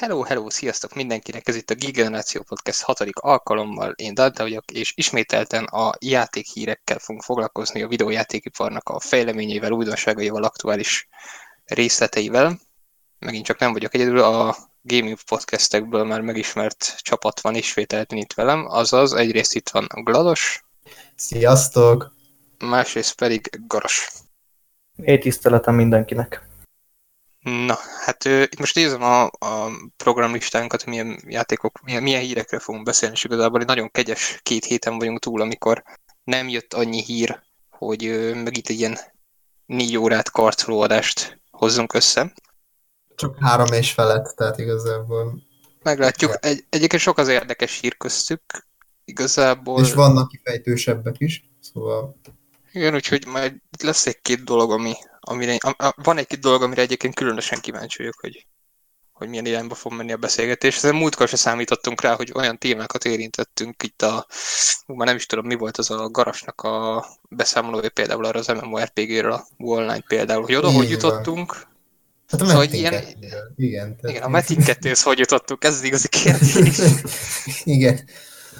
Hello, hello, sziasztok mindenkinek! Ez itt a Gigeneráció Podcast hatodik alkalommal. Én Dante vagyok, és ismételten a játékhírekkel fogunk foglalkozni, a videójátékiparnak a fejleményeivel, újdonságaival, aktuális részleteivel. Megint csak nem vagyok egyedül, a gaming podcastekből már megismert csapat van ismételten itt velem, azaz egyrészt itt van Glados. Sziasztok! Másrészt pedig Garas. Éj tiszteletem mindenkinek! Na, hát itt most nézem a, a programlistánkat, milyen játékok, milyen, milyen hírekre fogunk beszélni, és igazából egy nagyon kegyes két héten vagyunk túl, amikor nem jött annyi hír, hogy meg itt egy ilyen négy órát karcoló adást hozzunk össze. Csak három és felett, tehát igazából... Meglátjuk. Egy, egyébként sok az érdekes hír köztük, igazából... És vannak kifejtősebbek is, szóval... Igen, úgyhogy majd lesz egy-két dolog, ami, amire, a, van egy-két dolog, amire egyébként különösen kíváncsi vagyok, hogy, hogy milyen irányba fog menni a beszélgetés. Ezen múltkor se számítottunk rá, hogy olyan témákat érintettünk itt a, már nem is tudom, mi volt az a Garasnak a beszámolója például arra az MMORPG-ről, a Wallline például, hogy oda, hogy jutottunk, Hát a Szóval Metin ilyen-. Igen, tehát... igen, a Metin 2 hogy jutottunk, ez az igazi kérdés. Igen.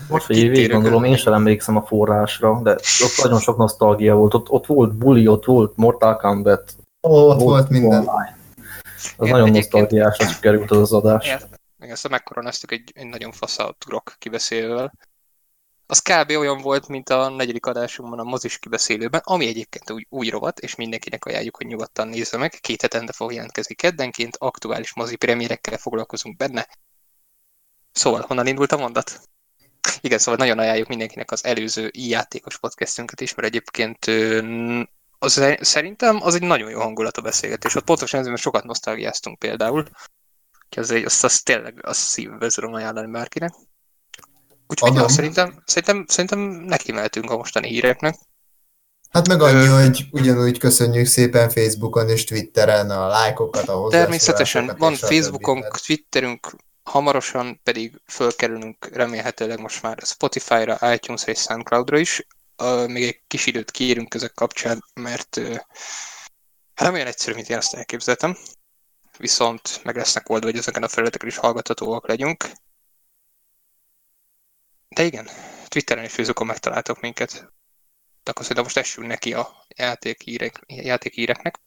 Most, hogy így végig gondolom, én sem emlékszem a forrásra, de ott nagyon sok nosztalgia volt. Ott, ott volt Bully, ott volt Mortal Kombat. Ó, ott volt minden. Online. Az Igen, nagyon nosztalgiásra sikerült az az adás. Igen, ezt megkoronáztuk egy, egy nagyon fasza turok kibeszélővel. Az kb. olyan volt, mint a negyedik adásunkban a mozis kibeszélőben, ami egyébként úgy, úgy rovat, és mindenkinek ajánljuk, hogy nyugodtan nézze meg. Két hetente fog jelentkezni keddenként, aktuális mozi premiérekkel foglalkozunk benne. Szóval, honnan indult a mondat? Igen, szóval nagyon ajánljuk mindenkinek az előző játékos podcastünket is, mert egyébként az, szerintem az egy nagyon jó hangulatú beszélgetés. Ott pontosan ezért, mert sokat nosztalgiáztunk például. Az, azt, azt tényleg azt szívből tudom ajánlani bárkinek. Úgyhogy ja, szerintem, szerintem, szerintem neki mehetünk a mostani híreknek. Hát meg annyi, Ö- hogy ugyanúgy köszönjük szépen Facebookon és Twitteren a lájkokat, a Természetesen van a Tehát Twitterünk, hamarosan pedig fölkerülünk remélhetőleg most már Spotify-ra, iTunes-ra és Soundcloud-ra is. Ö, Még egy kis időt kérünk ezek kapcsán, mert ö, hát nem olyan egyszerű, mint én azt elképzeltem. Viszont meg lesznek oldva, hogy ezeken a felületeken is hallgathatóak legyünk. De igen, Twitteren és Facebookon megtaláltok minket. De akkor szerintem most essünk neki a játékhírek, játékhíreknek.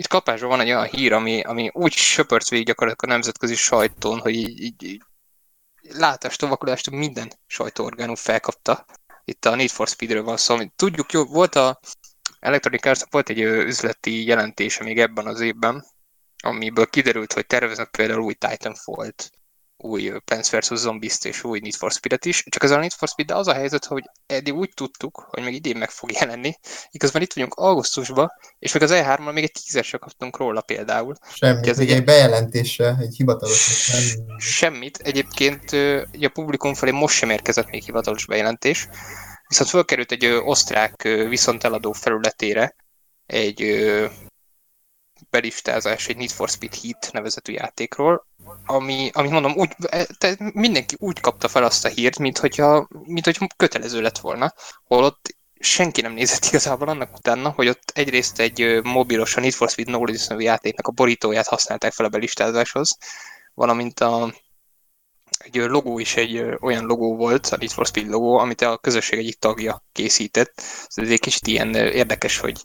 Itt kapásban van egy olyan hír, ami, ami úgy söpört végig gyakorlatilag a nemzetközi sajtón, hogy így, így, így látást, tovakodást minden sajtóorgánum felkapta. Itt a Need for Speedről van szó. amit Tudjuk, jó, volt a Electronic arts volt egy üzleti jelentése még ebben az évben, amiből kiderült, hogy terveznek például új Titanfall-t, új Plants vs. Zombies-t és új Need for Speed-et is. Csak ez a Need for Speed, de az a helyzet, hogy eddig úgy tudtuk, hogy még idén meg fog jelenni, igazán itt vagyunk augusztusban, és még az E3-mal még egy tízer sem kaptunk róla például. Semmi, Ez egy- egy bejelentése, egy hivatalos, nem... Semmit. Egyébként a publikum felé most sem érkezett még hivatalos bejelentés, viszont fölkerült egy osztrák viszonteladó felületére egy belistázás egy Need for Speed Heat nevezetű játékról, ami, ami mondom, úgy, e, te, mindenki úgy kapta fel azt a hírt, mint hogyha, mint hogyha kötelező lett volna, holott senki nem nézett igazából annak utána, hogy ott egyrészt egy mobilos, a Need for Speed Knowledge nevű játéknak a borítóját használták fel a belistázáshoz, valamint a, egy logó is egy olyan logó volt, a Need for Speed logó, amit a közösség egyik tagja készített. Ez egy kicsit ilyen érdekes, hogy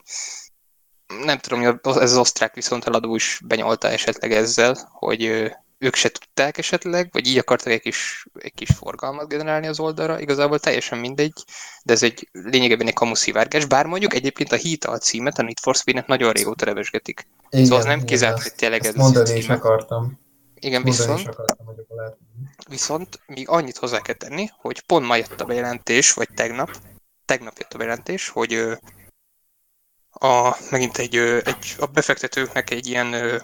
nem tudom, ez az osztrák viszont eladó is benyolta esetleg ezzel, hogy ők se tudták esetleg, vagy így akartak egy kis, egy kis forgalmat generálni az oldalra, igazából teljesen mindegy, de ez egy lényegében egy kamuszivárgás, bár mondjuk egyébként a Heat a címet, a Need for Speed-nek nagyon régóta revesgetik. Igen, Szóval az nem kizárt, hogy tényleg ez mondani is akartam. Igen, Mondani viszont, akartam, viszont még annyit hozzá kell tenni, hogy pont ma jött a bejelentés, vagy tegnap, tegnap jött a bejelentés, hogy a, megint egy, egy, a befektetőknek egy ilyen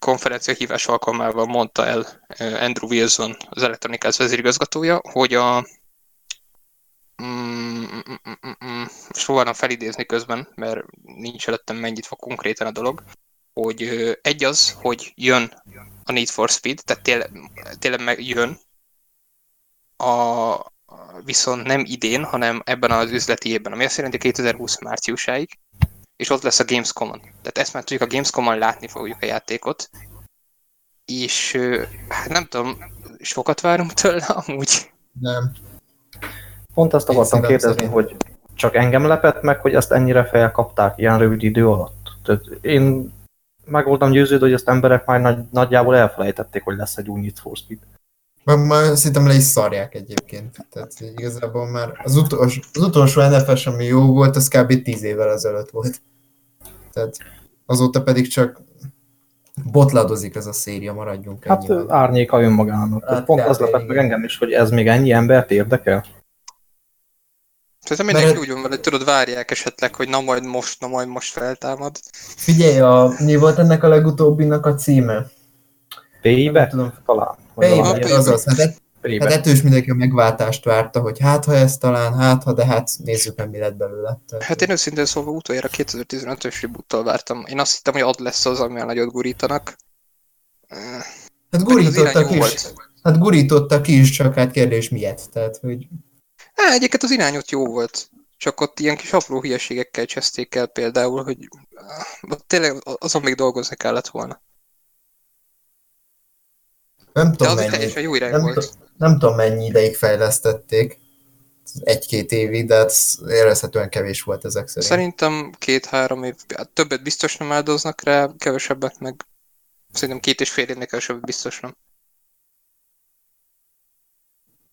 konferencia hívás alkalmával mondta el Andrew Wilson, az Electronic vezérigazgatója, hogy a Mm, mm, mm, mm, mm, felidézni közben, mert nincs előttem mennyit konkrétan a dolog, hogy egy az, hogy jön a Need for Speed, tehát tényleg, tényleg jön, a, viszont nem idén, hanem ebben az üzleti évben, ami azt jelenti 2020 márciusáig, és ott lesz a Gamescom-on. Tehát ezt már tudjuk, a Gamescom-on látni fogjuk a játékot, és hát nem tudom, sokat várunk tőle amúgy. Nem. Pont ezt akartam Én kérdezni, szerint. hogy csak engem lepett meg, hogy ezt ennyire felkapták ilyen rövid idő alatt. Tehát én meg voltam győződve, hogy ezt emberek már nagy, nagyjából elfelejtették, hogy lesz egy új Need for Speed. Már, már szerintem le is szarják egyébként. Tehát igazából már az, utolsó, az utolsó NFS, ami jó volt, az kb. 10 évvel ezelőtt volt. Tehát azóta pedig csak botladozik ez a széria, maradjunk Hát ennyivel. árnyéka önmagának. Hát pont az lepett meg engem is, hogy ez még ennyi embert érdekel. Szerintem mindenki Mert- úgy van vele, hogy tudod, várják esetleg, hogy na majd most, na majd most feltámad. Figyelj, a, mi volt ennek a legutóbbinak a címe? Payback tudom. talán. Payback, valami Payback. azaz. Hát, hát ettől is mindenki a megváltást várta, hogy hát ha ez talán, hát ha, de hát nézzük meg mi lett belőle. Hát én őszintén szólva utoljára 2015-ös reboot vártam. Én azt hittem, hogy ad lesz az, amivel nagyot gurítanak. Hát gurítottak is. volt. Hát gurítottak is, csak hát kérdés miért. Tehát, hogy Há, egyébként az irány ott jó volt. Csak ott ilyen kis apró hülyeségekkel cseszték el például, hogy ott tényleg azon még dolgozni kellett volna. Nem De tudom az is mennyi. teljesen jó irány Nem, volt. t- nem tudom mennyi ideig fejlesztették. Egy-két évig, de hát érezhetően kevés volt ezek szerint. Szerintem két-három év, hát többet biztos nem áldoznak rá, kevesebbet meg szerintem két és fél évnél kevesebbet biztos nem.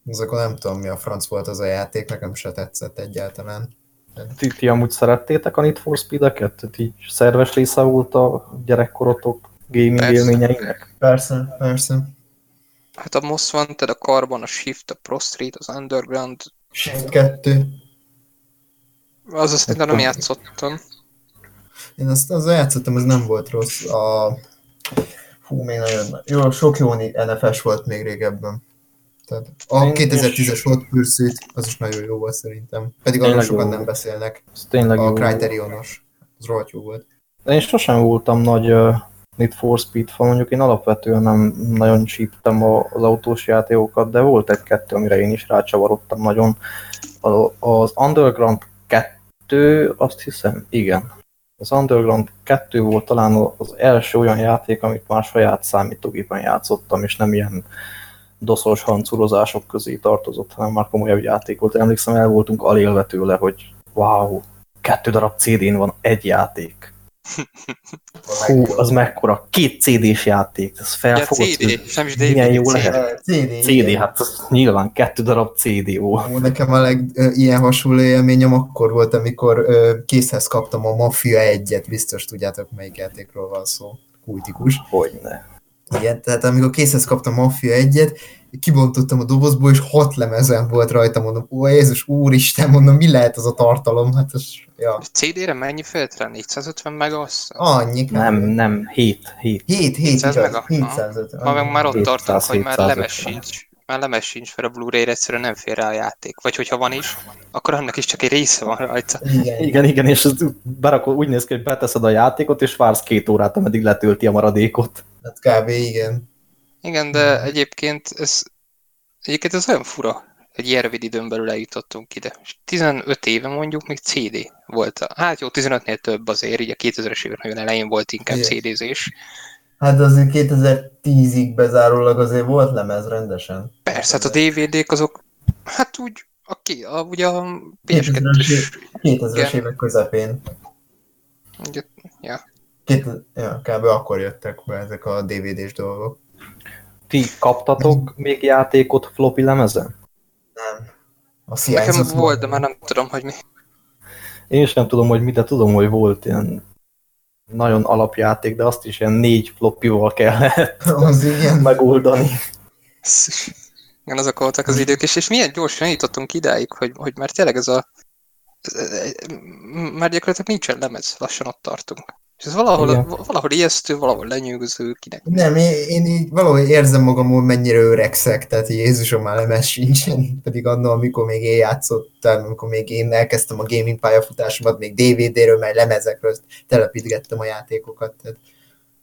Az akkor nem tudom mi a franc volt az a játék, nekem se tetszett egyáltalán. Ti, ti amúgy szerettétek a Need for Speed-eket? Így szerves része volt a gyerekkorotok gaming Persze. élményeinek? Persze, persze. Hát a Most Wanted, a Carbon, a Shift, a Prostrate, az Underground, Shift 2. az azt szerintem nem játszottam. Én azt azzal játszottam, ez nem volt rossz. A... Fú, még nagyon... Jó, sok jó NFS volt még régebben. Tehát a Én 2010-es Hot Pursuit, az is nagyon jó volt szerintem. Pedig arról sokan nem beszélnek. Ez tényleg A. Criterionos. Az rohadt jó volt. De én sosem voltam nagy uh, Need for Speed fan, mondjuk én alapvetően nem nagyon csíptem az autós játékokat, de volt egy-kettő, amire én is rácsavarodtam nagyon. Az Underground 2, azt hiszem, igen. Az Underground 2 volt talán az első olyan játék, amit már saját számítógépen játszottam, és nem ilyen doszos hancurozások közé tartozott, hanem már komolyabb játék volt. Emlékszem, el voltunk alélve tőle, hogy wow, kettő darab CD-n van egy játék. Hú, az mekkora? Két CD-s játék, ez Ja, felfogott. CD, nem is Milyen DVD, jó CD. lehet. Eh, CD. CD, hát az nyilván kettő darab CD, ó. Ó, Nekem a leg, ilyen hasonló élményem akkor volt, amikor ö, készhez kaptam a Mafia egyet, biztos tudjátok melyik játékról van szó. Kultikus. Hogyne. Igen, tehát amikor készhez kaptam a Mafia egyet, kibontottam a dobozból, és hat lemezen volt rajta, mondom, ó Jézus, úristen, mondom, mi lehet az a tartalom? Hát ez, ja, CD-re mennyi felt rá? 450 meg az? annyi. Nem, nem, 7, 7. 7, 7, 700 igaz, mega? 750. Ma meg már ott 700, tartunk, hogy már 750. lemez sincs. Már lemez sincs, mert a Blu-ray-re egyszerűen nem fér rá a játék. Vagy hogyha van is, akkor annak is csak egy része van rajta. Igen, Igen, igen, és ez berakod, úgy néz ki, hogy beteszed a játékot, és vársz két órát, ameddig letölti a maradékot. hát kb. igen. Igen, de egyébként ez, egyébként ez olyan fura, hogy ilyen rövid időn belül eljutottunk ide. És 15 éve mondjuk még CD volt. A, hát jó, 15-nél több azért, így a 2000-es évek nagyon elején volt inkább Igen. CD-zés. Hát azért 2010-ig bezárólag azért volt lemez rendesen. Persze, hát a DVD-k azok, hát úgy, a, ki- a, ugye a 2000-es PS2-es, 2000-es Igen. évek közepén. ugye, ja, Két, ja, kb. akkor jöttek be ezek a DVD-s dolgok. Ti kaptatok még játékot floppy lemezen? Nem. A nekem volt, de már nem tudom, hogy mi. Én is nem tudom, hogy mit, de tudom, hogy volt ilyen nagyon alapjáték, de azt is ilyen négy floppyval kellett Az igen. megoldani. Igen, azok voltak az idők, és, és milyen gyorsan jutottunk idáig, hogy, hogy már tényleg ez a... Már gyakorlatilag nincsen lemez, lassan ott tartunk. És ez valahol, Igen. valahol ijesztő, valahol lenyűgöző, kinek. Nem, én, én így valahogy érzem magamon, mennyire öregszek, tehát Jézusom már lemez sincsen, pedig annól, amikor még én játszottam, amikor még én elkezdtem a gaming pályafutásomat, még DVD-ről, meg lemezekről telepítgettem a játékokat, tehát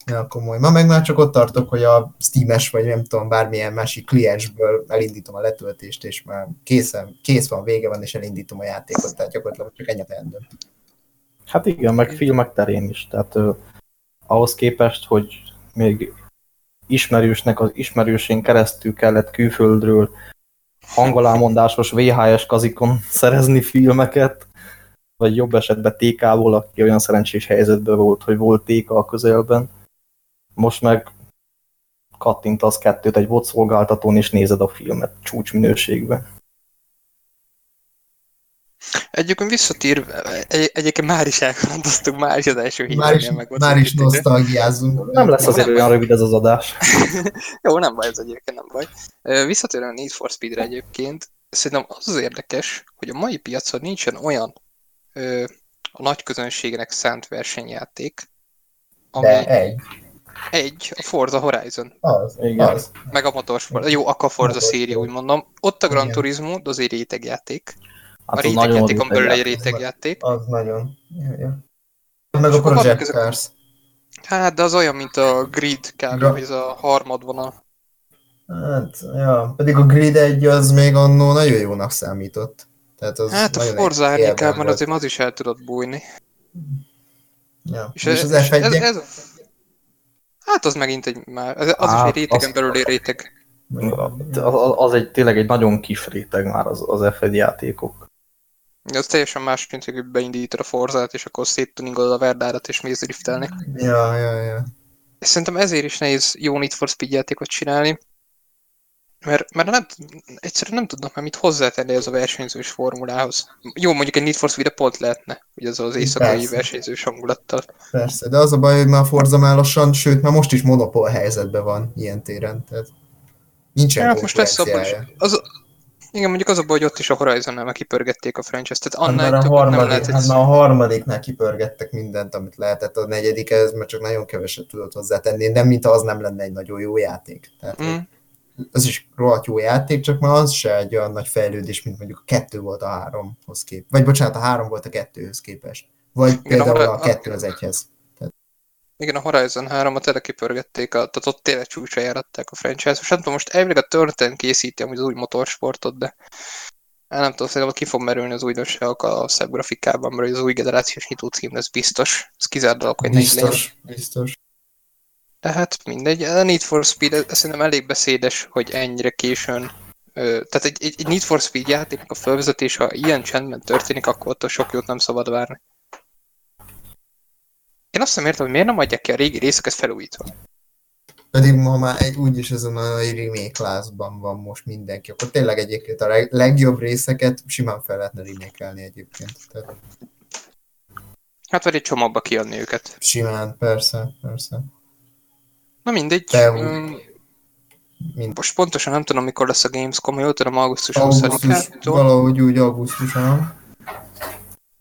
ja, komoly. Ma meg már csak ott tartok, hogy a Steam-es, vagy nem tudom, bármilyen másik kliensből elindítom a letöltést, és már készen, kész van, vége van, és elindítom a játékot, tehát gyakorlatilag csak ennyi a teendőm. Hát igen, meg filmek terén is. Tehát ö, ahhoz képest, hogy még ismerősnek az ismerősén keresztül kellett külföldről hangolámondásos VHS kazikon szerezni filmeket, vagy jobb esetben TK-ból, aki olyan szerencsés helyzetben volt, hogy volt TK a közelben. Most meg kattintasz kettőt egy bot szolgáltatón, és nézed a filmet csúcsminőségben. Egyébként visszatér, egy, egyébként már is elkalandoztunk, már is az első Már is, meg volt már is nosztalgiázunk. Nem lesz azért olyan rövid ez az adás. Jó, nem baj, ez egyébként nem baj. Ö, Visszatérően a Need for Speed-re egyébként, szerintem az az érdekes, hogy a mai piacon nincsen olyan ö, a nagy közönségnek szánt versenyjáték, ami De egy. egy, a Forza Horizon, Az, Igen. az. meg a Motorsport, jó, akkor a Forza széria, úgy mondom. Ott a Gran. Turismo, de az egy rétegjáték. A Hát az nagyon rétegjátékon belül egy réteg. rétegjáték. Az nagyon. Ja, ja. Meg a Project ezek- Cars. Hát, de az olyan, mint a Grid kb. Hogy ez a harmad vonal. Hát, ja, pedig a Grid 1 az még annó nagyon jónak számított. Tehát az Hát a nagyon Forza egy- volt. azért az is el tudott bújni. Ja. És, És, ez, az f ez, 1 ez, hát az megint egy már, az, az Á, is egy rétegen az- belüli réteg. Az, az egy tényleg egy nagyon kis réteg már az, az F1 játékok. De az teljesen más, mint hogy beindítod a Forzát, és akkor széttuningolod a Verdárat, és mész driftelni. Ja, ja, ja. És szerintem ezért is nehéz jó Need for Speed játékot csinálni, mert, mert nem, egyszerűen nem tudnak már mit hozzátenni ez a versenyzős formulához. Jó, mondjuk egy Need for Speed pont lehetne, hogy az az éjszakai Persze. versenyzős hangulattal. Persze, de az a baj, hogy már Forza már lassan, sőt, már most is monopól helyzetben van ilyen téren. Tehát nincsen Hát most lesz abban is. Az, igen, mondjuk az a baj, hogy ott is a Horizon-nál kipörgették a franchise-t, tehát Hát annál már a, többet nem harmadik, lehet. hát már a harmadiknál kipörgettek mindent, amit lehetett. A negyedik ez mert csak nagyon keveset tudott hozzátenni. Nem, mint az nem lenne egy nagyon jó játék. Tehát Mm. az is rohadt jó játék, csak már az se egy olyan nagy fejlődés, mint mondjuk a kettő volt a háromhoz kép. Vagy bocsánat, a három volt a kettőhöz képest. Vagy Igen, például a- a kettő az egyhez. Igen, a Horizon 3-at tele kipörgették, a, tehát ott tényleg csúcsra járatták a franchise Most nem tudom, most elvileg a Turn készíti amúgy az új motorsportot, de nem tudom, szerintem ki fog merülni az újdonságok a szebb grafikában, mert az új generációs nyitó cím lesz biztos. Ez kizárt dolog, hogy ne. Biztos, biztos. De hát mindegy, a Need for Speed ez szerintem elég beszédes, hogy ennyire későn tehát egy, egy, egy Need for Speed játéknak a felvezetés, ha ilyen csendben történik, akkor attól sok jót nem szabad várni. Én azt nem értem, hogy miért nem adják ki a régi részeket felújítva. Pedig ma már egy, úgyis ezen a remake lázban van most mindenki. Akkor tényleg egyébként a leg, legjobb részeket simán fel lehetne remake egyébként. Tehát Hát vagy egy csomagba kiadni őket. simán, persze, persze. Na mindegy. De- Üm, Mind most pontosan nem tudom, mikor lesz a Gamescom, jól tudom, augusztus augusztus, 20-án, valahogy úgy augusztusan.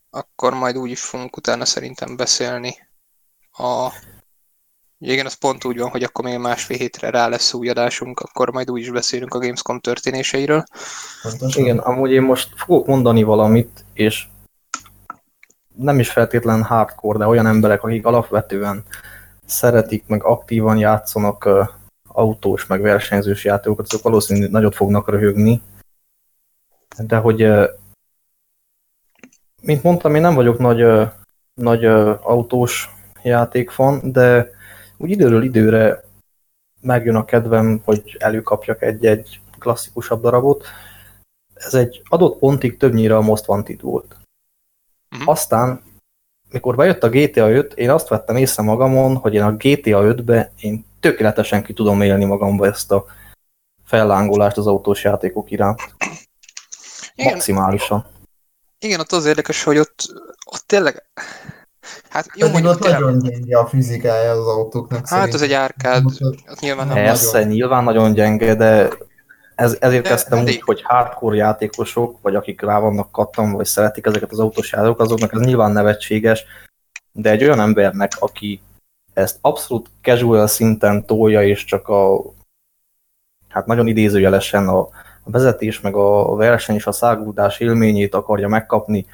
akkor majd úgy is fogunk utána szerintem beszélni. A... Igen, az pont úgy van, hogy akkor még másfél hétre rá lesz új adásunk, akkor majd úgy is beszélünk a Gamescom történéseiről. Pontosan. Igen, amúgy én most fogok mondani valamit, és nem is feltétlen hardcore, de olyan emberek, akik alapvetően szeretik, meg aktívan játszanak uh, autós, meg versenyzős játékokat, azok valószínűleg nagyot fognak röhögni. De hogy, uh, mint mondtam, én nem vagyok nagy, uh, nagy uh, autós játékfan, de úgy időről időre megjön a kedvem, hogy előkapjak egy-egy klasszikusabb darabot, ez egy adott pontig többnyire a Most Wanted volt. Mhm. Aztán, mikor bejött a GTA 5, én azt vettem észre magamon, hogy én a GTA 5-be én tökéletesen ki tudom élni magamba ezt a fellángolást az autós játékok iránt. Igen, Maximálisan. igen, ott az érdekes, hogy ott, ott tényleg... Hát jó, Pedig mondjuk ott tényleg, nagyon gyenge a fizikája az autóknak. hát az egy árkád, Ott- ott nyilván nem Persze, nagyon. nyilván nagyon gyenge, de ez, ezért De kezdtem elég. úgy, hogy hardcore játékosok, vagy akik rá vannak kattam, vagy szeretik ezeket az autós játékokat, azoknak ez nyilván nevetséges, de egy olyan embernek, aki ezt abszolút casual szinten tolja, és csak a hát nagyon idézőjelesen a, a vezetés, meg a verseny és a száguldás élményét akarja megkapni,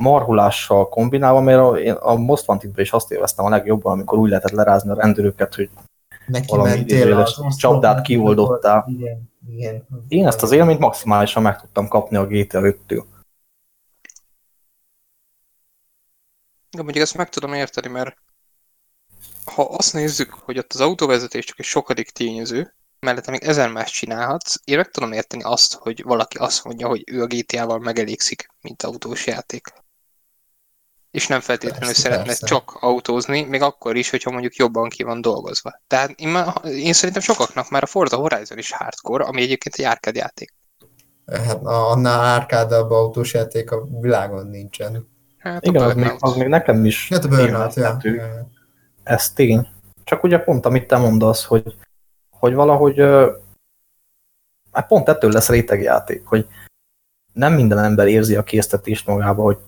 marhulással kombinálva, mert a, én a Most Wanted-ben is azt élveztem a legjobban, amikor úgy lehetett lerázni a rendőröket, hogy Neki valami csapdát kioldottál. Igen, igen. Én ezt az élményt maximálisan meg tudtam kapni a GTA 5-től. De mondjuk ezt meg tudom érteni, mert ha azt nézzük, hogy ott az autóvezetés csak egy sokadik tényező, mellette még ezer más csinálhatsz, én meg tudom érteni azt, hogy valaki azt mondja, hogy ő a GTA-val megelégszik, mint autós játék. És nem feltétlenül Persze, szeretne persze. csak autózni, még akkor is, hogyha mondjuk jobban ki van dolgozva. Tehát én, már, én szerintem sokaknak már a Forza Horizon is hardcore, ami egyébként egy arcade játék. Hát na, annál árkádabb autós játék a világon nincsen. Hát Igen, az még, az még nekem is Hát a Burnout, ja. ez tény. Csak ugye pont, amit te mondasz, hogy, hogy valahogy hát pont ettől lesz rétegjáték, hogy nem minden ember érzi a késztetést magába, hogy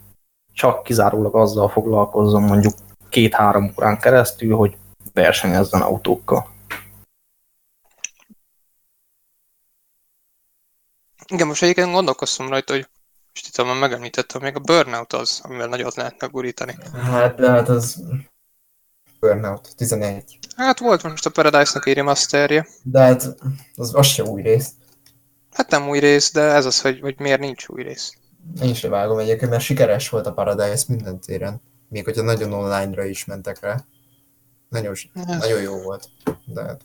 csak kizárólag azzal foglalkozzon mondjuk két-három órán keresztül, hogy versenyezzen autókkal. Igen, most egyébként gondolkoztam rajta, hogy most itt már megemlítettem, még a Burnout az, amivel nagyot lehetne gurítani. Hát, de hát az Burnout 11. Hát volt most a Paradise-nak egy remasterje. De hát az, az se új rész. Hát nem új rész, de ez az, hogy, hogy miért nincs új rész. Én se vágom egyébként, mert sikeres volt a Paradise minden téren. Még hogyha nagyon online-ra is mentek rá. Nagyon, Ez- nagyon jó volt. De hát.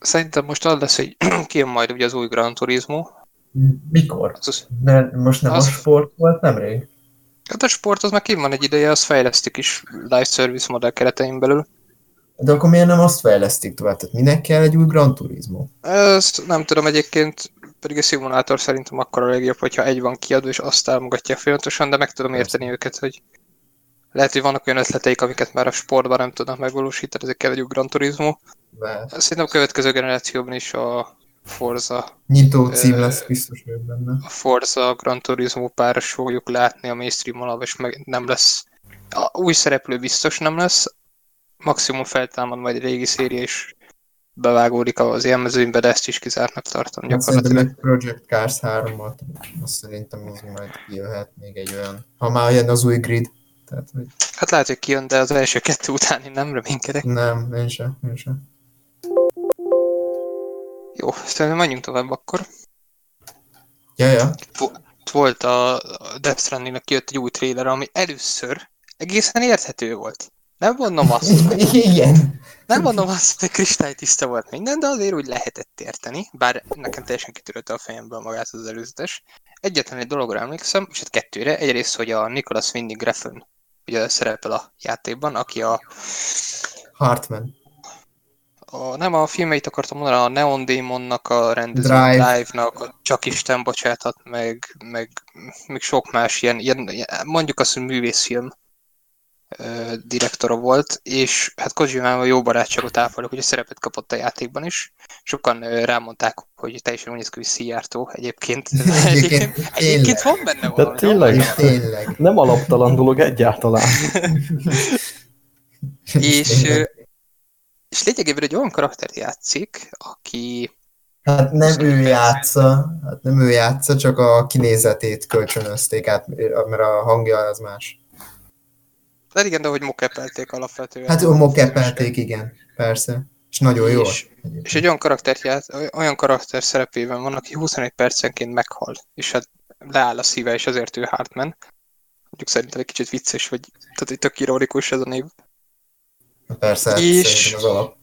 Szerintem most az lesz, hogy kijön majd ugye az új Gran Turismo. Mikor? Az, az, Mert most nem Az- a sport volt nemrég? hát a sport az már kim van egy ideje, azt fejlesztik is live service modell keretein belül. De akkor miért nem azt fejlesztik tovább? Tehát minek kell egy új Gran Turismo? Ezt nem tudom egyébként, pedig a szimulátor szerintem akkor a legjobb, hogyha egy van kiadva, és azt támogatják folyamatosan, de meg tudom érteni őket, hogy lehet, hogy vannak olyan ötleteik, amiket már a sportban nem tudnak megvalósítani, ezek kell egy Gran Turismo. De Szerintem a következő generációban is a Forza, nyitó cím Ö, lesz biztos vagyok benne. a Forza Gran Turismo páros fogjuk látni a mainstream alap, és meg nem lesz, a új szereplő biztos nem lesz, maximum feltámad majd egy régi széria, és bevágódik az élmezőnybe, de ezt is kizártnak tartom szerintem gyakorlatilag. egy Project Cars 3-mal, azt szerintem az majd jöhet még egy olyan, ha már jön az új grid. Tehát, hogy Hát lehet, hogy kijön, de az első kettő után én nem reménykedek. nem, én sem, én sem. Jó, szerintem menjünk tovább akkor. Ja, ja. Volt a Death Stranding-nak kijött egy új trailer, ami először egészen érthető volt. Nem mondom azt, hogy Igen. Nem mondom azt, hogy kristálytiszta volt minden, de azért úgy lehetett érteni, bár nekem teljesen kitörölte a fejemből magát az előzetes. Egyetlen egy dologra emlékszem, és hát kettőre. Egyrészt, hogy a Nicholas Winding Refn ugye szerepel a játékban, aki a, Hartman. a nem a filmeit akartam mondani, a Neon Demonnak, a rendező Drive. Drive-nak, a Csak Isten bocsáthat, meg, meg, meg sok más ilyen, ilyen, mondjuk azt, hogy művészfilm direktora volt, és hát Kojimával jó barátságot ápolok, hogy a szerepet kapott a játékban is. Sokan rámondták, hogy teljesen úgy néz ki, hogy egyébként. Egyébként egyébként van benne valami. tényleg? van És benne. tényleg. Nem alaptalan dolog egyáltalán. És, tényleg. és lényegében egy olyan karaktert játszik, aki Hát nem ő játsza, hát nem ő játsza, csak a kinézetét kölcsönözték át, mert a hangja az más. De igen, de hogy mokepelték alapvetően. Hát mokepelték, igen, persze. És nagyon jó. És, és egy olyan karakter, ját, olyan karakter szerepében van, aki 21 percenként meghal, és hát leáll a szíve, és azért ő Hartman. Mondjuk szerintem egy kicsit vicces, vagy tehát egy tök ironikus ez a név. Persze, hát És- az alap.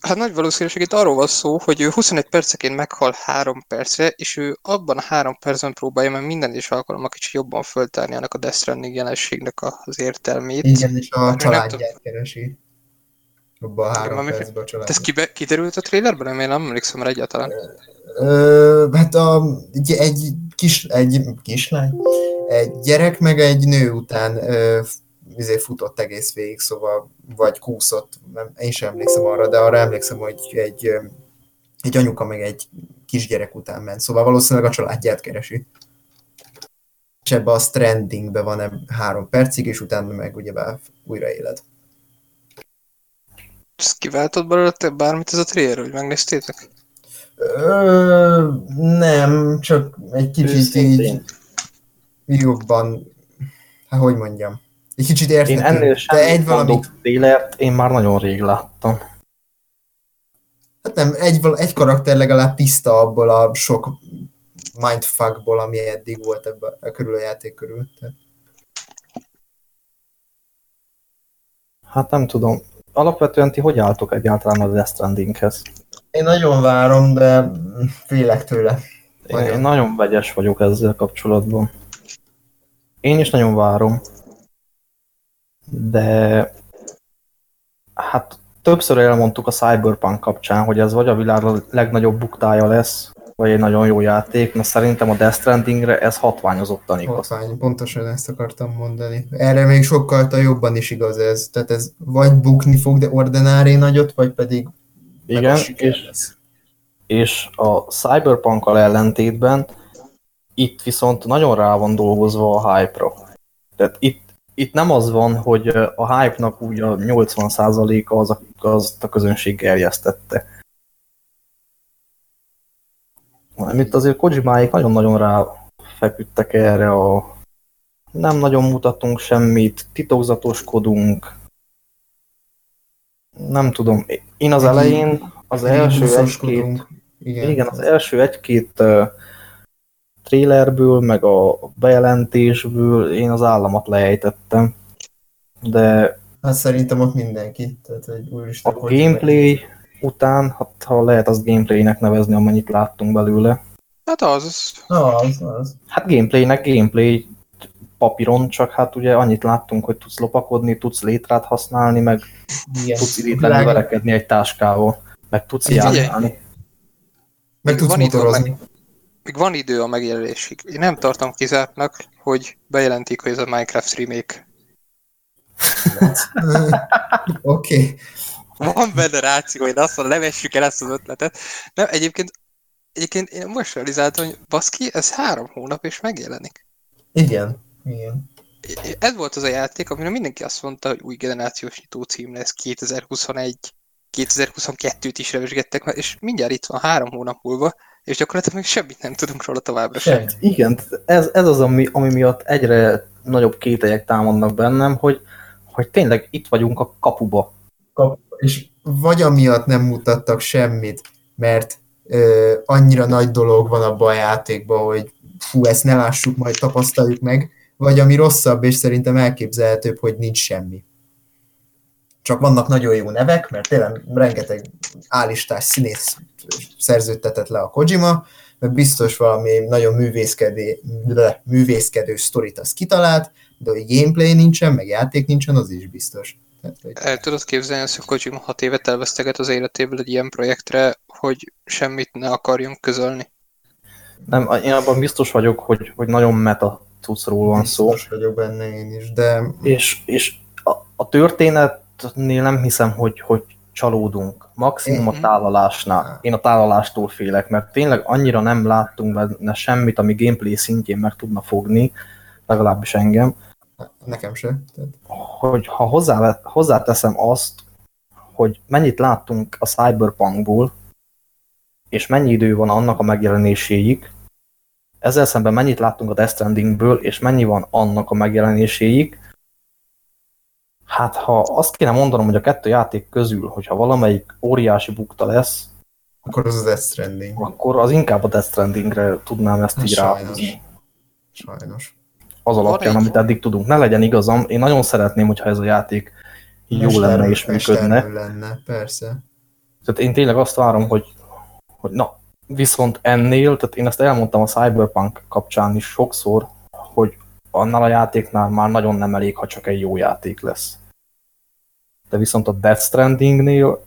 Hát nagy valószínűség itt arról van szó, hogy ő 21 perceként meghal 3 percre, és ő abban a 3 percben próbálja meg minden is alkalommal kicsit jobban föltárni annak a Death Stranding jelenségnek az értelmét. Igen, és a nem családját keresi. Abban a három már mi- percben a család. ez kibe, kiderült a trailerben? Én nem emlékszem rá egyáltalán. Ö, hát a, egy, egy, kis, egy kislány, egy gyerek meg egy nő után ö, izé futott egész végig, szóval vagy kúszott, nem, én sem emlékszem arra, de arra emlékszem, hogy egy, egy anyuka meg egy kisgyerek után ment, szóval valószínűleg a családját keresi. És ebbe a strandingbe van eb- három percig, és utána meg ugyebár újra éled. Ezt kiváltott belőle te bármit ez a trailer, hogy megnéztétek? Ö, nem, csak egy kicsit így Őszintén. jobban, hát hogy mondjam, egy kicsit Én érthető, ennél de sem egy valamit, mondok télert, én már nagyon rég láttam. hát nem, egy, egy karakter legalább tiszta abból a sok mindfuckból, ami eddig volt ebben a körül a játék körül. Tehát, Hát nem tudom. alapvetően ti hogy álltok egyáltalán a Death Strandinghez? Én nagyon várom, de félek tőle. Én, én nagyon vegyes vagyok ezzel kapcsolatban. Én is nagyon várom. De hát többször elmondtuk a Cyberpunk kapcsán, hogy ez vagy a világ legnagyobb buktája lesz, vagy egy nagyon jó játék, mert szerintem a Death Strandingre ez hatványozottan igaz. Hatvány, pontosan ezt akartam mondani. Erre még sokkal jobban is igaz ez. Tehát ez vagy bukni fog, de ordinári nagyot, vagy pedig Igen, és, lesz. és a Cyberpunk-kal ellentétben itt viszont nagyon rá van dolgozva a hype-ra. Tehát itt, itt nem az van, hogy a hype-nak úgy a 80%-a az, az a közönség gerjesztette itt azért Kojimáik nagyon-nagyon rá feküdtek erre a nem nagyon mutatunk semmit, titokzatoskodunk. Nem tudom, én az elején az első egy-két igen. igen, az első egy-két uh, trailerből, meg a bejelentésből én az államat lejtettem. De Hát szerintem ott mindenki. Tehát, hogy úristen, a gameplay, után, hát, ha lehet azt gameplaynek nevezni, amennyit láttunk belőle. Hát az. Az, az. Hát gameplaynek gameplay papíron, csak hát ugye annyit láttunk, hogy tudsz lopakodni, tudsz létrát használni, meg Igen. tudsz idétlenül verekedni egy táskával, meg tudsz járni. Meg tudsz van motorozni. Meg, még van idő a megjelenésig. Én nem tartom kizártnak, hogy bejelentik, hogy ez a Minecraft remake. Oké. okay van benne ráció, hogy azt mondom, levessük el ezt az ötletet. Nem, egyébként, egyébként én most realizáltam, hogy baszki, ez három hónap és megjelenik. Igen, igen. Ez volt az a játék, amire mindenki azt mondta, hogy új generációs nyitó cím lesz 2021, 2022-t is revesgettek, és mindjárt itt van három hónap múlva, és gyakorlatilag még semmit nem tudunk róla továbbra sem. Igen, ez, ez az, ami, ami miatt egyre nagyobb kételyek támadnak bennem, hogy, hogy tényleg itt vagyunk a kapuba. Kap, és vagy amiatt nem mutattak semmit, mert ö, annyira nagy dolog van abban a játékban, hogy fú, ezt ne lássuk, majd tapasztaljuk meg, vagy ami rosszabb, és szerintem elképzelhetőbb, hogy nincs semmi. Csak vannak nagyon jó nevek, mert tényleg rengeteg állistás színész szerződtetett le a Kojima, mert biztos valami nagyon művészkedő, művészkedő sztorit az kitalált, de hogy gameplay nincsen, meg játék nincsen, az is biztos. El tudod képzelni hogy Kojima hat évet elveszteget az életéből egy ilyen projektre, hogy semmit ne akarjon közölni? Nem, én abban biztos vagyok, hogy, hogy nagyon meta cuccról van szó. Biztos vagyok benne én is, de... És, és a, a történetnél nem hiszem, hogy, hogy csalódunk. Maximum a tálalásnál. Én a tálalástól félek, mert tényleg annyira nem láttunk benne semmit, ami gameplay szintjén meg tudna fogni, legalábbis engem Nekem se. Hogy ha hozzá, hozzáteszem azt, hogy mennyit láttunk a Cyberpunkból, és mennyi idő van annak a megjelenéséig, ezzel szemben mennyit láttunk a Death Strandingből, és mennyi van annak a megjelenéséig, hát ha azt kéne mondanom, hogy a kettő játék közül, hogyha valamelyik óriási bukta lesz, akkor az a Death Stranding. Akkor az inkább a Death Strandingre tudnám ezt így ráhozni. Sajnos az alapján, amit eddig tudunk. Ne legyen igazam, én nagyon szeretném, hogyha ez a játék jó lenne és működne. lenne, persze. Tehát én tényleg azt várom, hogy, hogy na, viszont ennél, tehát én ezt elmondtam a Cyberpunk kapcsán is sokszor, hogy annál a játéknál már nagyon nem elég, ha csak egy jó játék lesz. De viszont a Death Strandingnél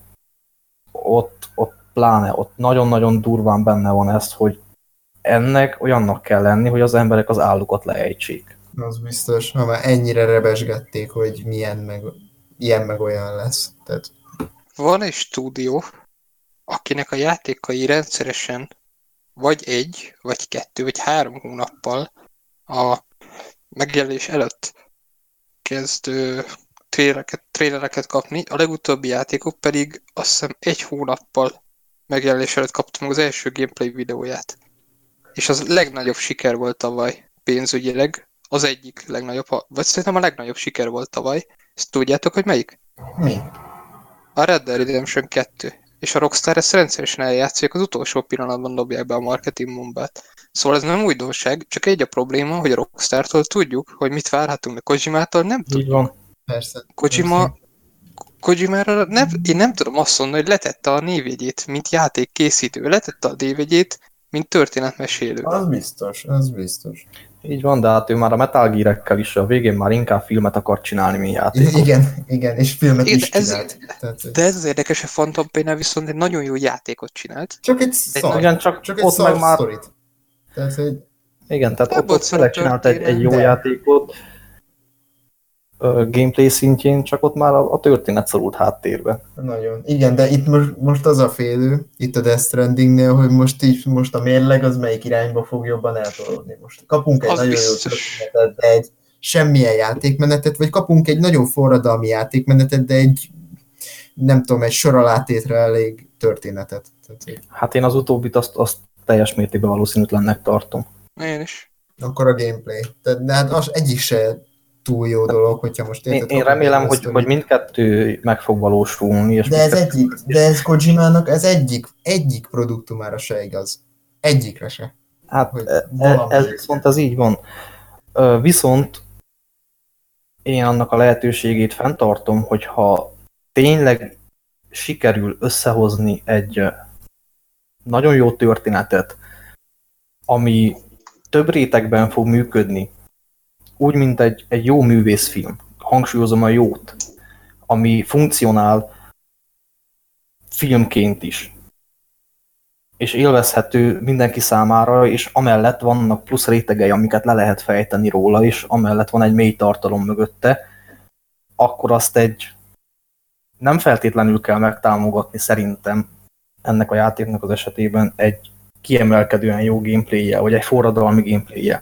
ott, ott pláne, ott nagyon-nagyon durván benne van ez, hogy ennek olyannak kell lenni, hogy az emberek az állukat leejtsék. Az biztos, ha már ennyire rebesgették, hogy milyen meg, ilyen meg olyan lesz. Tehát... Van egy stúdió, akinek a játékai rendszeresen vagy egy, vagy kettő, vagy három hónappal a megjelenés előtt kezd trélereket, trélereket kapni, a legutóbbi játékok pedig azt hiszem egy hónappal megjelenés előtt kaptam az első gameplay videóját és az legnagyobb siker volt tavaly pénzügyileg, az egyik legnagyobb, vagy szerintem a legnagyobb siker volt tavaly. Ezt tudjátok, hogy melyik? Mi? A Red Dead Redemption 2. És a Rockstar ezt rendszeresen eljátszik, az utolsó pillanatban dobják be a marketing bombát. Szóval ez nem újdonság, csak egy a probléma, hogy a Rockstar-tól tudjuk, hogy mit várhatunk, de Kojimától nem tudjuk. Így van. Persze. Kojima, Kojimára nem, én nem tudom azt mondani, hogy letette a névjegyét, mint játékkészítő, letette a névjegyét, mint történetmesélő. Az biztos, az biztos. Így van, de hát ő már a Metal Gear-ekkel is a végén már inkább filmet akar csinálni, mint játékot. Igen, igen, és filmet Igen, is ez- csinált. Tehát, De ez az érdekes, hogy Phantom pain viszont egy nagyon jó játékot csinált. csak egy szar, Igen, csak, csak egy ott meg szar már sztorit. Tehát, hogy Igen, tehát Ebből ott, ott tényleg szeret csinált egy, egy jó de- játékot gameplay szintjén, csak ott már a, a történet szorult háttérbe. Nagyon. Igen, de itt most, most az a félő, itt a Death Strandingnél, hogy most, így, most a mérleg az melyik irányba fog jobban eltolódni. Most kapunk egy Az nagyon biztos. jó történetet, de egy semmilyen játékmenetet, vagy kapunk egy nagyon forradalmi játékmenetet, de egy nem tudom, egy soralátétre elég történetet. Hát én az utóbbit azt, azt teljes mértékben valószínűtlennek tartom. Én is. akkor a gameplay. Tehát, de hát az egyik se túl jó dolog, hogyha most Én, érted, én kapunk remélem, hogy, hogy mindkettő meg fog valósulni. És De ez egyik, de ez Kojimának, ez egyik, egyik produktumára se igaz. Egyikre se. Hát hogy e- e- ez viszont ez így van. Viszont én annak a lehetőségét fenntartom, hogyha tényleg sikerül összehozni egy nagyon jó történetet, ami több rétegben fog működni, úgy, mint egy, egy jó művészfilm, hangsúlyozom a jót, ami funkcionál filmként is, és élvezhető mindenki számára, és amellett vannak plusz rétegei, amiket le lehet fejteni róla, és amellett van egy mély tartalom mögötte, akkor azt egy nem feltétlenül kell megtámogatni szerintem ennek a játéknak az esetében egy kiemelkedően jó gameplayje, vagy egy forradalmi gameplayje.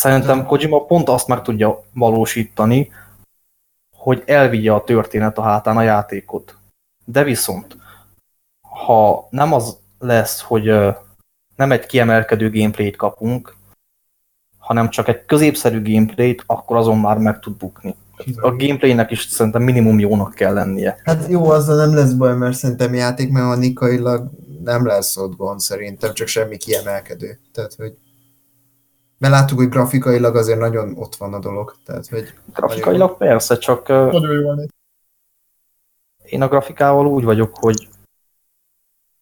Szerintem Kojima pont azt meg tudja valósítani, hogy elvigye a történet a hátán a játékot. De viszont, ha nem az lesz, hogy nem egy kiemelkedő gameplayt kapunk, hanem csak egy középszerű gameplayt, akkor azon már meg tud bukni. A gameplaynek is szerintem minimum jónak kell lennie. Hát jó, azzal nem lesz baj, mert szerintem játékmechanikailag nem lesz ott gond szerintem, csak semmi kiemelkedő. Tehát, hogy beláttuk, hogy grafikailag azért nagyon ott van a dolog. Tehát, hogy Grafikailag persze, csak nagyon jó van. én a grafikával úgy vagyok, hogy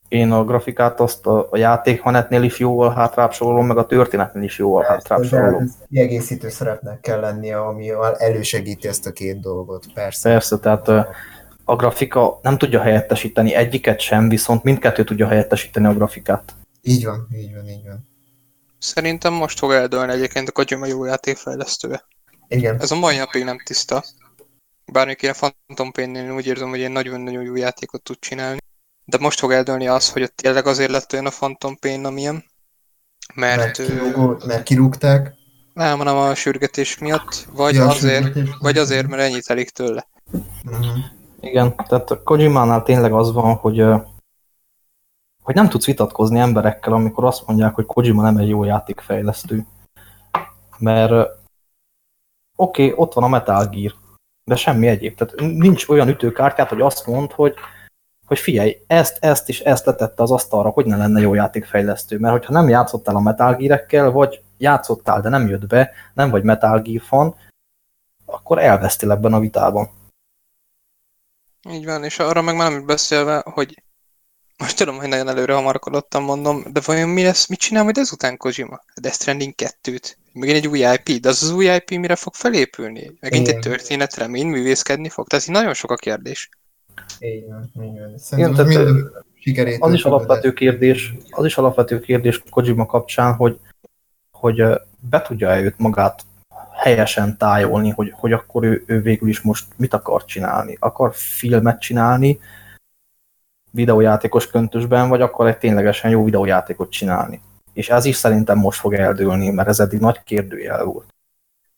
én a grafikát azt a, a játékmenetnél is jóval hátrább sorolom, meg a történetnél is jóval hátrább sorolom. Kiegészítő szerepnek kell lennie, ami elősegíti ezt a két dolgot, persze. Persze, tehát a grafika nem tudja helyettesíteni egyiket sem, viszont mindkettő tudja helyettesíteni a grafikát. Így van, így van, így van. Szerintem most fog eldőlni egyébként a Kojima jó játékfejlesztője. Igen, Ez a mai napig nem tiszta. Bármik ilyen Phantom Pain-nél én úgy érzem, hogy egy nagyon-nagyon jó játékot tud csinálni. De most fog eldőlni az, hogy ott tényleg azért lett olyan a Phantom Pain, amilyen. mert, Mert, kirúgó, mert kirúgták. nem, hanem a sürgetés miatt, vagy Ja, azért, sürgetés. vagy azért, mert ennyit elég tőle. Mhm. Igen, tehát a Kojimánál tényleg az van, hogy, ö, hogy nem tudsz vitatkozni emberekkel, amikor azt mondják, hogy Kojima nem egy jó játékfejlesztő. Mert oké, okay, ott van a Metal Gear, de semmi egyéb. Tehát nincs olyan ütőkártyát, hogy azt mond, hogy, hogy figyelj, ezt, ezt és ezt letette az asztalra, hogy ne lenne jó játékfejlesztő. Mert hogyha nem játszottál a Metal Gear-ekkel, vagy játszottál, de nem jött be, nem vagy Metal Gear fan, akkor elvesztél ebben a vitában. Így van, és arra meg már nem beszélve, hogy most tudom, hogy nagyon előre hamarkodottan mondom, de vajon mi lesz, mit csinál majd ezután Kojima? A Death Stranding 2-t? Megint egy új IP, de az az új IP mire fog felépülni? Megint Igen. egy történetre, mind művészkedni fog? Tehát így nagyon sok a kérdés. Van. Szerintem Igen, az tehát, mind sikerét. Az is alapvető kérdés, az is alapvető kérdés Kojima kapcsán, hogy, hogy be tudja-e őt magát helyesen tájolni, hogy, hogy akkor ő, ő végül is most mit akar csinálni. Akar filmet csinálni videójátékos köntösben, vagy akar egy ténylegesen jó videójátékot csinálni. És ez is szerintem most fog eldőlni, mert ez eddig nagy kérdőjel volt.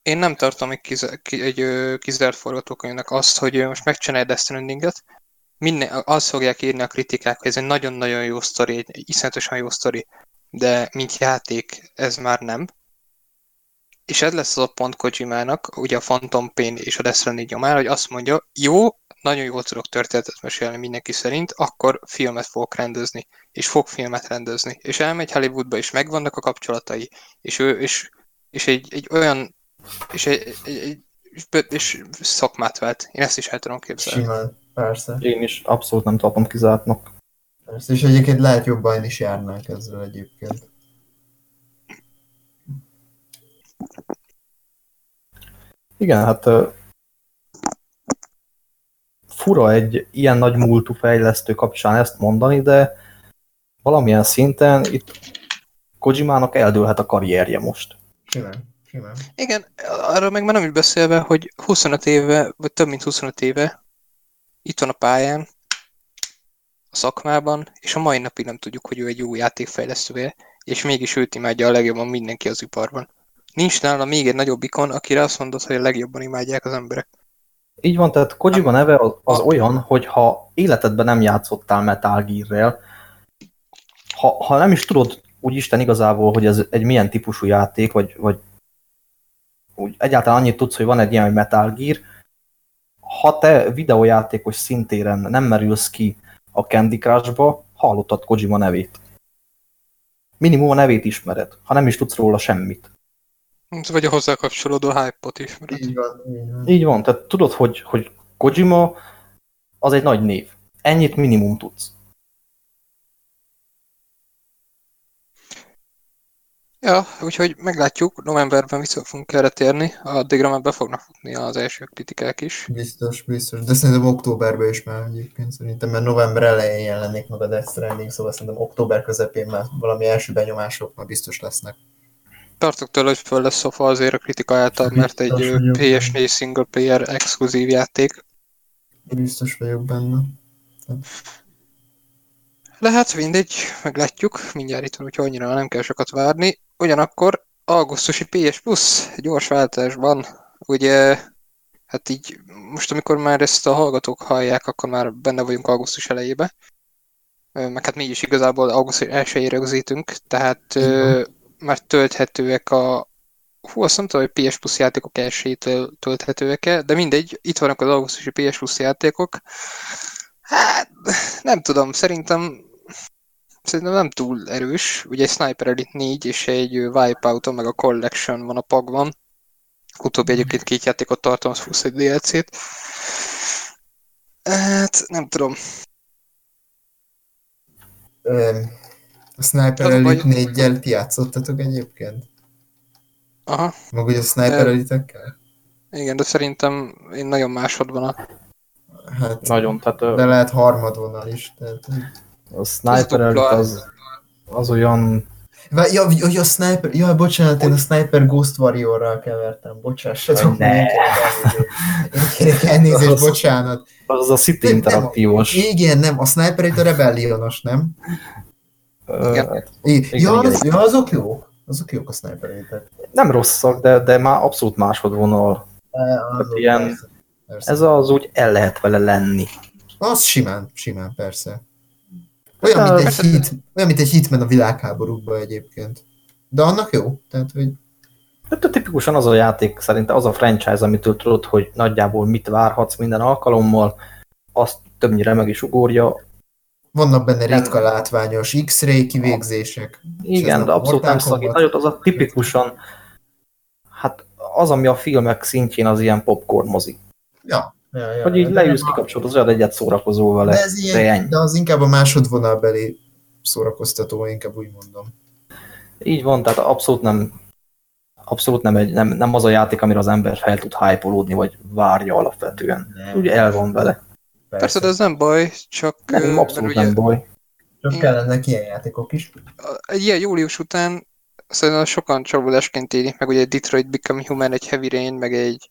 Én nem tartom egy, kiz- ki, egy kizárt forgatókönyvnek azt, hogy most megcsinálja Death Strandinget, minden, azt fogják írni a kritikák, hogy ez egy nagyon-nagyon jó sztori, egy iszonyatosan jó sztori, de mint játék ez már nem. És ez lesz az a pont Kojimának, ugye a Phantom Pain és a Death Stranding nyomára, hogy azt mondja, jó, nagyon jól tudok történetet mesélni mindenki szerint, akkor filmet fogok rendezni, és fog filmet rendezni. És elmegy Hollywoodba, és megvannak a kapcsolatai, és ő, és, és egy, egy olyan és egy, egy, egy és, szakmát vált. Én ezt is el tudom képzelni. Simán, persze. Én is abszolút nem tartom kizártnak. persze. És egyébként lehet jobban is járnánk ezzel egyébként. Igen, hát fura egy ilyen nagy múltú fejlesztő kapcsán ezt mondani, de valamilyen szinten itt Kojimának eldőlhet a karrierje most. Simán, simán. Igen, arra meg már nem is beszélve, hogy 25 éve, vagy több mint 25 éve itt van a pályán, a szakmában, és a mai napig nem tudjuk, hogy ő egy jó játékfejlesztője, és mégis őt imádja a legjobban mindenki az iparban. Nincs nála még egy nagyobb ikon, akire azt mondod, hogy a legjobban imádják az emberek. Így van, tehát Kojima neve az, az olyan, hogy ha életedben nem játszottál Metal Gear-rel, ha, ha nem is tudod úgy Isten igazából, hogy ez egy milyen típusú játék, vagy, vagy úgy egyáltalán annyit tudsz, hogy van egy ilyen, hogy Metal Gear, ha te videójátékos szintéren nem merülsz ki a Candy Crush-ba, hallottad Kojima nevét. Minimum a nevét ismered, ha nem is tudsz róla semmit. Vagy a hozzá kapcsolódó hype-ot ismered. Így van, így van. Így van, tehát tudod, hogy, hogy Kojima az egy nagy név. Ennyit minimum tudsz. Ja, úgyhogy meglátjuk, novemberben vissza fogunk erre térni, addigra már be fognak futni az első kritikák is. Biztos, biztos. De szerintem októberben is már egyébként. Szerintem mert november elején jelenik meg a Death Stranding, szóval szerintem október közepén már valami első benyomások már biztos lesznek. Tartok tőle, hogy föl lesz szofa azért a kritika által, mert egy Biztos ö, vagyok PS4 single player exkluzív játék. Biztos vagyok benne. Lehet, mindegy, meglátjuk, mindjárt itt van, úgyhogy annyira nem kell sokat várni. Ugyanakkor augusztusi PS Plus gyors váltásban, ugye, hát így most amikor már ezt a hallgatók hallják, akkor már benne vagyunk augusztus elejébe. Meg hát mi is igazából augusztus 1 rögzítünk, tehát ö, már tölthetőek a Hú, azt nem tudom, hogy PS Plus játékok elsőjétől tölthetőek-e, de mindegy, itt vannak az augusztusi PS Plus játékok. Hát, nem tudom, szerintem szerintem nem túl erős. Ugye egy Sniper Elite 4 és egy Wipeout, meg a Collection van a pakban. Utóbbi egyébként két játékot tartalmaz, plusz egy DLC-t. Hát, nem tudom. A Sniper Az a baj- Elite 4-gyel ti játszottatok egyébként? Aha, Meg ugye a Sniper Ö, Elite-ekkel? igen, de szerintem én nagyon másodban a... Hát, Nagyon, tehát de lehet harmadvonal is. Tehát, a Sniper. Elite az, az olyan... Ja, ja, ja, Sniper, ja, bocsánat, én a Sniper Ghost Warrior-ral kevertem, bocsássatok. Ne. Én kérek elnézést. Az- bocsánat. Az a City Nem, interaktívos. Igen, nem, a Sniper Elite a Rebellionos, nem? Igen. Igen, ja, igen. az, ja, azok jók. Azok jók a Sniper. Nem rosszak, de, de már abszolút másodvonal. Azok, ilyen- persze, persze. Ez az úgy el lehet vele lenni. Az simán, simán, persze. Olyan, Hát, mint egy hit, olyan, mint egy hitmen a világháborúkban egyébként. De annak jó. Tehát, hogy Hát tipikusan az a játék, szerintem az a franchise, amitől tudod, hogy nagyjából mit várhatsz minden alkalommal, azt többnyire meg is ugorja. Vannak benne ritka látványos X-ray kivégzések. Igen, de abszolút nem szakít. Nagyot az a tipikusan, hát az, ami a filmek szintjén az ilyen popcorn mozi. Ja. ja, ja Hogy így de leülsz, kikapcsolod az olyan egyet szórakozó vele. De ez de ilyen, ennyi. de az inkább a másodvonalbeli szórakoztató, inkább úgy mondom. Így van, tehát abszolút nem abszolút nem, egy, nem, nem az a játék, amire az ember fel tud hype vagy várja alapvetően. Nem. Ugye el van vele. Persze, de ez nem baj, csak... Nem, abszolút nem baj. Csak Igen. kellenek ilyen játékok is. egy ilyen július után szerintem sokan csalódásként élik meg, ugye egy Detroit Become Human, egy Heavy Rain, meg egy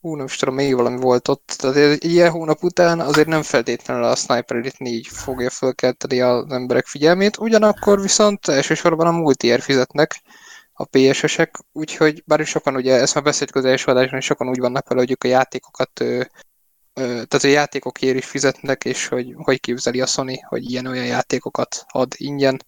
hú, nem is tudom, még valami volt ott. Tehát egy ilyen hónap után azért nem feltétlenül a Sniper Elite 4 fogja fölkelteni az emberek figyelmét, ugyanakkor viszont elsősorban a multier fizetnek a PS-esek, úgyhogy bár is sokan ugye, ezt már beszéltük az első adásban, és sokan úgy vannak vele, hogy ők a játékokat tehát a játékokért is fizetnek, és hogy hogy képzeli a Sony, hogy ilyen-olyan játékokat ad ingyen.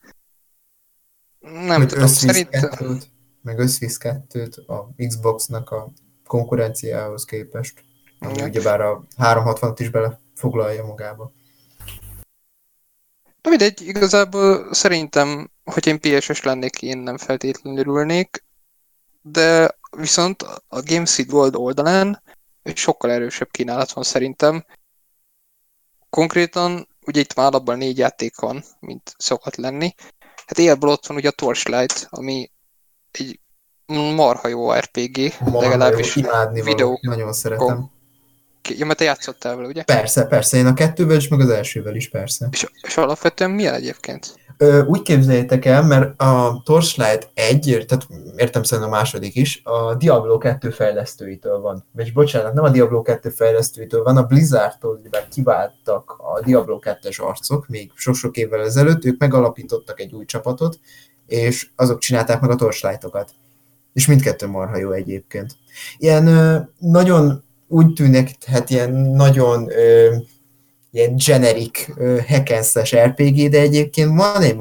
Nem meg tudom, szerintem... meg összvisz kettőt a Xboxnak a konkurenciához képest. Ami ugyebár a 360-at is belefoglalja magába. Na mindegy, igazából szerintem, hogy én PS-es lennék, én nem feltétlenül ülnék, de viszont a Gameseed World oldalán egy sokkal erősebb kínálat van szerintem. Konkrétan, ugye itt már alapban négy játék van, mint szokott lenni. Hát élből ott van ugye a Torchlight, ami egy marha jó RPG, Marha legalábbis jó, imádni videó. való, nagyon szeretem. Ja, mert te játszottál vele, ugye? Persze, persze, én a kettővel is, meg az elsővel is, persze. És, és alapvetően milyen egyébként? Úgy képzeljétek el, mert a Torchlight 1, tehát értem szerint a második is, a Diablo 2 fejlesztőitől van. Vagy bocsánat, nem a Diablo 2 fejlesztőitől van, a Blizzardtól mivel kiváltak a Diablo 2-es arcok, még sok-sok évvel ezelőtt, ők megalapítottak egy új csapatot, és azok csinálták meg a Torchlightokat. És mindkettő marha jó egyébként. Ilyen nagyon úgy tűnik, hát ilyen nagyon ilyen generic hackenszes RPG, de egyébként van egy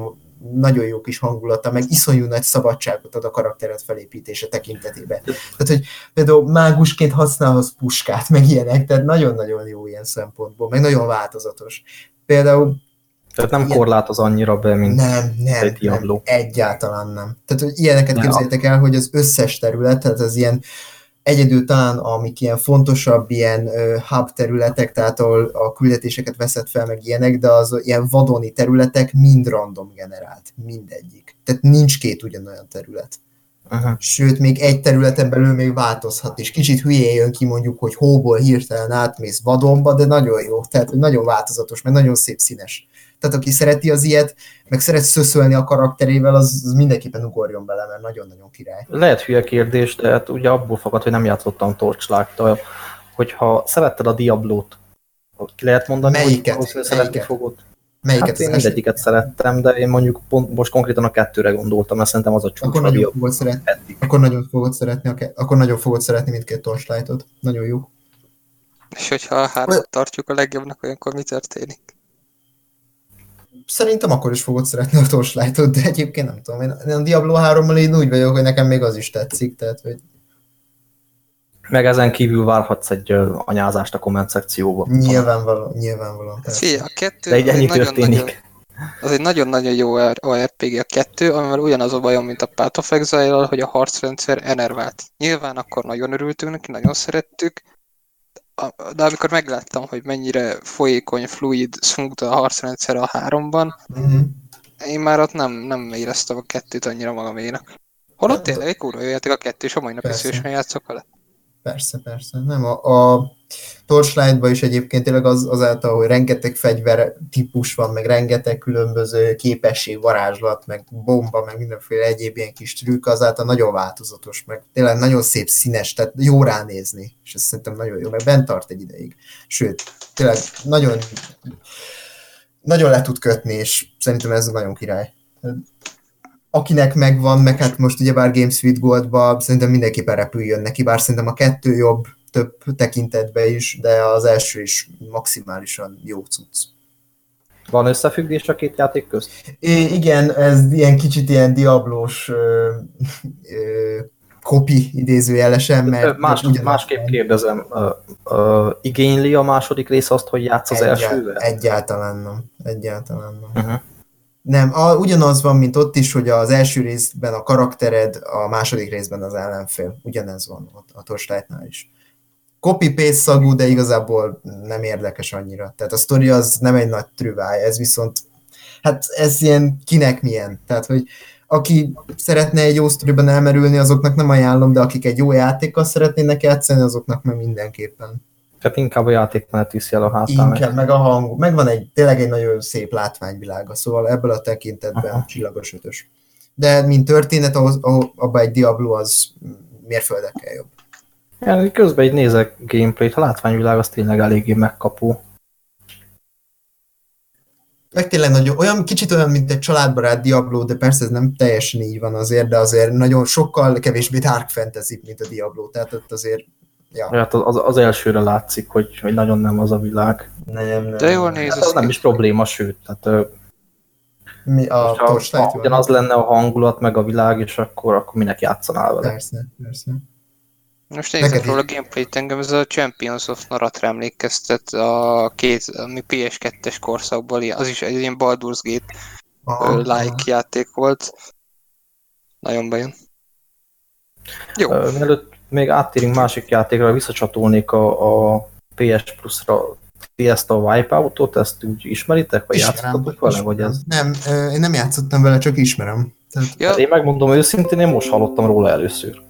nagyon jó kis hangulata, meg iszonyú nagy szabadságot ad a karakteret felépítése tekintetében. Tehát, hogy például mágusként használhatsz puskát, meg ilyenek, tehát nagyon-nagyon jó ilyen szempontból, meg nagyon változatos. Például Tehát nem Igen. korlátoz annyira be, mint nem, nem, egy Diablo. nem, egyáltalán nem. Tehát, hogy ilyeneket Ne, képzeljétek el, hogy az összes terület, tehát az ilyen egyedül talán amik ilyen fontosabb ilyen hub területek, tehát ahol a küldetéseket veszed fel, meg ilyenek, de az ilyen vadoni területek mind random generált, mindegyik. Tehát nincs két ugyanolyan terület. Uh-huh. Sőt, még egy területen belül még változhat, és kicsit hülyén jön ki mondjuk, hogy hóból hirtelen átmész vadonba, de nagyon jó, tehát nagyon változatos, meg nagyon szép színes. Tehát aki szereti az ilyet, meg szeret szöszölni a karakterével, az, az mindenképpen ugorjon bele, mert nagyon-nagyon király. Lehet hülye kérdés, de hát ugye abból fakad, hogy nem játszottam torchlight Hogyha szeretted a Diablót, ki lehet mondani, Melyiket? hogy valószínűleg szeretni fogod? Melyiket Hát én mindegyiket szerettem, de én mondjuk pont, most konkrétan a kettőre gondoltam, mert szerintem az a csúcs Akkor a nagyon Diablo fogod szeretni. eddig. Akkor nagyon fogod szeretni, ke- akkor nagyon fogod szeretni mindkét torchlightot. Nagyon jó. És hogyha a hármat tartjuk a legjobbnak, olyankor mi történik? Szerintem akkor is fogod szeretni a torchlightot, de egyébként nem tudom. Én én a Diablo 3-mal én úgy vagyok, hogy nekem még az is tetszik, tehát hogy Meg ezen kívül várhatsz egy anyázást a komment szekcióba. nyilvánvaló, persze. Figyelj, a kettő De ennyi egy nagyon-nagyon, történik. az egy nagyon-nagyon jó RPG a kettő, amivel ugyanaz a bajom, mint a Path of Exile-al, hogy a harcrendszer enervált. Nyilván akkor nagyon örültünk neki, nagyon szerettük, de amikor megláttam, hogy mennyire folyékony, fluid, smooth a harcrendszer a háromban, Mhm. én már ott nem, nem éreztem a kettőt annyira magaménak. Holott tényleg egy kurva jó játék a kettő, és a mai napig Persze. szívesen játszok vele. Persze, persze. Nem, a, a Torchlight-ban is egyébként tényleg az, azáltal, hogy rengeteg fegyver típus van, meg rengeteg különböző képesség, varázslat, meg bomba, meg mindenféle egyéb ilyen kis trükk, azáltal nagyon változatos, meg tényleg nagyon szép színes, tehát jó ránézni, és ez szerintem nagyon jó, meg bent tart egy ideig. Sőt, tényleg nagyon nagyon le tud kötni, és szerintem ez nagyon király. Akinek megvan, meg hát most ugyebár Games with Goldba szerintem mindenképpen repüljön neki, bár szerintem a kettő jobb több tekintetben is, de az első is maximálisan jó cucc. Van összefüggés a két játék közt? I- igen, ez ilyen kicsit ilyen diablós ö, ö, kopi idézőjelesen, mert Más, másképp kérdezem, ö, ö, igényli a második rész azt, hogy játsz az Egyá- elsővel? Egyáltalán nem. Egyáltalán nem. Uh-huh. Nem, a, ugyanaz van, mint ott is, hogy az első részben a karaktered, a második részben az ellenfél. Ugyanez van ott a Torchlightnál is. Copy-paste szagú, de igazából nem érdekes annyira. Tehát a sztori az nem egy nagy trüváj, ez viszont, hát ez ilyen kinek milyen. Tehát, hogy aki szeretne egy jó sztoriban elmerülni, azoknak nem ajánlom, de akik egy jó játékkal szeretnének játszani, azoknak meg mindenképpen. Tehát inkább a játékmenet viszi el a hátán. Inkább, meg a hang, meg van egy, tényleg egy nagyon szép látványvilága, szóval ebből a tekintetben Aha. csillagos ötös. De mint történet, ahhoz, ahol, abban egy Diablo az mérföldekkel jobb. Ja, közben így nézek gameplayt, a látványvilág az tényleg eléggé megkapó. Meg tényleg nagyon, olyan, kicsit olyan, mint egy családbarát Diablo, de persze ez nem teljesen így van azért, de azért nagyon sokkal kevésbé dark fantasy, mint a Diablo, tehát ott azért, ja, Hát az, az elsőre látszik, hogy, hogy nagyon nem az a világ. nem, nem. De jól néz Hát ez az nem is probléma, sőt. Tehát, Mi a ha, ha van? ugyanaz lenne a hangulat, meg a világ, és akkor, akkor minek játszanál vele. Persze, persze. Most Neked róla a gameplayt, engem ez a Champions of Naratra emlékeztet a két, ami PS2-es korszakból, az is egy ilyen Baldur's Gate Aha, like játék volt. Nagyon bejön. Jó. Mielőtt még áttérünk másik játékra, visszacsatolnék a, a PS Plus-ra ti ezt a Wipeout-ot, ezt úgy ismeritek, vagy Ismerem, játszottatok vele, vagy ez? Nem, én nem játszottam vele, csak ismerem. Tehát, Ja, Hát én megmondom őszintén, én most hallottam róla először.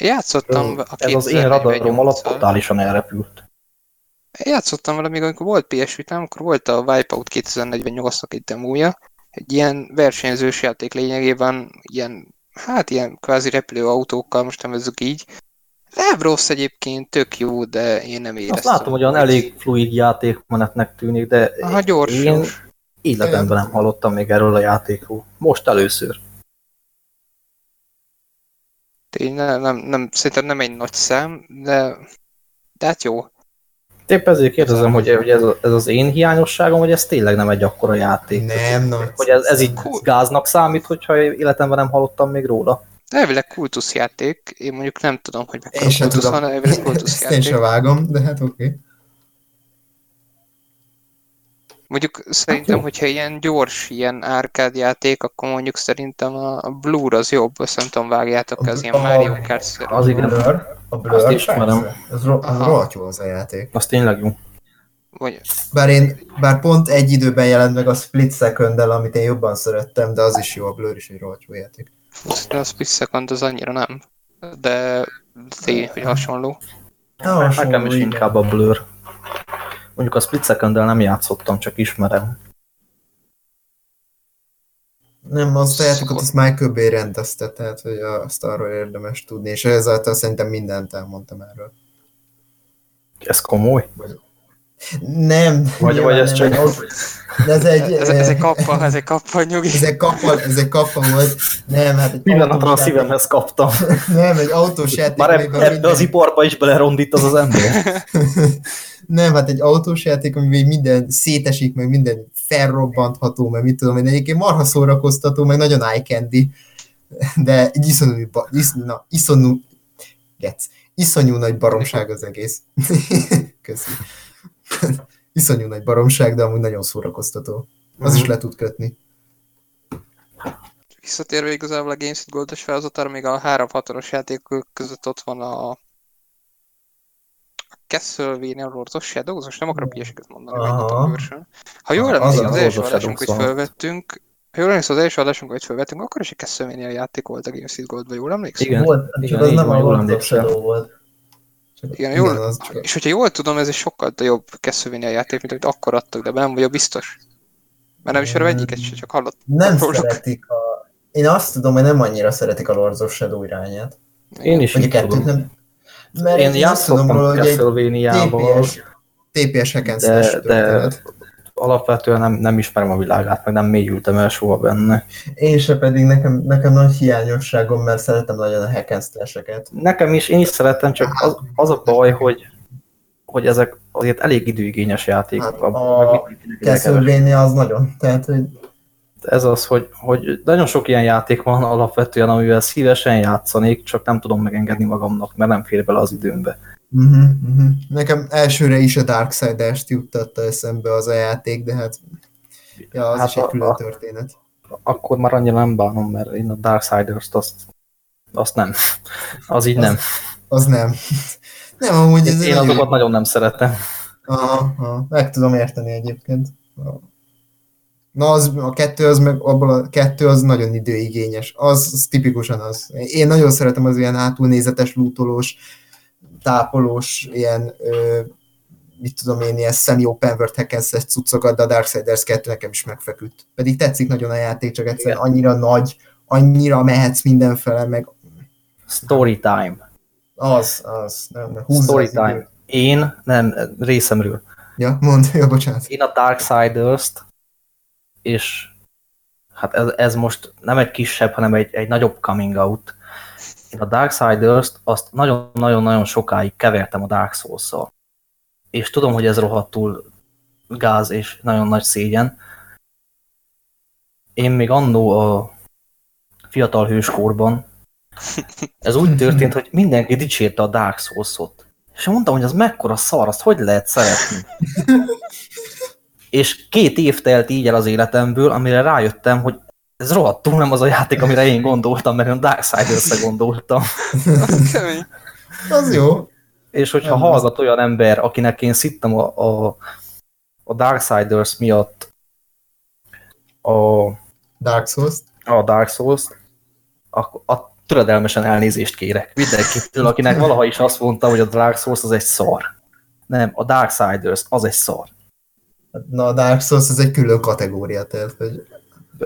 játszottam a Ez az én radarom alatt 2048-al. totálisan elrepült. Én játszottam vele még, amikor volt PS Vita, amikor volt a Wipeout 2048-nak egy demója. Egy ilyen versenyzős játék lényegében, ilyen, hát ilyen kvázi repülőautókkal, most nevezzük így. Nem rossz egyébként, tök jó, de én nem éreztem. Azt látom, hogy olyan elég fluid játékmenetnek tűnik, de Aha, gyors. én gyors. életemben nem hallottam még erről a játékról. Most először. Tény, nem, nem, nem, szerintem nem egy nagy szám, de, de hát jó. Épp ezért kérdezem, hogy, hogy ez, ez az én hiányosságom, vagy ez tényleg nem egy akkora játék. nem, nagy. Hogy ez, ez így Cool. gáznak számít, hogyha életemben nem hallottam még róla. Elvileg kultuszjáték, én mondjuk nem tudom, hogy mekkora kultusz tudom. van, elvileg Ezt én kultuszjáték. sem vágom, de hát oké. Okay. Mondjuk szerintem, jó. hogyha ilyen gyors, ilyen árkád játék, akkor mondjuk szerintem a a Blur az jobb, azt nem tudom, vágjátok az ilyen Mario kart Az igen. A Blur, Azt ismerem. Az, ro- az rohadt jó az a játék. Az tényleg jó. vagy Bár én, bár pont egy időben jelent meg a Split second amit én jobban szerettem, de az is jó, a Blur is egy rohadt jó játék. de a Split Second az annyira nem. De tény, hogy hasonló. Ja, Nekem is inkább a Blur. Mondjuk a Split second nem játszottam, csak ismerem. Nem, azt a játékot azt Michael Bay rendezte, tehát hogy azt arról érdemes tudni, és ezáltal szerintem mindent elmondtam erről. Ez komoly? Nem. Vagy- vagy ez nem, csak- egy- Ez egy... Ez, ez egy kappa, ez egy kappa, nyugi. Ez egy kappa, ez egy kappa volt. Nem, hát egy Pillanatra a szívemhez kaptam. Nem, egy autós játék. Már ebbe minden- az iparba is belerondít az az ember. Nem, hát egy autós játék, amiben minden szétesik, meg minden felrobbantható, meg mit tudom én, egyébként marha szórakoztató, meg nagyon eye candy, de egy iszonyú, isz, na, iszonyú, gec, iszonyú nagy baromság az egész. Köszi. iszonyú nagy baromság, de amúgy nagyon szórakoztató. Az is Mhm. le tud kötni. Visszatérve igazából a Games Gold-os felhozatára, még a 3-6-os játékok között ott van a a Castlevania Lord of Shadows, most nem akarok ilyeseket mondani, Aha. gyorsan. Ha jól Az emlékszem, az Lord első adásunk, hogy felvettünk, ha jól emlékszem, az első adásunk, hogy felvettünk, akkor is egy Castlevania játék volt a Games Gold-ban, jól emlékszem? Igen. Volt, igen, csak az nem a jól Lord of. Shadow volt. Csak Igen, jól- az csak... És hogyha jól tudom, ez egy sokkal jobb Castlevania játék, mint amit akkor adtak, de nem vagyok biztos. Mert nem ismerem egyiket se, csak hallottam. Nem róluk. szeretik a... Én azt tudom, hogy nem annyira szeretik a Lords of Shadow irányát. Én is így tudom. nem... Mert Én azt tudom játszottam hogy egy Castlevania-val, TPS, TPS hack and de, de. Alapvetően nem, nem ismerem a világát, meg nem mélyültem el soha benne. Én se pedig nekem, nekem nagy hiányosságom, mert szeretem nagyon a hack and slash-eket. Nekem is, én is szeretem, csak az, az a baj, hogy, hogy ezek azért elég időigényes játékok. Hát a. Castlevania az nagyon. Tehát, hogy Ez az, hogy, hogy nagyon sok ilyen játék van alapvetően, amivel szívesen játszanék, csak nem tudom megengedni magamnak, mert nem fér bele az időmbe. Uh-huh, uh-huh. nekem elsőre is a Darksiders-t juttatta eszembe az a játék, de hát ja, az Hát is egy a- külön a- történet. Akkor már annyira nem bánom, mert én a Darksiders-t azt, azt nem. Az így Az- nem. Az nem. Nem, amúgy ez Én egy azokat nagyon nem szeretem. Aha, aha, meg tudom érteni egyébként. Na, az, a kettő az meg, abból a kettő az nagyon időigényes. Az, az tipikusan az. Én nagyon szeretem az ilyen hátulnézetes, lootolós, tápolós, ilyen, ö, mit tudom én, ilyen semi-open world hack cuccokat, de a Darksiders 2 nekem is megfeküdt. Pedig tetszik nagyon a játék, csak egyszerűen annyira nagy, annyira mehetsz mindenfele, meg Story time. az, az, nem, nem Story az time. időt. Én, nem, részemről. Ja, mondd, ja, bocsánat. Én a Darksiders-t, és hát ez, ez most nem egy kisebb, hanem egy, egy nagyobb coming out. Én a Darksiders-t azt nagyon-nagyon-nagyon sokáig kevertem a Dark Souls-szal. És tudom, hogy ez rohadtul gáz és nagyon nagy szégyen. Én még annó a fiatal hőskorban ez úgy történt, hogy mindenki dicsérte a Dark Souls-ot. És mondtam, hogy az mekkora szar, azt hogy lehet szeretni. És két év telt így el az életemből, amire rájöttem, hogy ez rohadtul nem az a játék, amire én gondoltam, mert én Darksiders-re gondoltam. Az. Az jó. És hogyha Nem, hallgat olyan ember, akinek én szittem a, a, a Darksiders miatt a, Dark Souls. a Dark souls akkor a töredelmesen elnézést kérek mindenkitől, akinek valaha is azt mondta, hogy a Dark Souls az egy szar. Nem, a Darksiders az egy szar. Na, a Dark Souls ez egy külön kategória, tehát, hogy...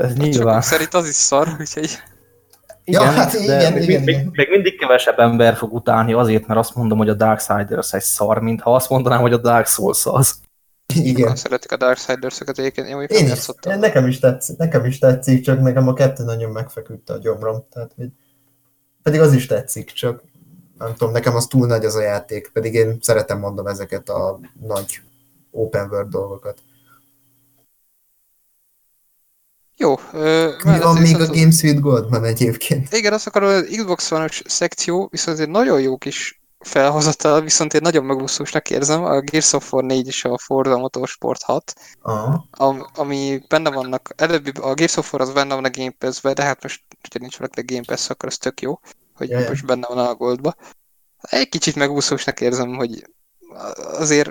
Ez Csak nyilván. szerint az is szar, úgyhogy Ja, hát de igen, még, igen, még, igen. még mindig kevesebb ember fog utálni azért, mert azt mondom, hogy a Darksiders egy szar, mint ha azt mondanám, hogy a Dark Souls az. Igen. Igen. szeretik a Darksiders-öket egyébként. Én Én is, játszottam. nekem is, tetszik, nekem is tetszik, csak nekem a kettő nagyon megfeküdt a gyomrom. Tehát, hogy pedig az is tetszik, csak nem tudom, nekem az túl nagy az a játék, pedig én szeretem mondom ezeket a nagy open world dolgokat. Jó. Ö, Mi van még a Games with Goldban egyébként? Igen, azt akarom, hogy az Xbox One-os szekció viszont egy nagyon jó kis felhozatal, viszont én nagyon megúszósnak érzem, a Gears of War 4 és a Forza Motorsport 6, Aha. am, ami benne vannak, előbbi, a Gears of War az benne van a Game Pass-be, de hát most, hogyha nincs valaki a Game Pass, akkor az tök jó, hogy ja. most benne van a Goldba. Egy kicsit megúszósnak érzem, hogy azért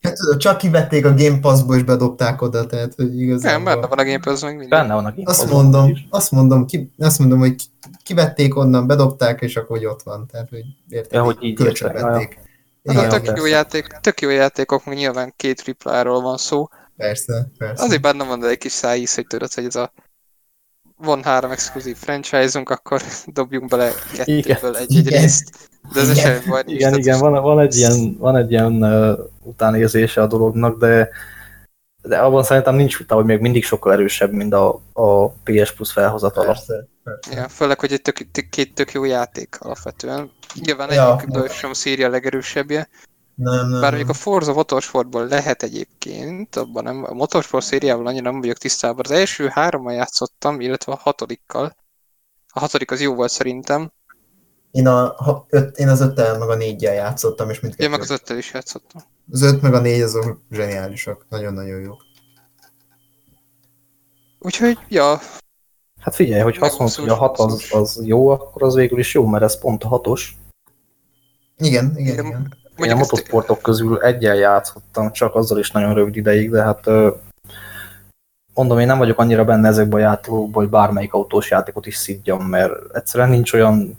tudod, csak kivették a Game Pass-ból és bedobták oda, tehát hogy nem, igazából... benne van a Game Pass meg minden. Benne van a Game Azt mondom, is. azt mondom, ki, azt mondom, hogy ki- kivették onnan, bedobták, és akkor hogy ott van. Tehát, hogy érted, Ja, hogy így kölcsön értem, vették. Hát Igen, a tök jó játék, tök jó játékok, meg nyilván két tripláról van szó. Persze, persze. Azért benne van de egy kis szájíz, hogy tudod, hogy ez a van három exkluzív franchise-unk, akkor dobjunk bele kettőből egy-egy Igen. részt. De ez Igen. sem baj. nincs, Igen, igen, van, van egy ilyen, van egy ilyen uh, utánérzése a dolognak, de de abban szerintem nincs vita, hogy még mindig sokkal erősebb, mint a, a PS Plus felhozatala. Persze, persze. Ja, főleg, hogy egy tök, két tök jó játék alapvetően. Nyilván Ja. egyikből sem a széria a legerősebbje, Nem, nem, bár mondjuk a Forza Motorsportból lehet egyébként, abban nem, a Motorsport szériával annyira nem vagyok tisztában. Az első hárommal játszottam, illetve a hatodikkal. A hatodik az jó volt szerintem, Én, a, ha, öt, én az öttel meg a négyel játszottam, és mindkettő. én meg az öttel is játszottam. az öt meg a négy azok zseniálisak. Nagyon-nagyon jók. Úgyhogy, ja, Hát figyelj, hogy azt mondod, hogy a hat az, az jó, akkor az végül is jó, mert ez pont a hatos. Igen, igen, Igen. igen. Én a motorsportok közül egyen játszottam, csak azzal is nagyon rövid ideig, de hát mondom, én nem vagyok annyira benne ezekben a játékokban, hogy bármelyik autós játékot is szidjam, mert egyszerűen nincs olyan,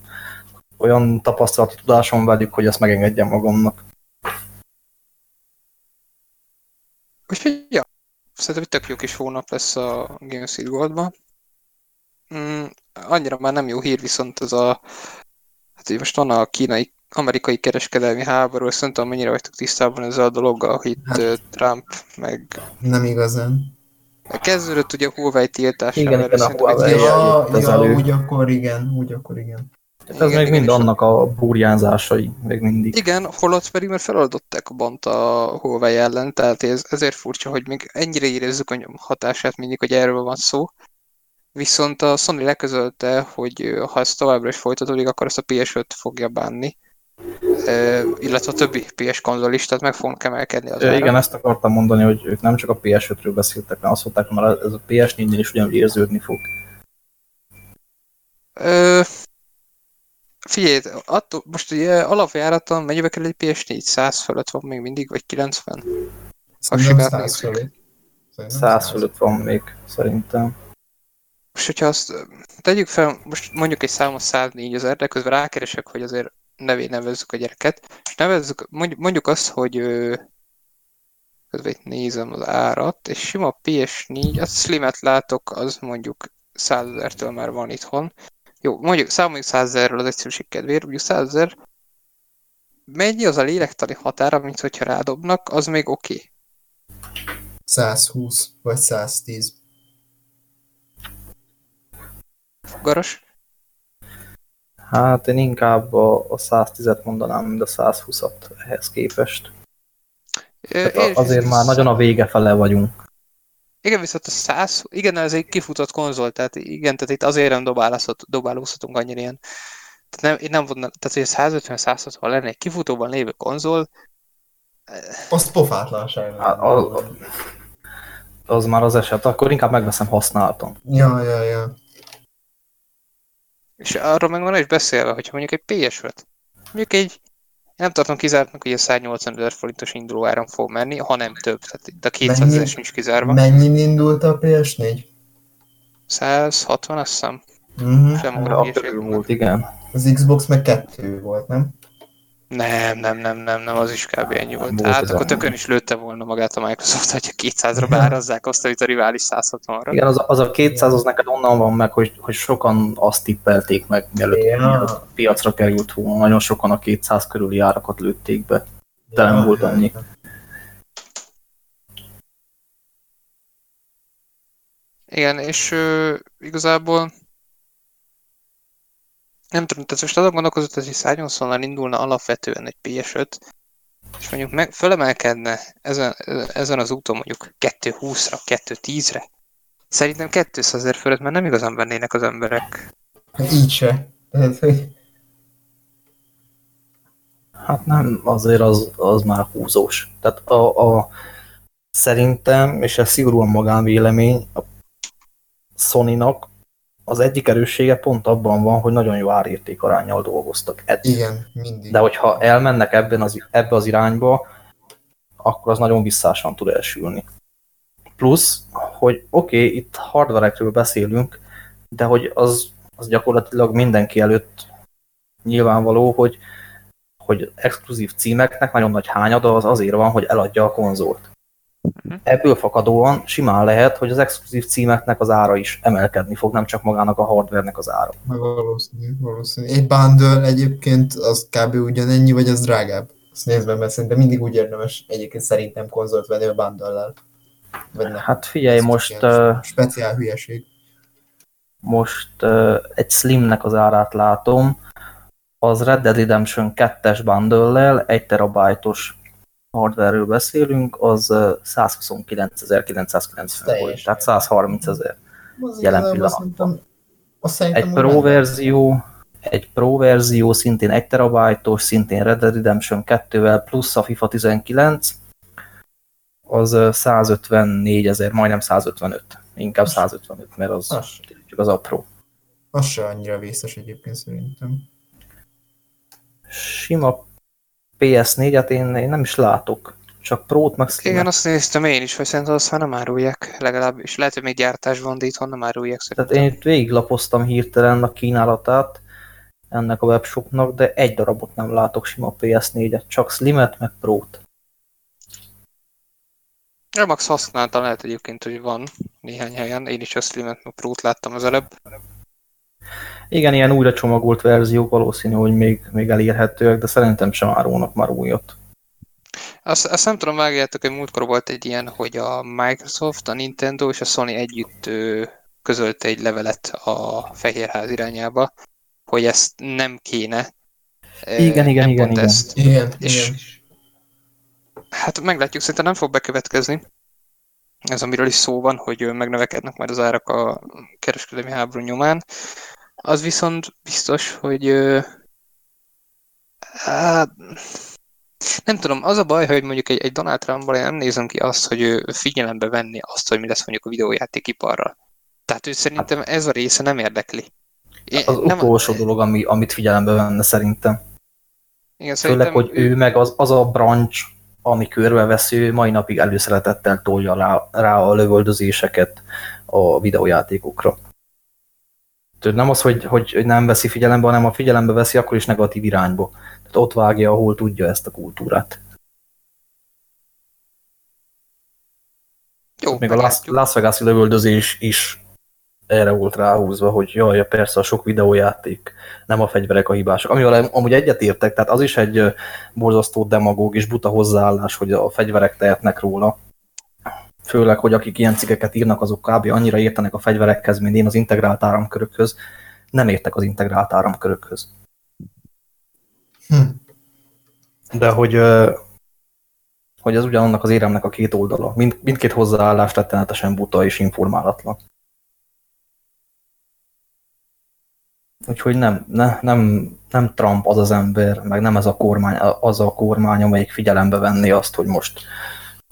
olyan tapasztalati tudásom velük, hogy ezt megengedjem magamnak. úgyhogy, ja, szerintem egy tök jó kis hónap lesz a Games Goldban. Mm, annyira már nem jó hír, viszont ez a, hát hogy most van a kínai, amerikai kereskedelmi háború, ezt nem tudom, mennyire vagytok tisztában ezzel a dologgal, hogy itt Hát- Trump meg Nem igazán. kezdődött ugye a Huawei tiltása, Igen, igen, a Huawei. Ja, ja, úgy akkor igen, úgy akkor igen. Ez Igen, még igen, mind annak a burjánzásai, még mindig. Igen, holott pedig már feloldották a bant a Huawei ellen, tehát ez, ezért furcsa, hogy még ennyire érezzük a nyom- hatását mindig, hogy erről van szó. Viszont a Sony leközölte, hogy ha ez továbbra is folytatódik, akkor ezt a PS5 fogja bánni. Ö, illetve a többi PS konzol is, tehát meg fognak emelkedni az igen, ezt akartam mondani, hogy ők nem csak a PS5-ről beszéltek, hanem azt mondták, hogy már ez a PS4-nél is ugyanúgy érződni fog. Ö, figyelj, attól, most ugye alapjáraton mennyibe kell egy PS4? 100 fölött van még mindig, vagy 90? Szerintem simát 100 nézzük. fölött. Szerintem 100 fölött van még, szerintem. Most, hogyha azt tegyük fel, most mondjuk egy számos 104 ezer, de közben rákeresek, hogy azért nevé nevezzük a gyereket, és nevezzük, mondjuk, azt, hogy közben itt nézem az árat, és sima PS4, az slimet látok, az mondjuk 100 ezertől már van itthon. Jó, mondjuk számoljuk 100 ezerről az egyszerűség kedvéért, mondjuk 100 ezer, mennyi az a lélektani határa, mint hogyha rádobnak, az még oké. Okay. 120 vagy 110. Garas? Hát én inkább a, a 110-et mondanám, mint a 120-at ehhez képest. Ö, Tehát én azért már nagyon a vége fele vagyunk. Igen, viszont a 100, igen, ez egy kifutott konzol, tehát igen, tehát itt azért nem dobálózhat, dobálózhatunk annyira ilyen. Tehát nem, nem vonnak, tehát hogy 150-160 lenne egy kifutóban lévő konzol, Azt pofátlanság. A, a, a, az már az eset, akkor inkább megveszem használtan. Ja, ja, ja. És arról meg van is beszélve, hogyha mondjuk egy PS5, mondjuk egy, nem tartom kizártnak, hogy a 180 ezer forintos induló áram fog menni, ha nem több. Tehát itt a 200 Mennyi- ezer nincs kizárva. Mennyin indult a PS4? 160 azt hiszem. Uh-huh. Sem körül volt, igen. Az Xbox meg kettő volt, nem? Nem, nem, nem, nem, nem, az is kb. ennyi volt. Hát akkor tökön is lőtte volna magát a Microsoft, hogyha 200-ra beárazzák azt, amit a rivális 160-ra. Igen, az, az a 200 az neked onnan van meg, hogy, hogy sokan azt tippelték meg, mielőtt, Ja. piacra került volna. Nagyon sokan a 200 körüli árakat lőtték be. De nem volt annyi. Igen, és ö, igazából nem tudom, tehát most azon gondolkozott, hogy 180-nal indulna alapvetően egy PS5, és mondjuk meg, fölemelkedne ezen, ezen az úton mondjuk 220-ra, 210-re. Szerintem 200 ezer fölött már nem igazán vennének az emberek. Hát Így se. Hát nem, azért az, az már húzós. Tehát a, a, szerintem, és ez szigorúan magánvélemény, a Sony-nak az egyik erőssége pont abban van, hogy nagyon jó árérték arányjal dolgoztak eddig. igen, mindig. De hogyha elmennek ebben az, ebbe az irányba, akkor az nagyon visszásan tud elsülni. Plusz, hogy oké, okay, itt hardverekről beszélünk, de hogy az, az gyakorlatilag mindenki előtt nyilvánvaló, hogy, hogy exkluzív címeknek nagyon nagy hányada az azért van, hogy eladja a konzolt. Mhm. Ebből fakadóan simán lehet, hogy az exkluzív címeknek az ára is emelkedni fog, nem csak magának a hardvernek az ára. Valószínű, valószínű. Egy bundle egyébként az kb. ugyanennyi, vagy az drágább? Azt nézd meg, mert szerintem mindig úgy érdemes egyébként szerintem konzolt venni a bundle Vagy. Hát figyelj, Ez most... Uh, Speciál hülyeség. most uh, egy Slimnek az árát látom, az Red Dead Redemption 2-es bundle 1 terabájtos hardware-ről beszélünk, az uh, 129.990 volt, Teljesen. tehát 130 ezer. Jelen pillanatban. Egy Pro verzió, egy Pro verzió szintén 1 terabájtos, szintén Red Dead Redemption 2-vel plusz a FIFA 19, az ö, 154 ezer, majdnem 155. Inkább 155, mert az Az, az apró. az se annyira vészes egyébként szerintem. Sima PS4-et én, én nem is látok, csak Pro-t meg Slim-et. Igen, azt néztem én is, hogy szerintem azt már nem árulják legalább, és lehet, hogy még gyártás van, de itthon nem árulják Tehát szerintem. én itt végiglapoztam hirtelen a kínálatát ennek a webshopnak, de egy darabot nem látok sima PS4-et, csak Slimet meg Pro-t. Ja, Max használta, lehet egyébként, hogy van néhány helyen. Én is a Slimet, meg Pro-t láttam az előbb. Igen, ilyen újra csomagolt verziók valószínű, hogy még, még elérhetőek, de szerintem sem árulnak már újat. Azt, azt nem tudom, vágjátok, hogy múltkor volt egy ilyen, hogy a Microsoft, a Nintendo és a Sony együtt közölte egy levelet a Fehérház irányába, hogy ezt nem kéne. Igen, igen, nem igen, igen. Ezt. Igen, És- igen. Hát meglátjuk, szerintem nem fog bekövetkezni. Ez, amiről is szó van, hogy megnövekednek majd az árak a kereskedelmi háború nyomán. Az viszont biztos, hogy ö, hát, nem tudom, az a baj, hogy mondjuk egy, egy Donald Trumpból én nem nézem ki azt, hogy ő figyelembe venni azt, hogy mi lesz mondjuk a videójátékiparral. Tehát ő szerintem ez a része nem érdekli. Én, Az utolsó dolog, ami, amit figyelembe venne szerintem. igen, Főleg, hogy ő meg az, az a branch, ami körbevesző, mai napig előszeretettel tolja rá, rá a lövöldözéseket a videójátékokra. Nem az, hogy, hogy, nem veszi figyelembe, hanem a figyelembe veszi, akkor is negatív irányba. Tehát ott vágja, ahol tudja ezt a kultúrát. Jó, Még a Las, meglátjuk. Las Vegas-i lövöldözés is erre volt ráhúzva, hogy jaj, ja, persze a sok videójáték, nem a fegyverek a hibások. Amivel amúgy egyetértek, tehát az is egy borzasztó demagóg és buta hozzáállás, hogy a fegyverek tehetnek róla. Főleg, hogy akik ilyen cikkeket írnak, azok kb. annyira értenek a fegyverekhez, mint én az integrált áramkörökhöz. Nem értek az integrált áramkörökhöz. Hm. De hogy, hogy ez ugyanannak az éremnek a két oldala. Mind, mindkét hozzáállás rettenetesen buta és informálatlan. Úgyhogy nem, ne, nem, nem Trump az az ember, meg nem ez a kormány, az a kormány, amelyik figyelembe venni azt, hogy most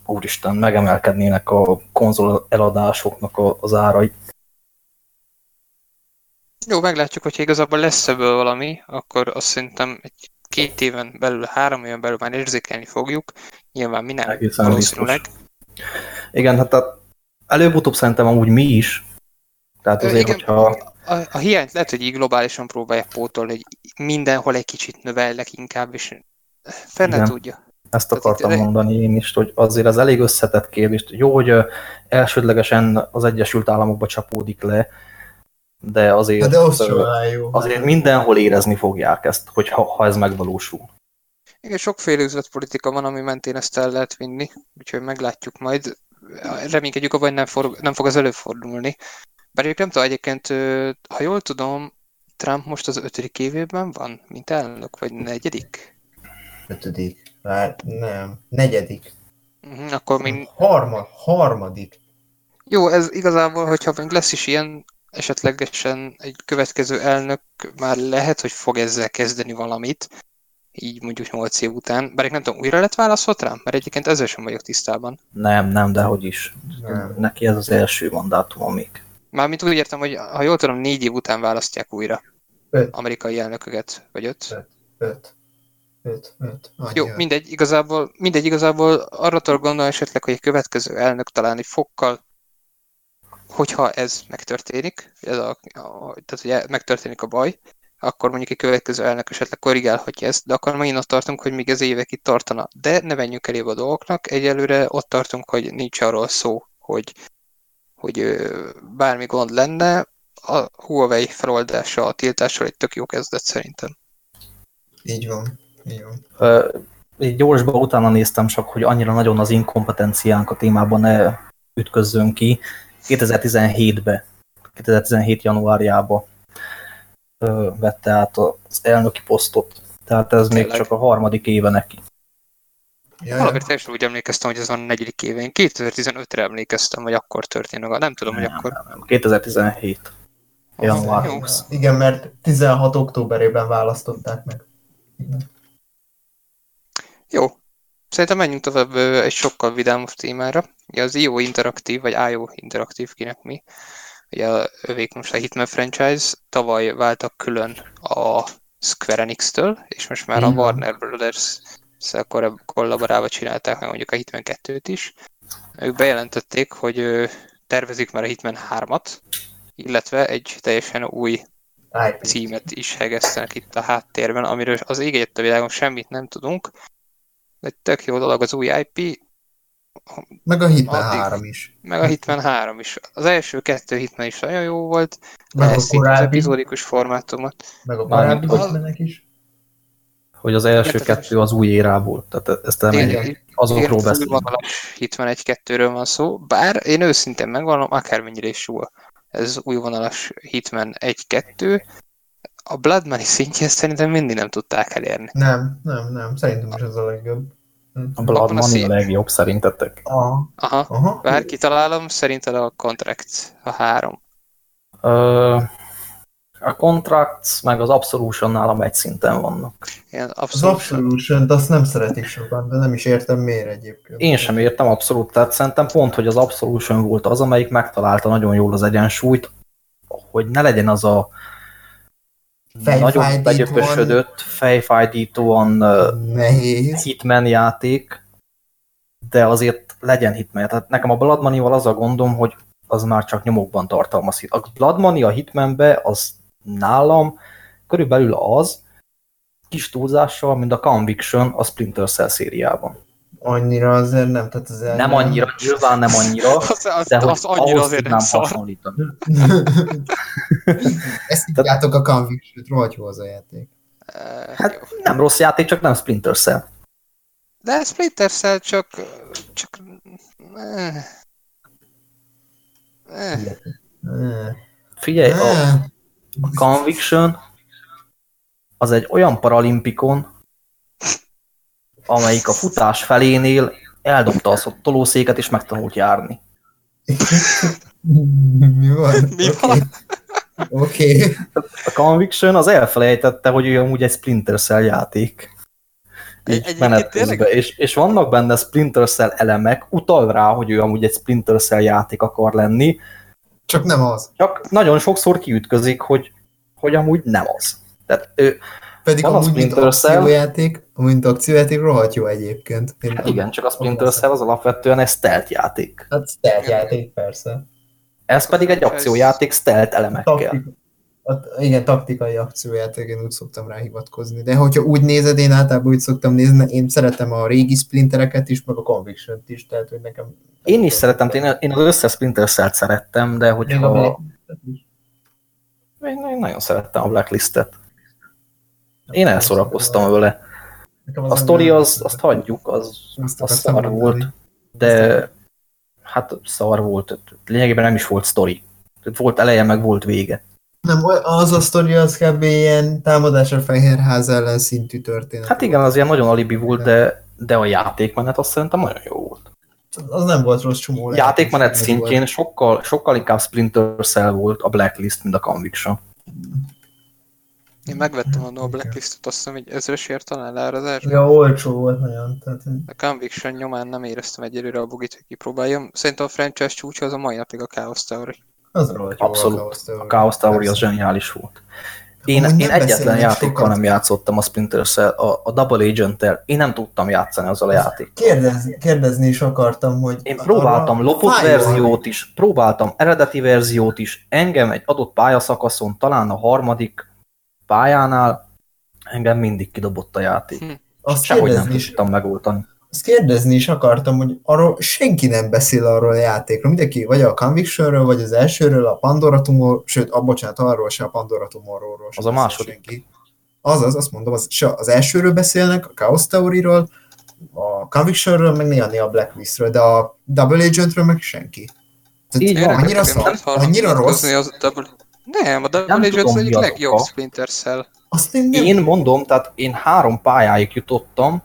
úristen, megemelkednének a konzol eladásoknak az árai. Jó, meglátjuk, hogyha igazából lesz ebből valami, akkor azt szerintem egy két éven belül, három éven belül már érzékelni fogjuk. Nyilván mi nem, Egészen valószínűleg. Igen, hát a, előbb-utóbb szerintem amúgy mi is. Tehát azért, igen. hogyha A, a hiányt lehet, hogy így globálisan próbálják pótolni, hogy mindenhol egy kicsit növelnek inkább, és Igen. tudja. Ezt Tehát akartam itt- mondani én is, hogy azért az elég összetett kérdés. Jó, hogy elsődlegesen az Egyesült Államokba csapódik le, de azért, de jó. azért mindenhol érezni fogják ezt, hogy ha, ha ez megvalósul. Igen, sokféle üzletpolitika van, ami mentén ezt el lehet vinni, úgyhogy meglátjuk majd. Reménykedjük abban, hogy nem, for, nem fog az előfordulni. Bár egyébként nem tudom, egyébként, ha jól tudom, Trump most az ötödik évében van, mint elnök, vagy negyedik? Ötödik. Hát nem. Negyedik. Uh-huh, akkor még Harmad, harmadik. Jó, ez igazából, hogyha még lesz is ilyen, esetlegesen egy következő elnök már lehet, hogy fog ezzel kezdeni valamit, így mondjuk 8 év után. Bár nem tudom, újra lett választott rám? Mert egyébként ezzel sem vagyok tisztában. Nem, nem, de hogy is. Nem. Neki ez az első mandátum még. Mármint úgy értem, hogy ha jól tudom, négy év után választják újra Öt. amerikai elnököket, vagy öt. Öt. Öt. Öt. Annyi Jó, öt. mindegy, igazából, mindegy, igazából arra tudok gondolni esetleg, hogy egy következő elnök talán egy fokkal, hogyha ez megtörténik, ez a, a, tehát ugye megtörténik a baj, akkor mondjuk egy következő elnök esetleg korrigálhatja ezt, de akkor megint ott tartunk, hogy még ez évekig tartana. De ne menjünk elébb a dolgoknak, egyelőre ott tartunk, hogy nincs arról szó, hogy, hogy bármi gond lenne, a Huawei feloldása, a tiltással egy tök jó kezdet szerintem. Így van. Ö, Így gyorsba utána néztem csak, hogy annyira nagyon az inkompetenciánk a témában ne ütközzön ki. 2017-be, 2017 januárjába ö, vette át az elnöki posztot. Tehát ez még Tényleg? csak a harmadik éve neki. Ja, ja. Valamiért teljesen úgy emlékeztem, hogy ez van a negyedik éve. Én 2015-re emlékeztem, hogy akkor történik. Nem tudom, hogy akkor. 2017 január Jó. 20. Igen, mert 16 októberében választották meg. Igen. Jó. Szerintem menjünk tovább egy sokkal vidámabb témára. Ugye az IO Interaktív, vagy IO Interaktív, kinek mi. Ugye a övék most a Hitman franchise. Tavaly váltak külön a Square Enix-től, és most már a Így van. Warner Brothers szel kollaborálva csinálták meg mondjuk a Hitman 2-t is. Ők bejelentették, hogy tervezik már a Hitman 3-at, illetve egy teljesen új címet is hegesztenek itt a háttérben, amiről az ég a világon semmit nem tudunk. Egy tök jó dolog az új IP, Meg a Hitman Addig. 3 is. meg a Hitman 3 is. Az első kettő Hitman is nagyon jó volt, Meg a ezt itt az epizódikus formátumot. meg a korábbi Hitmanek is. Hogy az első Érted? kettő az új érából. Tehát ezt elmenjük. Igen, Azokról beszélünk. újvonalas Hitman 1-2-ről van szó, bár én őszintén megvallom, akármennyire is jó ez újvonalas Hitman 1-2, a Blood Money szintjén szerintem mindig nem tudták elérni. Nem, nem, nem. Szerintem is az a legjobb. A Blood a Money a szín- legjobb szerintetek. Aha. Aha, Aha. bár kitalálom, szerinted a Contract a három. Ö, a Contracts meg az Absolution nálam egy szinten vannak. Ilyen Az abszolút. absolution azt nem szeretik sokan, de nem is értem miért egyébként. Én sem értem abszolút, tehát szerintem pont, hogy az Absolution volt az, amelyik megtalálta nagyon jól az egyensúlyt, hogy ne legyen az a nagyon begyöpösödött, fejfájdítóan Nehéz. hitman játék, de azért legyen hitman. Tehát nekem a Blood Money-val az a gondom, hogy az már csak nyomokban tartalmaz. A Blood Money a hitmanbe az nálam körülbelül az, kis túlzással, mint a Conviction a Splinter Cell szériában. Annyira azért nem, tehát az Nem annyira, nyilván nem annyira, Az, az, de hogy az annyira azért nem tudnám szar. hasonlítani. Ezt hívjátok a Conviction-t, rohadt jó az a játék. Eh, Hát jó. nem rossz játék, csak nem Splinter Cell. De Splinter Cell csak... csak... Eh, eh. Figyelj, a, a Conviction az egy olyan paralimpikon, amelyik a futás felénél eldobta a tolószéket és megtanult járni. Mi van? Mi Oké. van? Oké. A Conviction az elfelejtette, hogy ő amúgy egy Splinter Cell játék. Egyébként menet közben, és, és vannak benne Splinter Cell elemek, utal rá, hogy ő amúgy egy Splinter Cell játék akar lenni, Csak nem az. csak nagyon sokszor kiütközik, hogy, hogy amúgy nem az. Tehát ő, Pedig Van a amúgy, mint Splinter Cell. akciójáték, mint akciójáték rohadt jó egyébként. Én hát igen, csak a Splinter Cell az alapvetően egy stealth játék. Hát stealth játék, persze. Ez pedig egy akciójáték stealth elemekkel. A, igen, taktikai akciójáték, én úgy szoktam rá hivatkozni. De hogyha úgy nézed, én általában úgy szoktam nézni, én szeretem a régi splintereket is, meg a Conviction-t is, tehát hogy nekem... Én is szeretem, én, én az összes Splinter szerettem, de a hogyha... Black- Én, én nagyon szerettem a Blacklistet. Én elszorakoztam vele. A sztori az, azt hagyjuk, az, az szar volt, de hát szar volt. Lényegében nem is volt sztori. Tehát Volt eleje, meg volt vége. Nem, az a sztori az kb. ilyen támadás a Fehérház ellen szintű történet. Hát igen, az ilyen nagyon alibi volt, de, de a játékmenet azt szerintem nagyon jó volt. Az nem volt rossz csomó. Játékmenet szintjén sokkal, sokkal inkább Splinter Cell volt a Blacklist, mint a Conviction. Én megvettem a No Blacklistot, azt hiszem egy ezresért talán leárazás. volt. Ja, olcsó volt nagyon. Tehát, hogy- A Conviction nyomán nem éreztem egyelőre a bugit, hogy kipróbáljam. Szerintem a franchise csúcsa az a mai napig a Chaos Tower. az rohadt Abszolút. Theory. A Chaos Theory az zseniális volt. Én, Amúgy én egyetlen játékkal sokat. nem játszottam a Splinter Cell, a, a Double Agent-tel. Én nem tudtam játszani azzal a játék. Kérdezni, kérdezni is akartam, hogy... Én próbáltam lopott fájó- verziót is, próbáltam eredeti verziót is, engem egy adott pályaszakaszon, talán a harmadik pályánál, engem mindig kidobott a játék. Hm. Azt Sehogy nem is, tudtam megoldani. azt kérdezni is akartam, hogy arról senki nem beszél arról a játékról. Mindenki vagy a Convictionről, vagy az elsőről, a Pandora Tumor, sőt, a, bocsánat, arról se a Pandora Tumorról. Az a második. Senki. Az az, azt mondom, az, se az elsőről beszélnek, a Chaos Theory-ról, a Convictionről, meg néha a Blacklistről, de a Double Agentről meg senki. Tehát Így van, annyira szar, annyira rossz, Az double... Nem, a Double tudom, az egyik legjobb. Splinter Cell. azt én nem Én mondom, tehát én három pályáig jutottam,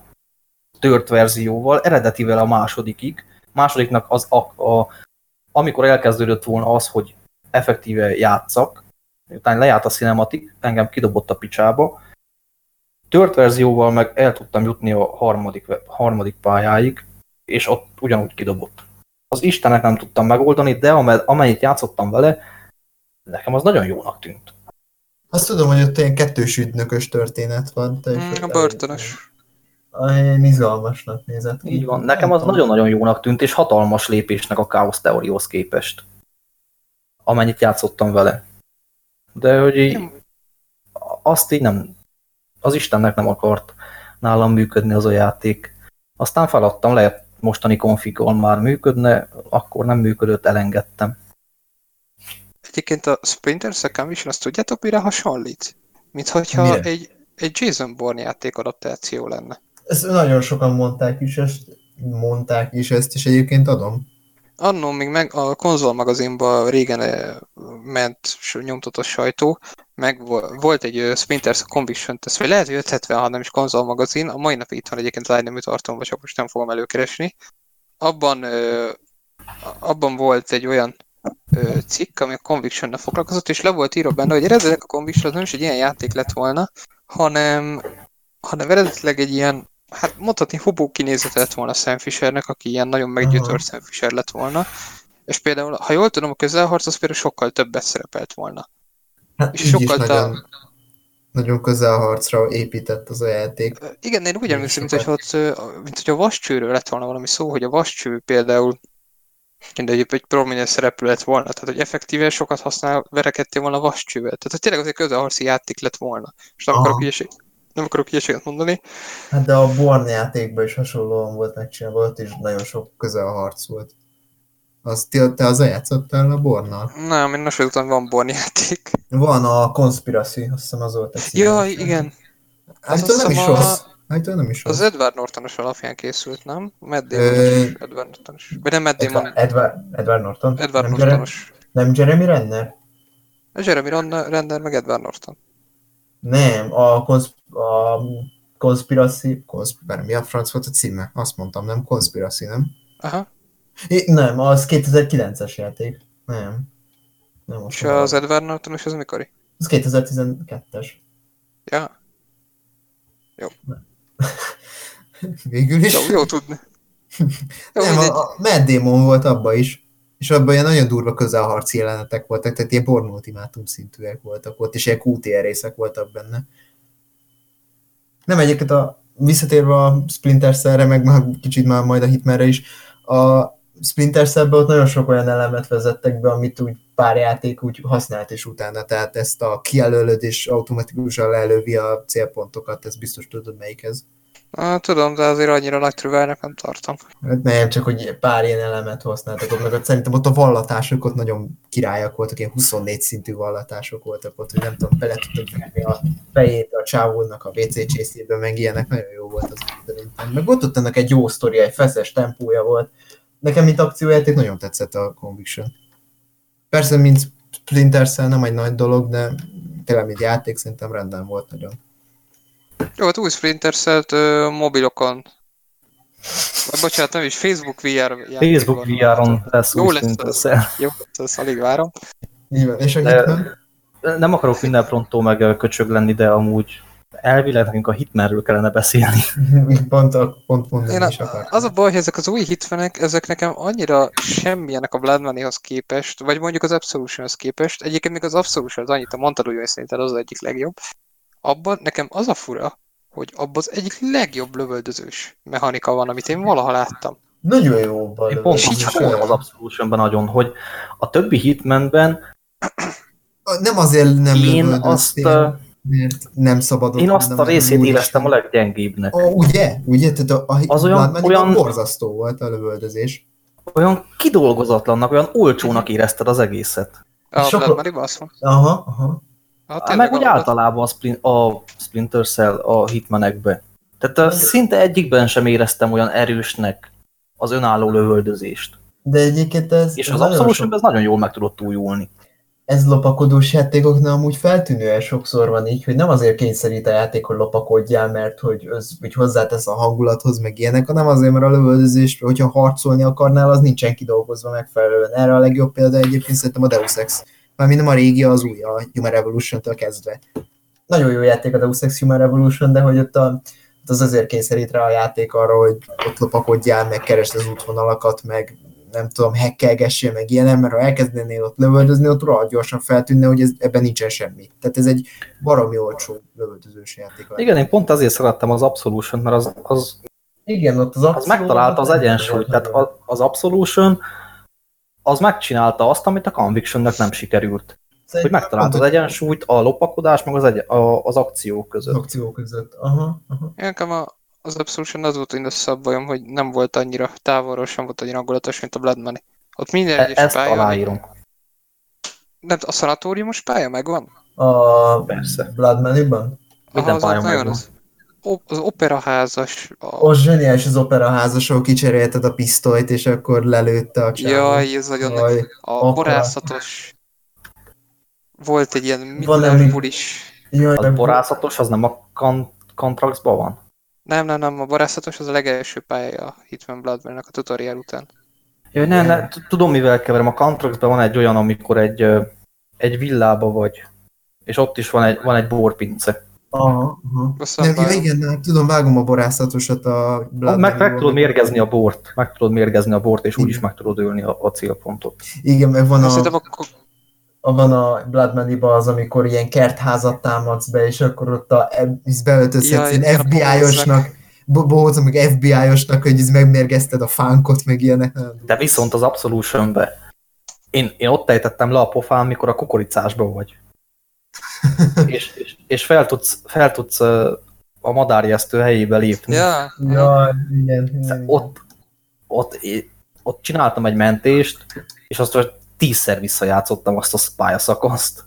tört verzióval, eredetivel a másodikig. Másodiknak az, a, a, amikor elkezdődött volna az, hogy effektíve játszak, utána lejárt a cinematik, engem kidobott a picsába. Tört verzióval meg el tudtam jutni a harmadik, harmadik pályáig, és ott ugyanúgy kidobott. Az Istenek nem tudtam megoldani, de ame- amennyit játszottam vele, nekem az nagyon jónak tűnt. Azt tudom, hogy ott ilyen kettős ügynökös történet van. Mm, A börtönös. Én izgalmasnak nézett. Így van. Nekem az nagyon-nagyon jónak tűnt, és hatalmas lépésnek a Chaos Theoryhoz képest. Amennyit játszottam vele. De hogy így, azt így nem, az Istennek nem akart nálam működni az a játék. Aztán feladtam, lehet mostani konfigol már működne, akkor nem működött, elengedtem. Egyébként a Splinter Cell azt tudjátok mire hasonlít? Mint hogyha Mire? egy, egy Jason Bourne játék adaptáció lenne. Ezt nagyon sokan mondták is, ezt mondták is ezt, és egyébként adom. Annó még meg a konzol magazinban régen ment nyomtatott sajtó, meg vo- volt egy Splinter Conviction tesz, vagy lehet, hogy 576 nem is konzol magazin, a mai napig itt van egyébként az iNemű tartalomban, csak most nem fogom előkeresni. Abban, abban volt egy olyan cikk, ami a conviction foglalkozott, és le volt írva benne, hogy eredetileg a Conviction az nem is egy ilyen játék lett volna, hanem, hanem eredetileg egy ilyen, hát mondhatni hobó kinézete lett volna Sam Fishernek, aki ilyen nagyon meggyötört. Sam Fisher lett volna. És például, ha jól tudom, a közelharc az például sokkal többet szerepelt volna. Hát És így is sokkal nagyon, nagyon közel harcra épített az a játék. Igen, én úgy Nagyon emlékszem, mint hogy, ott, mint hogy a vascsőről lett volna valami szó, hogy a vascső például de egy, egy prominens szereplő lett volna, tehát hogy effektíve sokat használ, verekedtél volna a vascsővel. Tehát hogy tényleg az egy közelharci játék lett volna. És nem Aha. akarok, ilyeség, nem akarok ilyeséget mondani. Hát de a Born játékban is hasonlóan volt megcsinálva, ott is nagyon sok közel harc volt. Az, te, te az játszottál a Bornnal? Nem, én most tudom, van Born játék. Van a Conspiracy, azt hiszem az volt a címe. Ja, igen. Állítólag nem azt is hiszem a- Állítólag nem is Az. Edward Nortonos alapján készült, nem? Matt Ö, Damon is Edward Nortonos. Vagy nem Matt Damon, Edward, Edward, Edward Norton? Edward nem, Nortonos. nem Jeremy Renner? Jeremy Renner, meg Edward Norton. Nem, a, konsz, a Conspiracy, conspiracy, mi a franc volt a címe? Azt mondtam, nem Conspiracy, nem? Aha. É, nem, az 2009-es játék. Nem. Nem És mondom. az Edward Nortonos az mikori? Az 2012-es. Ja. Végül is. Jó, jó tudni. Jó, nem, a, a Mad Demon volt abba is, és abban ilyen nagyon durva közelharci jelenetek voltak, tehát ilyen pornóultimátum szintűek voltak ott, és ilyen QTR részek voltak benne. Nem egyébként a, visszatérve a Splinter Cell-re, meg már kicsit már majd a Hitmanre is, a Splinter Cell-be ott nagyon sok olyan elemet vezettek be, amit úgy pár játék úgy használt is utána, tehát ezt a kijelölöd és automatikusan lelövi a célpontokat, ez biztos tudod melyik ez. Ah, tudom, de azért annyira nagy trüvelnek nem tartom. Hát nem, csak hogy pár ilyen elemet használtak ott, meg ott szerintem ott a vallatások ott nagyon királyak voltak, ilyen 24 szintű vallatások voltak ott, hogy nem tudom, bele tudtad venni a fejét a csávónak a WC csészébe, meg ilyenek, nagyon jó volt az szerintem. Meg ott ott ennek egy jó sztoria, egy feszes tempója volt. Nekem, mint akciójáték, nagyon tetszett a Conviction. Persze, mint Splinter Cell nem egy nagy dolog, de tényleg, mint játék, szerintem rendben volt nagyon. Jó, hát új Splinter Cell-t ö, mobilokon. Vagy bocsánat, nem is, Facebook VR Facebook. VR-on lesz Jó új lesz Splinter az. Cell. Jó, ezt alig várom. Van. És a De-? Nem akarok minden fronttól meg köcsög lenni, de amúgy elvileg nekünk a Hitmanről kellene beszélni. Pont, a- pont mondani Én a, is akartam. az a baj, hogy ezek az új hitvenek, ezek nekem annyira semmilyenek a Blood Money-hoz képest, vagy mondjuk az Absolutionhoz képest. Egyébként még az Absolution az annyit, a mondtad hogy szerintem az az egyik legjobb. Abban nekem az a fura, hogy abban az egyik legjobb lövöldözős mechanika van, amit én valaha láttam. Nagyon jó. Én pont És így mondom az Absolutionben nagyon, hogy a többi Hitmanben Nem azért nem én lövöldöztél, azt, mert nem szabadott. én azt a részét éreztem a leggyengébbnek. Ó, ugye? Ugye? Tehát a, a, Az olyan- olyan- borzasztó volt a lövöldözés. Olyan kidolgozatlannak, olyan olcsónak érezted az egészet. A Sok- Blood. Aha, aha. Hát Meg tényleg úgy a- általában a, Splin- a Splinter Cell a Hitmanekbe. Tehát ö, szinte egyikben sem éreztem olyan erősnek az önálló lövöldözést. De egyébként ez, És az nagyon Absolutionben ez nagyon jól meg tudott újulni. Ez lopakodós játékoknál amúgy feltűnően sokszor van így, hogy nem azért kényszerít a játék, hogy lopakodjál, mert hogy, az, hogy hozzátesz a hangulathoz, meg ilyenek, hanem azért, mert a lövöldözés, hogyha harcolni akarnál, az nincsen kidolgozva megfelelően. Erre a legjobb példa egyébként szerintem a Deus Ex. Mármint nem a régi, az új, a Human Revolution-től kezdve. Nagyon jó játék a Deus Ex Human Revolution, de hogy ott, a, az azért kényszerít rá a játék arra, hogy ott lopakodjál, meg keresd az útvonalakat, meg nem tudom, hekkelgessél, meg ilyenem, mert ha elkezdenél ott lövöldözni, ott rohadt gyorsan feltűnne, hogy ez, ebben nincsen semmi. Tehát ez egy baromi olcsó lövöldözős játék. Igen, én pont azért szerettem az Absolution, mert az, az, Igen, ott az, az megtalálta az egyensúlyt. Tehát az Absolution az megcsinálta azt, amit a Convictionnek nem sikerült. Hogy Szerintem megtalálta az egyensúlyt a lopakodás meg az, egy, a, az akció az között. akció között. Aha, aha. Én Nekem a, az Absolution az volt mindössze a bajom, hogy nem volt annyira távolról sem volt annyira hangulatos, mint a Blood Money. Ott minden E- egyes Ezt pálya, aláírom. nem, a szanatóriumos pálya megvan? A Persze. Blood Money-ban? Minden az pálya megvan. az, az operaházas, a, Ott zseniális az operaházas, ahol kicserélted a pisztolyt, és akkor lelőtte a csávó. jaj, ez nagyon Jaj, a akkor- borászatos, volt egy ilyen ami- bulis, Jaj, Az meg- borászatos, az nem a Contraxban van? Nem, nem, nem, a borászatos az a legelső pálya a Hitman Blood Money-nak a tutorial után. Ja, ne, ne, t- tudom mivel keverem. A Contraxban van egy olyan, amikor egy, egy villába vagy, és ott is van egy, van egy borpince. Aha, aha. Nem, igen, hát tudom, vágom a borászatosat a Blood Meg, meg tudod mérgezni a bort, meg tudod mérgezni a bort, és úgyis meg tudod ölni a, a célpontot. Igen, meg van a, Szerintem a, van a Blood Money-ba az, amikor ilyen kertházat támadsz be, és akkor ott a, ez beöltözhetsz ilyen FBI-osnak, bo- bohóc, meg FBI-osnak, hogy ez megmérgezted a fánkot, meg ilyenek. De viszont az Absolutionbe én, én ott ejtettem le a pofám, mikor a kukoricásban vagy. és, és, és fel tudsz, fel tudsz a madárjesztő helyébe lépni. Ja, Ja, igen. igen. Ott, ott, é- ott csináltam egy mentést, és azt hogy tízszer visszajátszottam azt a pályaszakaszt.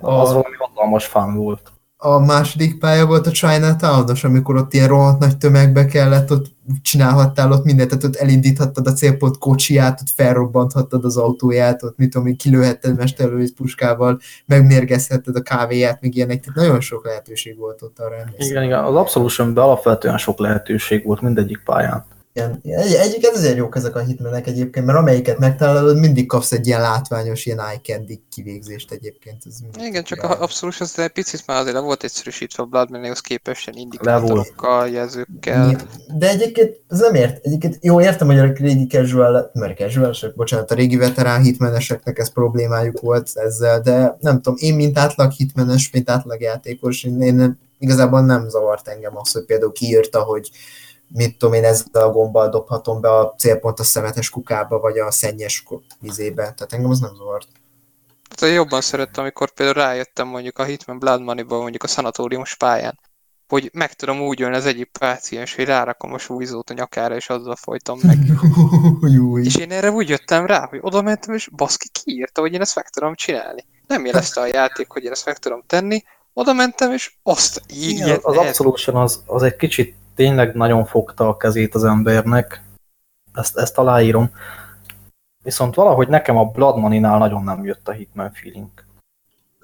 Az a, valami hatalmas fán volt. a második pálya volt a Chinatown-os, amikor ott ilyen rohadt nagy tömegbe kellett, ott csinálhattál ott mindent, tehát ott elindíthattad a célpont kocsiját, ott felrobbanthattad az autóját, ott mit tudom én, kilőhetted mesterlővész puskával, megmérgezhetted a kávéját, meg ilyenek, tehát nagyon sok lehetőség volt ott arra emlékszem. Igen, igen, az Absolutionben alapvetően sok lehetőség volt mindegyik pályán. Igen. Egy, egyiket azért jók ezek a hitmenek egyébként, mert amelyiket megtalálod, mindig kapsz egy ilyen látványos, ilyen eye candy kivégzést egyébként. Ez Igen, csak a abszolút az egy picit már azért le volt egyszerűsítve a Blood Money-hoz képest ilyen indikátorokkal, jelzőkkel. De egyébként ez nem ért. Egyébként jó, értem, hogy a régi casual, mert casual, bocsánat, a régi veterán hitmeneseknek ez problémájuk volt ezzel, de nem tudom, én mint átlag hitmenes, mint átlag játékos, én, én nem, igazából nem zavart engem az, hogy például kiírta, hogy mit tudom én, ezzel a gombbal dobhatom be a célpont a szemetes kukába, vagy a szennyes vizébe. Tehát engem az nem zavart. Tehát jobban szerettem, amikor például rájöttem mondjuk a Hitman Blood Money-ból mondjuk a szanatóriumos pályán, hogy meg tudom úgy ölni az egyik páciens, hogy rárakom a súlyzót a nyakára, és azzal folytam meg. Jó, És én erre úgy jöttem rá, hogy oda mentem, és baszki kiírta, hogy én ezt meg tudom csinálni. Nem jelezte a játék, hogy én ezt meg tudom tenni, oda mentem, és azt így Igen, az Absolution az, az egy kicsit tényleg nagyon fogta a kezét az embernek. Ezt, ezt aláírom. Viszont valahogy nekem a Blood Money-nál nagyon nem jött a Hitman feeling.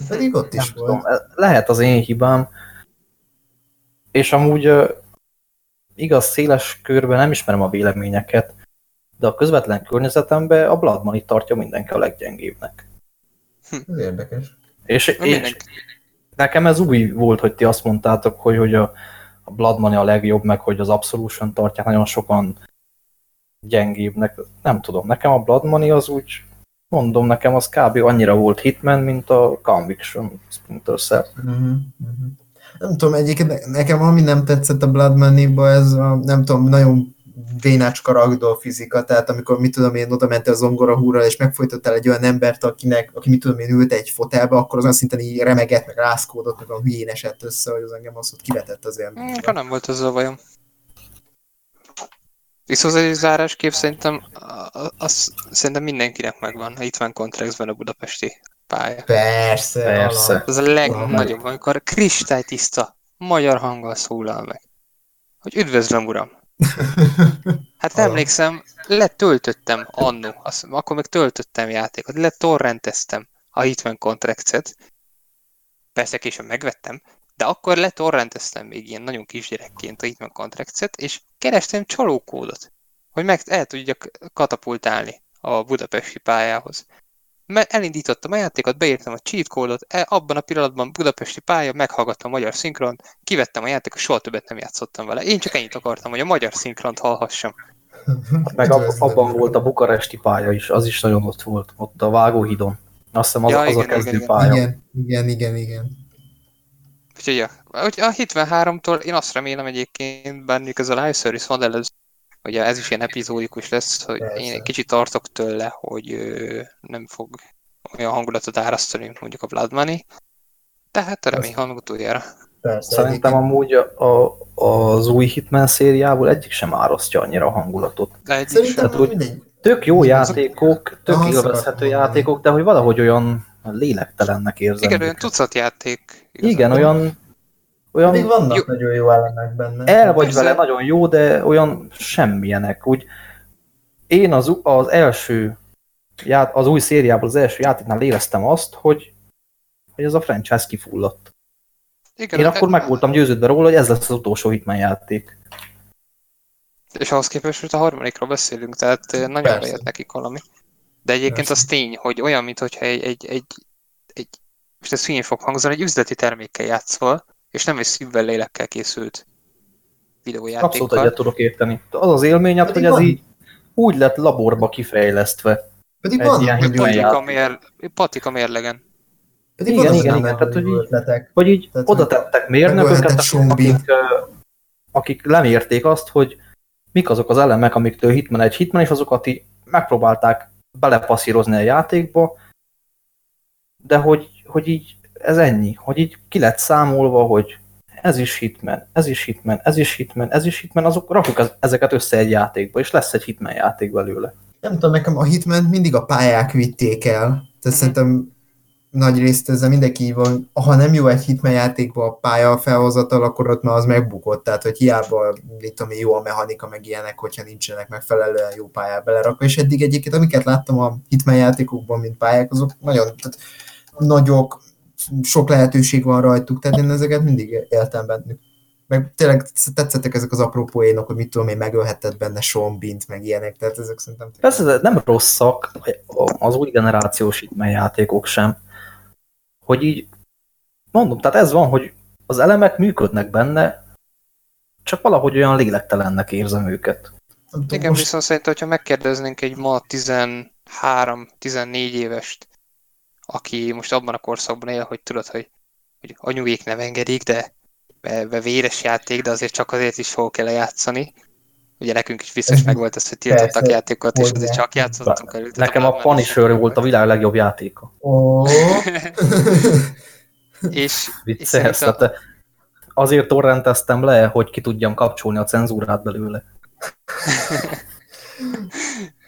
Pedig ott is tudom, volt. e- lehet az én hibám. És amúgy igaz, széles körben nem ismerem a véleményeket, de a közvetlen környezetemben a Blood Money tartja mindenki a leggyengébbnek. Ez érdekes. És, és nekem ez új volt, hogy ti azt mondtátok, hogy, hogy a, a Blood Money a legjobb, meg hogy az Absolution tartják nagyon sokan gyengébbnek. Nem tudom, nekem a Blood Money az úgy, mondom, nekem az kb. annyira volt Hitman, mint a Conviction Splinter Cell. Uh-huh, uh-huh. Nem tudom, egyébként ne- nekem ami nem tetszett a Blood Money-ba, ez a, nem tudom, nagyon vénácska ragdoll fizika, tehát amikor, mit tudom én, oda mentél zongora húrral, és megfojtottál egy olyan embert, akinek, aki, mit tudom én, ült egy fotelbe, akkor az szinten így remegett, meg rászkódott, meg a hülyén esett össze, hogy az engem az ott kivetett az Mm, ilyen. Nekem nem volt ezzel a bajom. Viszont egy zárásképp szerintem, az szerintem mindenkinek megvan, ha itt van Contraxben a budapesti pálya. Persze, Persze. alap. Ez a legnagyobb, amikor kristálytiszta magyar hanggal szólal meg. Hogy üdvözlöm, uram! Hát emlékszem, letöltöttem annó, azt, akkor még töltöttem játékot, letorrenteztem a Hitman Contracts-et, persze később megvettem, de akkor letorrenteztem még ilyen nagyon kisgyerekként a Hitman Contracts-et, és kerestem csalókódot, hogy meg el tudjak katapultálni a budapesti pályához. Elindítottam a játékot, beírtam a cheat kódot, e, abban a pillanatban budapesti pálya, meghallgattam a magyar szinkron, kivettem a játékot, soha többet nem játszottam vele. Én csak ennyit akartam, hogy a magyar szinkront hallhassam. Meg ab, abban volt a bukaresti pálya is, az is nagyon ott volt, ott a Vágóhidon. Azt hiszem az, Ja, az igen, a igen, kezdőpálya. Igen, igen, igen, igen. Úgyhogy ja, a 73-tól én azt remélem egyébként, bár mondjuk ez a live service modell, ez, ugye ez is ilyen epizódikus lesz, hogy Persze. én egy kicsit tartok tőle, hogy ö, nem fog olyan hangulatot árasztani, mint mondjuk a Blood Money. De hát remény hallunk utoljára. Persze, Szerintem amúgy a, a, az új Hitman szériából egyik sem árasztja annyira a hangulatot. De egy Szerintem Tehát úgy-. Tök jó játékok, tök Aha, élvezhető játékok, de hogy valahogy olyan lélektelennek érzem. Igen, olyan őket. tucat játék. Igen, olyan, Pedig olyan vannak Jó. nagyon jó elemek benne. el vagy Persze. vele nagyon jó, de olyan semmilyenek. Úgy én az, az első, ját, az új szériából az első játéknál éreztem azt, hogy, hogy ez a franchise kifulladt. Igen, Én akkor meg voltam győződve róla, hogy ez lesz az utolsó Hitman játék. És ahhoz képest, hogy a harmadikról beszélünk, tehát eh, nagyon Persze. nekik valami. De egyébként Persze. az tény, hogy olyan, mintha egy, egy, egy, egy most ez hülyén fog hangzani, egy üzleti termékkel játszol, és nem egy szívvel lélekkel készült Abszolút videójátékkal. egyet tudok érteni. Az az élményed, Pedig hogy ez van. így úgy lett laborba kifejlesztve. Pedig egy vannak ilyen Patika, mér, patika mérlegen. pedig Igen, igen, igen, tehát, hogy így-. Vagy így Tehát, oda hogy tettek mérnököket, akik, akik lemérték azt, hogy mik azok az elemek, amiktől Hitman egy Hitman, és azokat így megpróbálták belepasszírozni a játékba, de hogy, hogy így ez ennyi, hogy így ki lett számolva, hogy ez is Hitman, ez is Hitman, ez is Hitman, ez is Hitman, azok rakjuk ez- ezeket össze egy játékba, és lesz egy Hitman játék belőle. Nem tudom, nekem a Hitman mindig a pályák vitték el. Tehát Mhm. szerintem nagy részt ezzel mindenki így van, ha nem jó egy Hitman játékban a pálya felhozatal, akkor ott már az megbukott, tehát hogy hiába, mit tudom jó a mechanika, meg ilyenek, hogyha nincsenek megfelelően jó pályába belerakva, és eddig egyébként, amiket láttam a Hitman játékokban, mint pályák, azok nagyon tehát nagyok, sok lehetőség van rajtuk, tehát én ezeket mindig éltem bennük. meg tényleg tetszettek ezek az apró poénok, hogy mit tudom én, megölhetett benne Sean Bint, meg ilyenek, tehát ezek szerintem... Persze, de nem rosszak az új generációs játékok sem, hogy így mondom, tehát ez van, hogy az elemek működnek benne, csak valahogy olyan lélektelennek érzem őket. Igen, most... viszont szerintem, hogyha megkérdeznénk egy ma 13-14 évest, aki most abban a korszakban él, hogy tudod, hogy, hogy anyuék nem engedik, de be, be véres játék, de azért csak azért is hol kell játszani. Ugye nekünk is biztos meg volt az, hogy tiltottak Persze, játékot, és azért csak játszottunk előtt. Nekem a Punisher volt a világ legjobb játéka. Oh. és, Vicces, és a... azért torrenteztem le, hogy ki tudjam kapcsolni a cenzúrát belőle.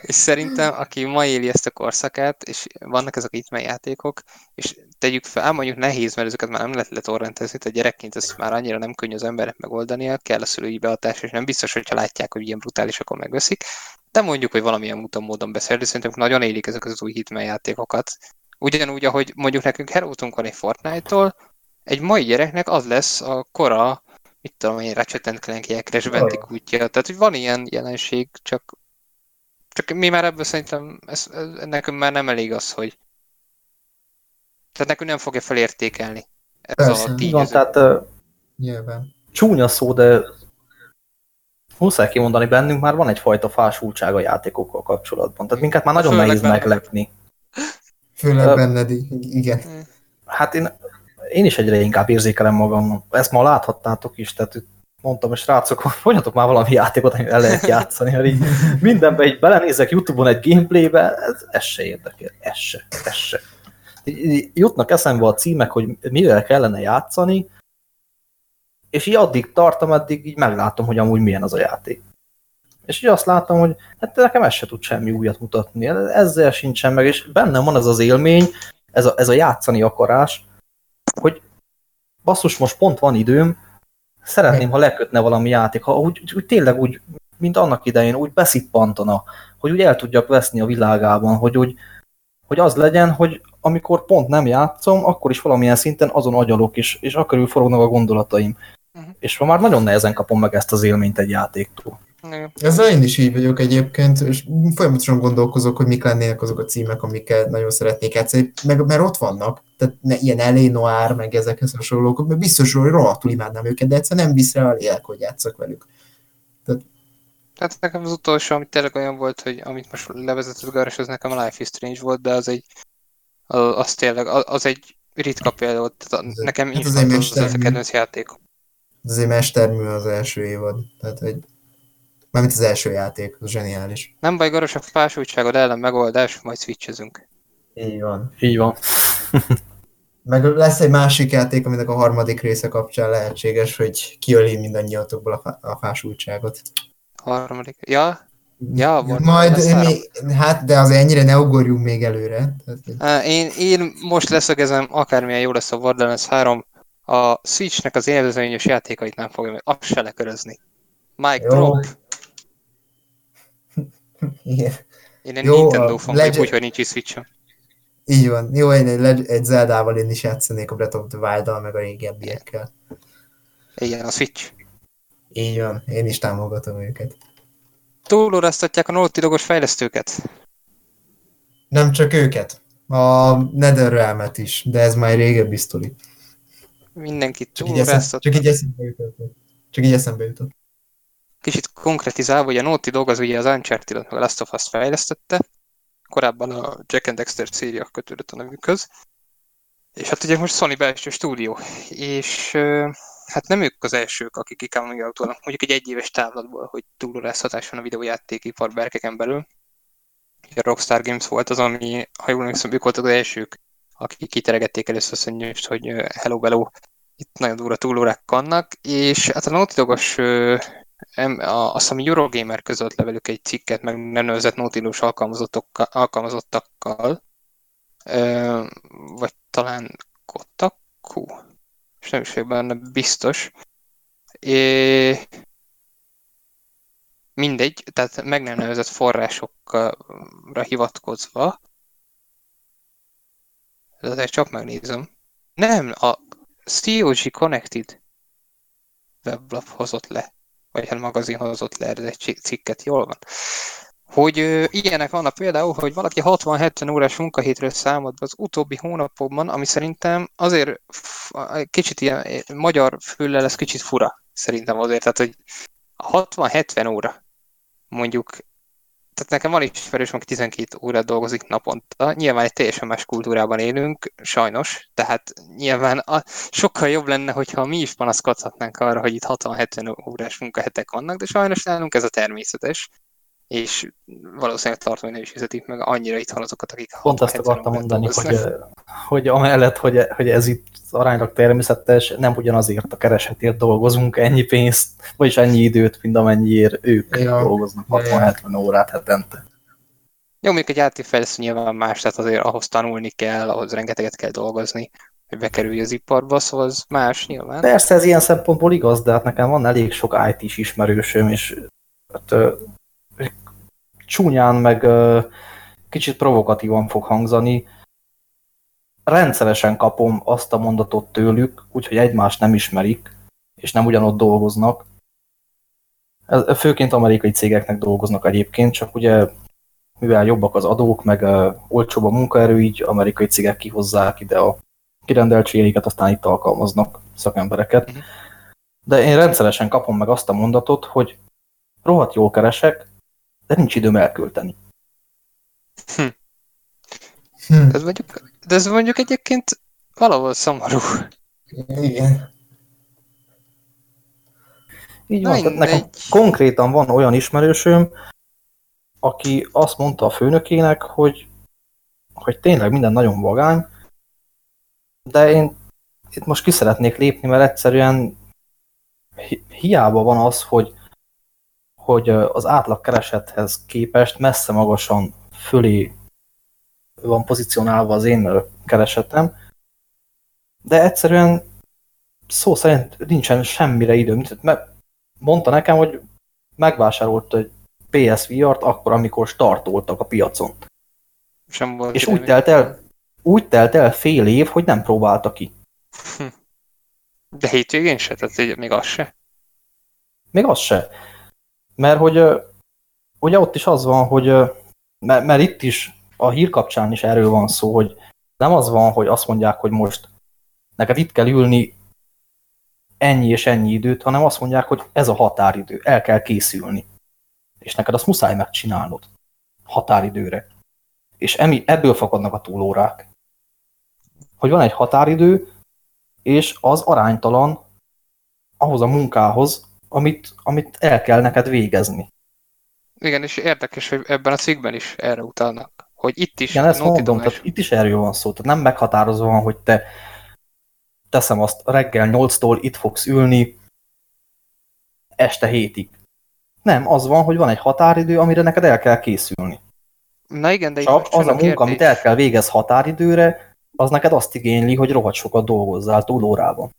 és szerintem, aki ma éli ezt a korszakát, és vannak ezek itt játékok, és tegyük fel, mondjuk nehéz, mert ezeket már nem lehet letorrentezni, tehát gyerekként ezt már annyira nem könnyű az emberek megoldania, kell a szülői beadás, és nem biztos, hogyha látják, hogy ilyen brutális, akkor megveszik. De mondjuk, hogy valamilyen úton módon beszélni, szerintem nagyon élik ezek az új hitmen játékokat. Ugyanúgy, ahogy mondjuk nekünk herótunk van egy Fortnite-tól, egy mai gyereknek az lesz a kora, mit tudom én, Ratchet Clank-je, Crash Bandicoot-ja, tehát hogy van ilyen jelenség, csak csak mi már ebből szerintem, ez, ez, nekünk már nem elég az, hogy tehát nekünk nem fogja felértékelni ez Persze, a tényező. Van, tehát uh, Nyilván. csúnya szó, de muszáj kimondani bennünk, már van egyfajta fásultság a játékokkal kapcsolatban. Tehát minket már nagyon Főleg nehéz benned. meglepni. Főleg uh, benned, igen. Hát én, én is egyre inkább érzékelem magam. Ezt ma láthattátok is, tehát mondtam, hogy srácok, fogjatok már valami játékot, amit el lehet játszani, mert így mindenbe így belenézek Youtube-on egy gameplaybe, ez, ez se érdekel, ez se, ez se. Jutnak eszembe a címek, hogy mivel kellene játszani, és így addig tartom, addig így meglátom, hogy amúgy milyen az a játék. És így azt látom, hogy hát nekem ez se tud semmi újat mutatni, ezzel sincsen meg, és bennem van ez az élmény, ez a, ez a játszani akarás, hogy basszus, most pont van időm, Szeretném, ha lekötne valami játék, ha úgy, úgy tényleg úgy, mint annak idején, úgy beszippantana, hogy úgy el tudjak veszni a világában, hogy úgy, hogy az legyen, hogy amikor pont nem játszom, akkor is valamilyen szinten azon agyalok, és, és akkor forognak a gondolataim. Uh-huh. És ma már nagyon nehezen kapom meg ezt az élményt egy játéktól. Ezzel én is így vagyok egyébként, és folyamatosan gondolkozok, hogy mik lennének azok a címek, amiket nagyon szeretnék játszani, meg, mert ott vannak, tehát ne, ilyen Elé Noir, meg ezekhez hasonlók, mert biztos, hogy rohadtul imádnám őket, de egyszerűen nem visz rá a lélek, hogy játszak velük. Tehát... Tehát nekem az utolsó, amit tényleg olyan volt, hogy amit most levezetett Garas, az nekem a Life is Strange volt, de az egy, az, az tényleg, az egy ritka példa volt. Tehát nekem hát az, az, az, az a kedvenc játék. Ez egy mestermű az első évad. Tehát, hogy Mármint az első játék, az zseniális. Nem baj, Garos, a fásultságod ellen megoldás, majd switchezünk. Így van. Így van. Meg lesz egy másik játék, aminek a harmadik része kapcsán lehetséges, hogy kiöli mindannyiatokból a, fá- a fásultságot. Harmadik? Ja? Ja, van. Majd, mi, hát, de azért ennyire ne ugorjunk még előre. Én, én most leszögezem, akármilyen jó lesz a Borderlands 3, a Switchnek az élvezőnyös játékait nem fogja meg, azt se lekörözni. Mike Drop, igen. Én egy Jó, Nintendo fan Legend... úgyhogy nincs is switch -om. Így van. Jó, én egy, egy Zelda-val én is játszanék a Breath of the Wild-dal, meg a régebbiekkel. Igen, a Switch. Így van, én is támogatom őket. Túlórasztatják a Naughty Dogos fejlesztőket? Nem csak őket. A NetherRealm-et is, de ez már régebbi sztori. Mindenkit túlórasztat. Csak így eszembe jutott. Csak így eszembe jutott kicsit konkretizálva, hogy a Naughty Dog az ugye az uncharted meg a Last of Us fejlesztette, korábban a Jack and Dexter széria kötődött a nevükhöz, és hát ugye most Sony belső stúdió, és hát nem ők az elsők, akik kikámolják mondjuk egy egyéves távlatból, hogy túlórázhatás van a videójátékipar berkeken belül. A Rockstar Games volt az, ami, ha jól emlékszem, ők voltak az elsők, akik kiteregették először a szönnyöst, hogy hello, hello, itt nagyon durva túlórák vannak, és hát a Naughty Dogos azt hiszem Eurogamer között levelük egy cikket, meg nem nevezett Nautilus alkalmazottakkal, vagy talán Kotaku, és nem is vagyok benne biztos. É, mindegy, tehát meg nem nevezett forrásokra hivatkozva, azért csak megnézem. Nem, a COG Connected weblap hozott le, vagy hát magazin hozott le egy cikket, jól van. Hogy ö, ilyenek vannak például, hogy valaki 60-70 órás munkahétről számolt az utóbbi hónapokban, ami szerintem azért kicsit ilyen magyar füllel ez kicsit fura, szerintem azért, tehát hogy 60-70 óra mondjuk tehát nekem van ismerős, aki 12 órát dolgozik naponta. Nyilván egy teljesen más kultúrában élünk, sajnos, tehát nyilván a, sokkal jobb lenne, hogyha mi is panaszkodhatnánk arra, hogy itt 60-70 órás munkahetek vannak, de sajnos nálunk ez a természetes és valószínűleg tartom, hogy nem is fizetik meg annyira itthon azokat, akik Pont azt akartam mondani, hogy, hogy amellett, hogy, hogy ez itt aránylag természetes, nem ugyanazért a keresetért dolgozunk ennyi pénzt, vagyis ennyi időt, mint amennyiért ők ja. dolgoznak 60-70 órát hetente. Jó, még egy átífejlesztő nyilván más, tehát azért ahhoz tanulni kell, ahhoz rengeteget kell dolgozni, hogy bekerülj az iparba, szóval az más nyilván. Persze, ez ilyen szempontból igaz, de hát nekem van elég sok IT-s ismerősöm, és hát, csúnyán, meg kicsit provokatívan fog hangzani. Rendszeresen kapom azt a mondatot tőlük, úgyhogy egymást nem ismerik, és nem ugyanott dolgoznak. Főként amerikai cégeknek dolgoznak egyébként, csak ugye mivel jobbak az adók, meg olcsóbb a munkaerő, így amerikai cégek kihozzák ide a kirendeltségeiket, aztán itt alkalmaznak szakembereket. Mhm. De én rendszeresen kapom meg azt a mondatot, hogy rohadt jól keresek, de nincs időm elkölteni. Hm. Hm. Ez mondjuk, de ez mondjuk egyébként valahol szomorú. Igen. Így van, tehát nekem egy... konkrétan van olyan ismerősöm, aki azt mondta a főnökének, hogy, hogy tényleg minden nagyon vagány, de én itt most ki szeretnék lépni, mert egyszerűen hi hiába van az, hogy hogy az átlag keresethez képest messze magasan fölé van pozícionálva az én keresetem, de egyszerűen szó szerint nincsen semmire időm. Mert mondta nekem, hogy megvásárolt egy PSVR-t akkor, amikor startoltak a piacon. Sem volt És úgy telt, el, úgy telt el fél év, hogy nem próbálta ki. De hétvégén se? Tehát még az se? Még az se. Mert hogy ugye ott is az van, hogy mert, mert itt is a hír kapcsán is erről van szó, hogy nem az van, hogy azt mondják, hogy most neked itt kell ülni ennyi és ennyi időt, hanem azt mondják, hogy ez a határidő, el kell készülni. És neked azt muszáj megcsinálnod határidőre. És emi, ebből fakadnak a túlórák. Hogy van egy határidő, és az aránytalan ahhoz a munkához, amit, amit el kell neked végezni. Igen, és érdekes, hogy ebben a cikkben is erre utalnak. Hogy itt is. Igen, ezt mondom, tehát itt is erről van szó. Tehát nem meghatározva van, hogy te teszem azt reggel 8-tól itt fogsz ülni este hétig. Nem, az van, hogy van egy határidő, amire neked el kell készülni. Na igen, de Csak az a munka, kérdés. amit el kell végez határidőre, az neked azt igényli, hogy rohadt sokat dolgozzál túlórában.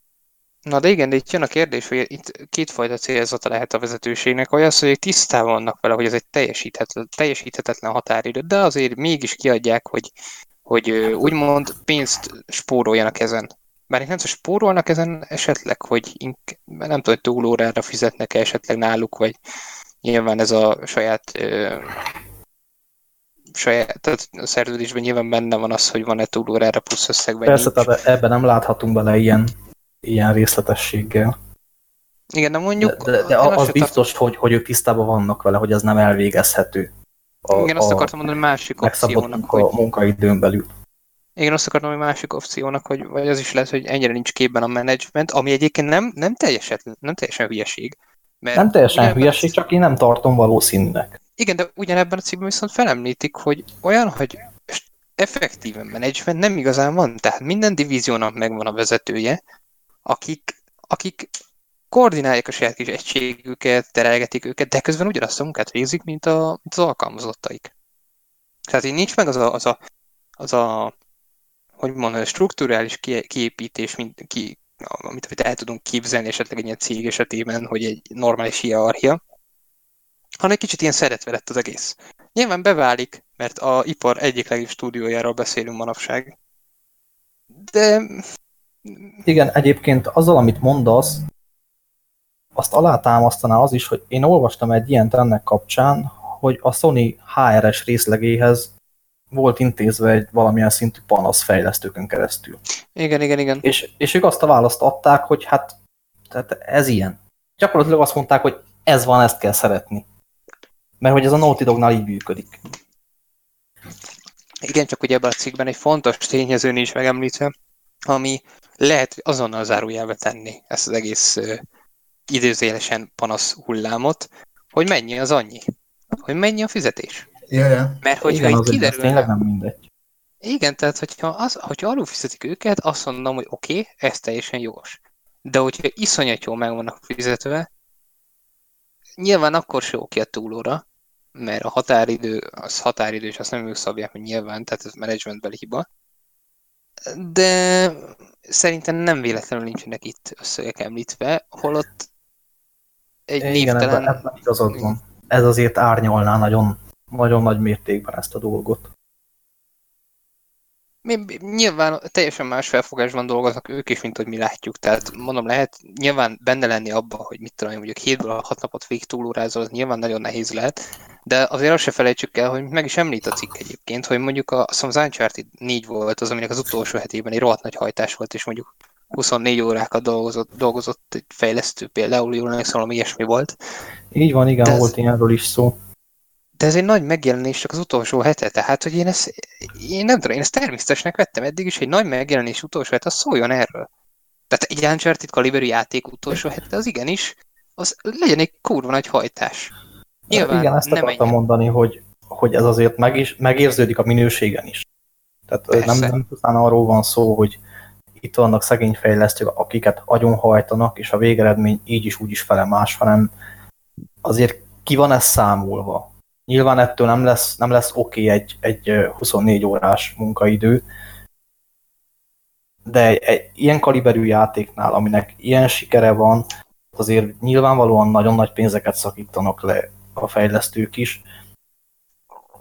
Na de igen, de itt jön a kérdés, hogy itt kétfajta célzata lehet a vezetőségnek, vagy az, hogy tisztában vannak vele, hogy ez egy teljesíthetetlen, teljesíthetetlen határidő, de azért mégis kiadják, hogy, hogy úgymond pénzt spóroljanak ezen. Bár nem tudom, spórolnak ezen esetleg, hogy ink, nem tudom, túlórára fizetnek -e esetleg náluk, vagy nyilván ez a saját ö, saját, tehát a szerződésben nyilván benne van az, hogy van-e túlórára plusz összeg, vagy Persze, nincs. tehát ebben nem láthatunk bele ilyen ilyen részletességgel. Igen, de mondjuk... De, de, de az biztos, tart... hogy, hogy ők tisztában vannak vele, hogy ez nem elvégezhető. A, Igen, azt akartam mondani, másik opciónak, hogy... a munkaidőn belül. Igen, azt akartam, hogy másik opciónak, hogy vagy az is lehet, hogy ennyire nincs képben a menedzsment, ami egyébként nem, nem, teljesen, nem teljesen hülyeség. Mert nem teljesen hülyeség, csak én nem tartom valószínűnek. Igen, de ugyanebben a cikkben viszont felemlítik, hogy olyan, hogy effektíven menedzsment nem igazán van, tehát minden divíziónak megvan a vezetője, akik, akik koordinálják a saját kis egységüket, terelgetik őket, de közben ugyanazt a munkát végzik, mint, a, mint az alkalmazottaik. Tehát így nincs meg az a, az a, az a hogy mondom, strukturális kiépítés, mint, ki, amit, amit el tudunk képzelni esetleg egy ilyen cég esetében, hogy egy normális hierarchia, hanem egy kicsit ilyen szeretve lett az egész. Nyilván beválik, mert a ipar egyik legjobb stúdiójáról beszélünk manapság. De igen, egyébként azzal, amit mondasz, azt alátámasztaná az is, hogy én olvastam egy ilyen ennek kapcsán, hogy a Sony HRS részlegéhez volt intézve egy valamilyen szintű panasz fejlesztőkön keresztül. Igen, igen, igen. És, és ők azt a választ adták, hogy hát tehát ez ilyen. Gyakorlatilag azt mondták, hogy ez van, ezt kell szeretni. Mert hogy ez a Naughty Dognál így működik. Igen, csak ugye ebben a cikkben egy fontos tényező nincs megemlítve, ami lehet, azonnal zárójelbe tenni ezt az egész uh, időzélesen panasz hullámot, hogy mennyi az annyi. Hogy mennyi a fizetés. Ja, ja. Mert hogyha Igen, ez tényleg kiderül, nem mindegy. igen, tehát hogyha, az, hogyha alul fizetik őket, azt mondom, hogy oké, okay, ez teljesen jogos. De hogyha iszonyat jól meg vannak fizetve, nyilván akkor se oké a túlóra, mert a határidő, az határidő, és azt nem ők szabják, hogy nyilván, tehát ez menedzsmentbeli hiba. De szerintem nem véletlenül nincsenek itt összegek említve, holott egy Igen, névtelen... ebben, ebben igazad van. Ez azért árnyalná nagyon, nagyon nagy mértékben ezt a dolgot. Mi, nyilván teljesen más felfogásban dolgoznak ők is, mint hogy mi látjuk. Tehát mondom, lehet nyilván benne lenni abban, hogy mit tudom én, mondjuk hétből a hat napot végig túlórázol, az nyilván nagyon nehéz lehet, de azért azt se felejtsük el, hogy meg is említ a cikk egyébként, hogy mondjuk a, azt hiszem az Uncharted 4 volt az, aminek az utolsó hetében egy rohadt nagy hajtás volt, és mondjuk 24 órákat dolgozott, dolgozott egy fejlesztő például, jól emlékszem, valami ilyesmi volt. Így van, igen, De ez- volt ilyenről is szó. De ez egy nagy megjelenés csak az utolsó hete, tehát hogy én ezt, én nem tudom, én ezt természetesnek vettem eddig is, hogy nagy megjelenés utolsó hete, az szóljon erről. Tehát egy Uncharted kaliberű játék utolsó hete, az igenis, az legyen egy kurva nagy hajtás. Nyilván igen, ezt nem akartam egy, mondani, hogy, hogy ez azért meg is, megérződik a minőségen is. Tehát ö, nem, Persze. nem pusztán arról van szó, hogy itt vannak szegény fejlesztők, akiket agyonhajtanak, és a végeredmény így is úgy is fele más, hanem azért ki van ez számolva. Nyilván ettől nem lesz, nem lesz oké egy, egy ö, 24 órás munkaidő, de egy, egy ilyen kaliberű játéknál, aminek ilyen sikere van, azért nyilvánvalóan nagyon nagy pénzeket szakítanak le a fejlesztők is,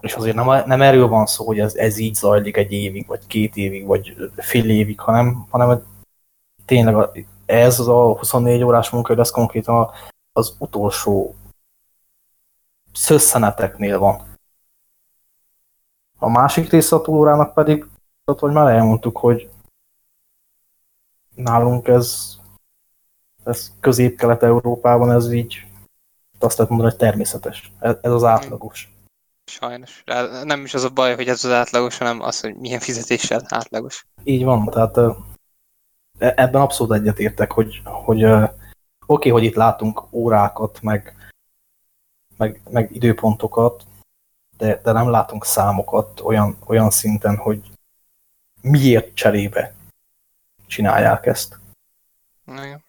és azért nem, nem erről van szó, hogy ez, ez így zajlik egy évig, vagy két évig, vagy fél évig, hanem, hanem tényleg ez a 24 órás munkaidő, ez konkrétan az utolsó szösszeneteknél van. A másik része a túlórának pedig, tehát, hogy már elmondtuk, hogy nálunk ez, ez közép-kelet-európában ez így azt lehet mondani, hogy természetes. Ez, ez az átlagos. sajnos. Nem is az a baj, hogy ez az átlagos, hanem az, hogy milyen fizetéssel átlagos. Így van, tehát e- ebben abszolút egyetértek, hogy, hogy oké, okay, hogy itt látunk órákat, meg, meg, meg időpontokat, de, de nem látunk számokat olyan, olyan szinten, hogy miért cserébe csinálják ezt. Igen.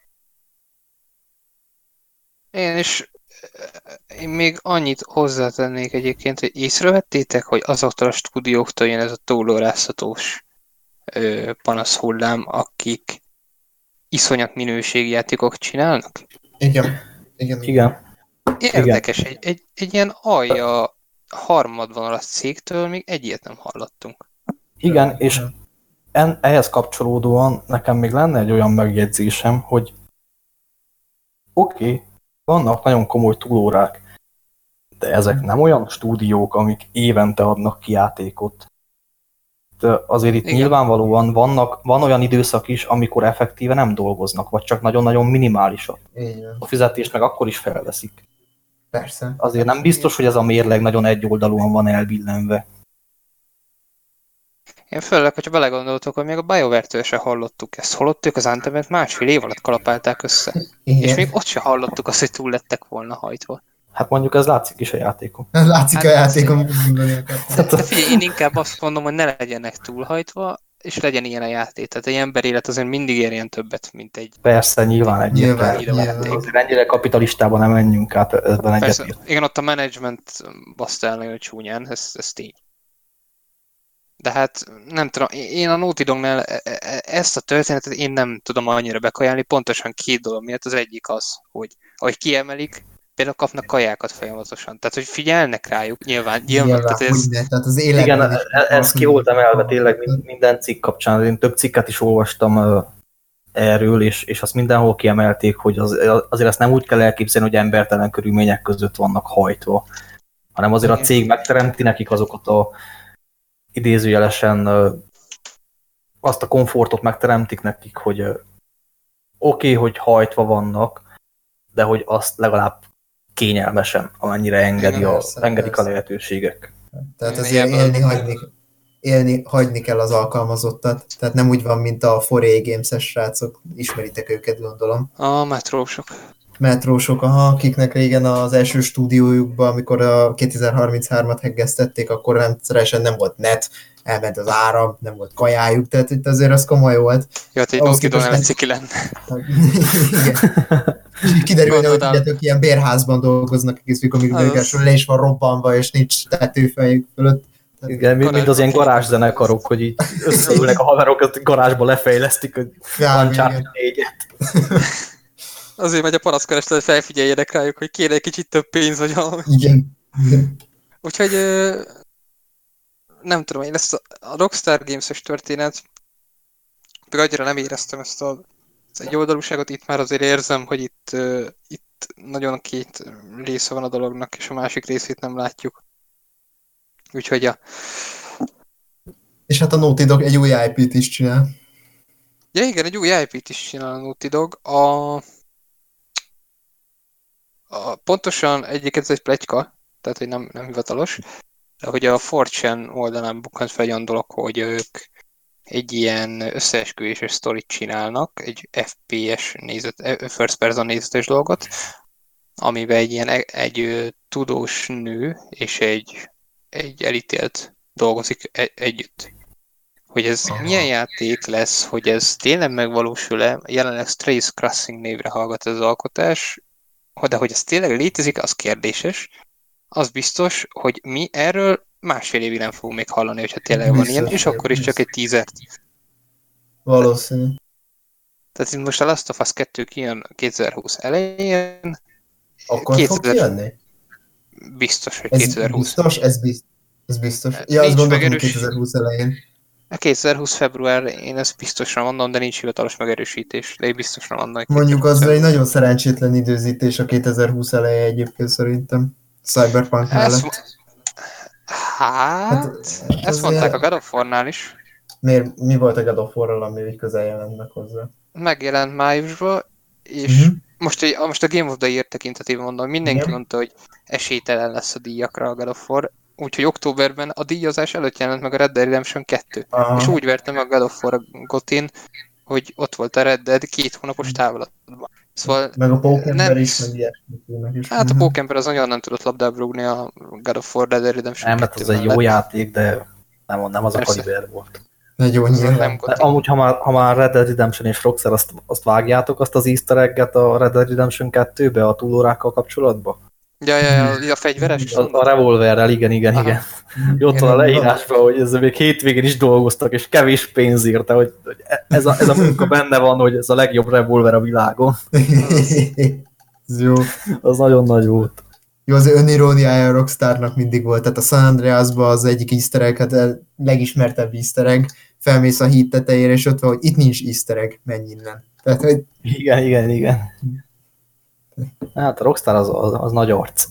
Én is eh, én még annyit hozzátennék egyébként, hogy észrevettétek, hogy azoktól a stúdióktól jön ez a túlóráztatós panasz hullám, akik iszonyat minőségi játékok csinálnak? Igen. Igen. Igen, Érdekes, egy, egy, egy ilyen alja harmadvonalas cégtől még egy ilyet nem hallottunk. igen, és en, ehhez kapcsolódóan nekem még lenne egy olyan megjegyzésem, hogy oké, okay, vannak nagyon komoly túlórák, de ezek nem olyan stúdiók, amik évente adnak ki játékot. De azért itt Igen. Nyilvánvalóan vannak, van olyan időszak is, amikor effektíve nem dolgoznak, vagy csak nagyon-nagyon minimálisak. A fizetést meg akkor is felveszik. Persze. Azért nem biztos, hogy ez a mérleg nagyon egyoldalúan van elbillenve. Én főleg, hogyha belegondoltok, hogy még a BioWare-től se hallottuk ezt, holott ők az Anthemet másfél év alatt kalapálták össze. Igen. És még ott se hallottuk azt, hogy túl lettek volna hajtva. Hát mondjuk ez látszik is a játékon. Látszik Hát a játékon. De figyelj, én inkább azt mondom, hogy ne legyenek túlhajtva, és legyen ilyen a játék. Tehát egy emberélet azért mindig érjen többet, mint egy... Persze, nyilván Nyilván, egyértelmű. nyilván. Azért ennyire kapitalistában nem menjünk át, ebben Persze, egyetért. igen, ott a menedzsment baszta el nagyon csúnyán, ez, ez tény. De hát nem tudom, én a Naughty Dognál e- e- ezt a történetet én nem tudom annyira bekajálni, pontosan két dolog miatt. Az egyik az, hogy ahogy kiemelik, például kapnak kajákat folyamatosan. Tehát, hogy figyelnek rájuk, nyilván, nyilván, Nyilván, tehát ez, tehát az életben Igen, is- e- ez ki volt emelve tényleg min- minden cikk kapcsán. Én több cikket is olvastam erről, és, és azt mindenhol kiemelték, hogy az, azért ezt nem úgy kell elképzelni, hogy embertelen körülmények között vannak hajtva, hanem azért a cég megteremti nekik azokat a idézőjelesen azt a komfortot megteremtik nekik, hogy oké, okay, hogy hajtva vannak, de hogy azt legalább kényelmesen, amennyire engedi a, persze, engedik persze. a lehetőségek. Tehát azért élni, hagyni, élni, hagyni kell az alkalmazottat. Tehát nem úgy van, mint a 4 Games-es srácok. Ismeritek őket, gondolom. A metrósok. Metrósok, aha, akiknek régen az első stúdiójukban, amikor a 2033-at heggeztették, akkor rendszeresen nem volt net, elment az áram, nem volt kajájuk, tehát itt azért az komoly volt. Jó, hát egy nem ciki lenne. Kiderül, hogy tudjátok, ilyen bérházban dolgoznak egész mikor még le is van robbanva, és nincs tetőfejük fölött. Igen, mint, mint az ilyen garázszenekarok, hogy így összeülnek a haverok, a garázsba lefejlesztik, hogy van négyet. Azért megy a panaszkereslet, hogy felfigyeljenek rájuk, hogy kéne egy kicsit több pénz, vagy valami. Igen. Úgyhogy nem tudom, én ezt a Rockstar Games-es történet, pedig annyira nem éreztem ezt a egy oldalúságot, itt már azért érzem, hogy itt, uh, itt nagyon két része van a dolognak, és a másik részét nem látjuk. Úgyhogy ja. És hát a Naughty Dog egy új IP-t is csinál. Ja igen, egy új IP-t is csinál a Naughty Dog. A, a, pontosan egyébként ez egy pletyka, tehát hogy nem, nem hivatalos, hogy a Fortune oldalán bukkant fel egy olyan dolog, hogy ők egy ilyen összeesküvéses sztorit csinálnak, egy FPS nézet, eh, first person nézetes dolgot, amiben egy ilyen egy, egy tudós nő és egy, egy elítélt dolgozik egy, együtt. Hogy ez Aha. milyen játék lesz, hogy ez tényleg megvalósul-e, jelenleg Strays Crossing névre hallgat ez az alkotás, de hogy ez tényleg létezik, az kérdéses. Az biztos, hogy mi erről másfél évig nem fogunk még hallani, hogyha tényleg van ilyen, és akkor is csak egy tízert. Valószínű. Tehát itt most a Last of Us 2 kijön 2020 elején. Akkor 2000... fog kijönni? Biztos, hogy ez 2020. Biztos, ez biztos. Ez biztos. Ja, azt gondolom, hogy 2020 elején. A 2020 február, én ezt biztosra mondom, de nincs hivatalos megerősítés, de én biztosra mondom. Mondjuk az egy nagyon szerencsétlen időzítés a 2020 eleje egyébként szerintem. Cyberpunk mellett. Hát, hát ezt mondták a God of War-nál is. Miért, mi volt a God of War-ral, ami így közel jelent meg hozzá? Megjelent májusban, és uh-huh. most, most a Game of the Year tekintetében mondom, mindenki Igen. mondta, hogy esélytelen lesz a díjakra a God of War, úgyhogy októberben a díjazás előtt jelent meg a Red Dead Redemption 2. Aha. És úgy vertem a God of War Gotin, hogy ott volt a Red Dead két hónapos távlatban. Szóval meg a Pókember nem... is, meg is. Hát a mhm. Pókember az nagyon nem tudott labdába rúgni a God of War Red Dead Redemption Nem, mert az egy jó játék, de nem, nem az Persze. a kaliber volt. Egy jó nyilván. Amúgy, ha már, ha már Red Dead Redemption és Rockstar, azt, azt vágjátok, azt az easter egget a Red Dead Redemption 2-be, a túlórákkal kapcsolatban? Ja, ja, ja, a fegyveres? A, a revolverrel, igen, igen, Aha. igen. Ott van a leírásban, hogy ez még hétvégén is dolgoztak, és kevés pénz írta, hogy ez a, ez a munka benne van, hogy ez a legjobb revolver a világon. ez jó. Az nagyon nagy volt. Jó, az öniróniája a Rockstarnak mindig volt, tehát a San Andreasban az egyik easter egg, hát a legismertebb easter egg, felmész a híd tetejére, és ott van, hogy itt nincs easter egg, menj innen. Tehát, hogy... Igen, igen, igen. Hát a Rockstar az, az, az nagy arc.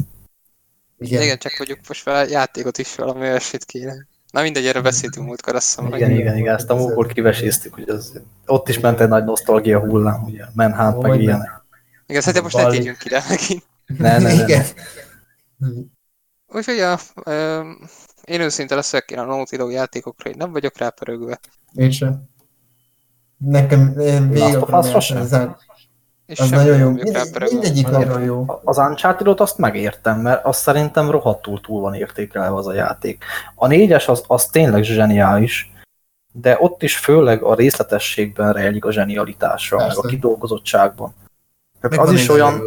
Igen. igen, csak mondjuk most fel játékot is valami olyasmit kéne. Na mindegy, erre beszéltünk múltkor, azt hiszem. Igen, igen, igen, ezt a múltkor kiveséztük, hogy az, ott is ment egy nagy nosztalgia hullám, ugye, Manhunt, meg ilyenek. Igen, szerintem most ne térjünk ide megint. Ne, ne, ne. ne. Úgyhogy ja, én őszinte leszek én a Naughty Dog játékokra, én nem vagyok rápörögve. Én sem. Nekem végig akarom és az nagyon jó. Mind, mindegyik nagyon jó. Az uncharted azt megértem, mert azt szerintem rohadtul túl van értékelve az a játék. A négyes az, az tényleg zseniális, de ott is főleg a részletességben rejlik a zsenialitása, meg a kidolgozottságban. az is olyan...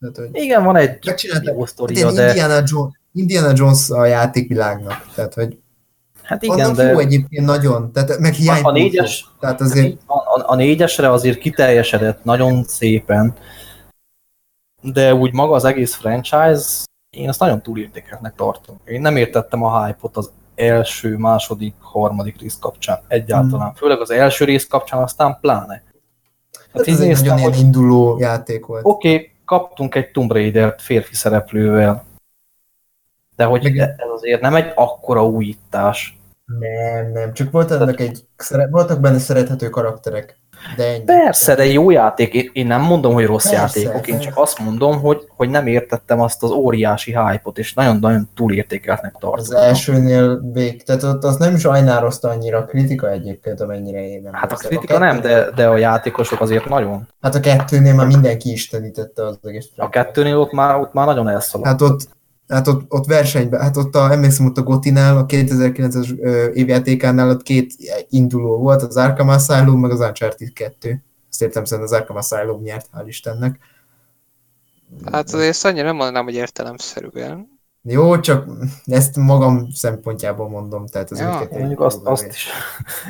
Tehát, hogy igen, van egy jó sztoria, de... Indiana, Jones, Indiana Jones a játékvilágnak. Tehát, hogy Hát igen, Annak de... jó egyébként nagyon, tehát meg hiány a, a négyes, tehát azért... A, a, négyesre azért kiteljesedett nagyon szépen, de úgy maga az egész franchise, én azt nagyon túlértékeltnek tartom. Én nem értettem a hype-ot az első, második, harmadik rész kapcsán egyáltalán. Hmm. Főleg az első rész kapcsán, aztán pláne. Hát így ez egy néztem, nagyon hogy- induló játék volt. Oké, okay, kaptunk egy Tomb Raider-t férfi szereplővel, de hogy Meg- ez azért nem egy akkora újítás. Nem, nem, csak volt ennek egy, voltak benne szerethető karakterek. De ennyi. Persze, de jó játék. Én- nem mondom, hogy rossz Persze, játékok, én csak azt mondom, hogy, hogy nem értettem azt az óriási hype-ot, és nagyon-nagyon túlértékeltnek Az tartottam. elsőnél vég, tehát ott az nem is ajnározta annyira a kritika egyébként, amennyire én nem. Hát a kritika nem, de, de a játékosok azért nagyon. Hát a kettőnél már mindenki istenítette az egész. A kettőnél ott már, ott már nagyon elszaladt. Hát ott, hát ott, ott versenyben, hát ott a, emlékszem ott a Gotinál, a 2009-es ö, évjátékánál ott két induló volt, az Arkham Asylum, meg az Uncharted 2. Azt értem szerint az Arkham Asylum nyert, hál' Istennek. Hát azért ezt annyira nem mondanám, hogy értelemszerűen. Jó, csak ezt magam szempontjából mondom, tehát az Ja, Mondjuk azt, azt is,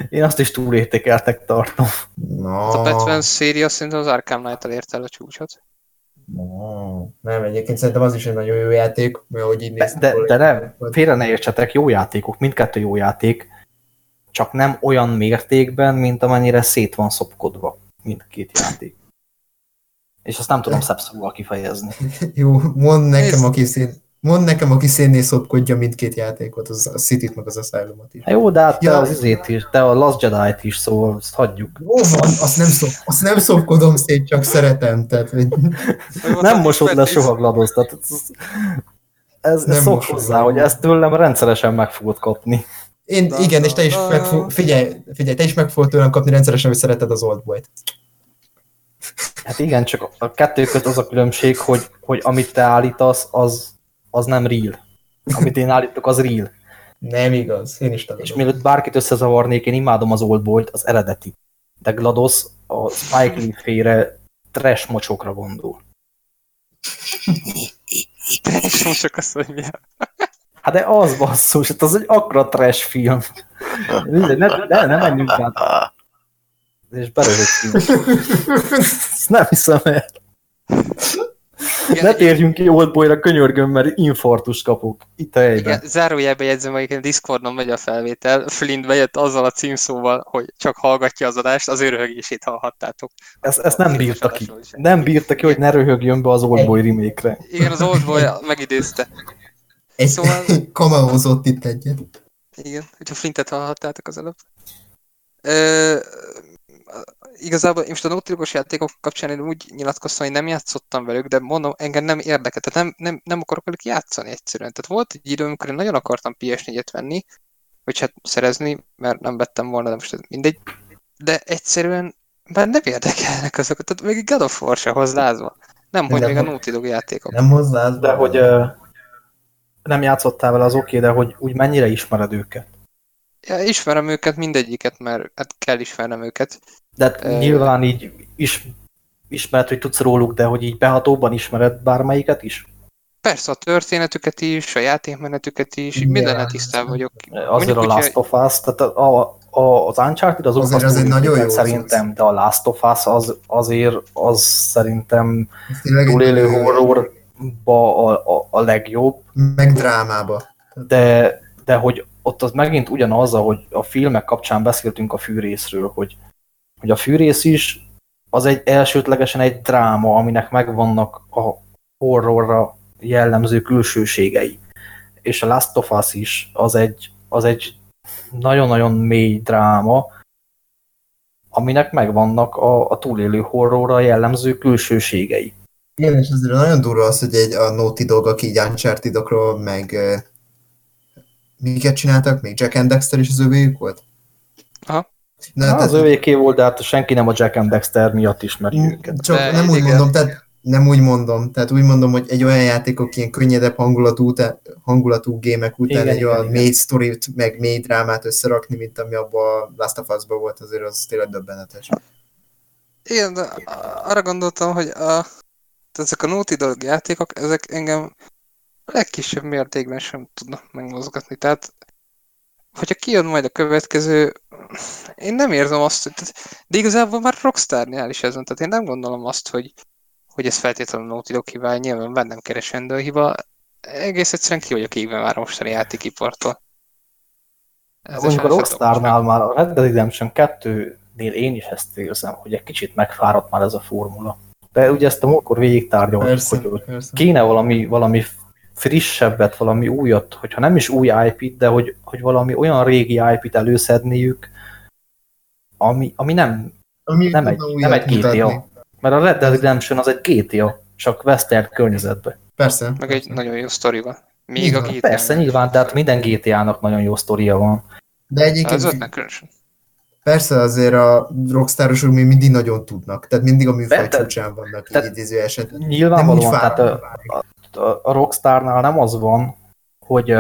én azt is túlértékeltek tartom. No, A Batman széria szerintem az Arkham Knight elérte el a csúcsot. No, nem, egyébként szerintem az is egy nagyon jó játék, mert hogy így De, néztem de, nem, félre ne értsetek, jó játékok, mindkettő jó játék, csak nem olyan mértékben, mint amennyire szét van szopkodva mindkét játék. És azt nem tudom szebb szóval kifejezni. Jó, mondd nekem, aki szén, mondd nekem, aki szénnél szopkodja mindkét játékot, az a City-t meg az Asylumot is. Hát jó, de hát te Ja. az izét is, te a Last Jedi-t is, szóval azt hagyjuk. Jó van, azt nem, szop, azt nem szopkodom szét, csak szeretem. Tehát, hogy Nem mosod le soha GLaDOS, tehát ez, ez, szok hozzá, hogy ezt tőlem rendszeresen meg fogod kapni. én, igen, és te is meg fog, figyelj, figyelj, te is meg fogod tőlem kapni rendszeresen, hogy szereted az Oldboy-t. Hát igen, csak a kettő között az a különbség, hogy, hogy amit te állítasz, az, az nem real. Amit én állítok, az real. Nem igaz, én is És tagadom. mielőtt bárkit összezavarnék, én imádom az Oldboy-t, az eredeti. De GLaDOS a Spike Lee féle trash mocsokra gondol. És most csak azt mondja. Hát de az basszus, hát az egy akkora trash film. Ne, ne, ne menjünk át. És beröhögtünk. Ezt nem hiszem el. Ne térjünk ki Oldboyra, könyörgöm, mert infartus kapok. Itt a helyben. Igen, zárójelbe jegyzem, hogy a Discordon megy a felvétel. Flint bejött azzal a címszóval, hogy csak hallgatja az adást, az ő röhögését hallhattátok. Ezt, ezt nem bírta ki. Nem bírta ki, hogy ne röhögjön be az Oldboy remake-re. Igen, az Oldboy megidézte. Egy, Szóval- kameózott itt egyet. Igen, hogyha Flintet hallhattátok az előbb. Ö, igazából én most a Naughty Dogos játékok kapcsán én úgy nyilatkoztam, hogy nem játszottam velük, de mondom, engem nem érdekel, tehát nem, nem, nem akarok velük játszani egyszerűen. Tehát volt egy idő, amikor én nagyon akartam PS4-et venni, vagy hát szerezni, mert nem vettem volna, de most mindegy. De egyszerűen már nem érdekelnek azok, tehát még God of War se hoz lázva. Nem, hogy De még a Naughty Dog játékok. Nem hozzá. De hogy ö, nem játszottál vele, az oké, de hogy úgy mennyire ismered őket. Ja, ismerem őket, mindegyiket, mert hát kell ismernem őket. De hát Ö. nyilván így is, ismered, hogy tudsz róluk, de hogy így behatóban ismered bármelyiket is? Persze a történetüket is, a játékmenetüket is, Igen. mindennel tisztában vagyok. Azért Mondjuk a Last of Us, tehát a, a, a, az Uncharted az Azért az az egy nagyon jó szerintem, de a Last of Us az, azért az szerintem túlélő horrorba a, a, a legjobb, Meg drámába. de, de hogy ott az megint ugyanaz, hogy a filmek kapcsán beszéltünk a fűrészről, hogy, hogy a fűrész is az egy elsődlegesen egy dráma, aminek megvannak a horrorra jellemző külsőségei. És a Last of Us is az egy, az egy nagyon-nagyon mély dráma, aminek megvannak a, a túlélő horrorra jellemző külsőségei. Igen, és azért nagyon durva az, hogy egy a Naughty Dog, aki így uncharted meg miket csináltak? Még Jack and Dexter is az övéjük volt? Aha. Na, Na, tehát, az övéké volt, de hát senki nem a Jack and Dexter miatt ismeri őket. csak De nem úgy igen. mondom, tehát nem úgy mondom, tehát úgy mondom, hogy egy olyan játékok ilyen könnyedebb hangulatú, után, hangulatú gémek után Igen, egy igen, olyan igen. mély sztorit, meg mély drámát összerakni, mint ami abban a Last of Us-ban volt, azért az tényleg döbbenetes. Igen, de arra gondoltam, hogy a, tehát ezek a Naughty Dog játékok, ezek engem legkisebb mértékben sem tudnak megmozgatni. Tehát, hogyha kijön majd a következő, én nem érzem azt, hogy, tehát, de igazából már Rockstarnál is ez van, tehát én nem gondolom azt, hogy, hogy ez feltétlenül Naughty Dog hibája, nyilván bennem keresendő a hiba, egész egyszerűen ki vagyok égve már a mostani játékipartól. Ezzel Mondjuk a Rockstarnál már a Red Dead Redemption 2 nél én is ezt érzem, hogy egy kicsit megfáradt már ez a formula. De ugye ezt a múltkor végig tárgyaltuk, hogy persze. kéne valami, valami frissebbet, valami újat, hogyha nem is új IP-t, de hogy, hogy valami olyan régi IP-t előszedniük, ami, ami nem, Ami nem, egy, nem egy GTA. mutatni. Mert a Red Dead Redemption az egy GTA, csak western környezetben. Persze. Meg egy nagyon jó sztorival. Még Így a van, GTA. Persze, nyilván, tehát minden GTA-nak nagyon jó sztoria van. De egyébként Az ötnek különösen. persze azért a rockstárosok még mindig nagyon tudnak. Tehát mindig a műfaj csúcsán vannak, így. Nem úgy Nyilvánvalóan, tehát fáradnak a, már. a, Rockstarnál nem az van, hogy,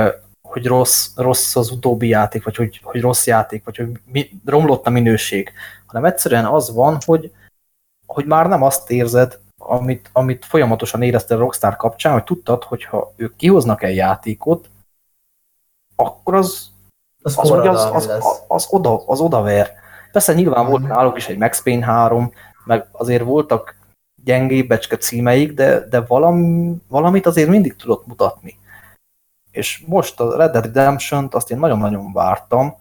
hogy rossz, rossz az utóbbi játék, vagy hogy, hogy rossz játék, vagy hogy mi, romlott a minőség, hanem egyszerűen az van, hogy, hogy már nem azt érzed, amit, amit folyamatosan éreztél a Rockstar kapcsán, hogy tudtad, hogyha ők kihoznak egy játékot, akkor az, Az, az, hogy az, az, az, az, oda, az odaver. Persze nyilván volt Mhm. náluk is egy Max Payne 3, meg azért voltak gyengébb becske címeik, de, de valami, valamit azért mindig tudott mutatni. És most a Red Dead Redemption-t azt én nagyon-nagyon vártam.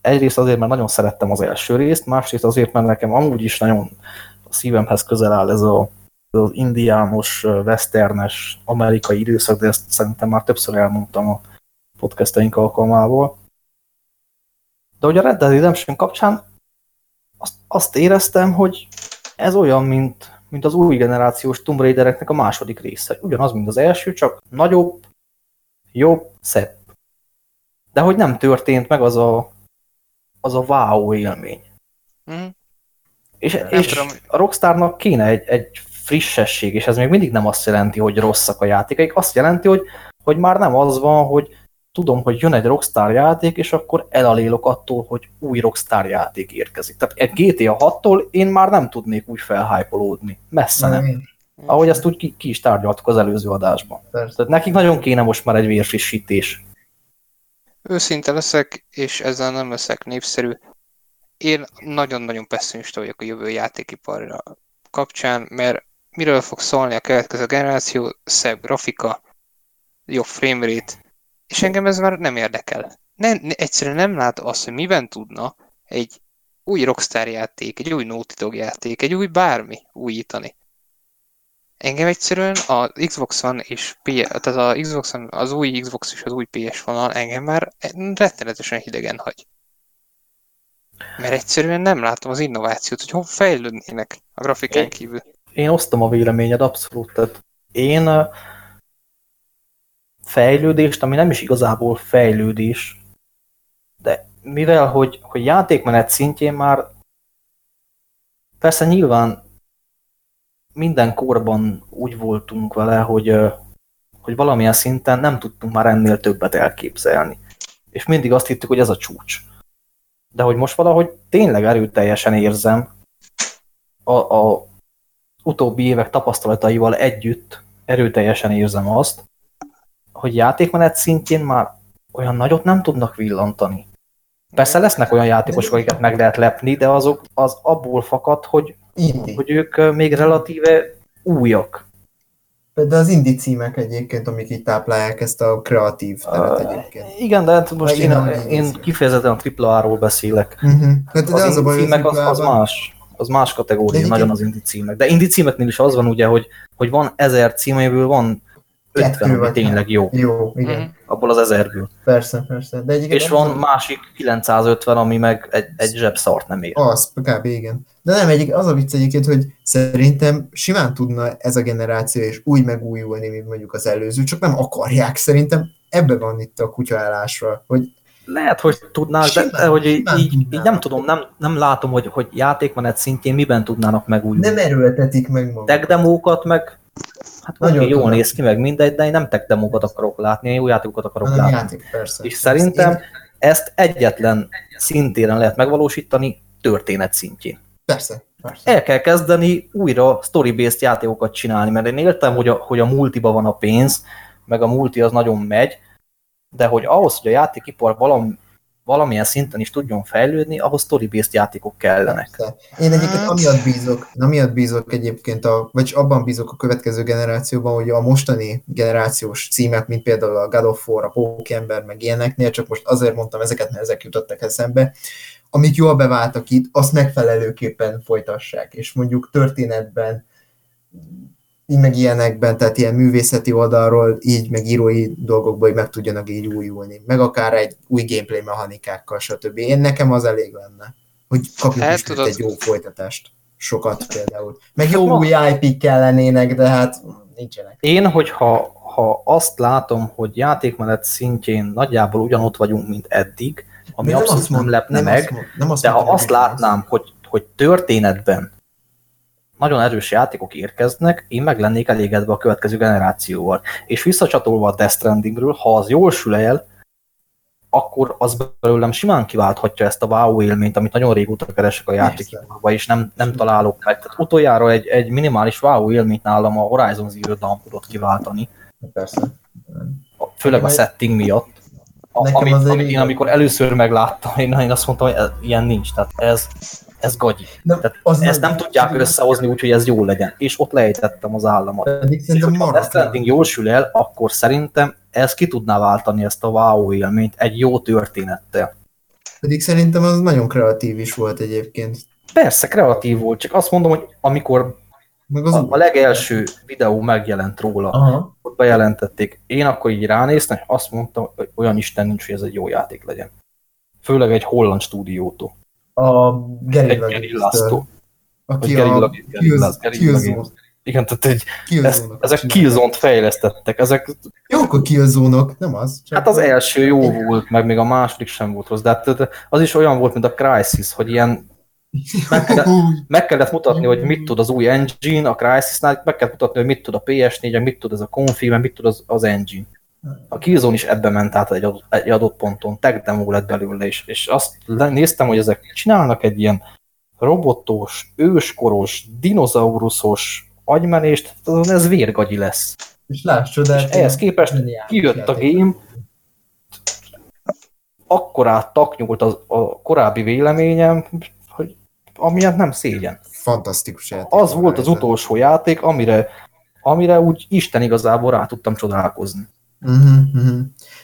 Egyrészt azért, mert nagyon szerettem az első részt, másrészt azért, mert nekem amúgy is nagyon a szívemhez közel áll ez a, ez az indiános, westernes, amerikai időszak, de ezt szerintem már többször elmondtam a podcasteink alkalmával. De hogy a Red Dead Redemption kapcsán azt, azt éreztem, hogy ez olyan, mint, mint az új generációs Tomb Raidereknek a második része. Ugyanaz, mint az első, csak nagyobb, jobb, szebb. De hogy nem történt meg az a, az a wow élmény. Mhm. És, Nem és tudom. a Rockstarnak kéne egy, egy frissesség, és ez még mindig nem azt jelenti, hogy rosszak a játékaik, azt jelenti, hogy, hogy már nem az van, hogy tudom, hogy jön egy Rockstar játék, és akkor elalélok attól, hogy új Rockstar játék érkezik. Tehát egy GTA 6-tól én már nem tudnék úgy felhájpolódni. Messze nem. Én, Ahogy ezt úgy ki, ki is tárgyaltuk az előző adásban. Persze. Tehát nekik nagyon kéne most már egy vérfrissítés. Őszinte leszek, és ezzel nem leszek népszerű. Én nagyon-nagyon pessimista vagyok a jövő játékiparra kapcsán, mert miről fog szólni a következő generáció? Szebb grafika, jobb framerate, és engem ez már nem érdekel. Nem, ne, egyszerűen nem lát azt, hogy miben tudna egy új Rockstar játék, egy új Dog játék, egy új bármi újítani. Engem egyszerűen a Xbox One és P, tehát a Xbox One, az új Xbox és az új PS vonal engem már rettenetesen hidegen hagy. Mert egyszerűen nem látom az innovációt, hogy hol fejlődnének a grafikán Én- kívül. Én osztom a véleményed abszolút. Tehát én fejlődést, ami nem is igazából fejlődés, de mivel, hogy, hogy játékmenet szintjén már persze nyilván minden korban úgy voltunk vele, hogy, hogy valamilyen szinten nem tudtunk már ennél többet elképzelni. És mindig azt hittük, hogy ez a csúcs. De hogy most valahogy tényleg erőteljesen érzem a, a utóbbi évek tapasztalataival együtt erőteljesen érzem azt, hogy játékmenet szintjén már olyan nagyot nem tudnak villantani. Persze lesznek olyan játékosok, akiket meg lehet lepni, de azok az abból fakad, hogy, Indi. hogy ők még relatíve újak. De az indi címek egyébként, amik így táplálják ezt a kreatív nevet Uh, egyébként. Igen, de hát most én, én nézzük. kifejezetten a AAA-ról beszélek. Uh-huh. Hát, de Az, az a baj, címek az, az más. Az más kategória, De nagyon az indie címek. De indie címeknél is az van ugye, hogy, hogy van ezer címéből van 50, ami tényleg jó. Jó, igen. Mhm. Abból az ezerből. Persze, persze. De egyébként És van másik 950, ami meg egy, egy zseb szart nem ér. Az, kb. igen. De nem, egyik, az a vicc egyébként, hogy szerintem simán tudna ez a generáció is úgy megújulni, mint mondjuk az előző, csak nem akarják. Szerintem ebbe van itt a kutyaállásra, hogy Lehet, hogy tudnák, de, Simán, de hogy így, így, így nem tudom, nem, nem látom, hogy, hogy játékmenet szintjén miben tudnának megújulni. nem erőltetik meg magukat. tech demókat meg hát Nagyon jól tudom. néz ki, meg mindegy, de én nem tech demókat akarok látni, én jó játékokat akarok hanem látni. játék, persze. És szerintem Én, ezt egyetlen szintéren lehet megvalósítani, történet szintjén. persze, persze. El kell kezdeni újra story-based játékokat csinálni, mert én éltem, hogy a, hogy a multiba van a pénz, meg a multi az nagyon megy, de hogy ahhoz, hogy a játékipar valam, valamilyen szinten is tudjon fejlődni, ahhoz story-based játékok kellenek. Persze. Én egyébként amiatt bízok, amiatt bízok egyébként, a, vagy abban bízok a következő generációban, hogy a mostani generációs címek, mint például a God of War, a Pókember, meg ilyeneknél, csak most azért mondtam ezeket, mert ezek jutottak eszembe, amik jól beváltak itt, azt megfelelőképpen folytassák, és mondjuk történetben, így meg ilyenekben, tehát ilyen művészeti oldalról, így meg írói dolgokból, hogy meg tudjanak így újulni. Meg akár egy új gameplay mechanikákkal, stb. Én nekem az elég lenne, hogy kapjuk Hát is tudod- egy jó folytatást. Sokat például. Meg jó új IP-k kellenének, de hát nincsenek. Én, hogyha ha azt látom, hogy játékmenet szintjén nagyjából ugyanott vagyunk, mint eddig, ami De nem abszolút azt nem lepne nem meg, azt mond- nem azt de ha azt nem látnám, hogy, hogy történetben nagyon erős játékok érkeznek, én meg lennék elégedve a következő generációval. És visszacsatolva a Death Strandingről, ha az jól sül el, akkor az belőlem simán kiválthatja ezt a wow élményt, amit nagyon régóta keresek a játékokba, és nem, nem találok meg. Tehát utoljára egy, egy minimális wow élményt nálam a Horizon Zero Dawn tudott kiváltani, Persze. főleg a setting miatt. A, amit, amit én amikor először megláttam, én, én azt mondtam, hogy ilyen nincs, tehát ez, ez gagyi. Nem, Tehát az ezt nem tudják összehozni úgy, hogy ez jó legyen. És ott lejtettem az államat. Pedig szerintem hogyha a Death. Stranding jól sül el, akkor szerintem ez ki tudná váltani ezt a wow élményt egy jó történettel. Pedig szerintem az nagyon kreatív is volt egyébként. Persze, kreatív volt, csak azt mondom, hogy amikor Meg az a, a legelső videó megjelent róla, Aha. ott bejelentették, én akkor így ránéztem, és azt mondtam, hogy olyan Isten nincs, hogy ez egy jó játék legyen. Főleg egy holland stúdiótól. A gerilláztól. Vagy Aki a Killzone-. Igen, tehát egy, Killzone- ezt, ezek. Killzone-t fejlesztettek, ezek Jók a Killzone-ok, nem az? Csak Hát az első jó volt, meg még a második sem volt rossz, de hát az is olyan volt, mint a Crysis, hogy ilyen meg kellett, meg kellett mutatni, hogy mit tud az új engine, a Crysisnál meg kellett mutatni, hogy mit tud a PS4, mit tud ez a config, mit tud az, az engine. A Killzone is ebbe ment át egy adott, egy adott ponton, tech demo lett belőle, és, és azt néztem, hogy ezek csinálnak egy ilyen robotos, őskoros, dinoszauruszos agymenést, ez vérgagyi lesz. És láss csodát. És ehhez képest kijött a game, akkorát taknyolt az, a korábbi véleményem, hogy amilyet nem szégyen. Fantasztikus játék. Az volt az utolsó játék, amire, amire úgy Isten igazából rá tudtam csodálkozni. Uh-huh, uh-huh.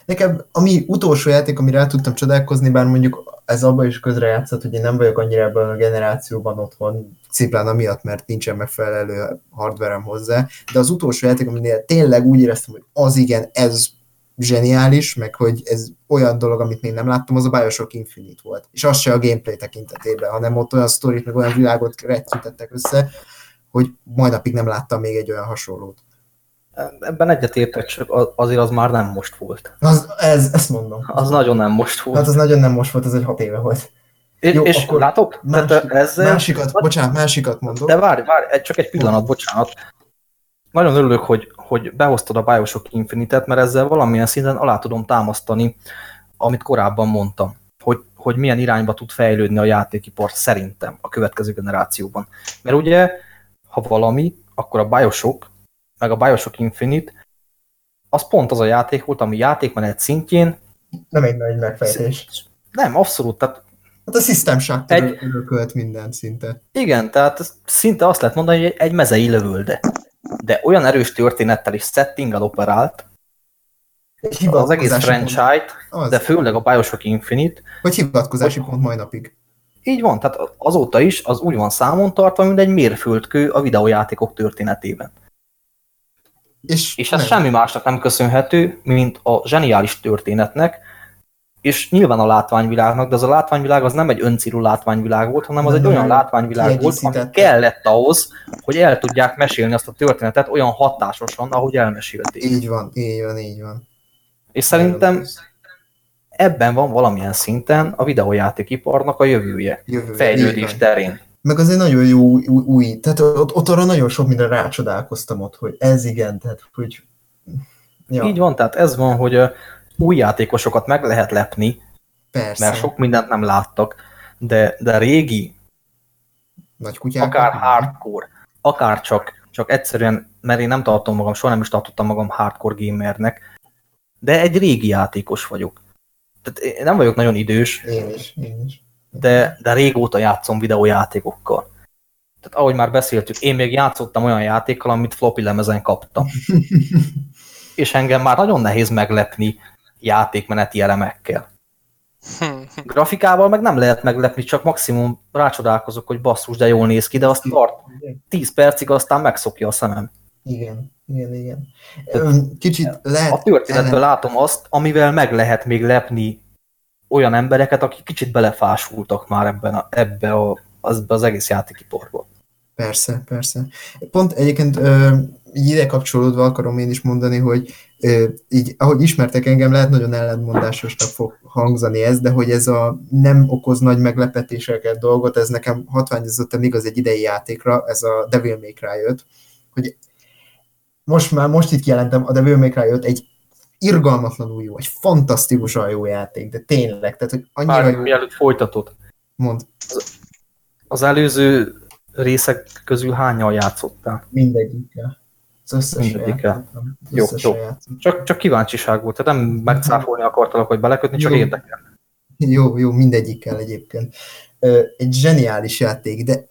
Nekem, ami utolsó játék, amire rá tudtam csodálkozni, bár mondjuk ez abban is közrejátszott, hogy én nem vagyok annyira ebben a generációban otthon, szimplán amiatt, mert nincsen megfelelő hardverem hozzá, de az utolsó játék, aminél tényleg úgy éreztem, hogy az igen, ez zseniális, meg hogy ez olyan dolog, amit még nem láttam, az a Bioshock Infinite volt. És az se a gameplay tekintetében, hanem ott olyan sztorit, meg olyan világot rettítettek össze, hogy majd napig nem láttam még egy olyan hasonlót. Ebben egyetértek, csak az- azért az már nem most volt. Az, ez, ezt mondom. Az nagyon nem most volt. Hát az nagyon nem most volt, az egy hat éve volt. és jó, és akkor látok? Másik, Tehát ezzel, másikat, bocsánat, másikat mondom. De várj, várj, csak egy pillanat, bocsánat. Nagyon örülök, hogy, hogy behoztad a Bioshock Infinite-et, mert ezzel valamilyen szinten alá tudom támasztani, amit korábban mondtam, hogy, hogy milyen irányba tud fejlődni a játékipar szerintem a következő generációban. Mert ugye, ha valami, akkor a Bioshock, meg a Bioshock Infinite, az pont az a játék volt, ami játékmenet szintjén, Nem egy nagy megfejtés. nem, abszolút, tehát Hát a System shock Egy- örökölt minden szinte. Igen, tehát szinte azt lehet mondani, hogy egy mezei lövölde. De olyan erős történettel és settinggel operált, Egy az egész hivatkozási franchise-t, az, de főleg a Bioshock Infinite, hogy hivatkozási pont mai napig. így van, tehát azóta is az úgy van számon tartva, mint egy mérföldkő a videójátékok történetében. És, És ez nem. semmi másnak nem köszönhető, mint a zseniális történetnek, és nyilván a látványvilágnak, de az a látványvilág az nem egy öncélú látványvilág volt, hanem az Nem, egy olyan látványvilág volt, ami kellett ahhoz, hogy el tudják mesélni azt a történetet olyan hatásosan, ahogy elmesélték. Így van, így van, így van. És szerintem ebben van valamilyen szinten a videójátékiparnak a jövője, Jövő, így fejlődés terén. Meg az egy nagyon jó új, új, tehát ott, ott arra nagyon sok minden rácsodálkoztam ott, hogy ez igen, tehát hogy... Ja, Így van, tehát ez van, hogy új játékosokat meg lehet lepni, persze. mert sok mindent nem láttak, de, de régi, Nagy kutyák. akár hardcore, akár csak, csak egyszerűen, mert én nem tartom magam, soha nem is tartottam magam hardcore gamernek, de egy régi játékos vagyok. Tehát én nem vagyok nagyon idős, Én is, én is. De, de régóta játszom videójátékokkal. Tehát ahogy már beszéltük, én még játszottam olyan játékkal, amit floppy lemezen kaptam. És engem már nagyon nehéz meglepni játékmeneti elemekkel. Grafikával meg nem lehet meglepni, csak maximum rácsodálkozok, hogy basszus, de jól néz ki, de azt tart 10 percig, aztán megszokja a szemem. Igen, igen, igen. Kicsit lehet... A történetből ellen- látom azt, amivel meg lehet még lepni olyan embereket, akik kicsit belefásultak már ebben a, ebbe a, az, az egész játékiparba. Persze, persze. Pont egyébként ö, így ide kapcsolódva akarom én is mondani, hogy ö, így, ahogy ismertek engem, lehet nagyon ellentmondásosnak fog hangzani ez, de hogy ez a nem okoz nagy meglepetéseket dolgot, ez nekem hatványozottan igaz egy idei játékra, ez a Devil May Cry 5, hogy most már, most itt jelentem, a Devil May Cry 5 egy irgalmatlanul jó, egy fantasztikusan jó játék, de tényleg, tehát hogy annyira Már jó, mielőtt folytatod. mond, Az előző részek közül hányan játszottál? mindegyikkel. Az összes Mindegyikkel. Jó, jó. Csak, csak kíváncsiság volt, tehát nem megcáfolni akartalak, hogy belekötni, csak Jó. érdekel. Jó, jó, mindegyikkel egyébként. Egy zseniális játék, de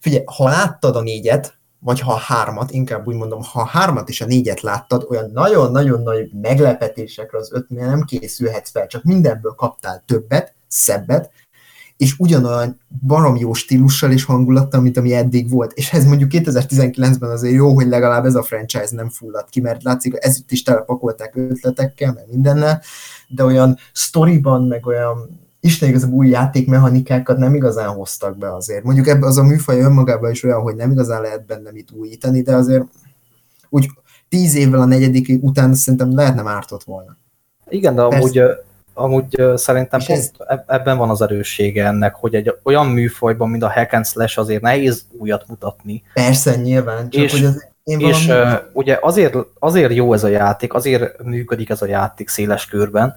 figyelj, ha láttad a négyet, vagy ha hármat, inkább úgy mondom, ha hármat és a négyet láttad, olyan nagyon-nagyon nagy meglepetésekre az ötnél nem készülhetsz fel, csak mindenből kaptál többet, szebbet, és ugyanolyan barom jó stílussal és hangulattal, mint ami eddig volt. És ez mondjuk 2019-ben azért jó, hogy legalább ez a franchise nem fulladt ki, mert látszik, hogy ezütt is telepakolták ötletekkel, meg mindennel, de olyan sztoriban, meg olyan Isten igazából új játékmechanikákat nem igazán hoztak be azért. Mondjuk ebbe az a műfaj önmagában is olyan, hogy nem igazán lehet benne mit újítani, de azért úgy tíz évvel a negyedik után szerintem lehet nem ártott volna. Igen, de Persze. amúgy, ö, amúgy szerintem És pont ez- eb- ebben van az erőssége ennek, hogy egy olyan műfajban, mint a hack and slash azért nehéz újat mutatni. Persze, nyilván, csak És- hogy az én És uh, ugye azért, azért jó ez a játék, azért működik ez a játék széles körben,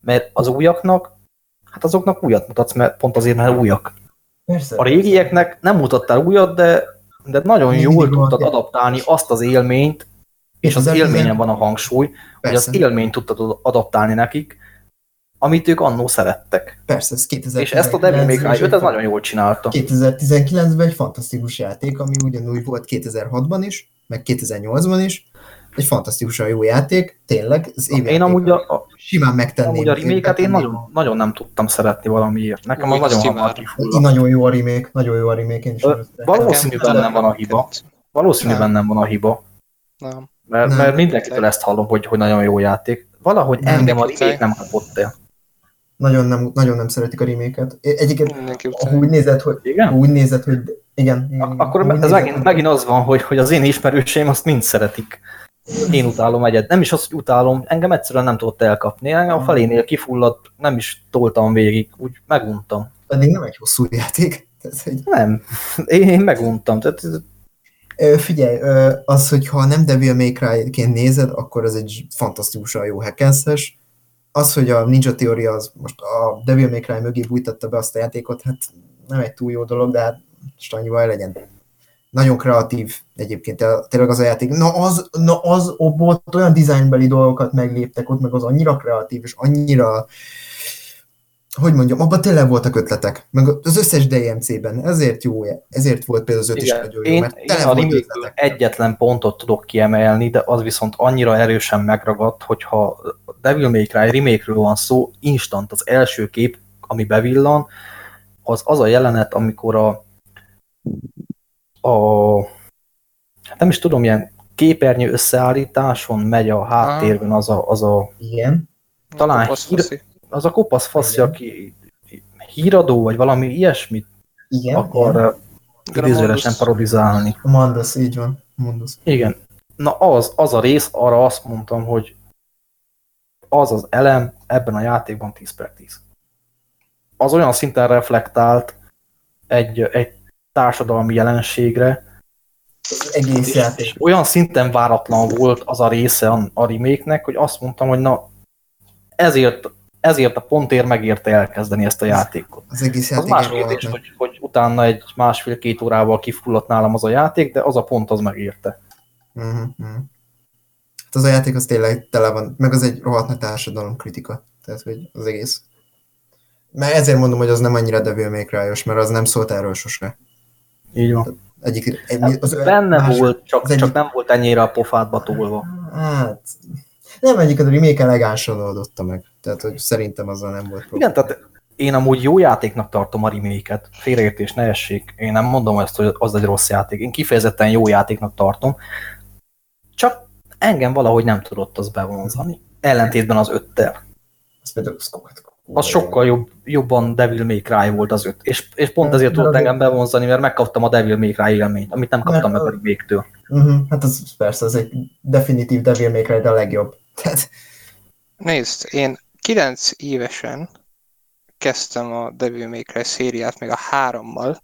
mert az újaknak, hát azoknak újat mutatsz, mert pont azért, mert újak. persze, A régieknek nem mutattál újat, de, de nagyon Mindig jól tudtad adaptálni azt az élményt, és az 2010 élményen van a hangsúly, hogy persze, az élményt tudtad adaptálni nekik, amit ők annó szerettek. persze, ez 2019 És ezt a Devil May Cry 5 ez nagyon jól csinálta. 2019-ben egy fantasztikus játék, ami ugyanúgy volt 2006-ban is, meg 2008-ban is. Egy fantasztikusan jó játék, tényleg. Az évjáték. Én amúgy a, a, simán megtenném. amúgy a remake-et én nagyon, nagyon nem tudtam szeretni valamiért. Nekem az nagyon hamar kifulladt. nagyon jó a remake, nagyon jó a remake, én is valószínű bennem van a hiba. Valószínű Nem. bennem van a hiba, Nem. mert, Nem. mert mindenkitől ezt hallom, hogy, hogy nagyon jó játék. Valahogy Nem, engem a remake nem kapott el. Nagyon nem, nagyon nem szeretik a remake-et. Egyébként, úgy nézed, hogy Igen? úgy nézed, hogy igen. igen, Ak-. Akkor ez megint, megint az van, hogy, hogy az én ismerőseim azt mind szeretik. Én utálom egyet. Nem is az, hogy utálom, engem egyszerűen nem tudott elkapni. Engem a felénél kifulladt, nem is toltam végig, úgy meguntam. Pedig nem egy hosszú játék. Tehát, hogy Nem, én, én meguntam. Tehát, Figyelj, az, hogyha nem Devil May Cry-ként nézed, akkor az egy fantasztikusan jó hackenszes. Az, hogy a Ninja Theory az most a Devil May Cry mögé bújtatta be azt a játékot, hát nem egy túl jó dolog, de hát most annyi baj legyen. Nagyon kreatív egyébként, tényleg az a játék. Na az, na az ott olyan dizájnbeli dolgokat megléptek ott, meg az annyira kreatív, és annyira hogy mondjam, abban tényleg voltak ötletek, meg az összes DMC-ben, ezért jó, ezért volt például az öt is Igen, nagyon jó, én, mert tele a volt egyetlen pontot tudok kiemelni, de az viszont annyira erősen megragadt, hogyha Devil May Cry remake van szó, instant az első kép, ami bevillan, az az a jelenet, amikor a, a hát nem is tudom, ilyen képernyő összeállításon megy a háttérben az a, az a, Igen. Talán Kopasz hír- az a kopasz faszi, aki híradó, vagy valami ilyesmit Igen. akar igen. idézőjelesen parodizálni. Mondasz, így van. Mondasz. Igen. Na az, az a rész, arra azt mondtam, hogy az az elem ebben a játékban 10 per 10. Az olyan szinten reflektált egy, egy társadalmi jelenségre, Az egész és, játék. és olyan szinten váratlan volt az a része a, remake-nek, hogy azt mondtam, hogy na ezért, ezért a pontért megérte elkezdeni ezt a játékot. Az egész Az játék. más egy rohadt kérdés, nagy- hogy, hogy utána egy másfél-két órával kifulladt nálam az a játék, de az a pont az megérte. Mhm, mhm. Hát az a játék az tényleg tele van, meg az egy rohadt nagy társadalom kritika. Tehát, hogy az egész. Mert ezért mondom, hogy az nem annyira Devil May Cry-os, mert az nem szólt erről sose. Így van. Egyik, egy, az, Benne más- volt, csak, az egyik- csak nem volt ennyire a pofádba tolva. Hát, nem egyik, a remake elegánsan oldotta meg. Tehát, hogy szerintem azzal nem volt Igen, tehát én amúgy jó játéknak tartom a remake-et, félreértés ne essék. Én nem mondom ezt, hogy az egy rossz játék. Én kifejezetten jó játéknak tartom. Csak engem valahogy nem tudott az bevonzani. Ellentétben az öttel. Az például az, sokkal jobb, jobban Devil May Cry volt az öt. És, és pont ezért tudott engem bevonzani, mert megkaptam a Devil May Cry élményt, amit nem kaptam meg a remake-től. Uh-huh. Hát az persze, az egy definitív Devil May Cry, de a legjobb. Tehát... Nézd, én 9 évesen kezdtem a Devil May Cry szériát, még a hárommal.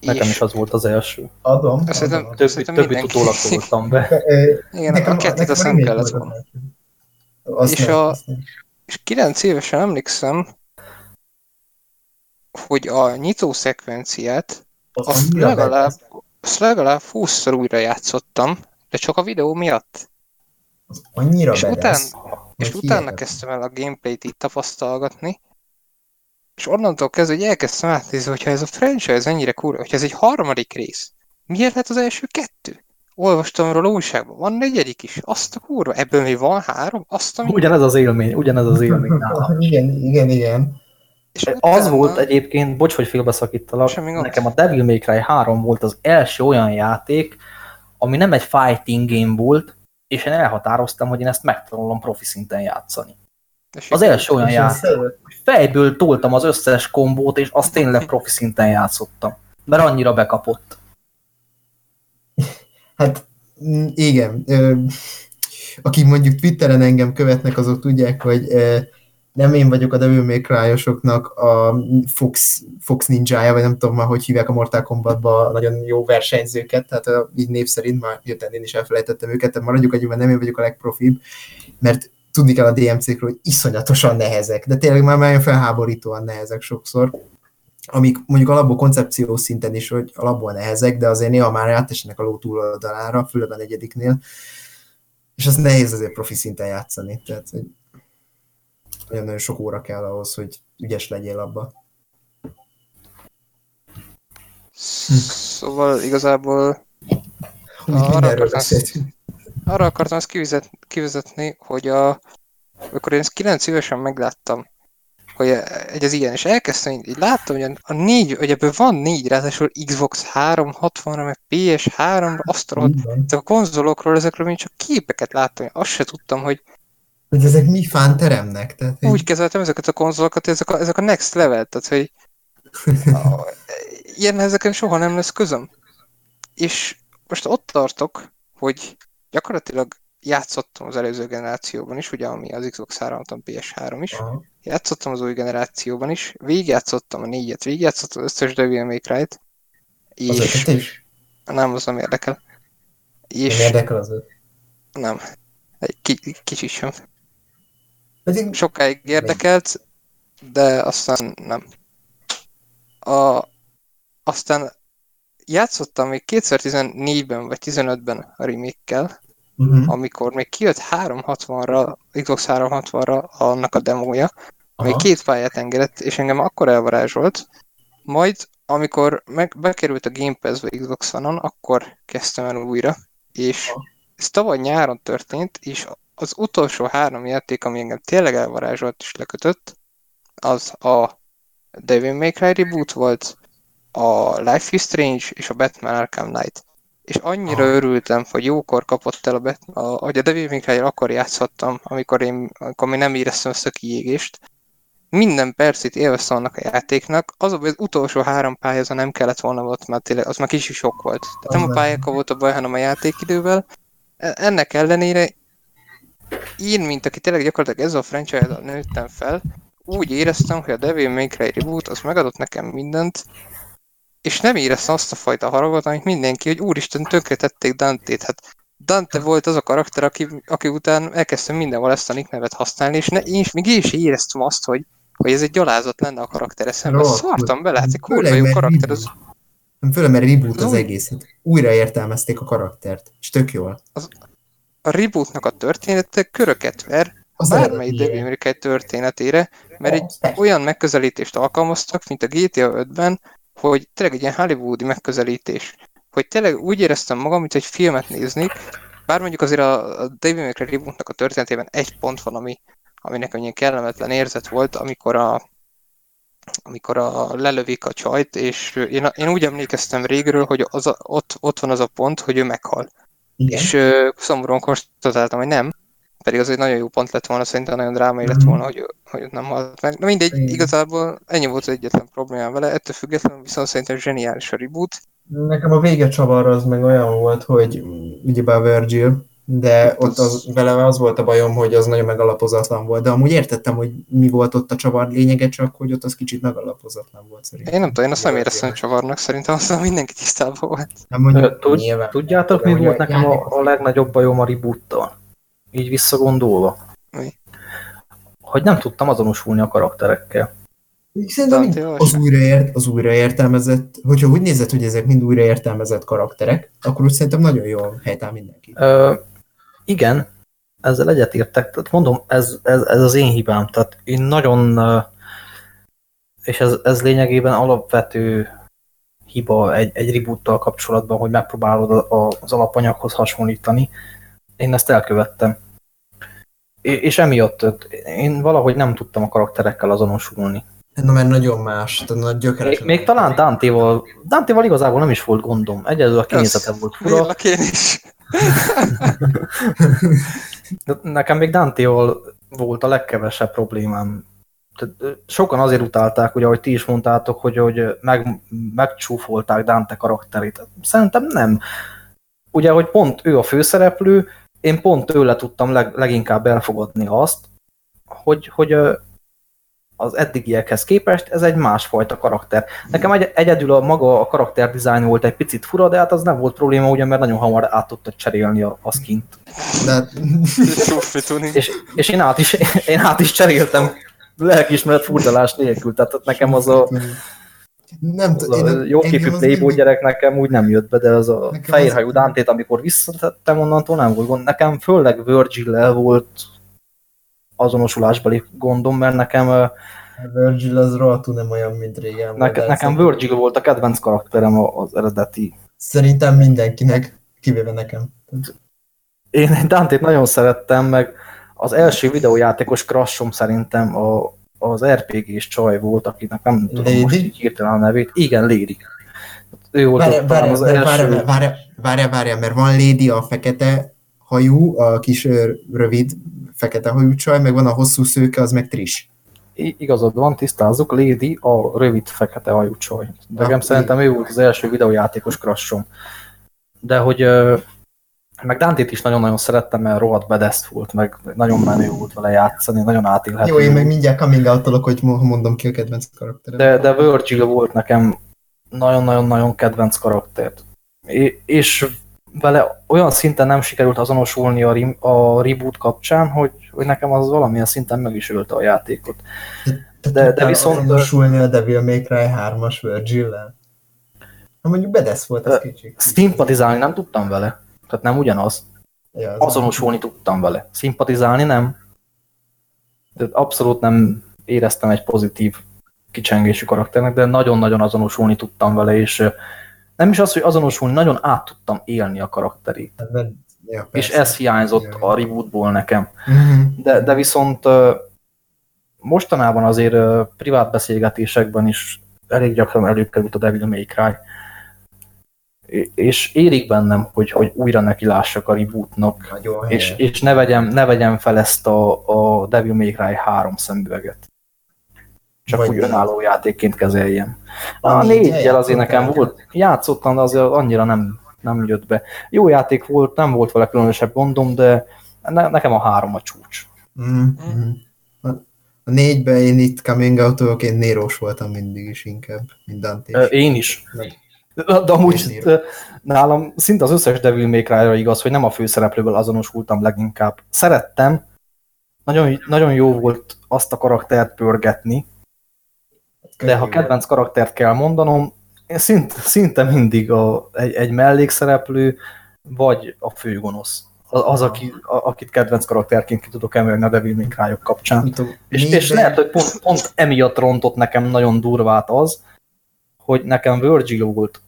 Nekem is az volt az első. Adom. Szerintem, adom. Többi, többit utólag voltam be. Igen, nekem, a kettőt azt nem kellett volna. És, nem, a, és 9 évesen emlékszem, hogy a nyitó szekvenciát az azt legalább, azt legalább 20-szor újra játszottam, de csak a videó miatt. Az annyira és után, és utána kezdtem el a gameplayt itt tapasztalgatni, és onnantól kezdve, hogy elkezdtem átnézni, hogyha ez a franchise ennyire kurva, hogyha ez egy harmadik rész, miért lett az első kettő? Olvastam róla újságban, van negyedik is, azt a kurva, ebből még van három, azt a Ugyanez az élmény, ugyanez az élmény nálam. igen, igen, igen. És. Az volt egyébként, bocs, hogy félbeszakítalak, nekem a Devil May Cry 3 volt az első olyan játék, ami nem egy fighting game volt, és én elhatároztam, hogy én ezt megtanulom profi szinten játszani. Az első olyan játék, hogy fejből toltam az összes kombót, és azt tényleg profi szinten játszottam. Mert annyira bekapott. Hát mm, igen. Akik mondjuk Twitteren engem követnek, azok tudják, hogy nem én vagyok a Devil May cry a Fox, Fox ninja vagy nem tudom már, hogy hívják a Mortal Kombatba nagyon jó versenyzőket, tehát így név szerint már jöttem én is elfelejtettem őket, tehát maradjuk hogy nem én vagyok a legprofibb, mert tudni kell a DMC-kről, hogy iszonyatosan nehezek, de tényleg már nagyon felháborítóan nehezek sokszor, amik mondjuk alapból koncepció szinten is, hogy alapból nehezek, de azért néha már átesnek a ló túloldalára, főleg a negyediknél, és az nehéz azért profi szinten játszani, tehát hogy nagyon-nagyon sok óra kell ahhoz, hogy ügyes legyél abba. Szóval igazából arra akartam, arra akartam azt kivezet, kivezetni, hogy a, amikor én ezt 9 évesen megláttam, hogy egy az ilyen, és elkezdtem, így láttam, hogy a négy, hogy ebből van négy, ráadásul Xbox 360-ra, meg PS3-ra, azt a konzolokról, ezekről én csak képeket láttam, azt se tudtam, hogy hogy ezek mi fán teremnek. Tehát, Úgy kezeltem ezeket a konzolokat, ezek a, ezek a next level, tehát hogy a, ilyen ezeken soha nem lesz közöm. És most ott tartok, hogy gyakorlatilag játszottam az előző generációban is, ugye ami az Xbox 360 PS3 is, Aha. Játszottam az új generációban is, végigjátszottam a négyet, végigjátszottam az összes Devil May Cry-t, és... Az is? Nem, az nem érdekel. És... Nem érdekel az öt? Nem. Egy ki, kicsit sem. Pedig... Sokáig érdekelt, de aztán nem. A, aztán játszottam még 2014-ben vagy 15-ben a remake uh-huh. amikor még kijött 360-ra, Xbox 360-ra annak a demója, Aha. két pályát engedett, és engem akkor elvarázsolt. Majd, amikor meg, bekerült a Game Pass-be Xbox One-on, akkor kezdtem el újra, és Aha. ez tavaly nyáron történt, és az utolsó három játék, ami engem tényleg elvarázsolt és lekötött, az a Devil May Cry reboot volt, a Life is Strange és a Batman Arkham Knight. És annyira ah. örültem, hogy jókor kapott el a, Batman, a, hogy a Devil May Cry akkor játszhattam, amikor én amikor még nem éreztem ezt a kiégést. Minden percit élveztem annak a játéknak, az az utolsó három pálya, nem kellett volna volt, mert tényleg, az már kicsi sok volt. Tehát nem a pályákkal volt a baj, hanem a játékidővel. E, ennek ellenére én, mint aki tényleg gyakorlatilag ezzel a franchise-dal nőttem fel, úgy éreztem, hogy a Devil May Cry reboot az megadott nekem mindent, és nem éreztem azt a fajta haragot, amit mindenki, hogy úristen, tönkretették Dante-t. Hát Dante volt az a karakter, aki, aki után elkezdtem mindenhol ezt a nevet használni, és ne, én is, még én is éreztem azt, hogy, hogy ez egy gyalázat lenne a karakter eszembe. Szartam bele, hát egy kurva jó karakter. Az... Főleg, mert reboot az, egészet. Újra értelmezték a karaktert, és tök jól. Az, a rebootnak a története köröket ver az bármely Devil történetére, mert egy olyan megközelítést alkalmaztak, mint a GTA 5-ben, hogy tényleg egy ilyen hollywoodi megközelítés. Hogy tényleg úgy éreztem magam, mint egy filmet néznék, bár mondjuk azért a, a Devil May Cry rebootnak a történetében egy pont van, ami, ami nekem ilyen kellemetlen érzet volt, amikor a, amikor a, lelövik a csajt, és én, én úgy emlékeztem régről, hogy az a, ott, ott van az a pont, hogy ő meghal. Igen. És uh, szomorúan konstatáltam, hogy nem, pedig az egy nagyon jó pont lett volna, szerintem nagyon drámai lett mhm. volna, hogy, hogy nem halt meg. Na mindegy, Igen. igazából ennyi volt az egyetlen problémám vele, ettől függetlenül viszont szerintem zseniális a reboot. Nekem a vége csavar az meg olyan volt, hogy ugyebár Virgil, de ott az, vele az volt a bajom, hogy az nagyon megalapozatlan volt, de amúgy értettem, hogy mi volt ott a csavar lényege, csak hogy ott az kicsit megalapozatlan volt szerintem. Én nem tudom, én azt nem éreztem csavarnak, szerintem azt mindenki tisztában volt. Nem mondjuk, Tud, nyilván, tudjátok, mi volt nekem a, a legnagyobb bajom a reboottal? Így visszagondolva. Mi? Hogy nem tudtam azonosulni a karakterekkel. Szerintem az újraért, az újraértelmezett, hogyha úgy nézed, hogy ezek mind újraértelmezett karakterek, akkor úgy szerintem nagyon jól helytáll mindenki. Ö, igen, ezzel egyetértek. Tehát mondom, ez, ez, ez az én hibám. Tehát én nagyon, és ez, ez lényegében alapvető hiba egy, egy reboottal kapcsolatban, hogy megpróbálod az alapanyaghoz hasonlítani. Én ezt elkövettem. És emiatt én valahogy nem tudtam a karakterekkel azonosulni. Na, mert nagyon más, tehát nagy gyökeres. Még, még talán Dante-val, Dante-val igazából nem is volt gondom. Egyedül a kinézete volt fura. én is. Nekem még Dante-val volt a legkevesebb problémám. Tehát sokan azért utálták, ugye, ahogy ti is mondtátok, hogy, hogy meg, megcsúfolták Dante karakterét. Szerintem nem. Ugye, hogy pont ő a főszereplő, én pont tőle tudtam leg, leginkább elfogadni azt, hogy, hogy az eddigiekhez képest ez egy másfajta karakter. Nekem egy, egyedül a maga a karakterdizájn volt egy picit fura, de hát az nem volt probléma, ugye, mert nagyon hamar át tudta cserélni a, a skint. De... és, és én, át is, én át is cseréltem lelkiismeret furdalás nélkül, tehát nekem az a nem az a jó képű playboy gyerek nekem úgy nem jött be, de az a fehérhajú Dante-t, amikor visszatettem onnantól nem volt gond. Nekem főleg Virgil volt azonosulásbeli gondom, mert nekem... Virgil az rohadtul nem olyan, mint régen. Neke, nekem Virgil volt a kedvenc karakterem az eredeti. Szerintem mindenkinek, kivéve nekem. Én Dante-t nagyon szerettem, meg az első videójátékos crashom szerintem a, az RPG-s csaj volt, akinek nem tudom Lady? most így hirtelen a nevét. Igen, Lady. Ő volt várja, várja. Várja, várja, várja, várja, mert van Lady a fekete hajú, a kis rövid fekete hajú csaj, meg van a hosszú szőke, az meg Tris. I igazad van, tisztázzuk, Lady a rövid fekete hajú csaj. De nekem szerintem ő volt az első videójátékos crashom. De hogy meg Dante-t is nagyon-nagyon szerettem, mert rohadt bedeszt volt, meg nagyon menő volt vele játszani, nagyon átélhető. Jó, én meg mindjárt coming out hogy mondom ki a kedvenc karakterem. De, de Virgil volt nekem nagyon-nagyon-nagyon kedvenc karakter. És vele olyan szinten nem sikerült azonosulni a, re a reboot kapcsán, hogy, hogy nekem az valamilyen szinten meg is ölte a játékot. De, de, de viszont... Azonosulni a Devil May Cry 3-as Virgil-lel? Na mondjuk bedesz volt az kicsit. Szimpatizálni nem tudtam vele. Tehát nem ugyanaz. Ja, az Azonosulni nem. tudtam vele. Szimpatizálni nem. De abszolút nem éreztem egy pozitív kicsengésű karakternek, de nagyon-nagyon azonosulni tudtam vele, és nem is az, hogy azonosulni, nagyon át tudtam élni a karakterét. De, ja, és ez hiányzott ja. a rebootból nekem. Uh-huh. De, de viszont mostanában azért privát beszélgetésekben is elég gyakran előkerült a Devil May Cry. És érik bennem, hogy, hogy újra neki lássak a rebootnak, és, és ne, vegyem, ne vegyem fel ezt a, a Devil May Cry 3 szemüveget csak Vagy úgy önálló játékként kezeljem. A, négyel azért nekem volt, játszottam, de azért annyira nem, nem jött be. Jó játék volt, nem volt vele különösebb gondom, de ne, nekem a három a csúcs. Mm -hmm. A négyben én itt coming out én nérós voltam mindig is inkább, mint Dante. Én is. De amúgy nálam szinte az összes Devil May cry igaz, hogy nem a főszereplőből azonosultam leginkább. Szerettem, nagyon, nagyon jó volt azt a karaktert pörgetni, de ha kedvenc karaktert kell mondanom, én szinte, szinte mindig a, egy, egy mellékszereplő, vagy a főgonosz. Az, az aki, a, akit kedvenc karakterként ki tudok emelni a Devil May Cry kapcsán. És, és lehet, hogy pont, pont emiatt rontott nekem nagyon durvát az, hogy nekem Virgil volt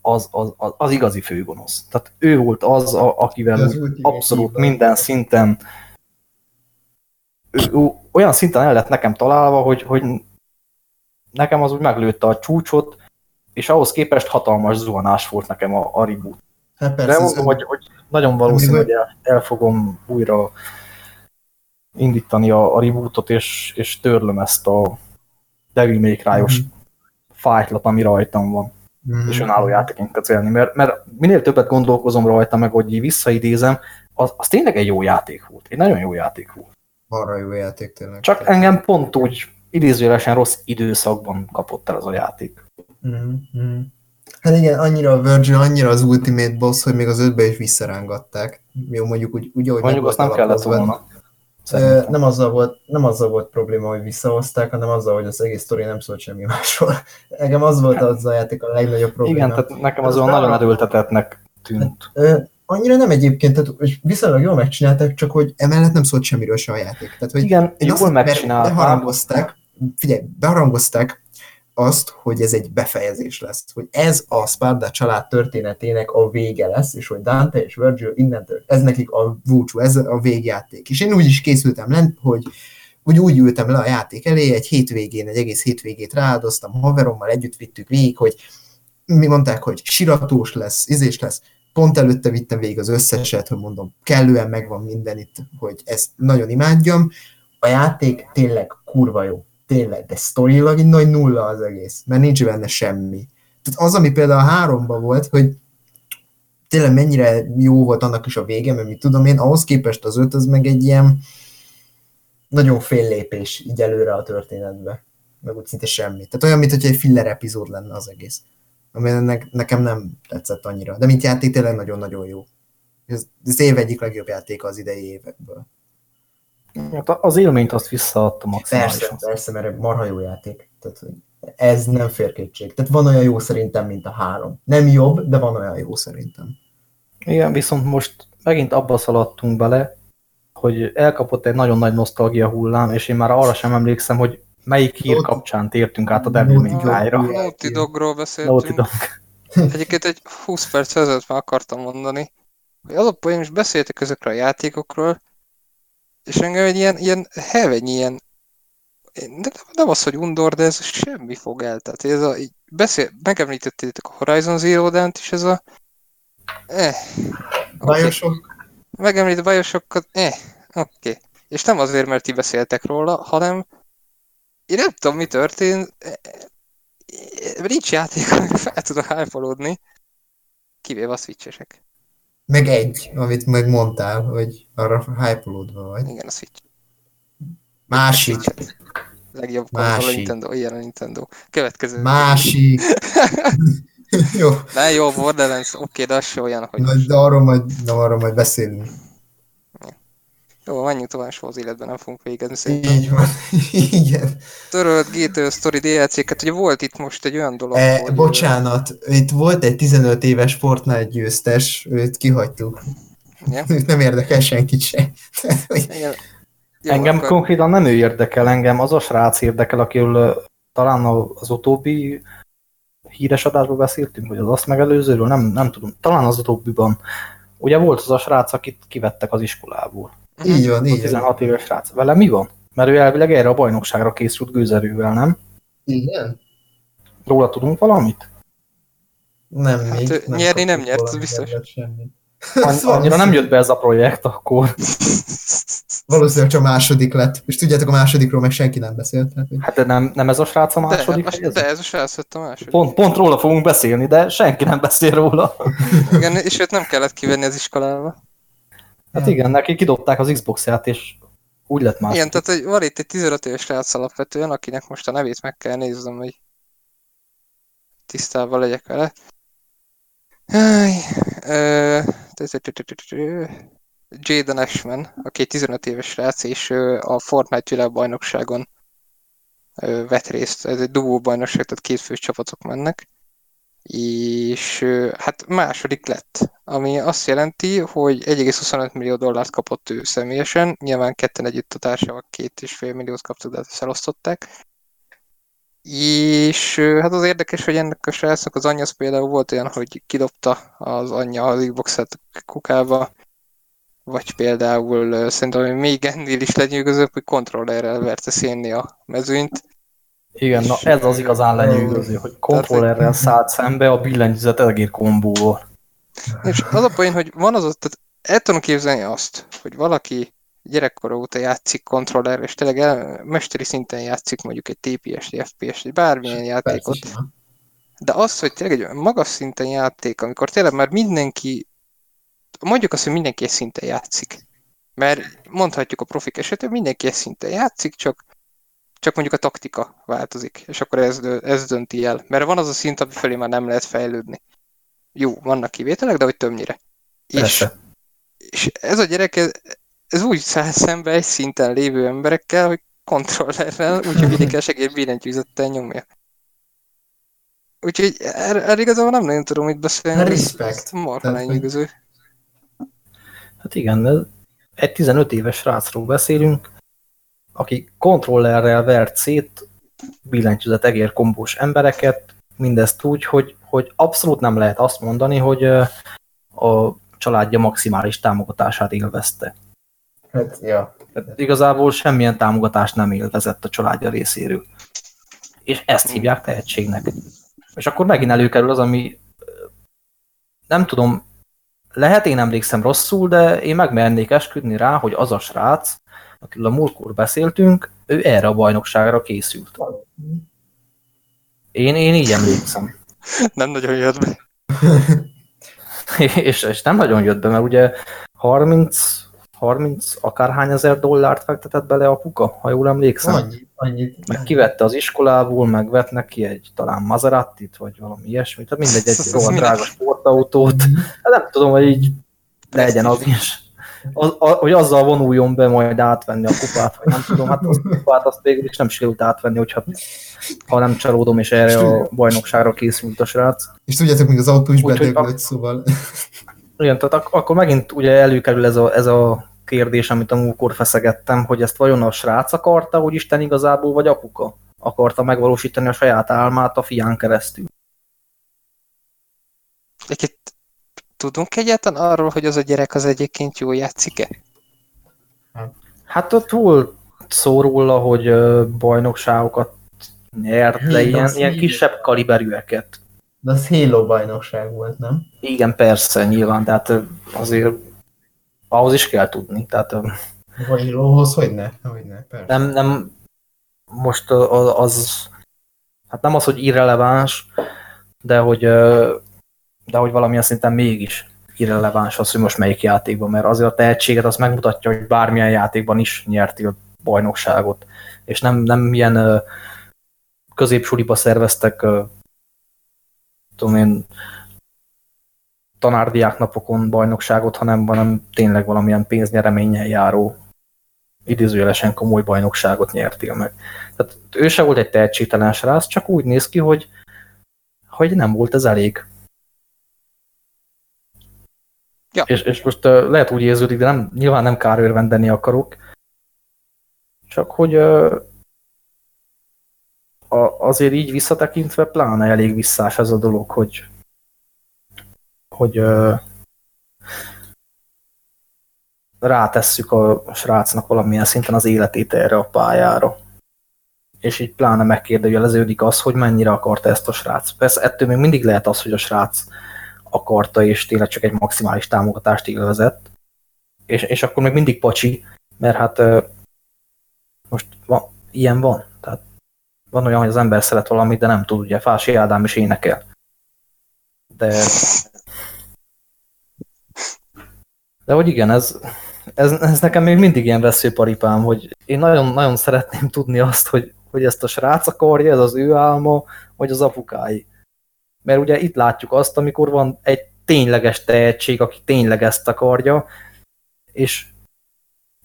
az, az, az, az igazi főgonosz. Tehát ő volt az, a, akivel abszolút minden szinten ő, olyan szinten el lett nekem találva, hogy, hogy nekem az úgy meglőtte a csúcsot, és ahhoz képest hatalmas zuhanás volt nekem a, a reboot. Hát De persze, mondom, ez- hogy, hogy nagyon valószínű, hogy el, el fogom újra indítani a, a rebootot, és, és törlöm ezt a Devil May Cry-os Mhm. fájtlat, ami rajtam van, Mhm. és önálló játéként kezelni. Mert, mert minél többet gondolkozom rajta, meg hogy visszaidézem, az, az tényleg egy jó játék volt. Egy nagyon jó játék volt. Arra jó játék tényleg. Csak engem pont úgy idézőjelesen rossz időszakban kapott el az a játék. Mhm, mhm. Hát igen, annyira a Virgil, annyira az Ultimate Boss, hogy még az ötbe is visszarángatták. Jó, mondjuk úgy, úgy ahogy Mondjuk azt nem kellett volna. Szerintem. nem azzal, volt, nem azzal volt probléma, hogy visszahozták, hanem azzal, hogy az egész sztori nem szólt semmi másról. Engem az volt az a játék a legnagyobb probléma. Igen, tehát nekem az Ez olyan nagyon erőltetetnek tűnt. Annyira nem egyébként, tehát és viszonylag jól megcsinálták, csak hogy emellett nem szólt semmiről se a játék. Tehát, hogy Igen, én jól megcsinálták. Beharangozták, figyelj, beharangozták azt, hogy ez egy befejezés lesz, hogy ez a Sparda család történetének a vége lesz, és hogy Dante és Virgil innentől, ez nekik a búcsú, ez a végjáték. És én úgy is készültem le, hogy úgy, úgy ültem le a játék elé, egy hétvégén, egy egész hétvégét rááldoztam, haverommal együtt vittük végig, hogy mi mondták, hogy siratós lesz, izés lesz, pont előtte vittem végig az összeset, hogy mondom, kellően megvan minden itt, hogy ezt nagyon imádjam. A játék tényleg kurva jó, tényleg, de sztorilag egy nagy nulla az egész, mert nincs benne semmi. Tehát az, ami például a háromban volt, hogy tényleg mennyire jó volt annak is a vége, mert mit tudom én, ahhoz képest az öt, az meg egy ilyen nagyon fél lépés így előre a történetbe. Meg úgy szinte semmi. Tehát olyan, mintha egy filler epizód lenne az egész. Ami ennek, nekem nem tetszett annyira. De mint játék tényleg nagyon-nagyon jó. Ez, ez év egyik legjobb játéka az idei évekből. Hát az élményt azt visszaadta Persze, maximálisan. persze, mert marha jó játék. Tehát, ez nem fér kétség. Tehát van olyan jó szerintem, mint a három. Nem jobb, de van olyan jó szerintem. Igen, viszont most megint abba szaladtunk bele, hogy elkapott egy nagyon nagy nosztalgia hullám, és én már arra sem emlékszem, hogy melyik hír kapcsán tértünk át a Devil May Cry-ra. Naughty Dogról beszéltünk. Naughty Dog. Egyébként egy 20 perc ezelőtt már akartam mondani, hogy alapból is beszéltek ezekről a játékokról, és engem egy ilyen, ilyen heveny, ilyen, de nem az, hogy undor, de ez semmi fog el. Tehát ez a, így beszél, megemlítettétek a Horizon Zero Dawn-t is, ez a eh, okay. Bioshock? Megemlít Bioshockat, eh, oké. Okay. És nem azért, mert ti beszéltek róla, hanem én nem tudom, mi történt, eh, eh, nincs játék, amivel fel tudok hype kivéve a switchesek. Meg egy, amit megmondtál, hogy arra hype vagy. Igen, a Switch. Másik. Legjobb konzol a. Nintendo, ilyen a Nintendo. Következő. Másik. jó, Ne, jó, Borderlands, oké, de az se olyan, hogy... na, de arról majd, de arról majd beszélünk. Jó, menjünk tovább, soha az életben nem fogunk végezni szerintem. Így van. Igen. Törölt GTA Story DLC-ket, ugye volt itt most egy olyan dolog, E, hogy... bocsánat, itt volt egy 15 éves Fortnite győztes, őt kihagytuk. Őt nem érdekel senkit se. Hogy Igen. Jó, Engem akkor- konkrétan nem ő érdekel, engem az a srác érdekel, akiről talán az utóbbi híres adásban beszéltünk, vagy az azt megelőzőről, nem, nem tudom, talán az utóbbiban. Ugye volt az a srác, akit kivettek az iskolából. Így van, így van. 16 éves srác. Vele mi van? Mert ő elvileg erre a bajnokságra készült gőzerővel, nem? Igen? Róla tudunk valamit? Nem Hát, még. ő nyerni nem nyert, biztos. Semmit. An- Szóval- annyira nem jött be ez a projekt akkor. Valószínűleg csak a második lett. És tudjátok, a másodikról meg senki nem beszélt. Hogy Hát de nem, nem ez a srác a De, második most, helyezett? de ez a srác lett a második. Pont, pont róla fogunk beszélni, de senki nem beszél róla. Igen, és őt nem kellett kivenni az iskolába. Hát igen, neki kidobták az Xbox-ját, és úgy lett más. Igen, tehát hogy van itt egy 15 éves srác alapvetően, akinek most a nevét meg kell néznem, hogy tisztában legyek vele. Jaden Ashman, aki egy 15 éves srác, és a Fortnite világbajnokságon vett részt. Ez egy duó bajnokság, tehát két fős csapatok mennek. És hát második lett, ami azt jelenti, hogy 1,25 millió dollárt kapott ő személyesen, nyilván ketten együtt a társával két és fél milliót kaptak, de ezt elosztották. És hát az érdekes, hogy ennek a srácnak az anyja például volt olyan, hogy kidobta az anyja az Xbox-et a kukába, vagy például szerintem még ennél is lenyűgözőbb, hogy kontrollerrel verte szénni a mezőnyt. Igen, na ez az igazán lenyűgöző, hogy kontrollerrel szállt szembe a billentyűzet egér kombóval. És az a poén, hogy van az ott, tehát el tudom képzelni azt, hogy valaki gyerekkora óta játszik kontroller, és tényleg el, mesteri szinten játszik mondjuk egy TPS, FPS, egy bármilyen játékot, de az, hogy tényleg egy magas szinten játék, amikor tényleg már mindenki, mondjuk azt, hogy mindenki egy szinten játszik. Mert mondhatjuk a profik esetében, mindenki egy szinten játszik, csak, csak mondjuk a taktika változik, és akkor ez, ez dönti el. Mert van az a szint, ami felé már nem lehet fejlődni. Jó, vannak kivételek, de hogy többnyire. És, Persze. és ez a gyerek, ez, ez úgy száll szembe egy szinten lévő emberekkel, hogy kontrollerrel, úgyhogy mindig kell segély billentyűzettel nyomja. Úgyhogy erre, erre igazából nem nagyon tudom mit beszélni. Ez Marha lenyűgöző. Hát igen, ez egy 15 éves srácról beszélünk, aki kontrollerrel vert szét billentyűzet egér kombós embereket, mindezt úgy, hogy, hogy abszolút nem lehet azt mondani, hogy a családja maximális támogatását élvezte. Hát, ja. Tehát igazából semmilyen támogatást nem élvezett a családja részéről. És ezt hívják tehetségnek. És akkor megint előkerül az, ami nem tudom, lehet én emlékszem rosszul, de én megmernék esküdni rá, hogy az a srác, akiről a múltkor beszéltünk, ő erre a bajnokságra készült. Én, én így emlékszem. Nem nagyon jött be. és, és nem nagyon jött be, mert ugye 30, 30 akárhány ezer dollárt fektetett bele apuka, ha jól emlékszem. Annyi, annyit. Meg kivette az iskolából, meg vett neki egy talán Maserati-t, vagy valami ilyesmit, mindegy, egy rohadt drága sportautót. Hát nem tudom, hogy így legyen az is. Az, a, hogy azzal vonuljon be majd átvenni a kupát, vagy nem tudom, hát azt a kupát azt végül is nem sikerült átvenni, hogyha ha nem csalódom, és erre a bajnokságra készült a srác. És tudjátok, még az autó is Úgyhogy bedöglött, szóval... Igen, tehát ak- akkor megint ugye előkerül ez a, ez a kérdés, amit a múlkor feszegettem, hogy ezt vajon a srác akarta, hogy Isten igazából, vagy apuka akarta megvalósítani a saját álmát a fián keresztül. Egyébként tudunk egyáltalán arról, hogy az a gyerek az egyébként jól játszik-e? Hát ott volt szó róla, hogy bajnokságokat nyert, de ilyen, ilyen kisebb kaliberűeket. De az Halo bajnokság volt, nem? Igen, persze, nyilván, tehát azért ahhoz is kell tudni. Tehát Halohoz hogy ne? Hogy ne, persze. nem, nem most az, az, hát nem az, hogy irreleváns, de hogy, de hogy valamilyen szinten mégis irreleváns az, hogy most melyik játékban, mert azért a tehetséget az megmutatja, hogy bármilyen játékban is nyerti a bajnokságot. És nem, nem ilyen középsuliba szerveztek tudom én, tanárdiák napokon bajnokságot, hanem, hanem tényleg valamilyen pénznyereménnyel járó idézőjelesen komoly bajnokságot nyertél meg. Tehát ő se volt egy tehetségtelen srác, csak úgy néz ki, hogy, hogy nem volt ez elég. Ja. És, és most uh, lehet úgy érződik, de nem, nyilván nem kár örvendeni akarok, csak hogy uh, a, azért így visszatekintve pláne elég visszás ez a dolog, hogy hogy uh, rátesszük a srácnak valamilyen szinten az életét erre a pályára. És így pláne megkérdőjeleződik az, hogy mennyire akarta ezt a srác. Persze ettől még mindig lehet az, hogy a srác akarta, és tényleg csak egy maximális támogatást élvezett. És, és akkor még mindig pacsi, mert hát most van, ilyen van. Tehát van olyan, hogy az ember szeret valamit, de nem tud, ugye Fási Ádám is énekel. De de hogy igen, ez, ez, ez nekem még mindig ilyen veszőparipám, hogy én nagyon, nagyon szeretném tudni azt, hogy, hogy ezt a srác akarja, ez az ő álma, vagy az apukái. Mert ugye itt látjuk azt, amikor van egy tényleges tehetség, aki tényleg ezt akarja, és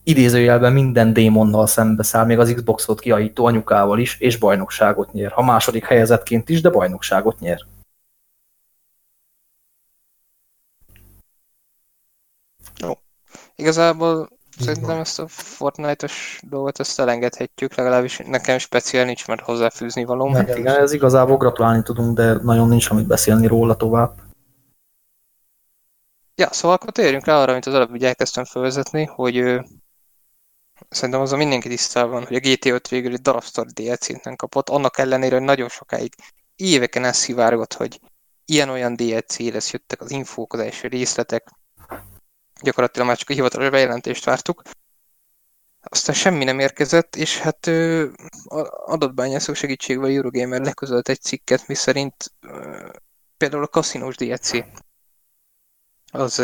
idézőjelben minden démonnal szembeszáll, még az Xboxot kiajító anyukával is, és bajnokságot nyer. Ha második helyezetként is, de bajnokságot nyer. Igazából Így szerintem ezt a Fortnite-os dolgot ezt elengedhetjük, legalábbis nekem speciál nincs már hozzáfűzni valóm. Nekem Igen, ez igazából gratulálni tudunk, de nagyon nincs amit beszélni róla tovább. Ja, szóval akkor térjünk rá arra, amit az előbb ugye elkezdtem felvezetni, hogy ö, szerintem azon mindenki tisztában van, hogy a GT5 végül egy darabsztor DLC-t nem kapott, annak ellenére, hogy nagyon sokáig éveken elszivárgott, hogy ilyen-olyan DLC lesz, jöttek az infók, az első részletek, gyakorlatilag már csak a hivatalos bejelentést vártuk. Aztán semmi nem érkezett, és hát ö, adatbányászok segítségével Eurogamer leközölt egy cikket, miszerint például a kaszinós DLC az,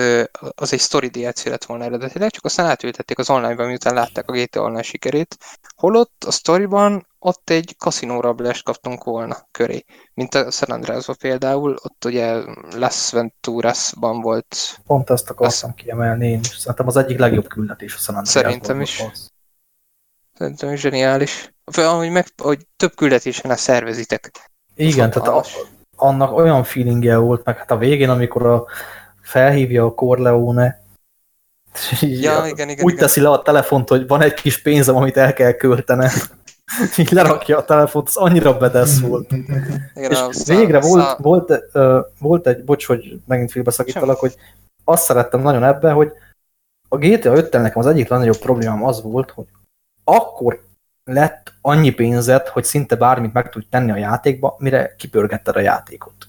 az egy story DLC lett volna eredetileg, csak aztán átültették az online-ba, miután látták a GTA Online sikerét. Holott a storyban ott egy kaszinórablást kaptunk volna köré, mint a San Andreasban például, ott ugye Las Venturasban volt. Pont ezt akartam kiemelni én is. Szerintem az egyik legjobb küldetés a San Andreasban. Szerintem is. Az. Szerintem is zseniális. Ahogy, meg, hogy több küldetésen szervezitek. Igen, tehát a, annak olyan feelingje volt, meg hát a végén, amikor a, felhívja a Corleone, ja, igen, igen, úgy igen. teszi le a telefont, hogy van egy kis pénzem, amit el kell költenem. Így lerakja a telefont, az annyira bedesz volt. Igen, és a végre volt, szá... volt, uh, volt egy, bocs, hogy megint félbeszakítalak, hogy azt szerettem nagyon ebben, hogy a GTA 5 nekem az egyik legnagyobb problémám az volt, hogy akkor lett annyi pénzed, hogy szinte bármit meg tudj tenni a játékba, mire kipörgetted a játékot.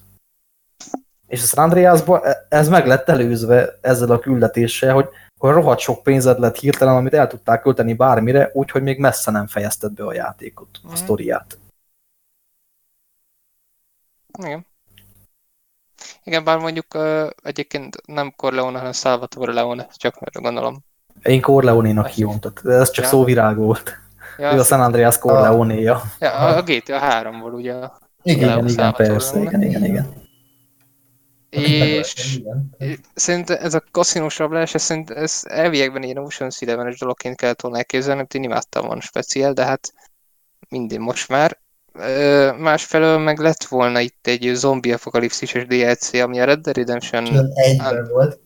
És a San Andreasban e- ez meg lett előzve ezzel a küldetéssel, hogy rohadt sok pénzed lett hirtelen, amit el tudták költeni bármire, úgyhogy még messze nem fejezted be a játékot, a mm. sztoriát. Igen. Igen, bár mondjuk uh, egyébként nem Corleone, hanem Salvatore Leone, csak mert gondolom. Én Corleone-nak hívom, tehát ez csak ja. szóvirág volt. Ja, ő a San Andreas Corleone-ja. Ja, a GTA 3-ból ugye. Igen, igen, igen persze, igen, igen, igen. És szerintem ez a kaszinós rablás, ez, szerint, ez elviekben ilyen Ocean eleven dologként kellett volna elképzelni, amit én imádtam volna speciál, de hát minden most már. Másfelől meg lett volna itt egy zombi apokalipszises DLC, ami a Red Dead Redemption... Egyben volt.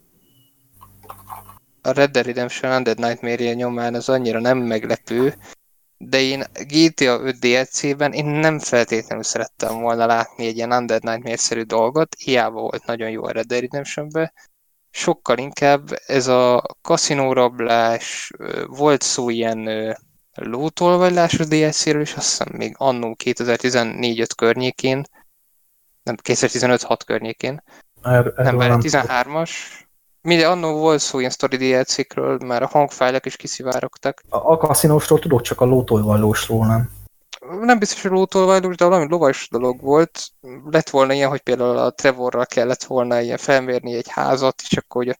A Red Dead Redemption Undead Nightmare nyomán az annyira nem meglepő, de én GTA 5 DLC-ben én nem feltétlenül szerettem volna látni egy ilyen Undead Nightmare-szerű dolgot, hiába volt nagyon jó a Red Dead redemption sokkal inkább ez a kaszinórablás, volt szó ilyen lótolvajlásos DLC-ről, és azt hiszem még annó 2014-5 környékén, nem 2015-6 környékén, er, nem, nem 13-as, minden annó volt szó ilyen story DLC-kről, már a hangfájlek is kiszivárogtak. A, a kaszinósról tudok, csak a lótolvajlósról nem. Nem biztos, hogy lótolvajlós, de valami lovas dolog volt. Lett volna ilyen, hogy például a Trevorral kellett volna ilyen felmérni egy házat, és akkor hogy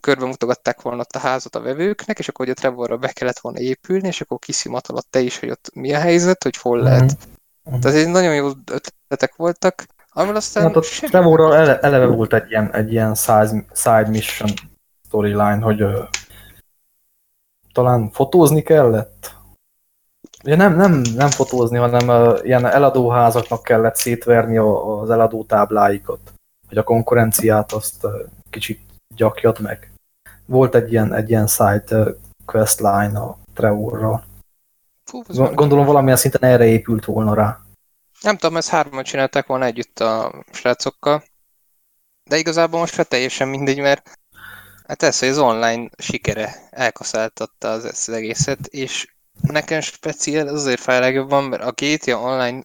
körbe mutogatták volna ott a házat a vevőknek, és akkor hogy a Trevorra be kellett volna épülni, és akkor kiszimatolott te is, hogy ott mi a helyzet, hogy hol lehet. Mm-hmm. Tehát egy nagyon jó ötletek voltak. Amivel aztán... Hát Trevorral ele, eleve volt egy ilyen, egy ilyen side, side mission storyline, hogy uh, talán fotózni kellett. Ugye nem, nem, nem fotózni, hanem uh, ilyen eladóházaknak kellett szétverni a, az eladó tábláikat, hogy a konkurenciát azt uh, kicsit gyakjad meg. Volt egy ilyen, egy ilyen side uh, questline a Trevorral. Gondolom valamilyen szinten erre épült volna rá. Nem tudom, ezt hárman csinálták volna együtt a srácokkal, de igazából most már teljesen mindegy, mert hát ez, hogy az online sikere elkaszáltatta az, ezt az egészet, és nekem speciál azért fáj legjobban, mert a GTA Online,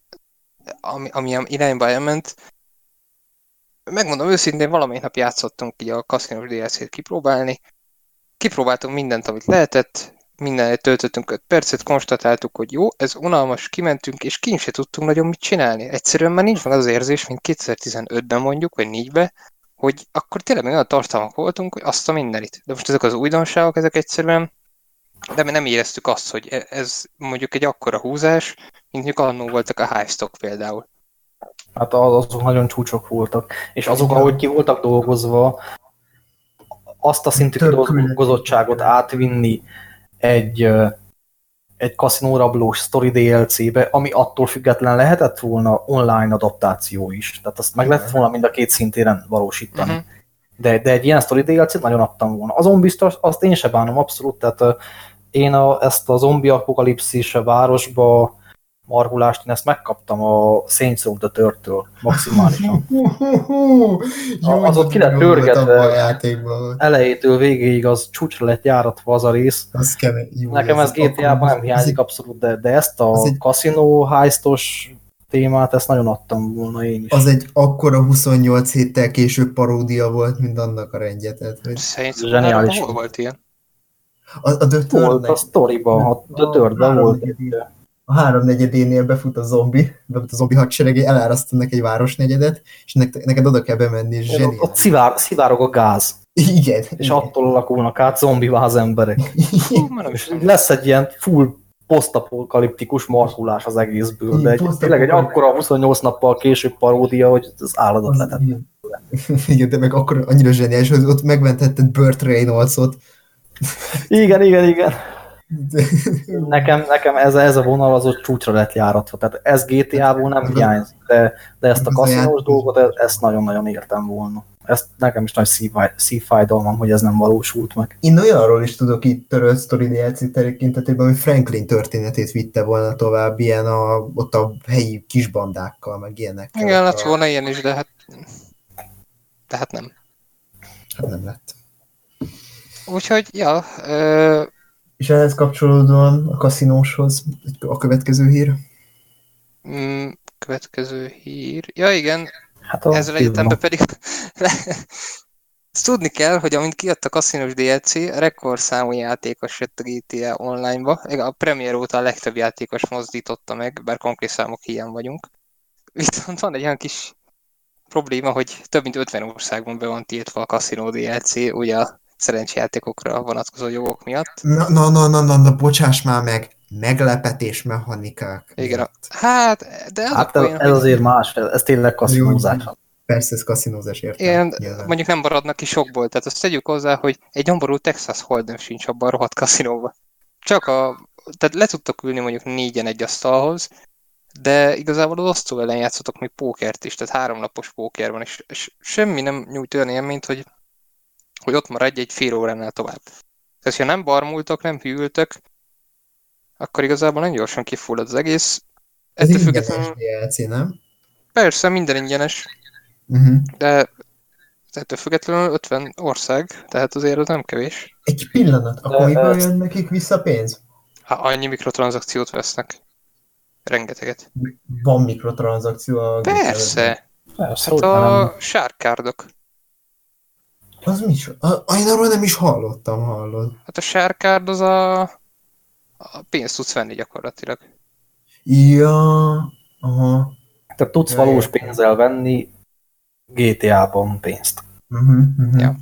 ami, ami irányba elment, megmondom őszintén, valamelyik nap játszottunk így a Casino DLC-t kipróbálni, kipróbáltunk mindent, amit lehetett, mindenet töltöttünk 5 percet, konstatáltuk, hogy jó, ez unalmas, kimentünk, és kint se tudtunk nagyon mit csinálni. Egyszerűen már nincs meg az érzés, mint 2015-ben mondjuk, vagy 4-ben, hogy akkor tényleg olyan tartalmak voltunk, hogy azt a mindenit. De most ezek az újdonságok, ezek egyszerűen, de mi nem éreztük azt, hogy e- ez mondjuk egy akkora húzás, mint mondjuk annó voltak a high stock például. Hát azok nagyon csúcsok voltak, és azok, ahogy ki voltak dolgozva, azt a szintű dolgozottságot átvinni egy, egy kaszinórablós story DLC-be, ami attól független lehetett volna online adaptáció is. Tehát azt meg lehetett volna mind a két szintéren valósítani. Uh-huh. De, de egy ilyen story DLC-t nagyon adtam volna. Azon biztos, azt én se bánom abszolút, tehát én a, ezt a zombi apokalipszis a városba marhulást, én ezt megkaptam a Saints of the Turtle maximálisan. Jó, Az ott ki lett pörgetve. Elejétől végéig az csúcsra lett járatva az a rész. Az kemény. Jó, Nekem ez GTA-ban nem hiányzik abszolút, de, de ezt a egy- kaszinó heistos témát, ezt nagyon adtam volna én is. Az egy akkora 28 héttel később paródia volt, mint annak a rendje. Tehát, hogy Szerintem Zseniális. hol volt ilyen? a, a The Volt a sztoriban, a The Third-ben volt egy a háromnegyedénél befut a zombi, befut a zombi hadsereg, elárasztanak egy városnegyedet, és neked, neked oda kell bemenni, és zseniális. ott szivár, szivárog a gáz, Igen. és igen. attól alakulnak át zombivá az emberek. Is És lesz egy ilyen full posztapokaliptikus marhulás az egészből, de egy, tényleg egy akkora 28 nappal később paródia, hogy az állatot letett. igen. Igen, de meg akkor annyira zseniális, hogy ott megmentetted Burt Reynoldsot. Igen, igen, igen. Nekem, nekem ez, ez a vonal az ott csúcsra lett járatva. Tehát ez GTA-ból nem hiányzik, de, de ezt a Ez a kaszinós dolgot, e- ezt nagyon-nagyon értem volna. Ezt nekem is nagy szívfáj- szívfájdalmam, hogy ez nem valósult meg. Én olyanról is tudok itt törölt sztori DLC tekintetében, hogy Franklin történetét vitte volna tovább, ilyen a, ott a helyi kisbandákkal, meg ilyenekkel. Igen, lett volna ilyen is, de hát... De hát nem. Hát nem lett. Úgyhogy, ja, ö, És ehhez kapcsolódóan a kaszinóshoz a következő hír. mm, következő hír. Ja igen, Hát a ezzel egyetemben pedig ezt tudni kell, hogy amint kijött a kaszinós DLC, rekordszámú játékos jött a GTA Online-ba. A Premier óta a legtöbb játékos mozdította meg, bár konkrét számok hiány vagyunk. Viszont van egy olyan kis probléma, hogy több mint 50 országban be van tiltva a kaszinó DLC, ugye a szerencsejátékokra vonatkozó jogok miatt. Na, na, na, na, na, na bocsáss már meg, meglepetés mechanikák. Igen, a, miatt. hát, de Hát ez, ez azért más, ez tényleg kaszinózás. Persze, ez kaszinózás értem. Igen, nyilván. mondjuk nem maradnak ki sokból, tehát azt tegyük hozzá, hogy egy nyomorú Texas Hold'em sincs abban a rohadt kaszinóban. Csak a, tehát le tudtok ülni mondjuk négyen egy asztalhoz, de igazából az osztó ellen játszottak még pókert is, tehát háromnapos póker van, és, és semmi nem nyújt olyan élményt, hogy, hogy ott maradj egy fél óránál tovább. Tehát, ha nem barmultak, nem hűltök, akkor igazából nagyon gyorsan kifullad az egész. Ez Ettől függetlenül, DLC, nem? persze minden ingyenes, Uh-huh. de ettől függetlenül 50 ország, tehát azért az nem kevés. Egy pillanat, akkor miből jön nekik vissza pénz? Ha annyi mikrotranszakciót vesznek. Rengeteget. Van mikrotranszakció a Persze! Persze, Hát a sárkárdok. Az mi? A, a, én arról nem is hallottam, hallod. Hát a sárkárd az a, a pénzt tudsz venni gyakorlatilag. Ja, aha. Tehát tudsz Ja, valós értem. pénzzel venni GTA-ban pénzt. Uh-huh, uh-huh. Ja.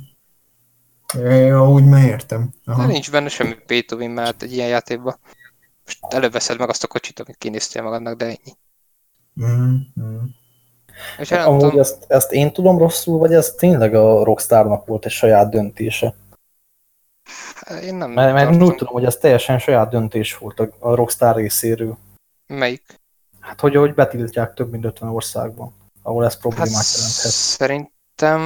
Ja, úgy már értem. De Aha. nincs benne semmi pay to win, mert egy ilyen játékban. Most előveszed meg azt a kocsit, amit kinéztél magadnak, de ennyi. Uh-huh. És nem Amúgy tudom, ezt, ezt én tudom rosszul, vagy ez tényleg a Rockstarnak volt egy saját döntése? én nem Mert, mert én úgy tudom, hogy ez teljesen saját döntés volt a, a Rockstar részéről. Melyik? Hát, hogy, hogy betiltják több mint 50 országban, ahol ez Hát problémát jelenthet. szerintem...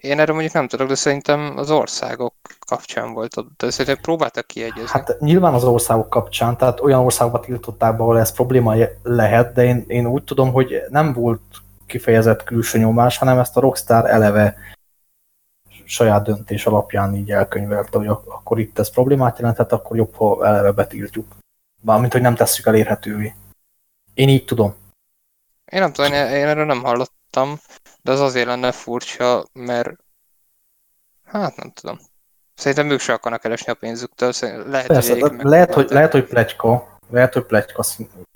Én erről mondjuk nem tudok, de szerintem az országok kapcsán volt ott. De szerintem próbáltak kiegyezni. Hát nyilván az országok kapcsán, tehát olyan országba tiltották be, ahol ez probléma lehet, de én, én úgy tudom, hogy nem volt kifejezett külső nyomás, hanem ezt a Rockstar eleve saját döntés alapján így elkönyvelte, hogy ak- akkor itt ez problémát jelenthet, akkor jobb, ha eleve betiltjuk. Mármint, hogy nem tesszük elérhetővé. Én így tudom. Én nem tudom, én erről nem hallottam, de az azért lenne furcsa, mert hát nem tudom. Szerintem ők se akarnak keresni a pénzüktől, lehet, Persze, hogy egyik lehet, hogy, lehet, hogy pletyka, lehet, hogy pletyka,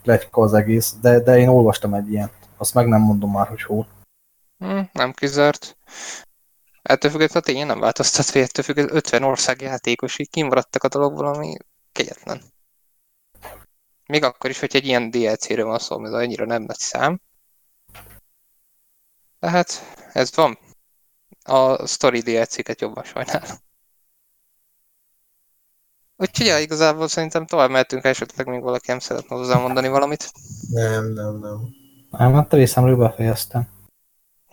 pletyka az egész, de, de én olvastam egy ilyen. Azt meg nem mondom már, hogy hol. Hm, nem kizárt. Ettől függetlenül tényleg nem változtat, hogy ettől függetlenül 50 ország játékosig kimaradtak a dologból, ami kegyetlen. Még akkor is, hogy egy ilyen DLC-ről van szó, ez annyira nem nagy szám. Tehát ez van. A story DLC-ket jobban sajnálom. Úgyhogy ja, igazából szerintem tovább mehetünk, esetleg még valaki nem szeretne hozzá mondani valamit. Nem, nem, nem. Nem, hát a részemről befejeztem.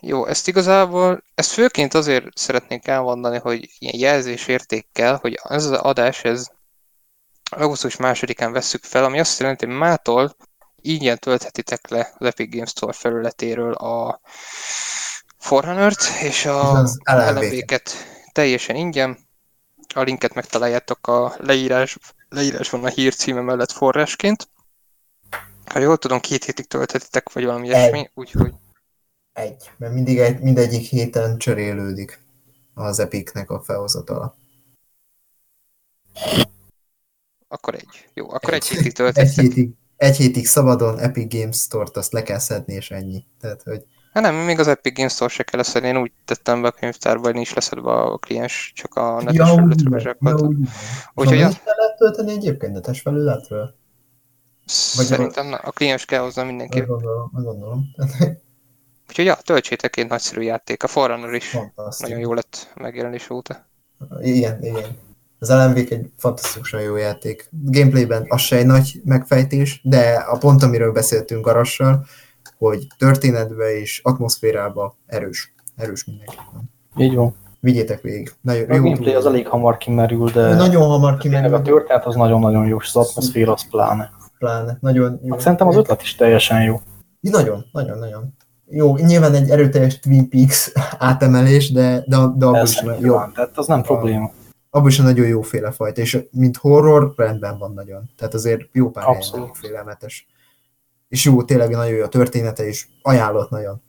Jó, ezt igazából, ezt főként azért szeretnék elmondani, hogy ilyen jelzésértékkel, hogy ez az adás, ez augusztus másodikán vesszük fel, ami azt jelenti, hogy mától ingyen tölthetitek le az Epic Games Store felületéről a Forerunner-t és a. LMV-ket teljesen ingyen. A linket megtaláljátok a leírás, leírásban a hír címe mellett forrásként. Ha jól tudom, két hétig tölthetitek, vagy valami ilyesmi, úgyhogy Egy, mert mindig egy, mindegyik héten cserélődik az Epicnek a felhozatala. akkor egy. Jó, akkor egy, Egy. hétig Egy tölthetitek. hétig, egy hétig szabadon Epic Games Store-t azt le kell szedni, és ennyi. Tehát, hogy Hát nem, még az Epic Games Store se kell leszedni, én úgy tettem be a könyvtárba, hogy nincs leszedve a kliens, csak a netes Ja, bezsákoltam. ja, úgy. Úgyhogy ja. is lehet tölteni egyébként netes felületről? vagy Szerintem na, a kliens kell hozzá mindenképp. Gondolom, gondolom. Úgyhogy ja, töltsétek egy nagyszerű játék. A Forerunner is nagyon jó lett megjelenés óta. Igen, igen. Az lmv egy fantasztikusan jó játék. Gameplayben az se egy nagy megfejtés, de a pont, amiről beszéltünk Arassal, hogy történetbe és atmoszférába erős. Erős mindenképpen. Így van. Vigyétek végig. Nagyon A jó. gameplay az elég hamar kimerül, de Nagyon hamar tényleg a történet az nagyon-nagyon jó, és az atmoszféra az pláne. pláne. Nagyon jó. Hát szerintem az ötlet is teljesen jó. Nagyon, nagyon, nagyon. Jó, nyilván egy erőteljes Twin Peaks átemelés, de, de, de abból, is, jó, tehát az nem probléma. Abból is nagyon jóféle fajta, és mint horror rendben van nagyon. Tehát azért jó pár helyen félelmetes. És jó, tényleg nagyon jó a története, és ajánlott nagyon.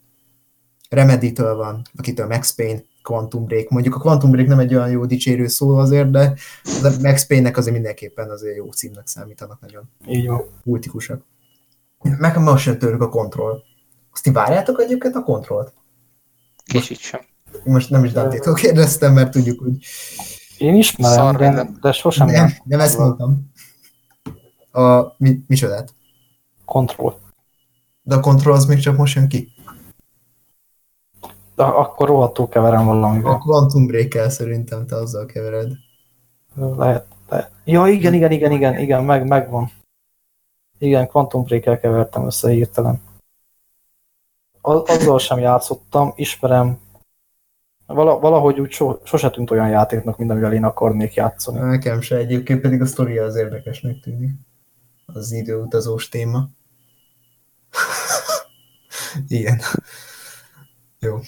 Remedy-től van, akitől Max Payne, Quantum Break. Mondjuk a Quantum Break nem egy olyan jó dicsérő szó azért, de de Max Payne-nek azért mindenképpen azért jó címnek számítanak nagyon Így van. kultikusak. Meg most jön tőlük a kontroll. Azt ti várjátok egyébként a kontrollt? Kicsit sem. Most nem is Dantétól kérdeztem, mert tudjuk, hogy Én ismerem, Szar de, minden. de sosem nem, nem. nem ezt mondtam. A, mi, micsodát? Control. De a kontroll az még csak most jön ki. De akkor rohadtul keverem A valamivel. Quantum break szerintem te azzal kevered. Lehet, lehet. Ja, igen, igen, igen, igen, igen, meg, megvan. Igen, Quantum break kevertem össze hirtelen. A- Azzal sem játszottam, ismerem. Vala, valahogy úgy so, sose tűnt olyan játéknak, mint amivel én akarnék játszani. Nekem se egyébként pedig a sztoria az érdekesnek tűnik. Az időutazós téma. Igen. Jó.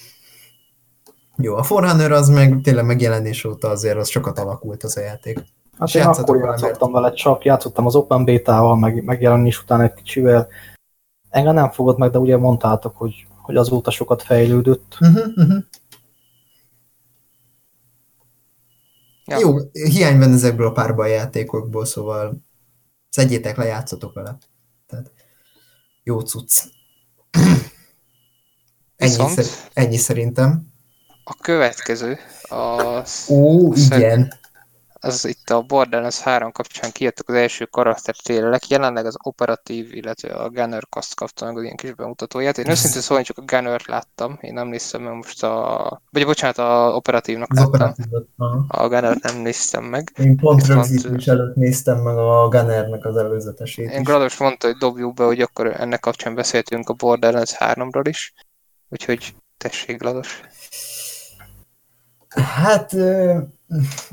Jó, a Forerunner az meg tényleg megjelenés óta azért az sokat alakult az a játék. Hát És én akkor vele, játszottam vele csak, játszottam az Open Beta-val, meg, megjelenés után egy kicsivel. Engem nem fogott meg, de ugye mondtátok, hogy, hogy azóta sokat fejlődött. Uh-huh, uh-huh. Ja. Jó, hiány van ezekből a párban játékokból, szóval szedjétek le, játszatok vele. Tehát jó cucc. Ennyi, szer- ennyi szerintem. a következő, az, Ó, Szerint- igen. Az itt a Borderlands 3 kapcsán kijöttek az első karaktertrélelek, jelenleg az operatív, illetve a Gunner Cast kapta meg az ilyen kis bemutatóját. Én őszintén szóval csak a Gunner-t láttam, én nem néztem meg most a... Vagy bocsánat, a operatívnak Az láttam. operatívot. aha. A Gunner nem néztem meg. Én pont rögzítés előtt néztem meg a Gunnernek az előzetesét Én. Grados mondta, hogy dobjuk be, hogy akkor ennek kapcsán beszéltünk a Borderlands 3-ról is. Úgyhogy tessék, Glados. Hát,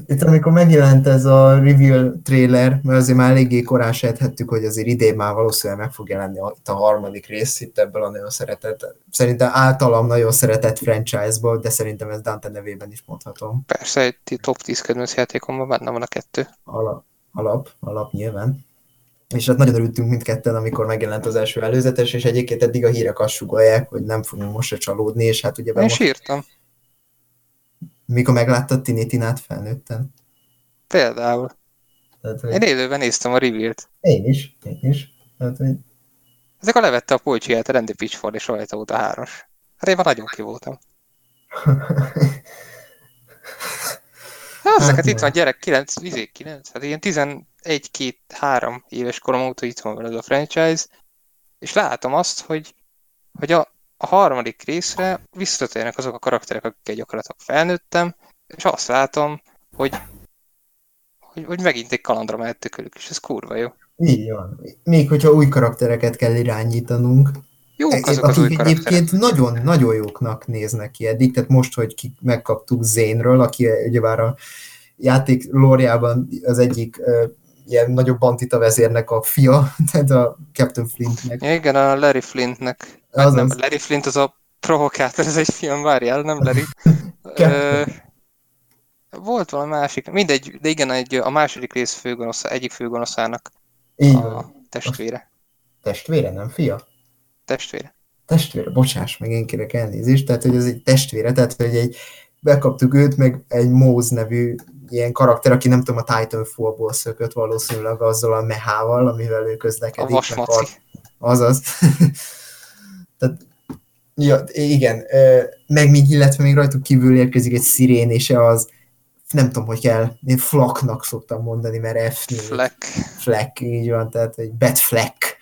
itt amikor megjelent ez a reveal trailer, mert azért már eléggé korán sejthettük, hogy azért idén már valószínűleg meg fog jelenni a, itt a harmadik rész itt ebből a nagyon szeretett, szerintem általam nagyon szeretett franchise-ból, de szerintem ez Dante nevében is mondhatom. Persze, ti- top 10 kedvenc játékomban benne van a kettő. Alap, alap, alap nyilván. És hát nagyon örültünk mindketten, amikor megjelent az első előzetes, és egyébként eddig a hírek azt sugallják, hogy nem fogunk most se csalódni, és hát ugye Én most, sírtam. Mikor megláttad Tini Tinát felnőtten. Például. Tehát, hogy Én élőben néztem a reveal-t. én is, én is. Tehát, hogy Ezek a levette a polcsiját a Randy Pitchford és rajta volt a háros. Hát én már nagyon ki voltam. Hát, Hát hát itt van gyerek, 9, vizé 9, hát ilyen 11, 2, 3 éves korom óta itt van veled a franchise, és látom azt, hogy, hogy a, a harmadik részre visszatérnek azok a karakterek, akikkel gyakorlatilag felnőttem, és azt látom, hogy, hogy, hogy megint egy kalandra mehettük ők, és ez kurva jó. Így van. Még hogyha új karaktereket kell irányítanunk, Jók azok az akik új egyébként nagyon-nagyon jóknak néznek ki eddig, tehát most, hogy ki megkaptuk Zénről, aki ugyebár a játék lóriában az egyik ö, ilyen nagyobb antita vezérnek a fia, tehát a Captain Flintnek. Igen, a Larry Flintnek. Hát Az nem, az. Larry Flint az a provokátor, ez egy film, várjál, nem Larry. Ö, volt valami másik, mindegy, de igen, egy, a második rész főgonosz, egyik főgonoszának Így a van. testvére. Testvére, nem fia? Testvére. testvére, bocsáss meg, én kérek elnézést, tehát hogy ez egy testvére, tehát hogy egy, bekaptuk őt, meg egy Móz nevű ilyen karakter, aki nem tudom, a Titanfallból szökött valószínűleg azzal a mehával, amivel ő A közlekedik. meg vasmaci. Azaz. Tehát, ja, igen, meg még, illetve még rajtuk kívül érkezik egy szirén, és az nem tudom, hogy kell, én flaknak szoktam mondani, mert F Fleck. Fleck, így van, tehát egy Bat Fleck,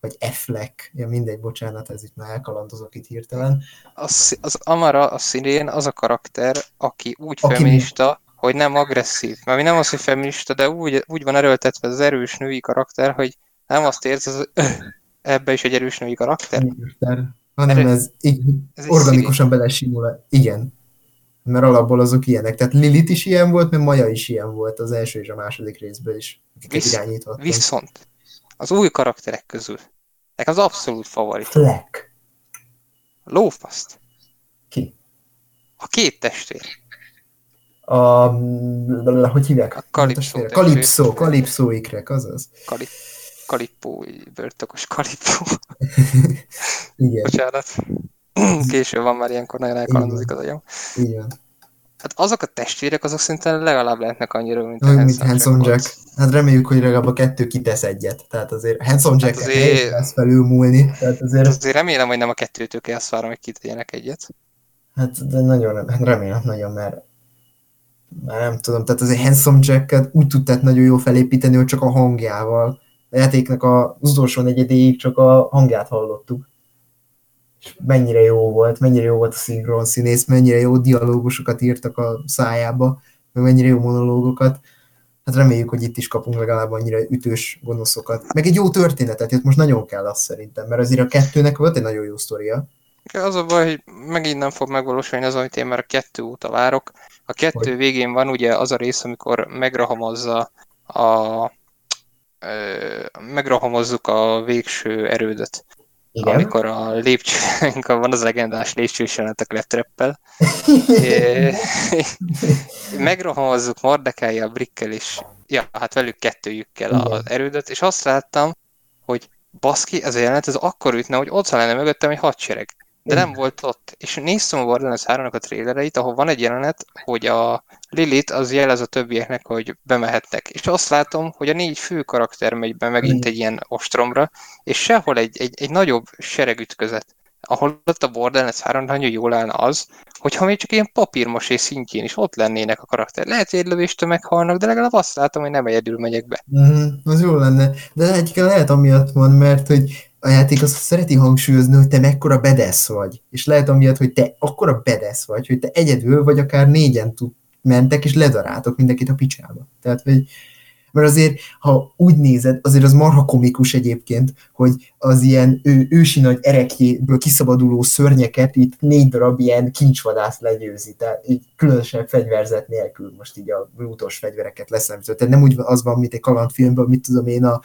vagy F Fleck, ja mindegy, bocsánat, ez itt már elkalandozok itt hirtelen. Az, az Amara, a színén, az a karakter, aki úgy Aki feminista, hogy nem agresszív. Mert mi nem az, hogy feminista, de úgy, úgy van erőltetve az erős női karakter, hogy nem azt érzed, hogy öh, ebbe is egy erős női karakter. Miniszter, hanem Erő- ez így, Ez organikusan belesimul. Igen. Mert alapból azok ilyenek. Tehát Lilith is ilyen volt, mert Maja is ilyen volt az első és a második részből is. Visz-. Viszont az új karakterek közül nekem az abszolút favorit. Fleck. Lófaszt. Ki? A két testvér. A, hogy hívják? A Kalipszó. Kalipszó, Kalipszó ikrek, azaz. Kalip, Kalippó, börtökos Kalippó. Igen, Bocsánat. Késő van már ilyenkor, nagyon elkalandozik az agyam. van. Hát azok a testvérek, azok szinte legalább lehetnek annyira, mint a Úgy, mint Handsome Handsome Jack. Jack. Hát reméljük, hogy legalább a kettő kitesz egyet. Tehát azért Handsome Jack Hát hát azért- lesz felülmúlni. Tehát azért, Azért remélem, hogy nem a kettőtől kell azt várom, hogy kitegyenek egyet. hát de nagyon, hát remélem nagyon, mert már nem tudom, tehát azért Handsome Jacket úgy tudták nagyon jól felépíteni, hogy csak a hangjával. A játéknak az utolsó negyedéig csak a hangját hallottuk. És mennyire jó volt, mennyire jó volt a szinkron színész, mennyire jó dialógusokat írtak a szájába, meg mennyire jó monológokat. Hát reméljük, hogy itt is kapunk legalább annyira ütős gonoszokat. Meg egy jó történetet, itt most nagyon kell azt szerintem, mert azért a kettőnek volt egy nagyon jó sztoria. Az a baj, hogy megint nem fog megvalósulni az, amit én már a kettő óta várok. A kettő Hogy? végén van ugye az a rész, amikor megrahamozza a ö, megrahamozzuk a végső erődet. Igen. Amikor a lépcső, amikor van az legendás lépcsős jelenet a kleptreppel. Megrohamozzuk Mordekája, Brikkel és ja, hát velük kettőjükkel Igen. az erődet, és azt láttam, hogy baszki, ez a jelenet, ez akkor ütne, hogy ott lenne mögöttem egy hadsereg. De nem volt ott. És néztem a Borderlands 3 a trélereit, ahol van egy jelenet, hogy a Lilith az jelez a többieknek, hogy bemehetnek. És azt látom, hogy a négy fő karakter megy be megint egy ilyen ostromra, és sehol egy, egy, egy nagyobb seregütközet. Ahol ott a Borderlands 3 nagyon jól állna az, hogyha még csak ilyen papírmosé szintjén is ott lennének a karakter. Lehet, hogy egy lövéstől meghalnak, de legalább azt látom, hogy nem egyedül megyek be. Mhm, az jó lenne. De egyébként lehet amiatt van, mert hogy a játék azt szereti hangsúlyozni, hogy te mekkora bedesz vagy. És lehet amiatt, hogy te akkora bedesz vagy, hogy te egyedül vagy akár négyen tud, mentek, és ledaráltok mindenkit a picsába. Tehát, hogy mert azért, ha úgy nézed, azért az marha komikus egyébként, hogy az ilyen ő, ősi nagy erekjéből kiszabaduló szörnyeket itt négy darab ilyen kincsvadász legyőzi, tehát így különösen fegyverzet nélkül most így a brutos fegyvereket leszemző. Tehát nem úgy az van, mint egy kalandfilmben, mit tudom én, a,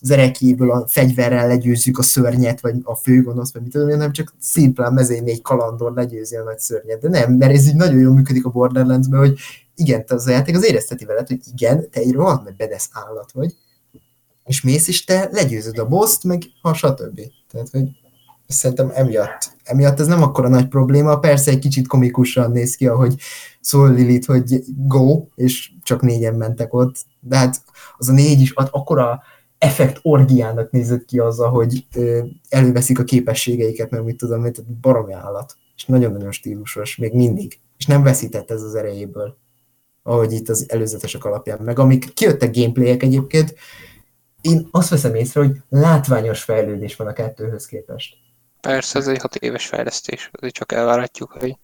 az erekjéből a fegyverrel legyőzzük a szörnyet, vagy a főgonosz, vagy mit tudom én, hanem csak szimplán mezén négy kalandor legyőzi a nagy szörnyet. De nem, mert ez így nagyon jól működik a Borderlands-ben, hogy igen, te az a játék az érezteti veled, hogy igen, te egy rohadt nagy bedesz állat vagy, és mész, és te legyőzöd a boszt, meg ha stb. Tehát, hogy szerintem emiatt, emiatt ez nem akkora nagy probléma, persze egy kicsit komikusan néz ki, ahogy szól Lilith, hogy go, és csak négyen mentek ott, de hát az a négy is ad akkora effekt orgiának nézett ki azzal, hogy előveszik a képességeiket, meg mit tudom, mert baromi állat, és nagyon-nagyon stílusos, még mindig, és nem veszített ez az erejéből ahogy itt az előzetesek alapján. Meg amik kijöttek gameplayek egyébként, én azt veszem észre, hogy látványos fejlődés van a kettőhöz képest. Persze, ez egy hat éves fejlesztés, azért csak elvárhatjuk, hogy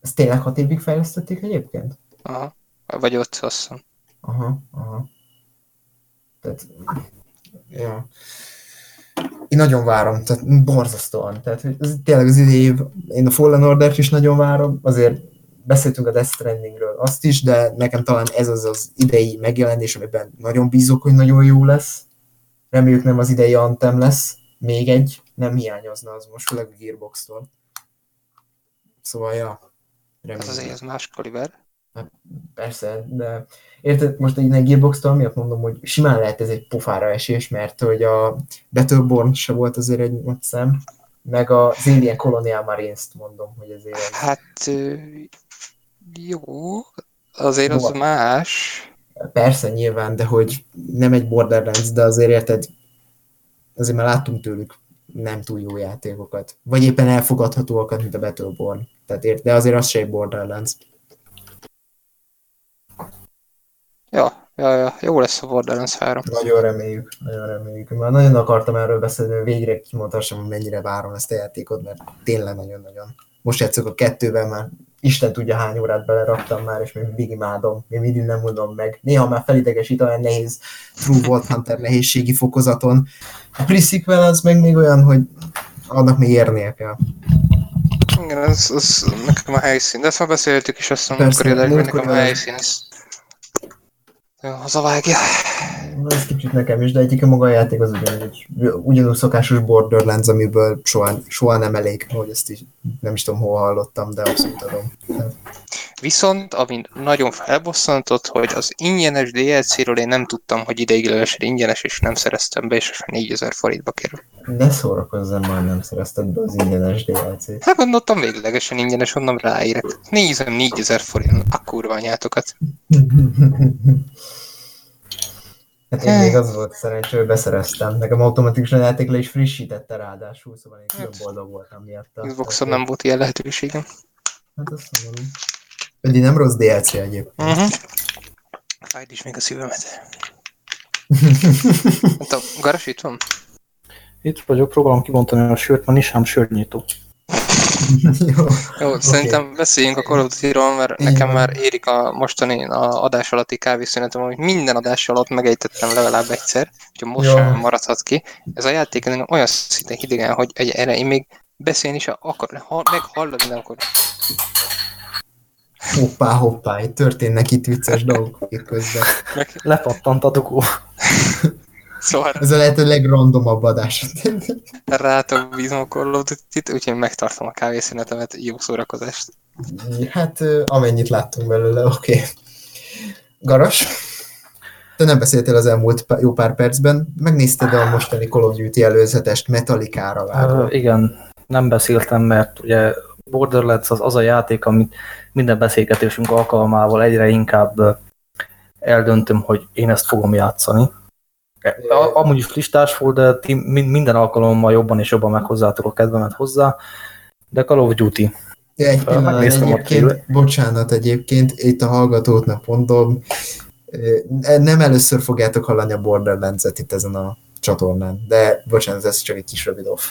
Ezt tényleg hat évig fejlesztették egyébként? aha, vagy ott azt hiszem. Aha, aha. Tehát, ja. Én nagyon várom, tehát borzasztóan. Tehát hogy ez tényleg az idei év, én a Fallen Order-t is nagyon várom, azért beszéltünk a Death Strandingről azt is, de nekem talán ez az az idei megjelenés, amiben nagyon bízok, hogy nagyon jó lesz. Reméljük nem az idei Anthem lesz, még egy, nem hiányozna az most, főleg a Gearbox-tól. Szóval, ja. Ez reméljük. azért ez kaliber. Persze, de érted, most egy Gearbox-tól miatt mondom, hogy simán lehet ez egy pofára esés, mert hogy a Battleborn se volt azért egy nagy szem, meg az Alien Colonial Marines-t mondom, hogy ezért egy Hát jó, azért az Hova? más. Persze, nyilván, de hogy nem egy Borderlands, de azért érted, azért már láttunk tőlük nem túl jó játékokat. Vagy éppen elfogadhatóakat, mint a Battleborn. Tehát ért, de azért az se egy Borderlands. Ja, ja, ja, jó lesz a Borderlands 3. Nagyon reméljük, nagyon reméljük. Már nagyon akartam erről beszélni, hogy végre kimondhassam, hogy mennyire várom ezt a játékot, mert tényleg nagyon-nagyon. Most játszok a kettővel már, Isten tudja hány órát beleraktam már, és még mindig imádom, még mindig nem mondom meg. Néha már felidegesít olyan nehéz True Volt Hunter nehézségi fokozaton. A pre az meg még olyan, hogy annak még érnie kell. Igen, ez, ez nekem a helyszín. De ezt már beszéltük is azt adásban, múltkori nekem a helyszín, ez hazavágja. Ez kicsit nekem is, de egyik maga a játék az ugyanúgy, ugyanúgy szokásos Borderlands, amiből soha, soha nem elég, hogy ezt is nem is tudom, hol hallottam, de abszolút adom. Viszont, ami nagyon felbosszantott, hogy az ingyenes DLC-ről én nem tudtam, hogy ideiglenesen ingyenes, és nem szereztem be, és 4000 forintba kerül. Ne szórakozzam, már nem szerezted be az ingyenes DLC-t. Hát gondoltam véglegesen ingyenes, onnan ráérek. Nézem 4000 forint, a kurva anyátokat. Hát én még az volt szerencsé, hogy beszereztem. Nekem automatikusan a játék le is frissítette ráadásul, szóval én külön Hát. boldog voltam miatta. Xboxon nem volt ilyen lehetőségem. Hát azt mondom. Pedig nem rossz DLC egyébként. Uh-huh. Fájd is még a szívemet. Hát a garas itt van? Itt vagyok, próbálom kibontani a sört, mert nincs ám sörnyitó. Jó. Jó, okay. szerintem beszéljünk a Call of Duty-ról, mert Így nekem van. már érik a mostani a adás alatti kávészünetem, hogy minden adás alatt megejtettem legalább egyszer, hogy most Jó. sem maradhat ki. Ez a játék olyan szinten hidegen, hogy egy, erre én még beszélni is akar, ha, meg hallani nem akkor. Hoppá, hoppá, itt történnek itt vicces dolgok közben. Meg, Lepattant a dugó. szóval Ez a lehető legrandomabb adás. rátok bízom a Call of Duty-t, úgyhogy megtartom a kávészünetemet, jó szórakozást. Hát amennyit láttunk belőle, oké. Okay. Garas? Te nem beszéltél az elmúlt jó pár percben. Megnézted a mostani Call of Duty előzetest Metallica-ra Uh, vágva. igen, nem beszéltem, mert ugye Borderlands az az a játék, amit minden beszélgetésünk alkalmával egyre inkább eldöntöm, hogy én ezt fogom játszani. Amúgy is listás volt, de ti mi- minden alkalommal jobban és jobban meghozzátok a kedvemet hozzá. De Call of Duty. Ja, egyébként, trailer. bocsánat, egyébként itt a hallgatóknak mondom, ö, nem először fogjátok hallani a Borderlands-et itt ezen a csatornán, de bocsánat, ez csak egy kis rövid off.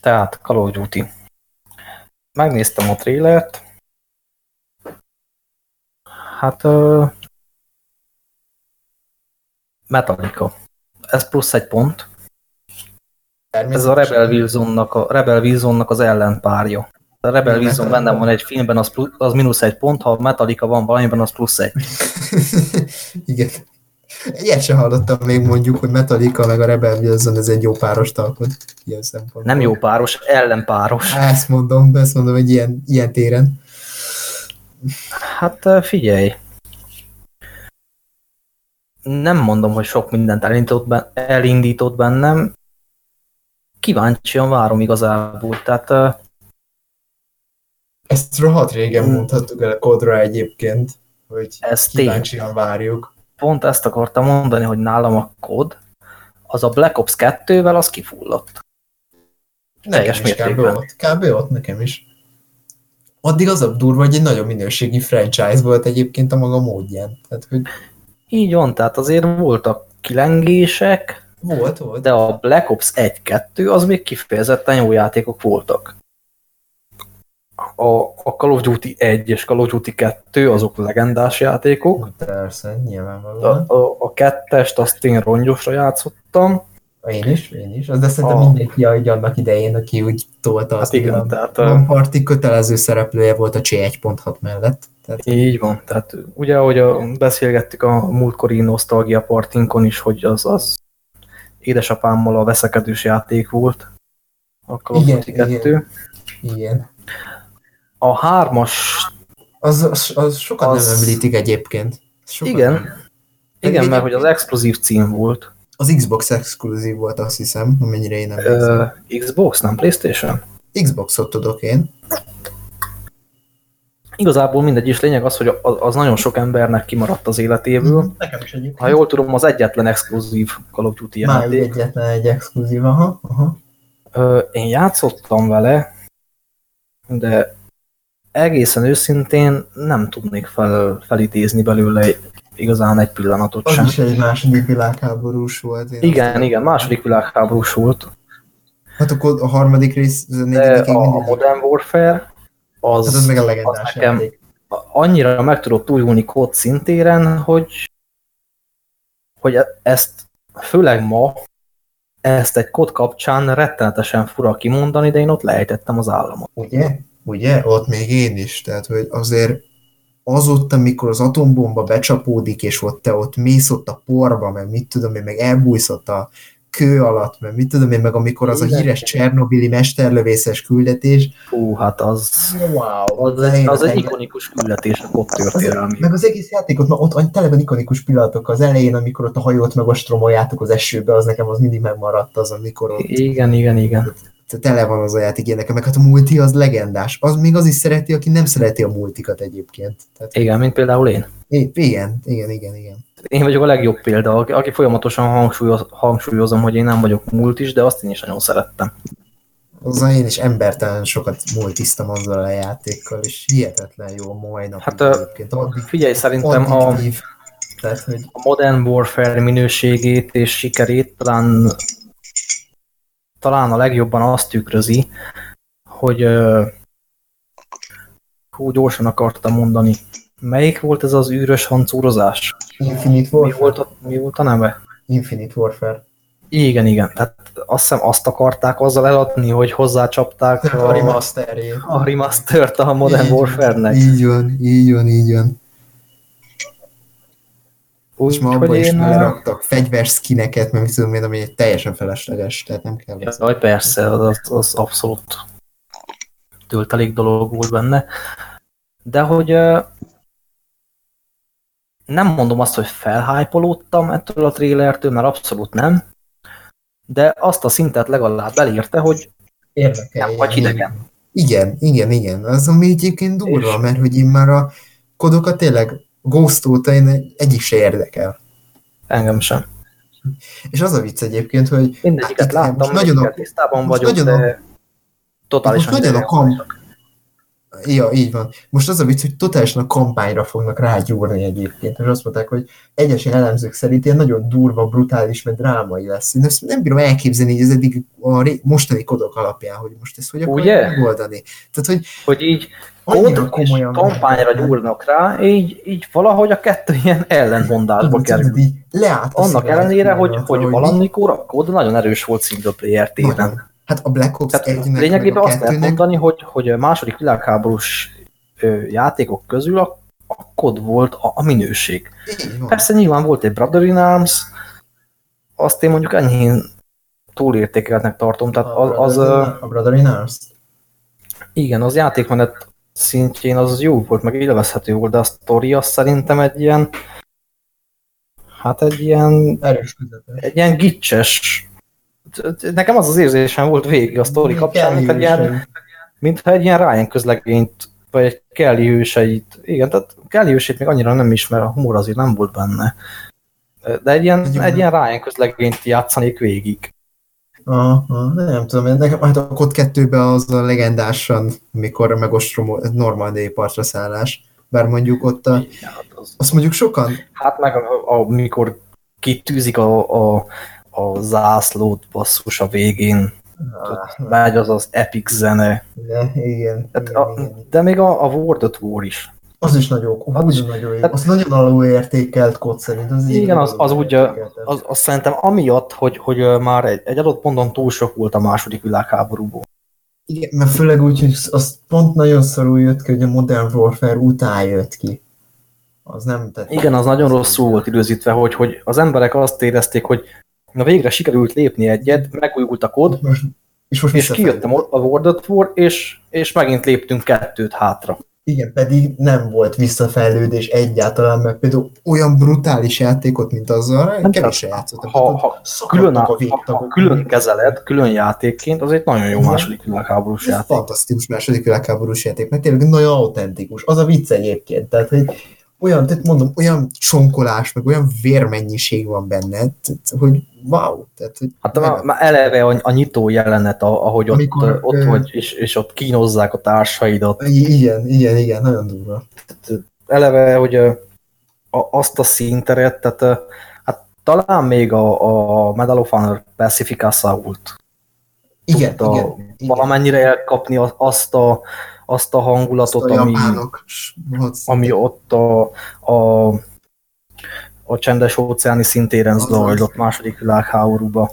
Tehát Call of Duty. Megnéztem a trailert. Hát Metallica. Ez plusz egy pont. Ez a Rebel Wilsonnak, a Rebel Wilsonnak az ellenpárja. A Rebel Wilson benne van egy filmben, az, plusz, az mínusz egy pont, ha a Metallica van valamiben, az plusz egy. Igen. Ilyet sem hallottam még mondjuk, hogy Metallica meg a Rebel Wilson ez egy jó páros alkot. Ilyen szempontból. Nem jó páros, ellenpáros. Ezt mondom, ezt mondom, hogy ilyen, ilyen téren. Hát figyelj. Nem mondom, hogy sok mindent elindított, ben, elindított bennem. Kíváncsian várom igazából. Tehát ö, Ezt rohadt régen Hmm. mondhattuk el a kodra egyébként, hogy Ez tény. kíváncsian várjuk. pont ezt akartam mondani, hogy nálam a kod, az a Black Ops 2-vel az kifullott. Teljes Nekem is kb. ott, kb. ott nekem is. Addig az a durva, hogy egy nagyon minőségi franchise volt egyébként a maga módján. Tehát, hogy Így van, tehát azért voltak kilengések, volt, volt. de a Black Ops 1-2 az még kifejezetten jó játékok voltak. A, a Call of Duty 1 és Call of Duty 2 azok legendás játékok. Persze, A, nyilvánvalóan. a, a kettest azt én rongyosra játszottam. Én is, én is. Az de szerintem A- mindenki, ahogy annak idején, aki úgy tolta azt, Hát igen, a tehát Van Party kötelező szereplője volt a C1.6 mellett. Tehát Így van, tehát ugye, ahogy a, beszélgettük a múltkori nosztalgia partinkon is, hogy az, az édesapámmal a veszekedős játék volt, a Call Igen, 2. igen. A hármas, Az, az, az sokan Az- nem említik egyébként. Sokan igen, nem. igen, mert hogy az exkluzív cím volt. Az Xbox exkluzív volt, azt hiszem, amennyire én nem Ö, Xbox, nem Playstation? Xboxot tudok én. Igazából mindegy is, lényeg az, hogy az, nagyon sok embernek kimaradt az életéből. Nekem is egyébként. Ha jól tudom, az egyetlen exkluzív Call of Duty játék. egyetlen egy exkluzív, aha, aha. Ö, én játszottam vele, de egészen őszintén nem tudnék fel, felidézni belőle igazán egy pillanatot Az sem. is egy második világháborús volt. Én Igen, azt- igen, második világháborús volt, Hát akkor a harmadik rész, az a negyedik, a. Modern Warfare az, Hát az meg a az legendás nekem játék. annyira meg tudott újulni kód szintéren, hogy, hogy ezt főleg ma ezt egy kód kapcsán rettenetesen fura kimondani, de én ott lejtettem az államot. Ugye? Ugye? Ott még én is. Tehát, hogy azért az ott, amikor az atombomba becsapódik, és ott te ott mész ott a porba, meg mit tudom én, meg elbújsz ott a kő alatt, meg mit tudom én, meg amikor az a híres Csernobili mesterlövészes küldetés, Fú, hát az, wow, az, egy, az egy ikonikus küldetés a kód történelmi. Meg az egész játékot, ma ott annyi- tele van ikonikus pillanatok az elején, amikor ott a hajót meg ostromoljátok az esőbe, az nekem az mindig megmaradt az, amikor ott Igen, igen, igen. Tele van az a játék ilyenekkel, meg hát a multi az legendás. Az még az is szereti, aki nem szereti a multikat egyébként. Tehát, Igen, mint például én. I- igen, igen, igen, igen. Én vagyok a legjobb példa, aki, aki folyamatosan hangsúlyoz, hangsúlyozom, hogy én nem vagyok múlt is, de azt én is nagyon szerettem. Azzal én is embertelen sokat multiztam azzal a játékkal, és hihetetlen jó mai napig Hát, egyébként. Addig, Figyelj, szerintem a. Tehát, hogy a Modern Warfare minőségét és sikerét talán, talán a legjobban azt tükrözi, hogy hú, gyorsan akartam mondani. Melyik volt ez az űrös hancúrozás? Infinite Mi Warfare. volt, a, mi volt a neve? Infinite Warfare. Igen, igen. Tehát azt hiszem azt akarták azzal eladni, hogy hozzácsapták A a, remasterjét. a remastert a Modern Warfare-nek. Így van, így van, így van. És ma abban is beleraktak fegyverszkineket, mert mit tudom én, ami egy teljesen felesleges, tehát nem kell. az. Jaj, persze, az, az, abszolút töltelék dolog volt benne. De hogy nem mondom azt, hogy felhájpolódtam ettől a trélertől, mert abszolút nem, de azt a szintet legalább elérte, hogy Érdekel. nem vagy hidegen. Igen, igen, igen. Az, ami egyébként durva, És- mert hogy én már a kodokat tényleg Ghost óta én egyik se érdekel. Engem sem. És az a vicc egyébként, hogy Mindegyiket Hát itt láttam, most nagyon a- tisztában most vagyok, nagyon a- de totálisan most nagyon a kamp-. Ja, így van. Most az a vicc, hogy totálisan a kampányra fognak rágyúrni egyébként, és azt mondták, hogy egyes elemzők szerint ilyen nagyon durva, brutális, meg drámai lesz. Én ezt nem bírom elképzelni, hogy ez eddig a mostani kodok alapján, hogy most ezt hogy akarják megoldani. Tehát, hogy Hogy így kód és komolyan... kampányra gyúrnak rá, így, így valahogy a kettő ilyen ellentmondásba kerül. így leállt Annak ellenére, hogy, hogy valamikor a kód nagyon erős volt single player téren. Hát a Black Ops Tehát 1-nek, meg lényegében azt lehet 2-nek mondani, hogy, hogy a második világháborús ö, játékok közül a, a kod volt a, a minőség. így. Persze nyilván volt egy Brother in Arms, azt én mondjuk enyhén túlértékeltnek tartom, tehát az, az a Brother in Arms. igen, az játékmenet szintjén az jó volt, meg élvezhető volt, de a sztori az szerintem egy ilyen hát egy ilyen Erős közepes. egy ilyen gicses nekem az az érzésem volt végig a sztori kapcsán, mint egy ilyen, mintha egy ilyen Ryan közlegényt, vagy egy Kelly hőseit, igen, tehát Kelly hőseit még annyira nem ismer, a humor azért nem volt benne. De egy ilyen, egy ilyen Ryan közlegényt játszanék végig. Aha, nem tudom, nekem hát a kod 2-ben az a legendásan, mikor megostromol, normandiai partra szállás. Bár mondjuk ott a, Hát, az, azt mondjuk sokan, hát meg amikor kitűzik a, a, a zászlót basszus a végén, megy az az epic zene. de, igen, Tehát igen, a, igen. de még a, a World at War is. Az is nagyon, Az az is- nagyon jó. tehát- Az nagyon alul értékelt kód szerint. Az Igen, az, az úgy, az, az szerintem amiatt, hogy, hogy már egy, egy adott ponton túl sok volt a második világháborúból. Igen, mert főleg úgy, hogy az pont nagyon szarul jött ki, hogy a Modern Warfare után jött ki. Az nem tett. Igen, az nagyon rosszul volt időzítve, hogy, hogy az emberek azt érezték, hogy na végre sikerült lépni egyet, megújult a kód, Most, és most és kijött a World of War, és, és megint léptünk kettőt hátra. Igen, pedig nem volt visszafejlődés egyáltalán, mert például olyan brutális játékot, mint azzal, Nem, játszottak. Ha, ha, külön, a ha, ha külön kezeled, külön játékként, az egy nagyon jó Igen. második világháborús játék. fantasztikus második világháborús játék, mert tényleg nagyon autentikus. Az a vicc egyébként, tehát hogy olyan, tehát mondom, olyan csonkolás, meg olyan vérmennyiség van benne, tehát, hogy wow. Tehát, hogy Hát már, már eleve a, a nyitó jelenet, ahogy ott, Amikor, ott ö- vagy, és, és ott kínozzák a társaidat. Igen, igen, igen, nagyon durva. Eleve, hogy a, azt a színteret, tehát hát talán még a, a Medal of Honor Pacific Assault Igen, igen, igen. valamennyire elkapni azt a, azt a hangulatot, Azt a ami, ami ott a, a, a csendes óceáni szintéren Azaz. zajlott második világháborúba.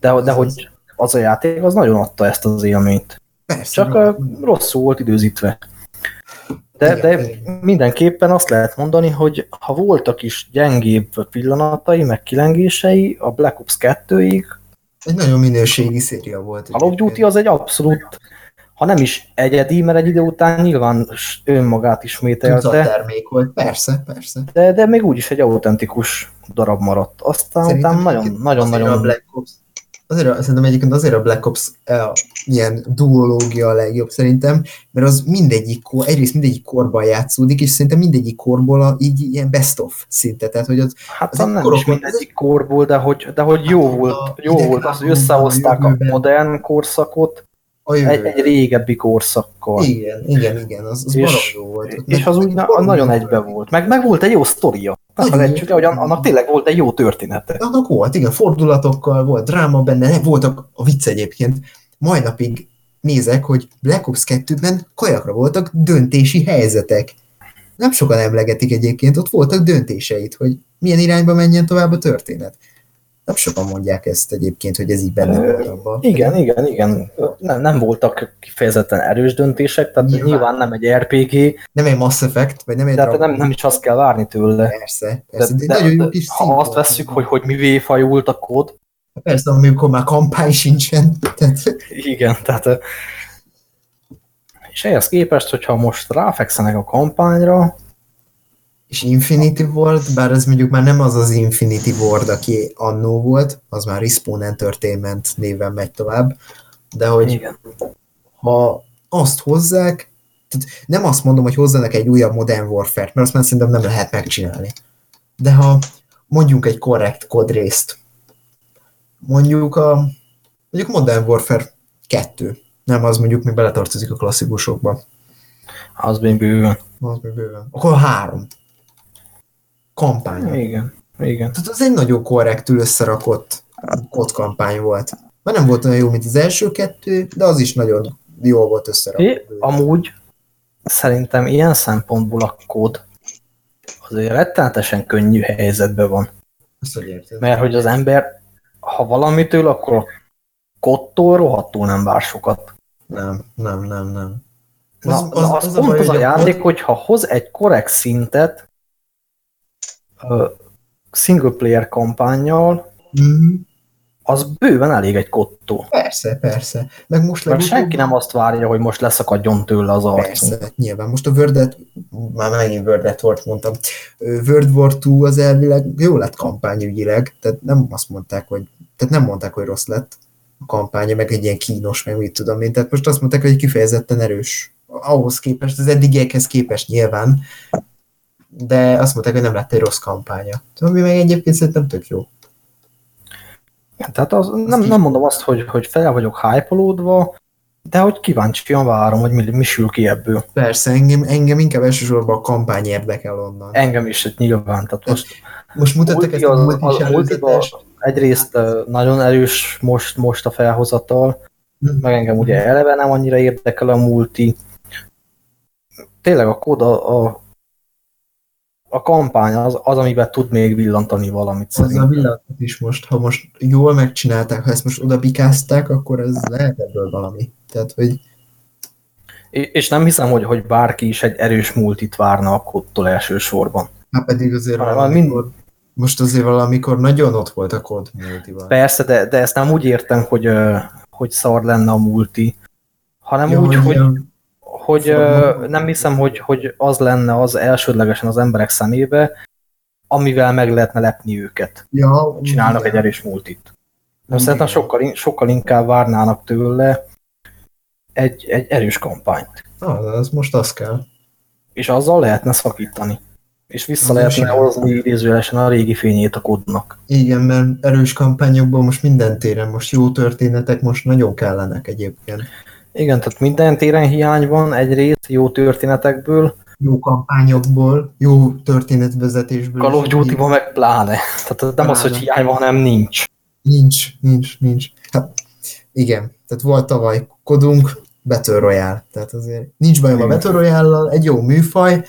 De, de hogy az a játék, az nagyon adta ezt az élményt. Persze, Csak uh, rosszul volt időzítve. De, de mindenképpen azt lehet mondani, hogy ha voltak is gyengébb pillanatai, meg kilengései, a Black Ops 2-ig, Egy nagyon minőségi széria volt. Call of Duty az egy abszolút, ha nem is egyedi, mert egy idő után nyilván önmagát ismételte, termék volt. Persze, persze. de, de még úgyis egy autentikus darab maradt. Aztán Szerintem utána nagyon, egyébként nagyon, azért nagyon, A Black Ops, azért, a- szerintem egyébként azért a Black Ops eh, ilyen duológia a legjobb szerintem, mert az mindegyik, kor, egyrészt mindegyik korban játszódik, és szerintem mindegyik korból a, így ilyen best of szinte, tehát hogy az hát az nem korok- is mindegyik korból, de hogy, de hogy jó Hát, volt, jó volt az, hogy összehozták a modern korszakot a jövő. egy, egy régebbi korszakkal. Igen, igen, igen, az, az És- jó volt. Ott És az úgy na- nagyon egybe volt. Meg, meg volt egy jó sztoria. Nagyon felejtsük el, hogy an- annak tényleg volt egy jó története. Annak volt, igen, fordulatokkal, volt dráma benne, ne- voltak a vicc egyébként, mai napig nézek, hogy Black Ops 2-ben kajakra voltak döntési helyzetek. Nem sokan emlegetik egyébként, ott voltak döntéseit, hogy milyen irányba menjen tovább a történet. Nem sokan mondják ezt egyébként, hogy ez így benne volt abban. Igen, igen, igen. Nem, nem voltak kifejezetten erős döntések, tehát Nyilván. nyilván, nem egy RPG, Nem egy Mass Effect, vagy nem egy tehát nem, nem is azt kell várni tőle. Persze, persze. De, de, nagyon jó kis ha azt vesszük, hogy, hogy mivé fajult a kód, Persze, amikor már kampány sincsen. Tehát, igen, tehát és ehhez képest, hogyha most ráfekszenek a kampányra, És Infinity Ward, bár ez mondjuk már nem az az Infinity Ward, aki annó volt, az már Respawn Entertainment néven megy tovább, de hogy igen. ha azt hozzák, tehát nem azt mondom, hogy hozzanak egy újabb Modern Warfare-t, mert azt már szerintem nem lehet megcsinálni. De ha mondjuk egy korrekt kodrészt, mondjuk a mondjuk Modern Warfare 2, nem az mondjuk még beletartozik a klasszikusokba, Az még bőven. az még bőven. Akkor három. Kampány. Igen, igen. Tehát az egy nagyon korrektül összerakott kódkampány volt. Már nem volt olyan jó, mint az első kettő, de az is nagyon jól volt összerakott. É, amúgy szerintem ilyen szempontból a kód azért rettenetesen könnyű helyzetben van. Azt hogy érted? Mert hogy az ember, ha valamitől, akkor a kottól rohadtul nem vár sokat. Nem, nem, nem, nem. Na, Az- az, az- az, az a pont baj, az a játék, hogy ha hoz egy korrekt szintet single player kampányjal, Mm, az bőven elég egy kottó. persze, persze. Meg most Mert legutóbb- senki nem azt várja, hogy most leszakadjon tőle az arcunk. Persze, nyilván. Most a World at, már megint World at War-t mondtam, World War 2 az elvileg jó lett kampányügyileg, tehát nem azt mondták, hogy, tehát nem mondták, hogy rossz lett a kampánya, meg egy ilyen kínos, meg mit tudom én. Tehát most azt mondták, hogy kifejezetten erős. Ahhoz képest, az eddigiekhez képest nyilván, de azt mondták, hogy nem lett egy rossz kampánya. Ami meg egyébként szerintem tök jó. Tehát az, nem, nem mondom azt, hogy, hogy fel vagyok hype de hogy kíváncsian várom, hogy mi, mi sül ki ebből. Persze, engem, engem inkább elsősorban a kampány érdekel onnan. Engem is hogy nyilván. Tehát most Most mutattak multi ezt a az, multiba egyrészt nagyon erős most, most a felhozatal, Mhm. meg engem ugye eleve nem annyira érdekel a multi. Tényleg a kód a, a a kampány az, az, amiben tud még villantani valamit Az a szerintem. villantat is most, ha most jól megcsinálták, ha ezt most oda bikázták, akkor ez lehet ebből valami. Tehát, hogy És nem hiszem, hogy, hogy bárki is egy erős multit várna a kódtól elsősorban. hát pedig azért Hanem valamikor, most azért valamikor nagyon ott volt a multival. Persze, de, de ezt nem úgy értem, hogy, hogy szar lenne a multi, hanem Ja, úgy, hogy, ilyen- hogy ö, nem hiszem, hogy, hogy az lenne az elsődlegesen az emberek szemébe, amivel meg lehetne lepni őket. ja, Csinálnak igen. egy erős multit. Igen. szerintem sokkal, sokkal inkább várnának tőle egy, egy erős kampányt. Ah, az most az kell. És azzal lehetne szakítani. És vissza Az lehetne hozni idézőjelesen a régi fényét a kodnak. Igen, mert erős kampányokból most minden téren, most jó történetek most nagyon kellenek egyébként. Igen, tehát minden téren hiány van egyrészt jó történetekből, Jó kampányokból, jó történetvezetésből. Call of. Duty-ban meg pláne. Tehát nem az, hogy Pláne. hiány van, hanem nincs. Nincs, nincs, nincs. Hát, igen, tehát volt tavaly kodunk, Battle Royale. Tehát azért nincs bajom a. Battle Royale-lal, egy jó műfaj,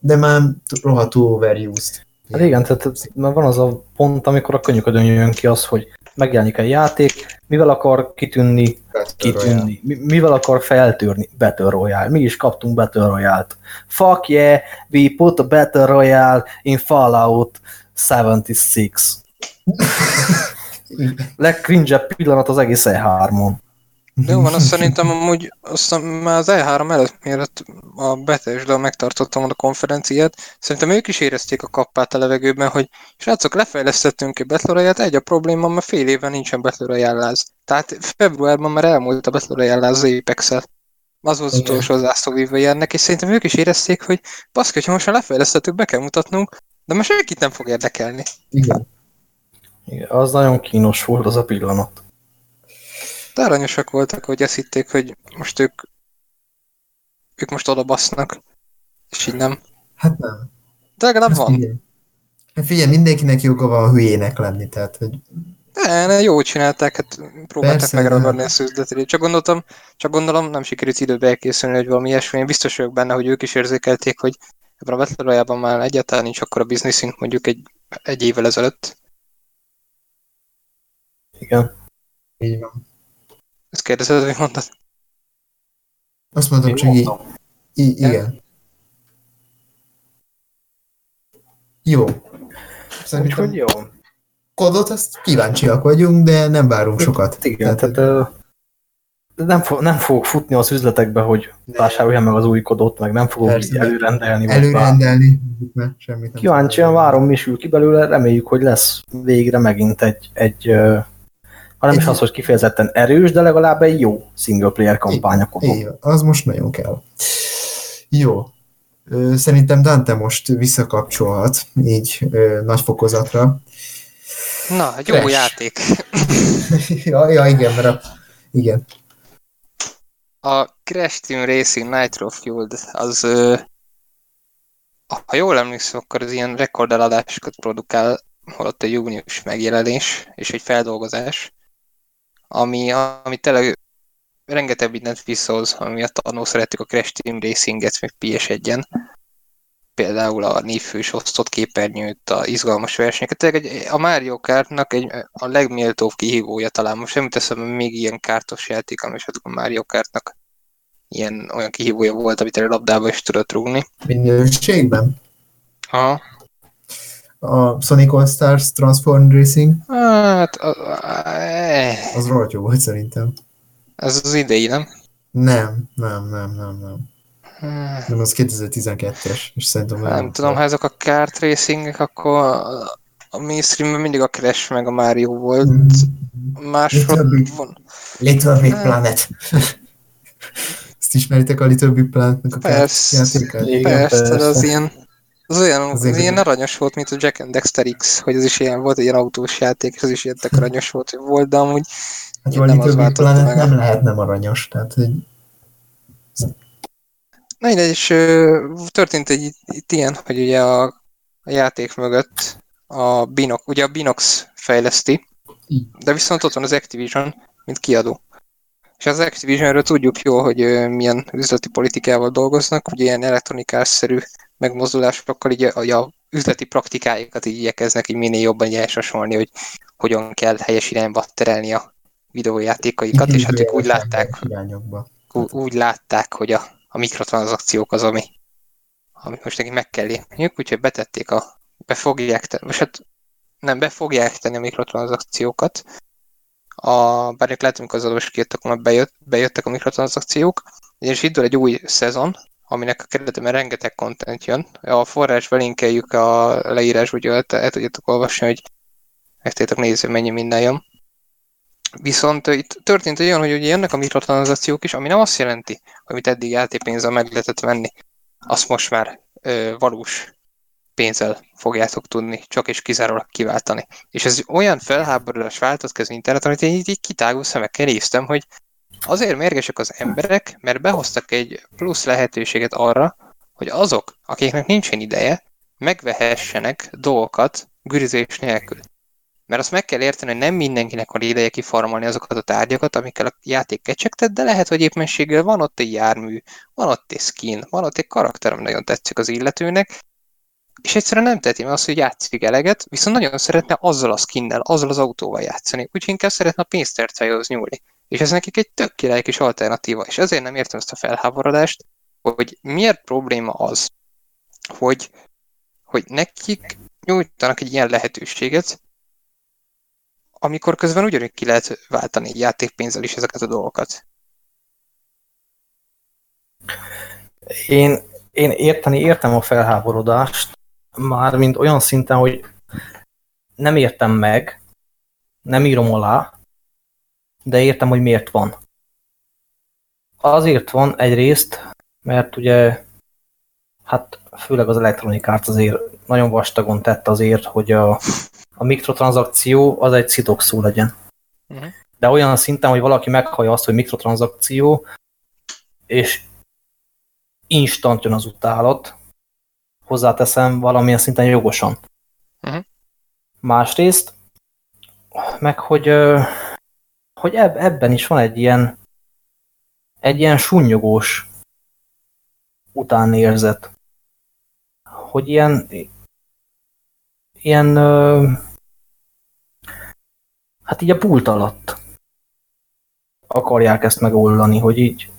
de már rohadtul overused. Hát igen, tehát mert van az a pont, amikor a könyöködön jön ki az, hogy megjelenik egy játék, mivel akar kitűnni, Battle Royale. kitűnni, mi, mivel akar feltörni Battle Royale. Mi is kaptunk Battle Royale-t. Fuck yeah, we put a Battle Royale in Fallout 76. Legcringe pillanat az egész E3-on. De jó van, azt szerintem amúgy azt már az E3 előtt, mielőtt a Bethesda megtartottam a konferenciát, szerintem ők is érezték a kappát a levegőben, hogy srácok, lefejlesztettünk egy Battle egy a probléma, mert fél éve nincsen Battle Royale. Tehát februárban már elmúlt a Battle Royale az apex. Az volt az utolsó zászlóvívője ennek, és szerintem ők is érezték, hogy baszki, hogyha most már lefejlesztettük, be kell mutatnunk, de most senkit nem fog érdekelni. Igen. Igen, az nagyon kínos volt az a pillanat. De aranyosak voltak, hogy azt hitték, hogy most ők ők most oda basznak, és így nem. Hát nem. De legalább Azt van. figyelj. Hát figyelj, mindenkinek joga van hülyének lenni, tehát hogy De, ne, jó csinálták, hát próbáltak Persze, megragadni de- a szűzletét. Csak gondoltam, csak gondolom, nem sikerült időbe elkészülni, hogy valami ilyesmi. Én biztos vagyok benne, hogy ők is érzékelték, hogy ebben a Battle Royale-ban már egyáltalán nincs akkora bizniszünk mondjuk egy, egy évvel ezelőtt. Igen. így van. Ezt kérdezed, hogy mondtad? Azt mondom, Én csak így, mondtam. í- igen. Jó. Szerintem Úgyhogy jó. kodot, azt kíváncsiak vagyunk, de nem várunk sokat. Igen, tehát ö, de nem, fog, nem fogok futni az üzletekbe, hogy vásároljam meg az új kodot, meg nem fogok Persze, így előrendelni. vagy előrendelni, mert semmit nem Kíváncsian várom, mi sül ki belőle, reméljük, hogy lesz végre megint egy, egy ö, ha nem is az, hogy kifejezetten erős, de legalább egy jó single player kampány a az most nagyon kell. Jó. Szerintem Dante most visszakapcsolhat, így nagy fokozatra. Na, egy jó Crash. játék. ja, ja, igen, mert a, igen. A Crash Team Racing Nitro Fueled az, ha jól emlékszem, akkor az ilyen rekordeladásokat produkál, holott egy június megjelenés és egy feldolgozás, ami, ami tényleg rengeteg mindent visszahoz, ami miatt annó szerettük a Crash Team Racinget, még PS1-en. Például a névfős osztott képernyőt, a izgalmas versenyeket. Tényleg egy, a Mario Kartnak egy, a legméltóbb kihívója talán. Most nem teszem, még ilyen kártos játék, ami a Mario Kartnak ilyen olyan kihívója volt, amit a labdába is tudott rúgni. Minőségben. Aha. A Sonic All Stars Transform Racing, Hát, a, a, az rohadt jó volt szerintem. ez az idei, nem? Nem, nem, nem, nem, nem. Hmm, Nem, az 2012-es, és szerintem Nem tudom, ha ezek a kart racingek, akkor a, mainstreamben mindig a Crash meg a Mario volt. Mm. Máshol Little Big- van. Little Big Nem. Planet. Ezt ismeritek a Little Big Planet-nek a Persze. Persze, de az persze. ilyen, az olyan, Az az egy- ilyen aranyos volt, mint a Jack and Dexter X, hogy az is ilyen volt, egy ilyen autós játék, és az is ilyen tök aranyos volt, hogy volt, de amúgy Hát nem az váltotta meg. nem lehet nem aranyos, tehát hogy Na mindegy, és történt egy itt ilyen, hogy ugye a, a játék mögött a Binox, ugye a Binox fejleszti, de viszont ott van az Activision, mint kiadó. És az Activisionről tudjuk jól, hogy milyen üzleti politikával dolgoznak, hogy ilyen elektronikásszerű megmozdulásokkal így a, a üzleti praktikáikat így igyekeznek így minél jobban így elsasolni, hogy hogyan kell helyes irányba terelni a videójátékaikat, és hát ők úgy látták, ú- úgy látták, hogy a, a mikrotranszakciók az, ami, ami most nekik meg kell lépniük, úgyhogy betették a, be fogják tenni, most hát nem, be fogják tenni a mikrotranszakciókat, a, bár lehet, amikor az adós kijöttek, már bejött, bejöttek a mikrotranszakciók, és itt egy új szezon, aminek a keretében rengeteg content jön. A forrás belinkeljük a leírás, hogy el, el tudjátok olvasni, hogy meg tudjátok nézni, mennyi minden jön. Viszont ö, itt történt olyan, hogy ugye jönnek a mikrotranszakciók is, ami nem azt jelenti, hogy amit eddig játékpénzzel meg lehetett venni, azt most már ö, valós pénzzel fogjátok tudni csak és kizárólag kiváltani. És ez olyan felháborodás váltott ki interneten, hogy én így, így kitágul szemekkel néztem, hogy azért mérgesek az emberek, mert behoztak egy plusz lehetőséget arra, hogy azok, akiknek nincsen ideje, megvehessenek dolgokat gürizés nélkül. Mert azt meg kell érteni, hogy nem mindenkinek van ideje kifarmolni azokat a tárgyakat, amikkel a játék kecsegtet, de lehet, hogy éppenséggel van ott egy jármű, van ott egy skin, van ott egy karakter, ami nagyon tetszik az illetőnek, és egyszerűen nem teheti meg azt, hogy játszik eleget, viszont nagyon szeretne azzal a skinnel, azzal az autóval játszani, úgyhogy inkább szeretne a pénztárcájához nyúlni. És ez nekik egy tök király kis alternatíva, és ezért nem értem ezt a felháborodást, hogy miért probléma az, hogy, hogy nekik nyújtanak egy ilyen lehetőséget, amikor közben ugyanúgy ki lehet váltani játékpénzzel is ezeket a dolgokat. Én, én érteni értem a felháborodást, már mint olyan szinten, hogy nem értem meg, nem írom alá, de értem, hogy miért van. Azért van egyrészt, mert ugye, hát főleg az Electronic Arts azért nagyon vastagon tett azért, hogy a, a mikrotranszakció az egy szitokszó legyen. Mhm. De olyan szinten, hogy valaki meghallja azt, hogy mikrotranszakció, és instant jön az utálat, hozzáteszem valamilyen szinten jogosan. Mhm. Másrészt, meg hogy, hogy eb- ebben is van egy ilyen egy ilyen sunnyogós utánérzet. Hogy ilyen ilyen hát így a pult alatt akarják ezt megoldani, hogy így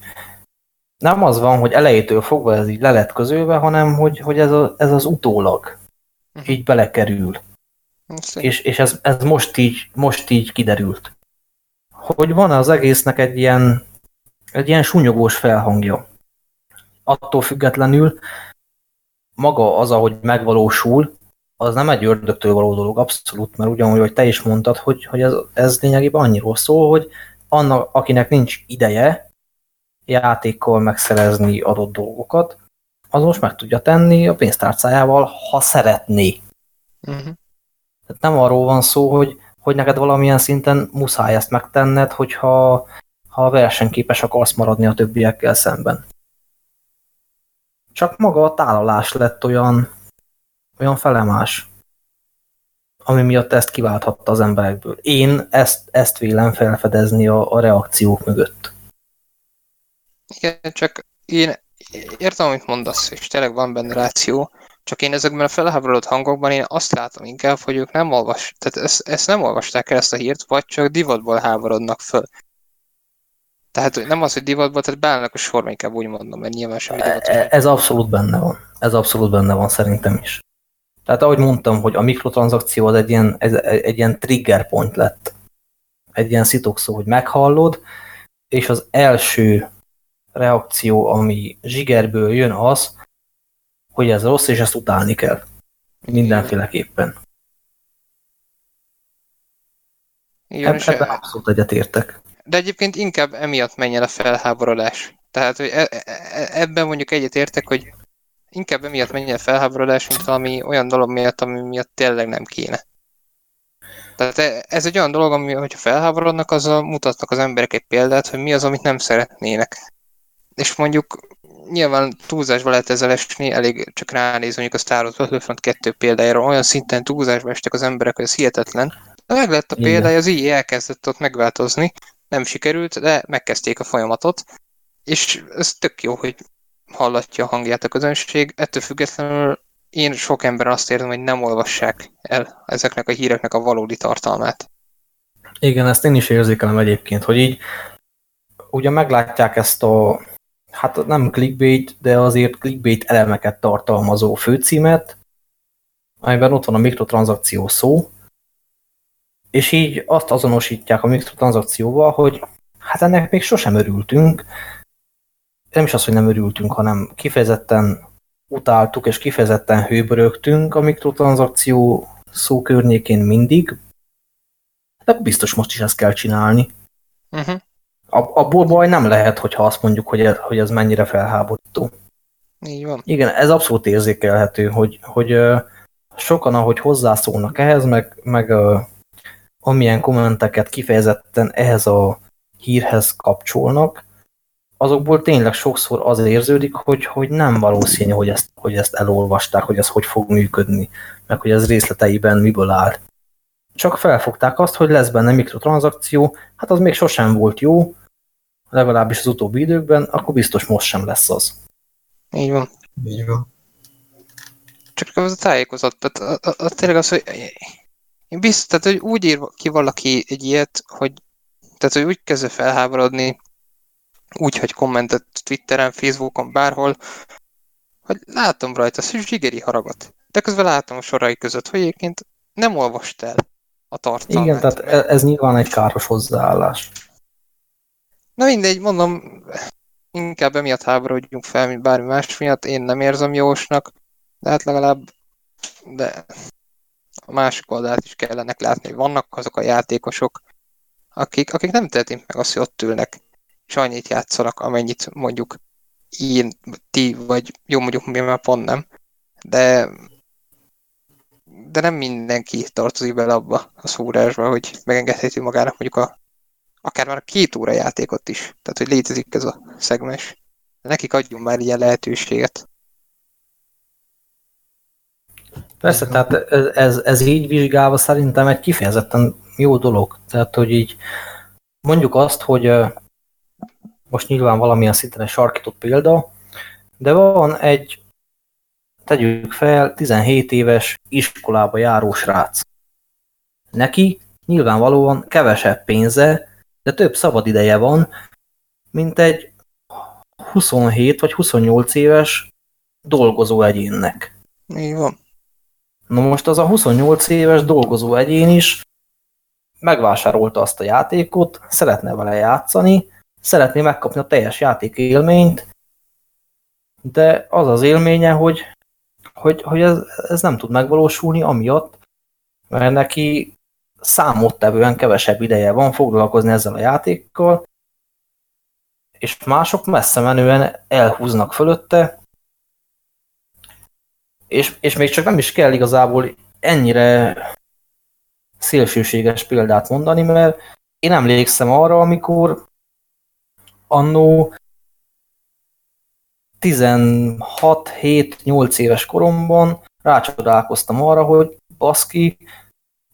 nem az van, hogy elejétől fogva ez így le lett közölve, hanem hogy, hogy ez, a, ez az utólag Mhm. így belekerül. És, és ez, ez most, így, most így kiderült. Hogy van az egésznek egy ilyen, egy ilyen sunyogós felhangja. Attól függetlenül maga az, ahogy megvalósul, az nem egy ördögtől való dolog, abszolút, mert ugyanúgy, hogy te is mondtad, hogy, hogy ez, ez lényegében annyiról szól, hogy annak, akinek nincs ideje játékkal megszerezni adott dolgokat, az most meg tudja tenni a pénztárcájával, ha szeretné. Mhm. Tehát nem arról van szó, hogy, hogy neked valamilyen szinten muszáj ezt megtenned, hogyha ha versenyképes akarsz maradni a többiekkel szemben. Csak maga a tálalás lett olyan, olyan felemás, ami miatt ezt kiválthatta az emberekből. Én ezt, ezt vélem felfedezni a, a reakciók mögött. Igen, csak én értem, amit mondasz, és tényleg van benne ráció, csak én ezekben a felháborodott hangokban én azt látom inkább, hogy ők nem olvas, tehát ezt, ezt nem olvasták el ezt a hírt, vagy csak divatból háborodnak föl. Tehát nem az, hogy divatból, tehát beállnak a sorba, inkább úgy mondom, mert nyilván semmi divatos. E- Ez abszolút benne van. Ez abszolút benne van szerintem is. Tehát ahogy mondtam, hogy a mikrotranszakció az egy ilyen, ez egy ilyen trigger point lett. Egy ilyen szitokszó, hogy meghallod, és az első reakció, ami zsigerből jön az, hogy ez rossz, és ezt utálni kell. Mindenféleképpen. Igen, Eb- Ebben abszolút egyetértek. De egyébként inkább emiatt menjen a felháborodás. Tehát, hogy e- e- ebben mondjuk egyetértek, hogy inkább emiatt menjen a felháborodás, mint valami olyan dolog miatt, ami miatt tényleg nem kéne. Tehát e- ez egy olyan dolog, ami, hogyha felháborodnak, azzal mutatnak az emberek egy példát, hogy mi az, amit nem szeretnének. És mondjuk nyilván túlzásba lehet ezzel esni, elég csak ránézni mondjuk a Star Wars Battlefront 2 példájára, olyan szinten túlzásba estek az emberek, hogy ez hihetetlen. De meg lett a példája, az így elkezdett ott megváltozni, nem sikerült, de megkezdték a folyamatot, és ez tök jó, hogy hallatja a hangját a közönség. Ettől függetlenül én sok ember azt érzem, hogy nem olvassák el ezeknek a híreknek a valódi tartalmát. Igen, ezt én is érzékelem egyébként, hogy így ugye meglátják ezt a, hát nem clickbait, de azért clickbait elemeket tartalmazó főcímet, amiben ott van a mikrotranszakció szó, és így azt azonosítják a mikrotranszakcióval, hogy hát ennek még sosem örültünk, nem is az, hogy nem örültünk, hanem kifejezetten utáltuk és kifejezetten hőbörögtünk a mikrotranszakció szó környékén mindig, de biztos most is ezt kell csinálni. Uh-huh. Abból baj nem lehet, hogyha azt mondjuk, hogy ez, hogy ez mennyire felháborító. Így van. Igen, ez abszolút érzékelhető, hogy, hogy sokan, ahogy hozzászólnak ehhez, meg, meg amilyen kommenteket kifejezetten ehhez a hírhez kapcsolnak, azokból tényleg sokszor az érződik, hogy, hogy nem valószínű, hogy ezt, hogy ezt elolvasták, hogy ez hogy fog működni, meg hogy ez részleteiben miből áll. Csak felfogták azt, hogy lesz benne mikrotranszakció, hát az még sosem volt jó, legalábbis az utóbbi időkben, akkor biztos most sem lesz az. Így van. Így van. Csak az a tájékozott, tehát a, a, a, tényleg az, hogy én biztos, tehát, hogy úgy ír ki valaki egy ilyet, hogy tehát, hogy úgy kezdve felháborodni, úgy, hogy kommentet Twitteren, Facebookon, bárhol, hogy látom rajta a zsigeri haragot. De közben látom a sorai között, hogy egyébként nem olvast el a tartalmát. Igen, tehát ez, ez nyilván egy káros hozzáállás. Na mindegy, mondom, inkább emiatt háborodjunk fel, mint bármi más miatt. Én nem érzem jósnak, de hát legalább de a másik oldalt is kellene látni, hogy vannak azok a játékosok, akik, akik nem tehetik meg azt, hogy ott ülnek, és annyit játszanak, amennyit mondjuk én, ti, vagy jó mondjuk mi már pont nem, de de nem mindenki tartozik bele abba a szórásba, hogy megengedheti magának mondjuk a akár már két óra játékot is. Tehát, hogy létezik ez a szegmes. Nekik adjunk már ilyen lehetőséget. Persze, tehát ez, ez, ez így vizsgálva szerintem egy kifejezetten jó dolog. Tehát, hogy így mondjuk azt, hogy most nyilván valamilyen szinten egy sarkított példa, de van egy, tegyük fel, 17 éves iskolába járó srác. Neki nyilvánvalóan kevesebb pénze, de több szabad ideje van, mint egy 27 vagy 28 éves dolgozó egyénnek. Így van. Na most az a 28 éves dolgozó egyén is megvásárolta azt a játékot, szeretne vele játszani, szeretné megkapni a teljes játék élményt, de az az élménye, hogy, hogy, hogy ez, ez nem tud megvalósulni amiatt, mert neki számottevően kevesebb ideje van foglalkozni ezzel a játékkal, és mások messze menően elhúznak fölötte, és, és még csak nem is kell igazából ennyire szélsőséges példát mondani, mert én emlékszem arra, amikor annó 16-7-8 éves koromban rácsodálkoztam arra, hogy baszki,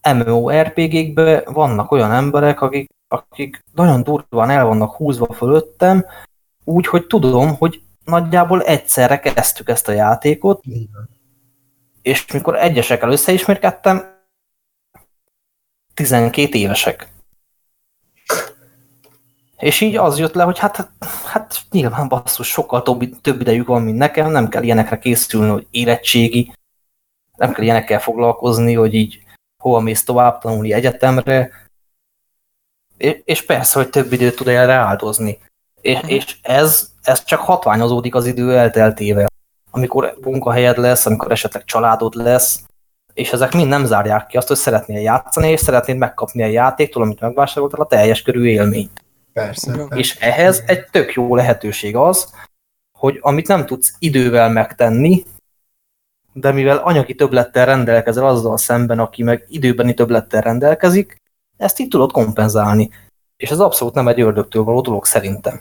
MMORPG-kben vannak olyan emberek, akik, akik nagyon durván el vannak húzva fölöttem, úgy, hogy tudom, hogy nagyjából egyszerre kezdtük ezt a játékot, és mikor egyesekkel összeismerkedtem, 12 évesek. És így az jött le, hogy hát, hát nyilván basszus, sokkal több, több idejük van, mint nekem, nem kell ilyenekre készülni, hogy érettségi, nem kell ilyenekkel foglalkozni, hogy így hova mész tovább tanulni egyetemre, és persze, hogy több időt tud erre áldozni. És, mhm. és ez, ez csak hatványozódik az idő elteltével. Amikor munkahelyed lesz, amikor esetleg családod lesz, és ezek mind nem zárják ki azt, hogy szeretnél játszani, és szeretnéd megkapni a játéktól, amit megvásároltál, a teljes körű élményt. Persze, persze. És ehhez egy tök jó lehetőség az, hogy amit nem tudsz idővel megtenni, de mivel anyagi többlettel rendelkezel azzal szemben, aki meg időbeni többlettel rendelkezik, ezt így tudod kompenzálni. És ez abszolút nem egy ördögtől való dolog szerintem.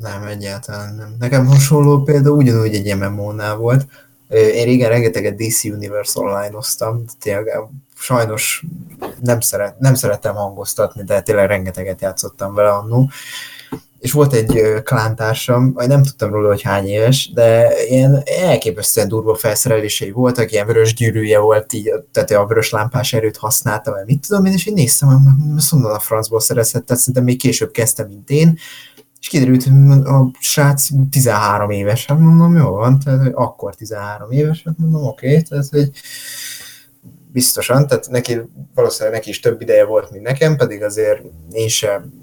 Nem, egyáltalán nem. Nekem hasonló példa ugyanúgy egy MMO-nál volt. Én régen rengeteget DC Universe online-oztam, tényleg sajnos nem, szeret, nem szerettem hangoztatni, de tényleg rengeteget játszottam vele annó. És volt egy klántársam, vagy nem tudtam róla, hogy hány éves, de ilyen elképesztően durva felszerelései voltak, ilyen vörös gyűrűje volt, így, tehát a vörös lámpás erőt használta, vagy mit tudom én, és én néztem, hogy mondom, a francból szerezhet, tehát szerintem még később kezdtem, mint én, és kiderült, hogy a srác 13 éves, hát mondom, jó van, tehát hogy akkor 13 éves, hát mondom, oké, tehát hogy biztosan, tehát neki valószínűleg neki is több ideje volt, mint nekem, pedig azért én sem,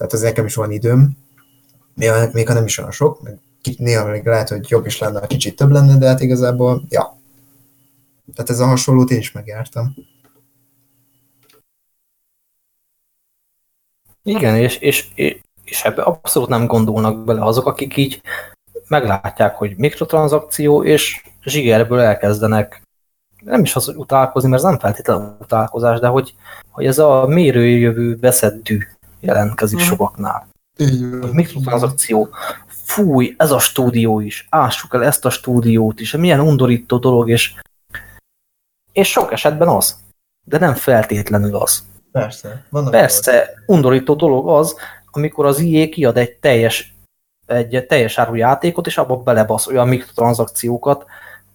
tehát az nekem is van időm, még, ha nem is olyan sok, meg néha még lehet, hogy jobb is lenne, ha kicsit több lenne, de hát igazából, ja. Tehát ez a hasonlót én is megjártam. Igen, és, és, és ebbe abszolút nem gondolnak bele azok, akik így meglátják, hogy mikrotranszakció, és zsigerből elkezdenek nem is az, hogy utálkozni, mert ez nem feltétlenül utálkozás, de hogy, hogy ez a mérőjövő veszett dű jelentkezik mm. sokaknál. Hogy mikrotranszakció, fúj, ez a stúdió is, ássuk el ezt a stúdiót is, milyen undorító dolog, és, és sok esetben az, de nem feltétlenül az. Persze. Persze, dolog. undorító dolog az, amikor az IE kiad egy teljes, egy teljes áru játékot, és abba belebasz olyan mikrotranszakciókat,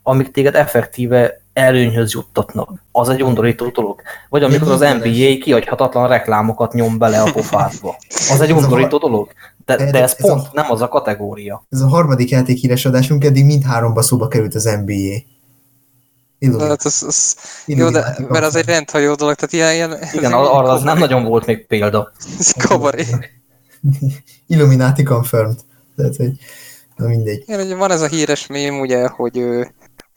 amik téged effektíve előnyhöz juttatnak. Az egy undorító dolog. Vagy amikor az NBA kiadhatatlan reklámokat nyom bele a pofádba. Az egy undorító dolog. De, de ez, ez pont a, nem az a kategória. Ez a harmadik játék híres adásunk, eddig mind háromba szóba került az NBA. Hát az, az, jó, de, mert az egy rendhajó dolog, tehát ilyen... ilyen Igen, arra az nem nagyon volt még példa. Ez kabaré. Illuminati confirmed. Tehát, hogy na mindegy. Igen, ugye van ez a híres mém, ugye, hogy hogy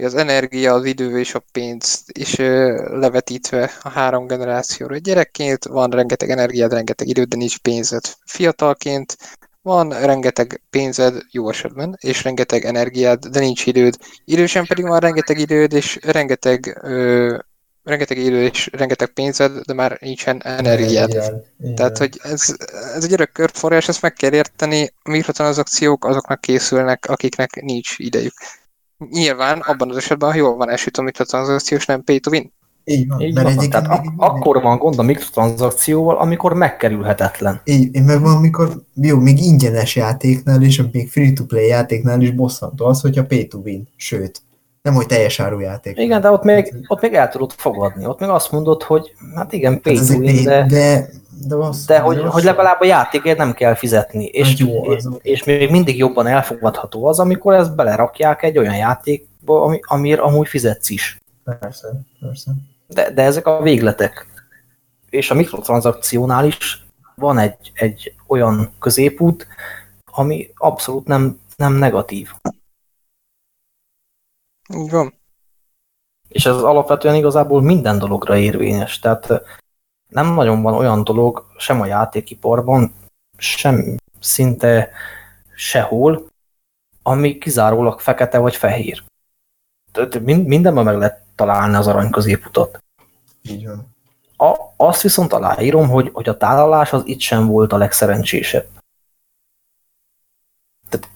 az energia, az idő és a pénz is levetítve a három generációra. Gyerekként van rengeteg energiád, rengeteg időd, de nincs pénzed. Fiatalként van rengeteg pénzed, jó esetben, és rengeteg energiád, de nincs időd. Idősen pedig van rengeteg időd, és rengeteg, ö, rengeteg idő és rengeteg pénzed, de már nincsen energiád. Igen, igen. Tehát, hogy ez, ez egy örök körforrás, ezt meg kell érteni, a mikrotranszakciók azoknak készülnek, akiknek nincs idejük. Nyilván abban az esetben, ha jól van esült a mikrotranszakciós, nem pay to win. Így van. Így mert van. Tehát ak- akkor van gond a mikrotranszakcióval, amikor megkerülhetetlen. Így, meg van, amikor jó, még ingyenes játéknál is, még free-to-play játéknál is bosszantó az, hogyha pay to win. Sőt, nem, hogy teljes játék. Igen, de ott még, ott még el tudod fogadni. Ott még azt mondod, hogy hát igen, pay hát to win, de, de, de, az, de hogy, hogy legalább a játékért nem kell fizetni. És, hát jó, és, és még mindig jobban elfogadható az, amikor ezt belerakják egy olyan játékba, ami, amire amúgy fizetsz is. Persze, persze. De, de ezek a végletek. És a mikrotranszakciónál is van egy, egy olyan középút, ami abszolút nem, nem negatív. Így van. És ez alapvetően igazából minden dologra érvényes. Tehát nem nagyon van olyan dolog sem a játékiparban, sem szinte sehol, ami kizárólag fekete vagy fehér. Tehát mindenben meg lehet találni az arany középutat. Így van. A, azt viszont aláírom, hogy, hogy a tálalás az itt sem volt a legszerencsésebb. Tehát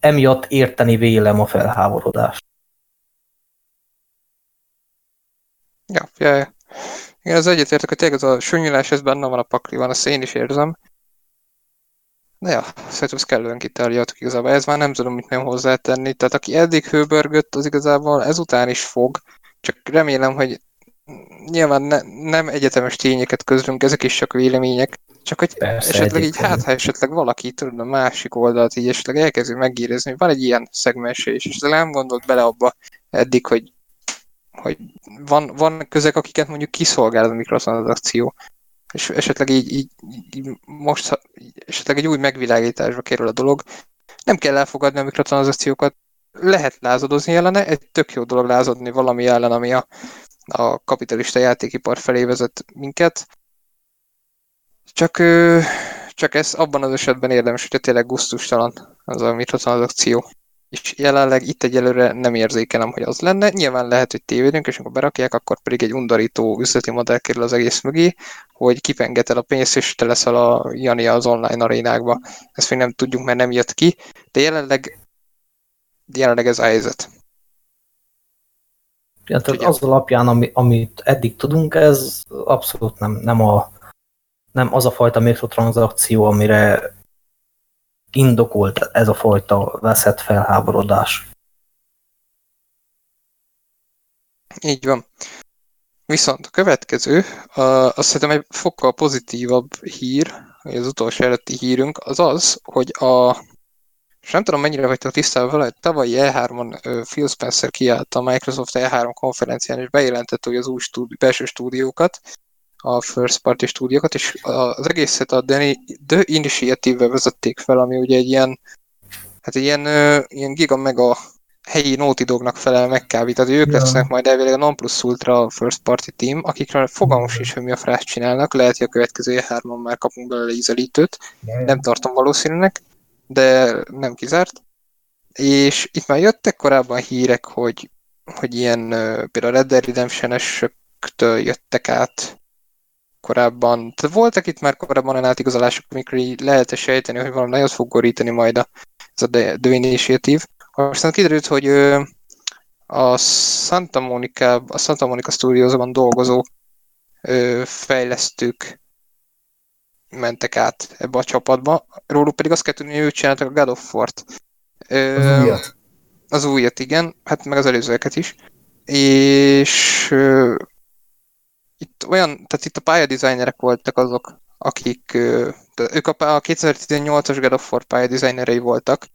emiatt érteni vélem a felháborodást. Ja, ja, ja. Igen, az egyetértek, hogy tényleg az a sönnyülés, ez benne van a pakliban, azt én is érzem. De ja, szerintem ezt kellően kitárgyaltuk igazából. Ez már nem tudom, mit nem hozzátenni. Tehát aki eddig hőbörgött, az igazából ezután is fog. Csak remélem, hogy nyilván ne, nem egyetemes tényeket közlünk, ezek is csak vélemények. Csak hogy Persze, esetleg így, hát ha esetleg valaki tudod a másik oldalt így esetleg elkezdi megírezni, hogy van egy ilyen szegmense is, és nem gondolt bele abba eddig, hogy hogy van, van közek, akiket mondjuk kiszolgál a mikrotranszakció, és esetleg így, így, így most esetleg egy új megvilágításba kerül a dolog. Nem kell elfogadni a mikrotranszakciókat, lehet lázadozni ellene, egy tök jó dolog lázadni valami ellen, ami a, a kapitalista játékipar felé vezet minket. Csak, csak ez abban az esetben érdemes, hogyha tényleg gusztustalan az a mikrotranszakció és jelenleg itt egyelőre nem érzékelem, hogy az lenne. Nyilván lehet, hogy tévedünk, és amikor berakják, akkor pedig egy undorító üzleti modell kerül az egész mögé, hogy kipengetel a pénzt, és te leszel a Jani az online arénákba. Ezt még nem tudjuk, mert nem jött ki, de jelenleg, jelenleg ez a helyzet. Ja, tehát az alapján, ami, amit eddig tudunk, ez abszolút nem, nem, a, nem az a fajta mikrotranszakció, amire indokolt ez a fajta veszett felháborodás. Így van. Viszont a következő, azt szerintem egy fokkal pozitívabb hír, vagy az utolsó előtti hírünk, az az, hogy a és nem tudom mennyire vagytok tisztában vele, hogy tavalyi E3-on Phil Spencer kiállt a Microsoft E3 konferencián, és bejelentette, hogy az új stúdi- belső stúdiókat, a first party stúdiókat, és az egészet a The Initiative-vel vezették fel, ami ugye egy ilyen, hát egy ilyen, ilyen giga mega helyi Naughty Dognak felel meg kb. Tehát ők ja. lesznek majd elvileg a non plus ultra first party team, akikről fogalmos is, hogy mi a frászt csinálnak. Lehet, hogy a következő E3-on már kapunk belőle ízelítőt. Ja, Nem tartom valószínűnek, de nem kizárt. És itt már jöttek korábban hírek, hogy, hogy ilyen például a Red Dead redemption jöttek át korábban. Tehát voltak itt már korábban olyan átigazolások, amikor így lehet -e sejteni, hogy valami nagyot fog gorítani majd a, ez a The Initiative. Aztán kiderült, hogy a Santa Monica, a Santa Monica Studiosban dolgozó fejlesztők mentek át ebbe a csapatba. Róluk pedig azt kell tudni, hogy ők csináltak a God of War-t. Az újat. Az újat, igen. Hát meg az előzőeket is. És itt olyan, tehát itt a pályadizájnerek voltak azok, akik, ők a, a 2018-as God of War pályadizájnerei voltak,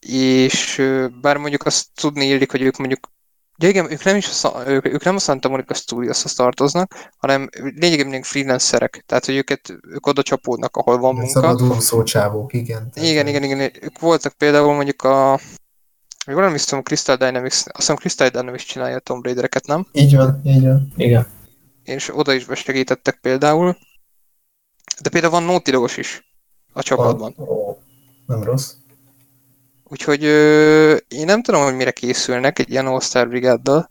és bár mondjuk azt tudni illik, hogy ők mondjuk Ugye igen, ők nem, is a, ők, ők nem a Santa Monica Studios-hoz tartoznak, hanem lényegében még freelancerek, tehát hogy őket, ők oda csapódnak, ahol van munka. Szabaduló szócsávók, igen. Igen, igen, igen, ők voltak például mondjuk a még nem hiszem, Crystal Dynamics, azt hiszem Crystal Dynamics csinálja a Tomb Raider-eket, nem? Így van, így van. Igen. És oda is besegítettek például. De például van Naughty Dogos is a csapatban. Nem rossz. Úgyhogy ö, én nem tudom, hogy mire készülnek egy ilyen All-Star brigáddal,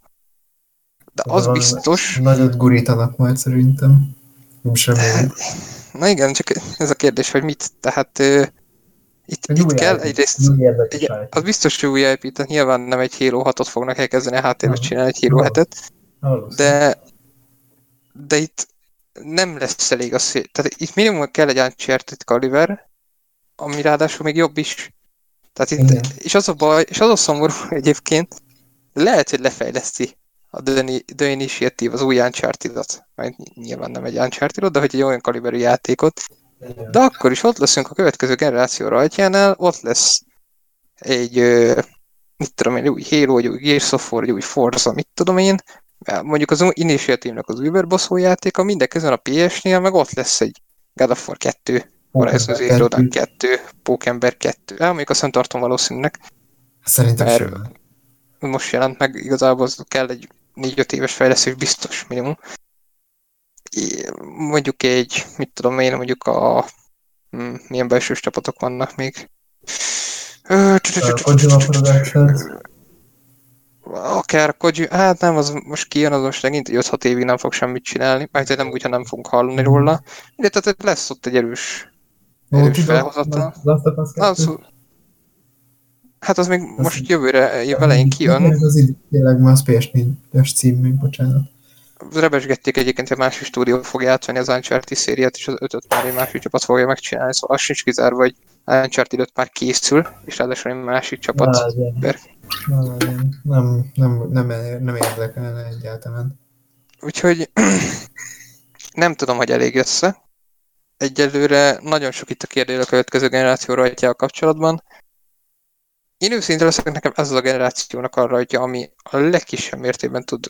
de az Van, biztos... Nagyot gurítanak majd szerintem. Nem sem Na igen, csak ez a kérdés, hogy mit, tehát ö, itt, itt kell egyrészt, egy, az biztos, hogy új IP, tehát nyilván nem egy Halo 6-ot fognak elkezdeni a háttérbe csinálni, egy Halo 7-et, de, de itt nem lesz elég az, tehát itt minimum kell egy Uncharted Caliber, ami ráadásul még jobb is, tehát itt, Igen. és az a baj, és az a szomorú egyébként, lehet, hogy lefejleszti a The, Initiative az új Uncharted-ot, mert nyilván nem egy uncharted de hogy egy olyan kaliberű játékot, Igen. de akkor is ott leszünk a következő generáció rajtjánál, ott lesz egy, mit tudom én, új Halo, egy új Gears of War, egy új Forza, mit tudom én, mondjuk az Initiative-nak az Uber játéka, mindenkezően a PS-nél, meg ott lesz egy God of War 2, Horizon Zero Dawn 2, Pókember 2. El, mondjuk azt nem tartom valószínűnek. Szerintem sem. Most jelent meg, igazából az kell egy 4-5 éves fejlesztés biztos minimum. Mondjuk egy, mit tudom én, mondjuk a hm, milyen belső csapatok vannak még. Kojima Productions. Akár Koji, hát nem, az most kijön, az most megint 5-6 évig nem fog semmit csinálni, majd nem úgy, ha nem fogunk hallani róla. De tehát lesz ott egy erős erős felhozattal. Az, hát az még az most jövőre, év elején kijön. Az tényleg már PS4-es cím még, bocsánat. Rebesgették egyébként, hogy másik stúdió fog játszani az Uncharted szériát, és az ötöt már egy másik csapat fogja megcsinálni, szóval az sincs kizárva, hogy Uncharted 5 már készül, és ráadásul egy másik csapat. Nem, nem, nem, nem, nem érdekelne egyáltalán. Úgyhogy nem tudom, hogy elég össze egyelőre nagyon sok itt a kérdés a következő generáció a kapcsolatban. Én őszintén leszek, nekem ez az a generációnak a rajtja, ami a legkisebb mértékben tud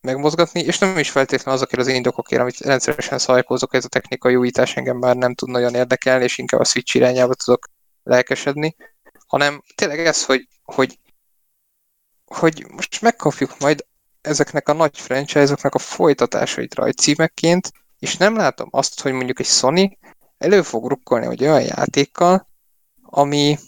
megmozgatni, és nem is feltétlenül azokért az indokokért, amit rendszeresen szajkózok, ez a technikai újítás engem már nem tud nagyon érdekelni, és inkább a Switch irányába tudok lelkesedni, hanem tényleg ez, hogy, hogy, hogy most megkapjuk majd ezeknek a nagy franchise-oknak a folytatásait rajtcímekként, és nem látom azt, hogy mondjuk egy Sony elő fog rukkolni egy olyan játékkal, ami,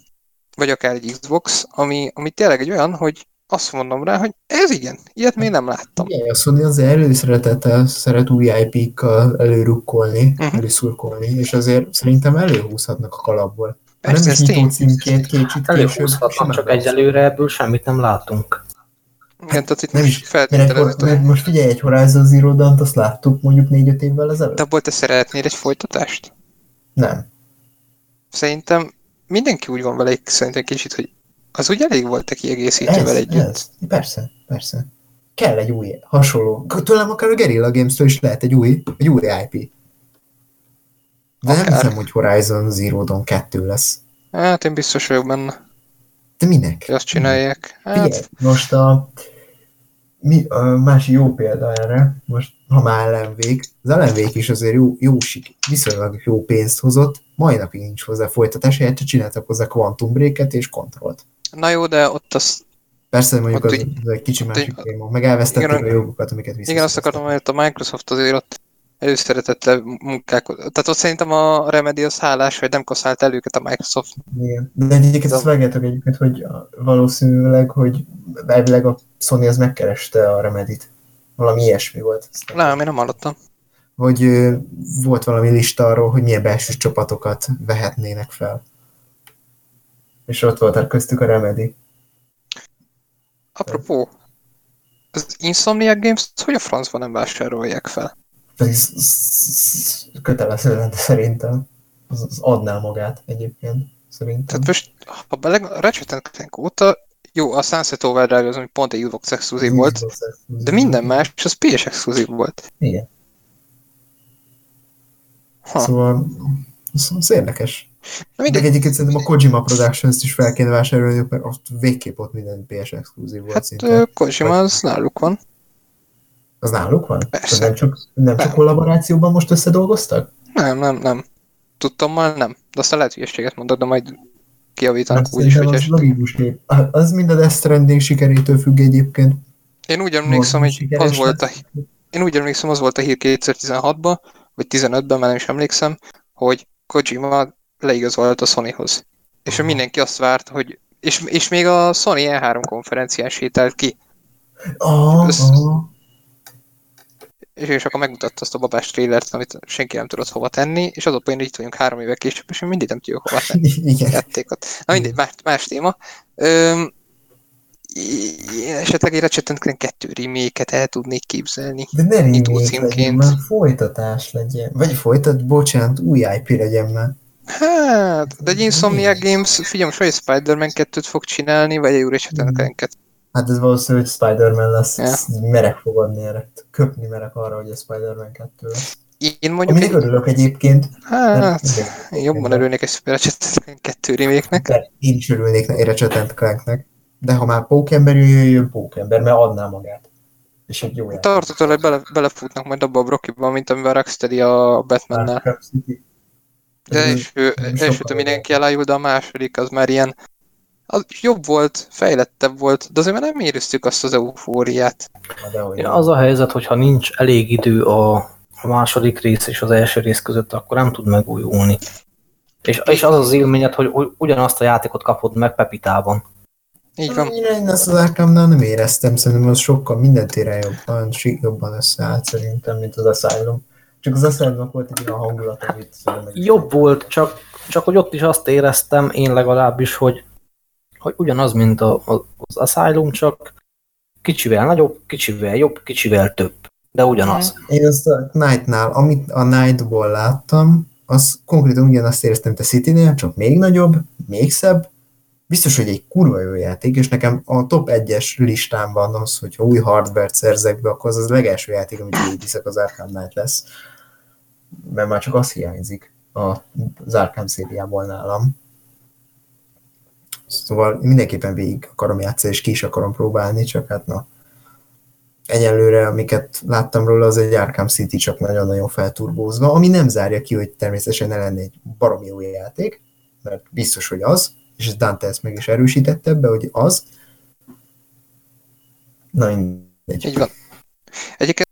vagy akár egy Xbox, ami, ami tényleg egy olyan, hogy azt mondom rá, hogy ez igen, ilyet még nem láttam. Igen, a Sony az előszeretettel szeret új IP-kkal előrukkolni, uh-huh. előszurkolni, és azért szerintem előhúzhatnak a kalapból. Persze, nem is nyitó címként két kicsit később. csak egyelőre ebből semmit nem látunk. Igen, tehát itt Nem most is, mert, feltételezett, mert most figyelj, egy Horizon Zero Dawn-t azt láttuk mondjuk 4-5 évvel ezelőtt? de abból te szeretnél egy folytatást? Nem. Szerintem mindenki úgy van vele, szerintem kicsit, hogy az úgy elég volt a kiegészítővel együtt. ez, persze, persze. Kell egy új, hasonló. Tőlem akár a Guerrilla Games-től is lehet egy új, egy új IP. De nem Akár. hiszem, hogy Horizon Zero Dawn 2 lesz. Hát én biztos vagyok benne, De minek? hogy azt csinálják. Figyelj, Hát, most a, mi, a másik jó példa erre, most ha már ellenvék, az ellenvék is azért jó, jó sik, viszonylag jó pénzt hozott, mai napig nincs hozzá folytatás, helyett csak csináltak hozzá Quantum Break-et és Controlt. Na jó, de ott az, Persze mondjuk az, az egy kicsi másik így- téma, meg elvesztették igen, a jogokat, amiket vissza. igen, azt akartam, hogy a Microsoft azért ott előszeretettel munkálkozott. Tehát ott szerintem a Remedy az hálás, hogy nem kaszált el őket a Microsoft. Igen. De egyébként azt vágjátok egyébként, hogy valószínűleg, hogy elvileg a Sony az megkereste a Remedit. Valami ilyesmi volt. Nem, én nem hallottam. hogy ö, volt valami lista arról, hogy milyen belső csapatokat vehetnének fel. És ott volt köztük a Remedy. Apropó, az Insomniac Games hogy a francban nem vásárolják fel? Pedig z- z- z- kötelező lenne szerintem. Az, az adná magát egyébként, szerintem. Tehát most, ha bele, a Ratchet Clank óta, jó, a Sunset Overdrive az, ami pont egy Xbox exkluzív volt, exkluzív. de minden más, az PS exkluzív volt. Igen. Ha. Szóval az, az érdekes. Mindegy, egyébként szerintem a Kojima Productions-t is fel kéne vásárolni, mert ott végképp ott minden PS exkluzív volt hát szinte. Kojima az náluk van. Az náluk van? Persze. Az nem csak, nem csak kollaborációban most összedolgoztak? Nem, nem, nem. Tudtam már nem. De aztán lehet hülyeséget mondok, de majd kiavítanak Mert úgyis, hogy logikus lép. Az mind a Death Stranding sikerétől függ egyébként. Én úgy emlékszem, hogy az volt a, én úgy emlékszem, az volt a hír 2016-ban, vagy 15-ben, már nem is emlékszem, hogy Kojima leigazolt a Sonyhoz. És Aha. mindenki azt várt, hogy és, és még a Sony E3 konferencián sétált ki, Ah, Össz- ah. és, és akkor megmutatta azt a babás trélert, amit senki nem tudott hova tenni, és az a poén, hogy itt vagyunk három évvel később, és még mindig nem tudjuk hova tenni. Igen. játékot. Na mindegy, más, más téma. Öm, én esetleg egy Ratchet Clank 2 remake el tudnék képzelni. De ne remake legyen, már folytatás legyen. Vagy folytat, bocsánat, új IP legyen már. Hát, de egy Insomniac Games, figyelj, most vagy Spider-Man 2-t fog csinálni, vagy egy Ratchet Clank 2 Hát ez valószínű, hogy Spider-Man lesz. Ja. Merek fogadni erre. Köpni merek arra, hogy a Spider-Man 2 lesz. Én mondjuk, Aminek egy, örülök egyébként. hát, én jobban örülnék egy Ratchet Clank 2 remake-nek. De én is örülnék egy Ratchet Clanknek. De ha már Pókember jöjjön, jöjjön Pókember, mert adná magát. És egy jó játék. Tartottól, hogy bele, belefutnak majd abba a Brockiba, mint amivel Rocksteady a Batmannel. De első, nem elsőt sokkal mindenki elájul, de a második az már ilyen az jobb volt, fejlettebb volt, de azért már nem éreztük azt az eufóriát. Ja, az a helyzet, hogyha nincs elég idő a második rész és az első rész között, akkor nem tud megújulni. És, és az az élményed, hogy ugyanazt a játékot kapod meg Pepitában. Így van. Én ezt az Arkhamnál nem éreztem, szerintem az sokkal minden téren jobb, nagyon si- jobban összeállt szerintem, mint az Asylum. Csak az Asylumnak volt egy olyan hangulat, amit szerintem... egy- Jobb volt, csak, csak hogy ott is azt éreztem, én legalábbis, hogy, hogy ugyanaz, mint a, a, az Asylum, csak kicsivel nagyobb, kicsivel jobb, kicsivel több. De ugyanaz. Én azt a Knight-nál, amit a Knight-ból láttam, az konkrétan ugyanazt éreztem, mint a City-nél, csak még nagyobb, még szebb. Biztos, hogy egy kurva jó játék, és nekem a top 1-es listán van az, hogy ha új hardware-t szerzek be, akkor az az legelső játék, amit végigviszek az Arkham Knight lesz. Mert már csak az hiányzik a- Arkham szériából nálam. Szóval mindenképpen végig akarom játszani, és ki is akarom próbálni, csak hát na, egyelőre, amiket láttam róla, az egy Arkham City csak nagyon-nagyon felturbózva, ami nem zárja ki, hogy természetesen lenne egy baromi jó játék, mert biztos, hogy az, és Dante ezt meg is erősítette ebbe, hogy az. Na mindegy. Így van. Egyébként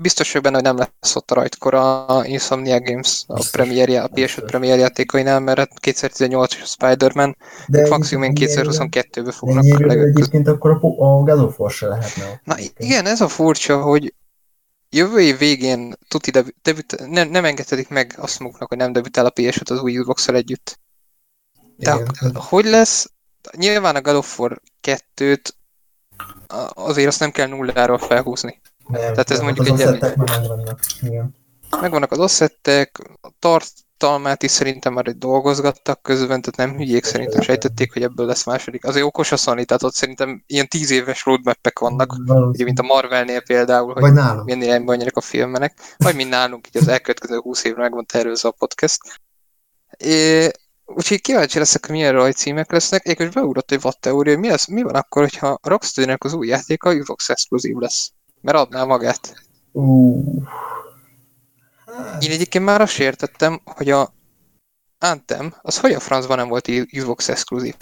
biztos vagyok benne, hogy nem lesz ott a rajtkor a Insomniac Games a, Biztos. premier, a PS5 Biztos. premier játékainál, mert hát 2018 és a Spider-Man, De maximum én 2022-ben fognak legközelebb. egyébként akkor a, a God of War se lehetne. Na igen, ez a furcsa, hogy jövő év végén tuti debü- debüt, nem, nem engedhetik meg azt maguknak, hogy nem debütál a PS5 az új xbox együtt. De Igen. hogy lesz? Nyilván a God of War 2-t azért azt nem kell nulláról felhúzni. Nem, Tehát ez nem, mondjuk az egy asszettek már megvannak. Igen. Megvannak az asszettek, a tartalmát is szerintem már dolgozgattak közben, tehát nem hülyék szerintem sejtették, hogy ebből lesz második. Azért okos a Sony, tehát ott szerintem ilyen tíz éves roadmap vannak, ugye mint a Marvelnél például, hogy nálunk. milyen irányba menjenek a filmenek, vagy mint nálunk, így az elkövetkező 20 évre meg van tervezve a podcast. É, úgyhogy kíváncsi leszek, hogy milyen rajcímek lesznek. Én most beugrott egy vatt teória, hogy mi, lesz, mi van akkor, hogyha a Rocksteady-nek az új játéka Xbox exkluzív lesz. Mert adná magát. Ú. Hát, Én egyébként már azt értettem, hogy a Anthem, az hogy a francban nem volt Xbox exkluzív?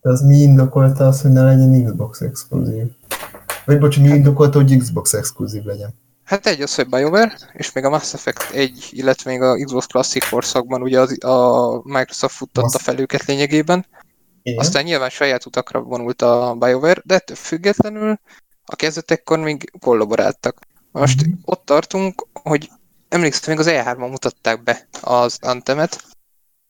de az mi indokolta az, hogy ne legyen Xbox exkluzív? Vagy bocs, mi indokolta, hogy Xbox exkluzív legyen? Hát egy az, hogy BioWare, és még a Mass Effect 1, illetve még a Xbox Classic korszakban ugye az, a Microsoft futtatta Mass- fel őket lényegében. Igen. Aztán nyilván saját utakra vonult a BioWare, de ettől függetlenül a kezdetekkor még kollaboráltak. Most Mhm. ott tartunk, hogy emlékszem, még az E3-on mutatták be az Anthemet,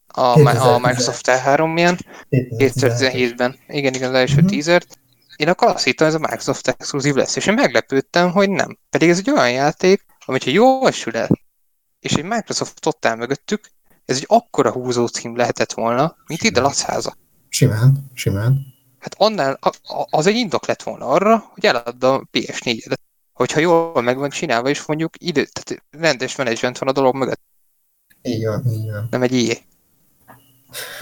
a, a 2017. Microsoft E3 milyen, 2017-ben. Igen, igen, az első Mhm. teasert. Én akkor azt hittem, ez a Microsoft exkluzív lesz, és én meglepődtem, hogy nem. Pedig ez egy olyan játék, amit ha jól sül el, és egy Microsoft ott áll mögöttük, ez egy akkora húzó cím lehetett volna, mint ide Lacháza. Simán, simán. Hát annál, a, a, az egy indok lett volna arra, hogy eladd a PS4-et. Hogyha jól meg van csinálva, és mondjuk idő, tehát rendes menedzsment van a dolog mögött, Így van, így van. nem egy IE.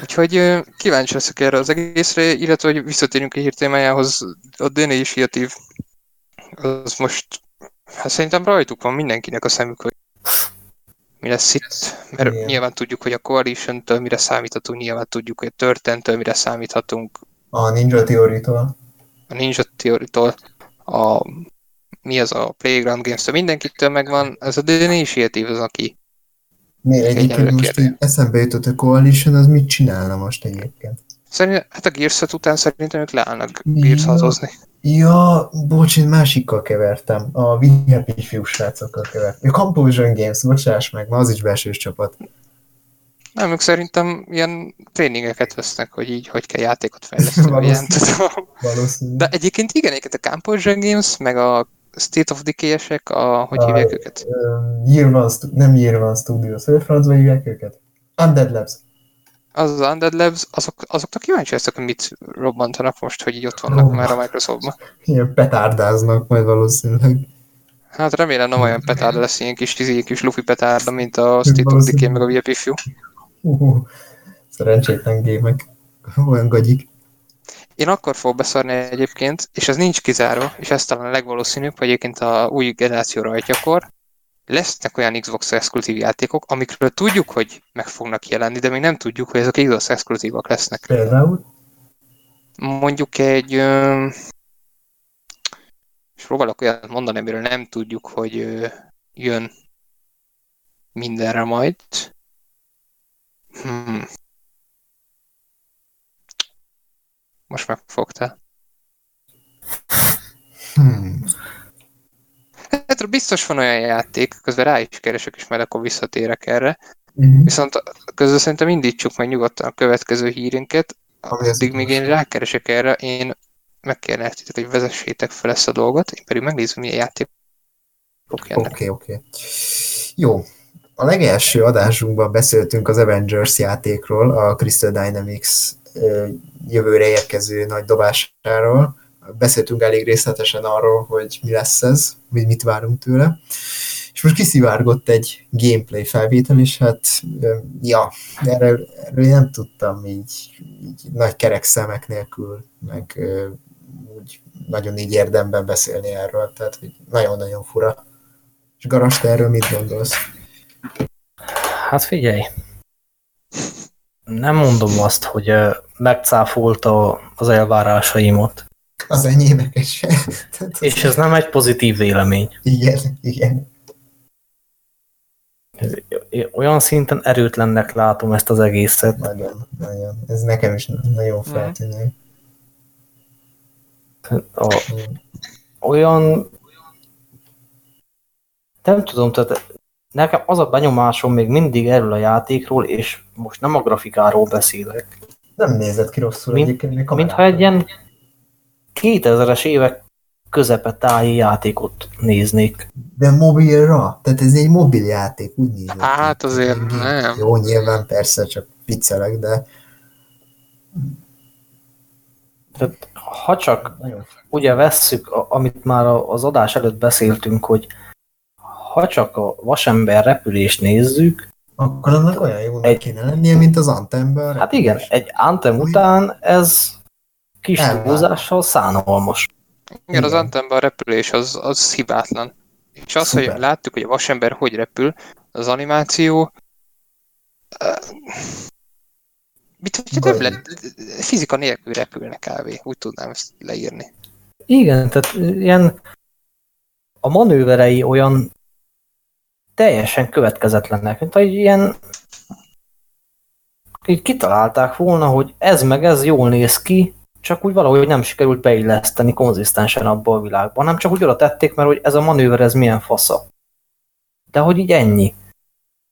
Úgyhogy kíváncsi leszek erre az egészre, illetve hogy visszatérünk a hírtémájához, a The Initiative, az most, hát szerintem rajtuk van mindenkinek a szemük, hogy mi lesz itt, mert Igen. nyilván tudjuk, hogy a Coalition-től mire számíthatunk, nyilván tudjuk, hogy a Törtentől mire számíthatunk, A Ninja Theory-tól. a Ninja Theory-tól, a mi az a Playground Games-től, mindenkitől megvan, ez a The Initiative az, aki Miért egyébként most így eszembe jutott a Coalition, az mit csinálna most egyébként? Szerintem, hát a Gears 5 után szerintem ők leállnak. Gears 6 Ja, bocs, én másikkal kevertem. A We Happy fiú srácokkal kevertem. A Composition Games, bocsáss meg, ma az is belsős csapat. Nem, ők szerintem ilyen tréningeket vesznek, hogy így hogy kell játékot fejleszteni, tudom. Valószínű. De egyébként igen, egyébként a Composition Games, meg a State of Decay-esek, a, hogy A- hívják őket? Ö, Year One, nem Year One Studios, hogy a francba hívják őket? Undead Labs. Az az Undead Labs, azok, azoknak kíváncsi leszek, hogy mit robbantanak most, hogy így ott vannak Robban. már a Microsoftban. Ilyen petárdáznak majd valószínűleg. Hát remélem nem olyan petárda lesz, ilyen kis, ilyen kis lufi petárda, mint a State of. Decay, meg a VIP fiú. Uh, szerencsétlen gémek. Olyan gagyik. Én akkor fog beszarni egyébként, és ez nincs kizárva, és ez talán a legvalószínűbb, hogy egyébként a új generáció rajtjakor lesznek olyan Xbox exkluzív játékok, amikről tudjuk, hogy meg fognak jelenni, de még nem tudjuk, hogy ezek Xbox exkluzívak lesznek. Például. Mondjuk egy... És próbálok olyat mondani, amiről nem tudjuk, hogy jön mindenre majd. Hmm. Most megfogtál. Hmm. Hát biztos van olyan játék, közben rá is keresek, és majd akkor visszatérek erre. Uh-huh. Viszont közben szerintem indítsuk meg nyugodtan a következő hírünket. Addig még én rákeresek erre, én megkérne nektek, hogy vezessétek fel ezt a dolgot, én pedig megnézem, milyen jönnek. Oké, oké. Jó. A legelső adásunkban beszéltünk az Avengers játékról, a Crystal Dynamics jövőre érkező nagy dobásáról. Beszéltünk elég részletesen arról, hogy mi lesz ez, vagy mit várunk tőle. És most kiszivárgott egy gameplay felvétel, és hát, ja, erről, erről nem tudtam így, így nagy kerek szemek nélkül, meg úgy nagyon így érdemben beszélni erről, tehát hogy nagyon-nagyon fura. És Garas, te erről mit gondolsz? Hát figyelj, nem mondom azt, hogy megcáfolta az elvárásaimat, Az enyémeket se. Tehát az- és ez nem egy pozitív vélemény. Igen, igen. Én Olyan szinten erőtlennek látom ezt az egészet. Nagyon, nagyon. Ez nekem is nagyon feltűnő. A, olyan... Nem tudom, tehát nekem az a benyomásom még mindig erről a játékról, és most nem a grafikáról beszélek, Nem nézett ki rosszul Mint- egyébként. mintha egy ilyen 2000-es évek közepetáji játékot néznék. De mobilra? Tehát ez egy mobil játék, úgy ki. Hát azért nem. Jó, nyilván persze, csak viccelek, de Tehát, ha csak ugye vesszük, amit már az adás előtt beszéltünk, hogy ha csak a vasember repülést nézzük, Akkor annak olyan jónak Egy- kéne lennie, mint az Antember. hát igen, egy Anthem után ez kis túlzással szánalmas. Igen, az Igen. Antemben a repülés az, az hibátlan. És az, Szuper. hogy láttuk, hogy a vasember hogy repül, az animáció... Mit, hogyha nem lett, fizika nélkül repülne kávé, úgy tudnám ezt leírni. Igen, tehát ilyen a manőverei olyan teljesen következetlenek, mint hogy ilyen így kitalálták volna, hogy ez meg ez jól néz ki, csak úgy valahogy nem sikerült beilleszteni konzisztensen abba a világban, nem csak úgy oda tették, mert hogy ez a manőver, ez milyen fasza. De hogy így ennyi.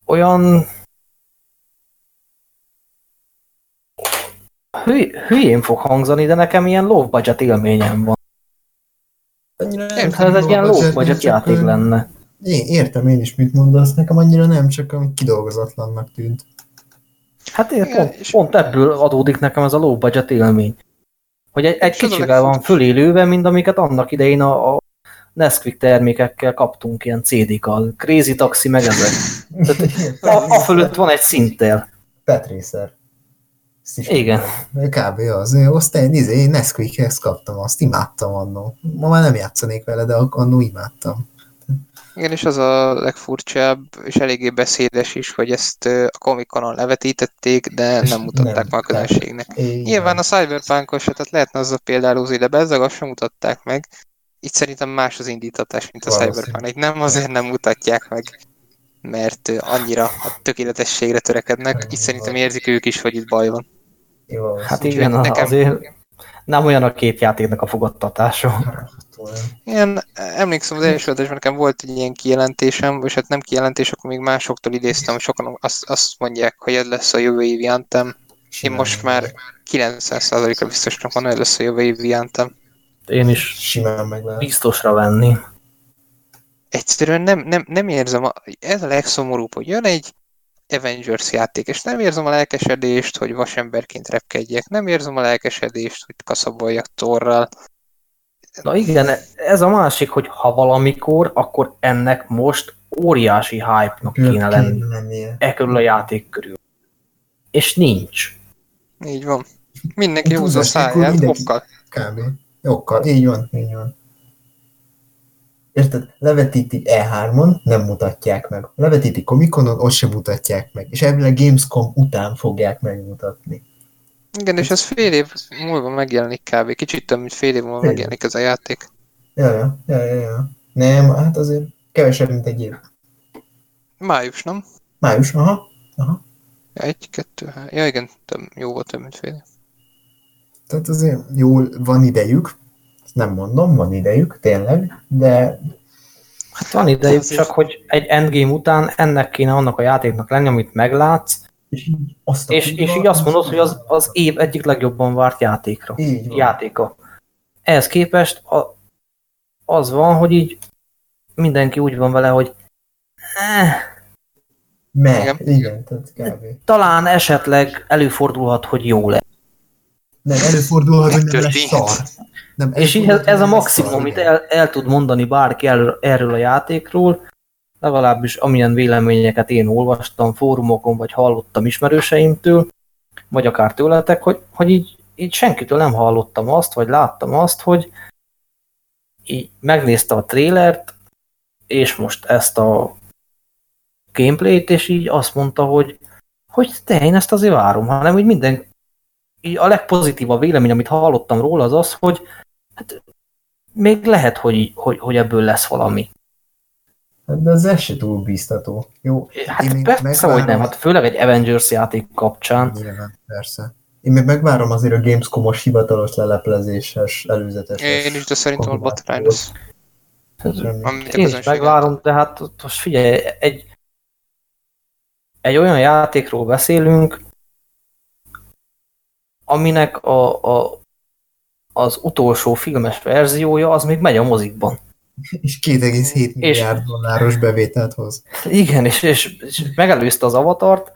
Olyan hüly, hülyén fog hangzani, de nekem ilyen low budget élményem van. Annyira Mintha ez egy ilyen low budget játék lenne. Én értem én is, mit mondasz, nekem annyira nem, csak ami kidolgozatlannak tűnt. Hát én Igen, pont, és- pont ebből adódik nekem ez a low budget élmény. Hogy egy, egy kicsivel van fölélőve, mint amiket annak idején a, a Nesquik termékekkel kaptunk ilyen CD-kal. Crazy Taxi meg ezek. Tehát a, a fölött van egy szinttel. Is Igen. Kb. az. Én Osztály, izé, Nesquikhez kaptam, azt imádtam annó. Ma már nem játszanék vele, de annó imádtam. Igen, és az a legfurcsább, és eléggé beszédes is, hogy ezt a komikonon levetítették, de nem mutatták nem, meg a közönségnek. Nyilván a Cyberpunkos, tehát lehetne azzal példálózni, de bezzeg azt sem mutatták meg. Itt szerintem más az indítatás, mint a. Cyberpunk. Itt nem azért nem mutatják meg, mert annyira a tökéletességre törekednek. Itt szerintem érzik ők is, hogy itt baj van. Jó, Hát Úgyhogy igen, nekem- azért nem olyan a két játéknak a fogadtatása. Igen, emlékszem az első adásban nekem volt egy ilyen kijelentésem, és hát nem kijelentés, akkor még másoktól idéztem, hogy sokan azt, azt mondják, hogy ez lesz a jövő évi Anthem. Én most már 90%-ra biztosnak van, hogy ez lesz a jövő évi Anthem. Én is Simán meg lehet. biztosra venni. Egyszerűen nem, nem, nem érzem, a, ez a legszomorúbb, hogy jön egy Avengers játék, és nem érzem a lelkesedést, hogy vasemberként repkedjek, nem érzem a lelkesedést, hogy kaszaboljak torral. Na igen, ez a másik, hogy ha valamikor, akkor ennek most óriási hype-nak kéne lenni. lennie. e körül a játék körül. És nincs. Így van. Mindenki húzza a száját mindenki- okkal. Kb. Okkal, így van, így van. Érted? Levetítik E3-on, nem mutatják meg. Levetítik Comic-Conon, ott sem mutatják meg. És elvileg Gamescom után fogják megmutatni. Igen, és ez fél év múlva megjelenik kb. Kicsit több, mint fél év múlva megjelenik ez a játék. Ja, ja, ja, ja. Nem, hát azért kevesebb, mint egy év. Május, nem? Május, aha. aha. Ja, egy, kettő, három. Ja igen, több, jó volt több, mint fél év. Tehát azért jól van idejük. Nem mondom, van idejük, tényleg, de Hát van idejük, Azért- csak hogy egy endgame után ennek kéne annak a játéknak lenni, amit meglátsz, és így azt a és, és így azt mondod, hogy az, az év egyik legjobban várt játékra. Így van. Játéka. Ehhez képest a, az van, hogy így mindenki úgy van vele, hogy eh, Mert, Igen. tehát kb. talán esetleg előfordulhat, hogy jó lesz. Nem, előfordulhat, hogy nem lesz szar. Nem, És így ez, ez a maximum, amit el, el tud mondani bárki erről, erről a játékról, legalábbis amilyen véleményeket én olvastam fórumokon, vagy hallottam ismerőseimtől, vagy akár tőletek, hogy, hogy így, így senkitől nem hallottam azt, vagy láttam azt, hogy így megnézte a trélert, és most ezt a gameplayt, és így azt mondta, hogy hogy te, én ezt azért várom, hanem hogy minden így a legpozitívabb vélemény, amit hallottam róla, az az, hogy hát még lehet, hogy, hogy, hogy ebből lesz valami. Hát De az ez se túl bíztató. Jó, Hát Én még persze, megvárom. hogy nem, hát főleg egy Avengers játék kapcsán. nyilván, persze. Én még megvárom azért a Gamescom-os hivatalos leleplezéses, előzetes. Én is, de szerintem a botrány lesz. Én is megvárom, de hát most figyelj, egy, egy olyan játékról beszélünk, aminek a, a, az utolsó filmes verziója az még megy a mozikban. És 2,7 milliárd dolláros bevételt hoz. Igen, és, és, és megelőzte az avatart,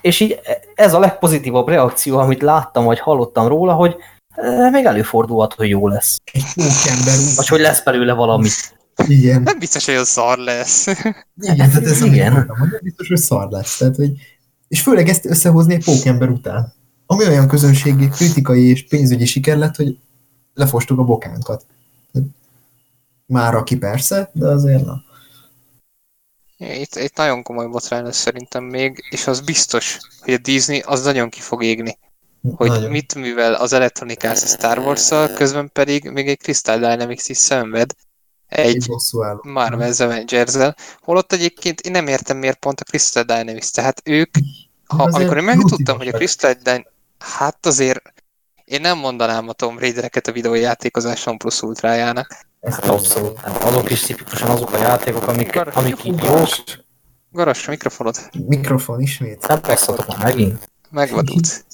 és így ez a legpozitívabb reakció, amit láttam, vagy hallottam róla, hogy e, még előfordulhat, hogy jó lesz. Egy pókember út. Vagy hogy lesz belőle valami. Igen. Nem biztos, hogy az szar lesz. Igen, tehát ez Igen. Igen. Mondtam, hogy nem biztos, hogy szar lesz. Tehát, hogy, és főleg ezt összehozni egy pókember után. Ami olyan közönségi, kritikai és pénzügyi siker lett, hogy lefostuk a bokánkat. Már aki persze, de azért na. Itt, itt nagyon komoly botrány lesz szerintem még, és az biztos, hogy a Disney az nagyon ki fog égni. Hogy Nagyon. mit művel az Electronic Arts a Star wars közben pedig még egy Crystal Dynamics is szenved egy. Marvel's Avengers-el, holott egyébként én nem értem miért pont a Crystal Dynamics, tehát ők, ha, amikor én megtudtam, hogy a Crystal Dynamics, hát azért én nem mondanám a Tomb Raidereket a videójátékozáson plusz ultrájának. Ezt Hát abszolút nem. Azok is tipikusan azok a játékok, amik, amik jók. Garas, a mikrofonod, Mikrofon ismét. Nem megszoktak már megint. megvadult.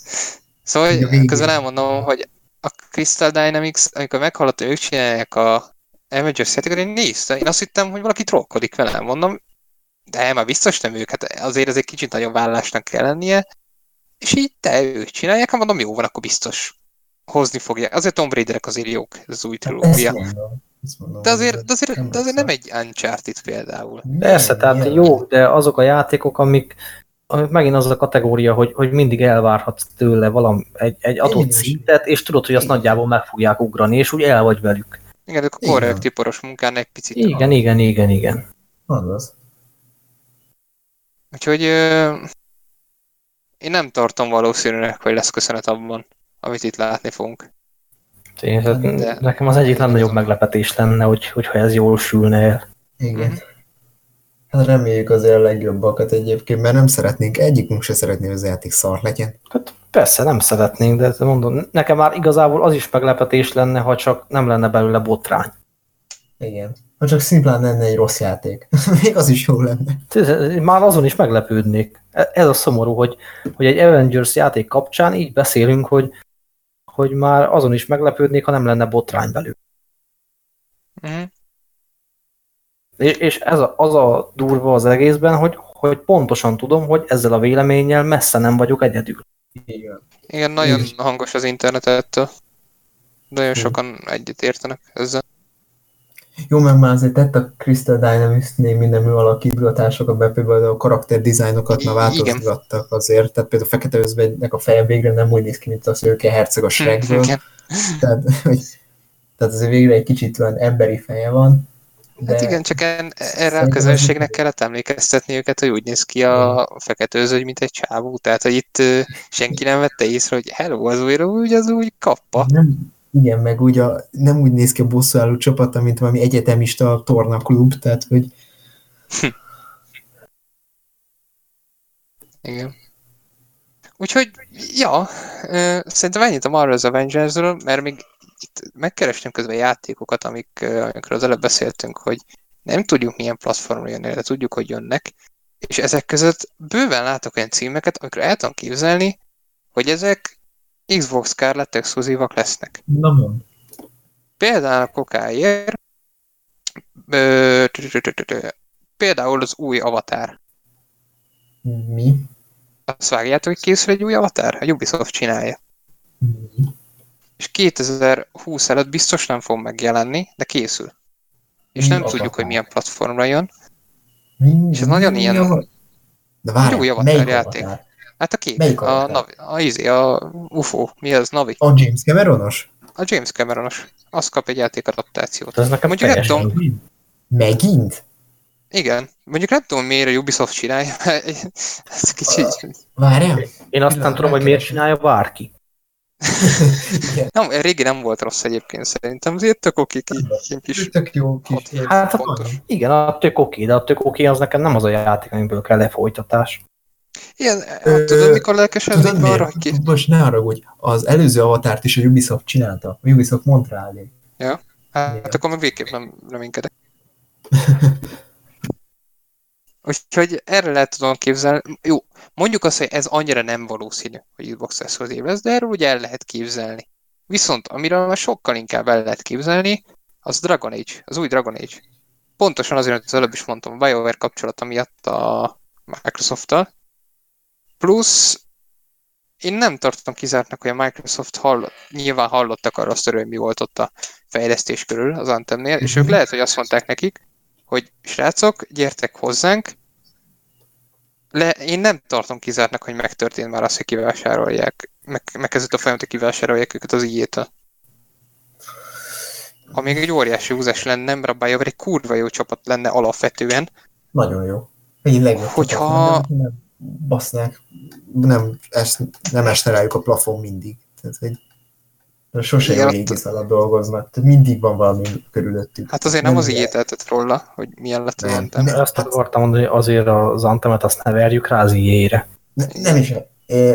Szóval Így a végén. közben elmondom, hogy a Crystal Dynamics, amikor meghallottam, ők csinálják a Avengers játékot, én néztem, én azt hittem, hogy valaki trollkodik velem, mondom, de már biztos nem ők, hát azért ez egy kicsit nagyobb vállásnak kell lennie, és így te ők csinálják, hát mondom, jó van, akkor biztos hozni fogják. Azért Tomb Raiderek azért jók, ez az új Ezt trilógia. De azért, de azért, de azért nem egy Uncharted például. Persze, tehát jó, de azok a játékok, amik, amik megint az a kategória, hogy, hogy mindig elvárhatsz tőle valami, egy, egy adott szintet, és tudod, hogy azt Igen. nagyjából meg fogják ugrani, és úgy el vagy velük. Igen, ők a Igen. korrekt tiporos munkán egy picit. Igen, igen, igen, igen. Azaz. Úgyhogy ö, én nem tartom valószínűleg, hogy lesz köszönet abban, amit itt látni fogunk. Én, De- de... Nekem az egyik legnagyobb meglepetés lenne, hogy, hogyha ez jól sülne el. Igen. Hát reméljük azért a legjobbakat egyébként, mert nem szeretnénk, egyikünk se szeretné, hogy az játék szar legyen. Hát persze, nem szeretnénk, de mondom, nekem már igazából az is meglepetés lenne, ha csak nem lenne belőle botrány. Igen. Ha csak szimplán lenne egy rossz játék. Még az is jó lenne. Már azon is meglepődnék. E- Ez a szomorú, hogy, hogy egy Avengers játék kapcsán így beszélünk, hogy, hogy már azon is meglepődnék, ha nem lenne botrány belül. Mhm. És, és ez a, az a durva az egészben, hogy, hogy pontosan tudom, hogy ezzel a véleménnyel messze nem vagyok egyedül. Igen. Igen, nagyon hangos az internetettől. Nagyon Hm. sokan egyet értenek ezzel. Jó, meg már azért tett a Crystal Dynamics némi nemű alakítgatásokat be, például a karakter dizájnokat már Igen. változgattak azért, tehát például a Fekete Özvegynek a feje végre nem úgy néz ki, mint a szőke herceg a Shrekből, Igen. tehát, hogy, tehát azért végre egy kicsit olyan emberi feje van. De Hát igen, csak en, erre a közönségnek kellett emlékeztetni őket, hogy úgy néz ki a fekete özvegy, mint egy csávó. Tehát, hogy itt senki nem vette észre, hogy hello, az újra úgy, az úgy kappa. Nem, igen, meg úgy a, nem úgy néz ki a bosszúálló csapata, mint valami egyetemista tornaklub, tehát hogy Igen. Úgyhogy, ja, szerintem ennyit a Marvel's Avengers-ről, mert még itt megkerestem közben játékokat, amik, amikről az előbb beszéltünk, hogy nem tudjuk milyen platformra jönni, de tudjuk, hogy jönnek, és ezek között bőven látok olyan címeket, amikről el tudom képzelni, hogy ezek Xbox Scarlett exkluzívak lesznek. na mond. Például a kokáért, például az új Avatar. Mi? Azt vágjátok, hogy készül egy új Avatar? A Ubisoft csinálja. Mi? És 2020 előtt biztos nem fog megjelenni, de készül. És Mi nem Avatar? tudjuk, hogy milyen platformra jön. Mi? És ez nagyon mi ilyen- De várj, új Avatar melyik játék. Avatar? Hát a kék, Melyik a, Avatar? Navi, a, izé, a UFO, mi az, Navi? A James Cameronos? A James Cameronos. Az kap egy játékadaptációt. Ez nekem Mondjuk nem tudom, Megint? igen. Mondjuk nem tudom, miért a Ubisoft csinálja. Ez kicsit... Várjál? Én azt nem tudom, hogy miért csinálja bárki. Nem, régi nem volt rossz egyébként szerintem, azért tök oké, kis Tök jó kis. Hát, pontos. Igen, a tök oké, de a tök oké az nekem nem az a játék, amiből kell lefolytatás. Igen, hát tudod, mikor lelkesednék arra, ki... Most ne haragudj, az előző avatárt is a Ubisoft csinálta. A Ubisoft Montrealé. Hát akkor meg végképp nem reménykedek. Úgyhogy erre lehet tudom képzelni. Jó, mondjuk azt, hogy ez annyira nem valószínű, hogy Xbox exkluzív lesz, de erről ugye el lehet képzelni. Viszont amiről már sokkal inkább el lehet képzelni, az Dragon Age, az új Dragon Age. Pontosan azért, amit az előbb is mondtam, a BioWare kapcsolata miatt a Microsoft-tal. Plusz én nem tartom kizártnak, hogy a Microsoft hallott, nyilván hallottak arra azt hogy mi volt ott a fejlesztés körül az Antemnél, és ők lehet, hogy azt mondták nekik, hogy srácok, gyertek hozzánk, le, én nem tartom kizártnak, hogy megtörtént már az, hogy kivásárolják, meg, megkezdett a folyamat, hogy kivásárolják őket az ijétől. Ha még egy óriási húzás lenne, mert a BioWare egy kurva jó csapat lenne alapvetően. Nagyon jó. Egy legjobb Hogyha... csapat, nem, nem basznák, nem, es, nem esne rájuk a plafon mindig. Tehát, hogy sose jó Igen, égisz alatt dolgoznak, tehát mindig van valami körülöttük. Hát azért nem, az ilyen- ijét eltett róla, hogy milyen lett az Nem. Anthem. Ne- Azt akartam mondani, hogy azért az Antemet azt ne verjük rá az ijére. Ne, nem is,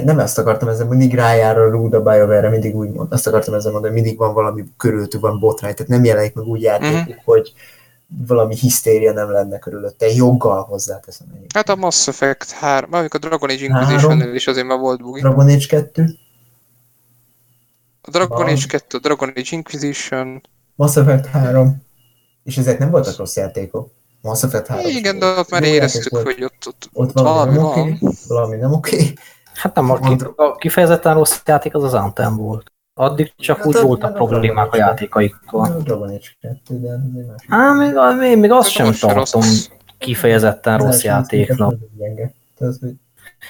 nem ezt akartam ezzel, mindig rájár a Ruda BioWare-re, mindig úgy mond, azt akartam ezzel mondani, hogy mindig van valami körülöttük, van botrány, tehát nem jelenik meg úgy Mhm. hogy valami hisztéria nem lenne körülötte, joggal hozzáteszem egyébként. Hát a Mass Effect 3, amikor a Dragon Age Három. Inquisition is azért már volt bugi. Dragon Age 2, A Dragon Van. Age 2, a Dragon Age Inquisition, Mass Effect 3, és ezek nem voltak rossz játékok. Mass Effect 3 is igen, de ott már éreztük, volt. hogy ott, ott, ott valami, valami nem oké, valami nem oké. Hát nem, a kifejezetten rossz játék az az Anthem volt. Addig csak Hát úgy voltak problémák a játékaikkal. Dragon Age 2, de ez egy másik. Hát még, még, még azt sem Most se tartom kifejezetten rossz játéknak.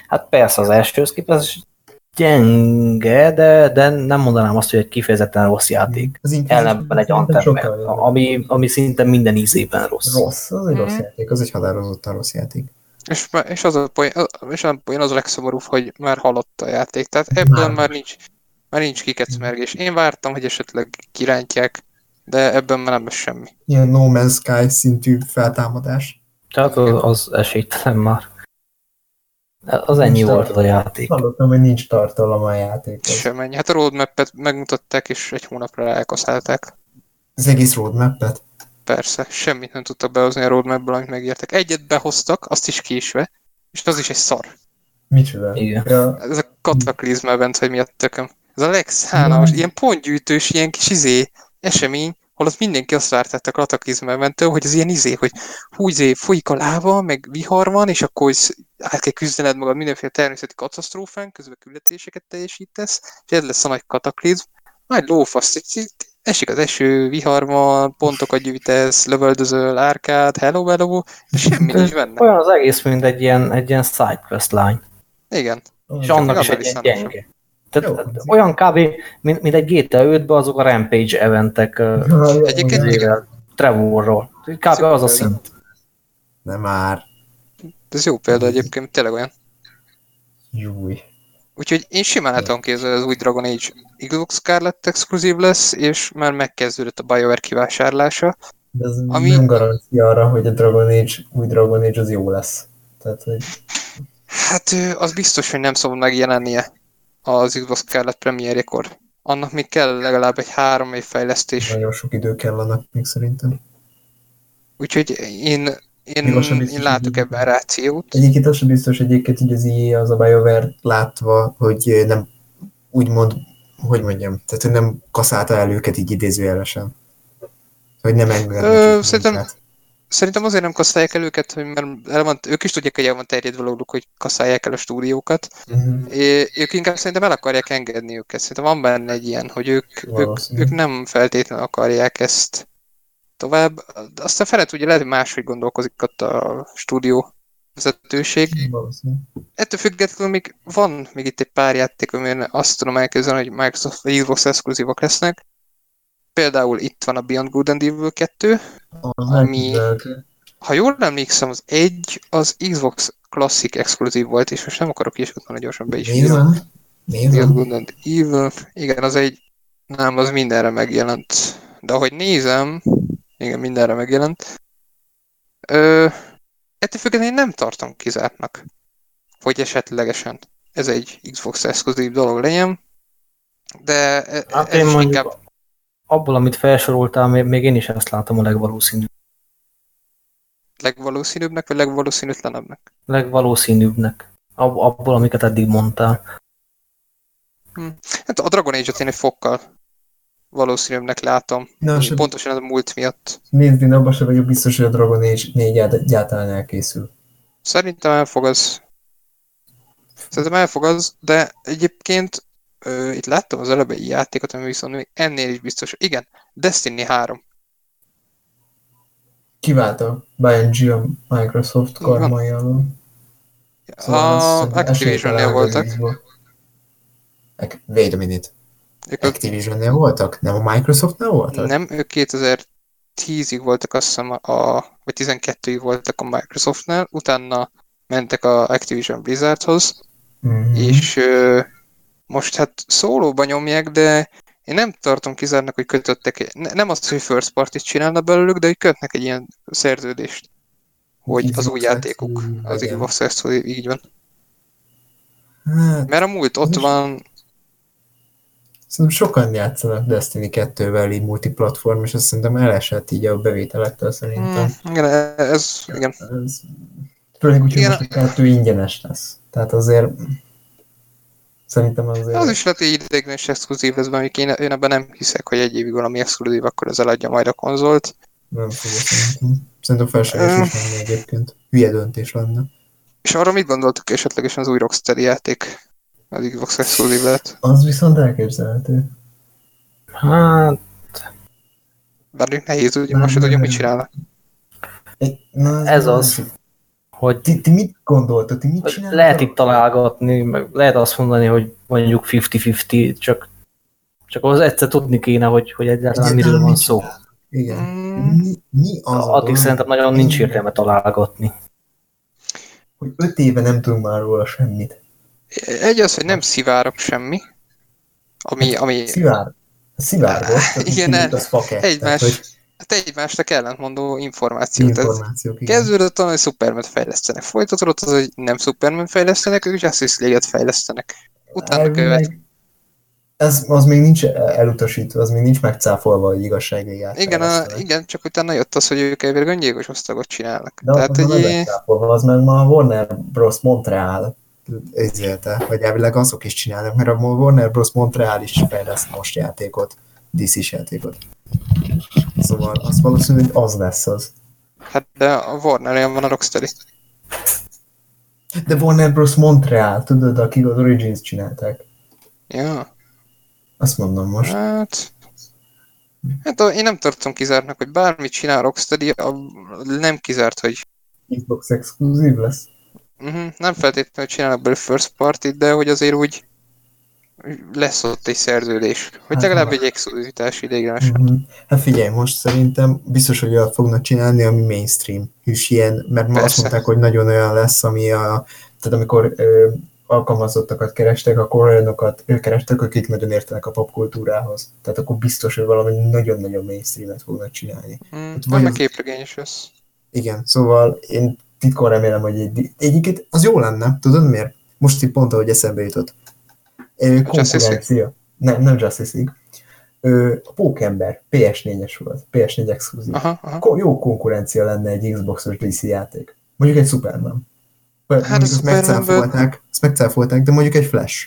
Hát persze az elsőhöz képest gyenge, de, de nem mondanám azt, hogy egy kifejezetten rossz játék. Az Ellenben egy jobb. ami, ami szinte minden ízében rossz. Rossz, az egy rossz Mhm. játék, az egy határozottan rossz játék. És, és az a poén, és a poén az a legszomorúbb, hogy már halott a játék. Tehát ebből Már. már nincs, már nincs kikecmergés. Én vártam, hogy esetleg kirántják, de ebben már nem lesz semmi. Ilyen No Man's Sky szintű feltámadás. Tehát az, az esélytelen már. Az ennyi Nincs volt a játék. Hallottam, hogy nincs tartalom a játékhoz. Semennyi. Hát a roadmap-et megmutatták, és egy hónapra elkaszálták. Az egész roadmap-et. Persze, semmit nem tudtak behozni a roadmapből, amit megértek. Egyet behoztak, azt is késve, és az is egy szar. Micsoda? Igen. Ja, Ez a kataklizma event, hogy mi a tököm. Ez a legszánalmas, Mhm. ilyen pontgyűjtős, ilyen kis izé, esemény, holott mindenki azt várta a kataklizma eventtől, hogy az ilyen izé, hogy hú, izé, folyik a láva, meg vihar van, és akkor is át kell küzdened magad mindenféle természeti katasztrófán, közben küldetéseket teljesítesz, és ez lesz a nagy kataklizm. Majd lófasz, esik az eső, vihar van, pontokat gyűjtesz, lövöldözöl, árkád, hello, hello, és semmi nincs benne. Olyan az egész, mint egy ilyen, egy ilyen sidequest line. Igen. És annak is egy ilyen gyenge. Tehát Jó. olyan kb. Mint, mint egy GTA 5-ben azok a Rampage eventek Egyébként igen. Trevorról. Kb. az a szint. Nem már. Ez jó példa egyébként, tényleg olyan. Júj. Úgyhogy én simán el tudom képzelni, hogy az új Dragon Age Xbox Scarlett exkluzív lesz, és már megkezdődött a BioWare kivásárlása. De ez Ami- nem garancia arra, hogy a Dragon Age, új Dragon Age az jó lesz. Tehát, hogy Hát az biztos, hogy nem szabad megjelennie az Xbox Scarlett premierjekor. Annak még kell legalább egy három év fejlesztés. nagyon sok idő kell annak még szerintem. Úgyhogy én, én, biztos, én látok ebben rációt. Egyébként az sem biztos egyébként, hogy az EA, az a BioWare látva, hogy nem úgymond, hogy mondjam, tehát hogy nem kaszálta el őket így idézőjelesen. Hogy nem nekik szerintem- munkát. Szerintem azért nem kaszálják el őket, hogy mert el van, ők is tudják, hogy el van terjedve róluk, hogy kaszálják el a stúdiókat. Mhm. É, ők inkább szerintem el akarják engedni őket. Szerintem van benne egy ilyen, hogy ők, ők, Valószínű. ők nem feltétlenül akarják ezt tovább. Aztán fele tudja, lehet, hogy máshogy gondolkozik ott a stúdió vezetőség. Valószínű. Ettől függetlenül még van még itt egy pár játék, amilyen azt tudom elképzelni, hogy Microsoft vagy Xbox exkluzívak lesznek. Például itt van a Beyond Good and Evil 2. Az Ami-. Ha jól emlékszem, az egy az Xbox Classic exkluzív volt, és most nem akarok is utána gyorsan be is írni. Nézem. Beyond Nézem. Good and Evil. Igen, az egy... Nem, az mindenre megjelent. De ahogy nézem, igen, mindenre megjelent. Ö, ettől függetlenül én nem tartom kizártnak, hogy esetlegesen ez egy Xbox exkluzív dolog legyen. De e- Hát én mondjuk inkább abból, amit felsoroltál, még, én is ezt látom a legvalószínűbb. legvalószínűbbnek, vagy legvalószínűtlenebbnek. legvalószínűbbnek. Ab, abból, amiket eddig mondtál. Hát a Dragon Age-ot én egy fokkal valószínűbbnek látom. Na, se, Pontosan az a múlt miatt. nézd, én abban sem vagyok biztos, hogy a Dragon Age 4 egyáltalán elkészül. Szerintem elfog az. Szerintem elfog az, de egyébként ö, itt láttam az előbb egy játékot, ami viszont még ennél is biztos. Igen, Destiny 3. Kiválta Bungie a Microsoft karmai alól. Szóval a Activision-nél voltak. Wait a minute. Ők Activision-nél voltak? Nem a Microsoftnál voltak? Nem, ők 2010-ig voltak azt hiszem, a, vagy 12-ig voltak a Microsoftnál, utána mentek a Activision Blizzardhoz, Mhm. és ö, most hát szólóban nyomják, de én nem tartom kizárnak, hogy kötöttek, ne, nem azt, hogy first party csinálna belőlük, de hogy kötnek egy ilyen szerződést, hogy az Xbox új játékuk, az. Xbox Exclusive, így van. Hát, Mert a múlt ott van, szerintem sokan játszanak Destiny 2-vel így multiplatform, és azt szerintem elesett így a bevételektől szerintem. hmm, igen, ez, igen, Ez, főleg úgy, hogy most a kettő ingyenes lesz. Tehát azért szerintem azért... az is lehet, hogy ideiglenes exkluzív lesz, mert én, én ebben nem hiszek, hogy egy évig valami exkluzív, akkor ez eladja majd a konzolt. Nem fogja szerintem. Szerintem felséges is lenne egyébként. Hülye döntés lenne. És arra mit gondoltuk esetlegesen az új Rocksteady játék? Az Xbox exkluzív lehet. Az viszont elképzelhető. Hát, Bár nehéz, ugye Nem, most tudja, nem, mit csinálnak. Na, Ez az. másik. Hogy Ti, ti mit gondoltok? Ti mit csináltok? lehet itt találgatni, meg lehet azt mondani, hogy mondjuk 50-50, csak, csak az egyszer tudni kéne, hogy, hogy egyáltalán miről van szó. Igen. Mm, Mi, mi az a Addig dolog, szerintem nagyon nincs értelme találgatni. hogy öt éve nem tudunk már róla semmit. egy az, hogy nem szivárok semmi, ami, ami Szivár. Csak Igen, az faket. egymás- Tehát, hogy hát egymásnak ellentmondó információ. Tehát információk. igen. kezdődött onnan, hogy Superman fejlesztenek. Folytatódott az, hogy nem Superman fejlesztenek, ők Justice League-et fejlesztenek. Utána Elvileg követ. Ez, az még nincs elutasítva, az még nincs megcáfolva, hogy igazságig Igen, a, igen, csak utána jött az, hogy ők elvileg öngyilkos osztagot csinálnak. De Tehát az nem egy, megcáfolva, az meg ma a Warner Bros. Montreal ezélte, vagy elvileg azok is csinálnak, mert a Warner Bros. Montreal is fejleszt most játékot, DC-s játékot. Szóval az valószínű, hogy az lesz az. hát de a warner van a Rocksteady. De Warner Bros. Montreal, tudod, akik az Origins csinálták. Ja, Azt mondom most. hát... Hát én nem tartom kizártnak, hogy bármit csinál Rocksteady, a, nem kizárt, hogy Xbox exkluzív lesz. uh-huh, nem feltétlenül csinálnak belőle first party de hogy azért úgy lesz ott egy szerződés. Hogy Hát, legalább egy exkluzivitás ideiglenes. Mhm. Hát figyelj, most szerintem biztos, hogy olyat fognak csinálni, ami mainstream. És ilyen, mert ma azt mondták, hogy nagyon olyan lesz, ami a, tehát amikor ö, alkalmazottakat kerestek, akkor olyanokat ő kerestek, akik nagyon értenek a popkultúrához. Tehát akkor biztos, hogy valami nagyon-nagyon mainstreamet fognak csinálni. Mm, vagy vagy az- képregényes lesz. Igen, szóval én titkon remélem, hogy egy, egyébként az jó lenne, tudod miért? Most így pont, ahogy eszembe jutott. Konkurencia. Nem, nem Justice League. Ö, a Pókember PS4-es volt, PS4 exkluzív. Aha, aha. Ko- jó konkurencia lenne egy Xbox-os DC játék. Mondjuk egy Superman. Hát mondjuk azt Supermanből- megcáfolták, azt megcáfolták, de mondjuk egy Flash.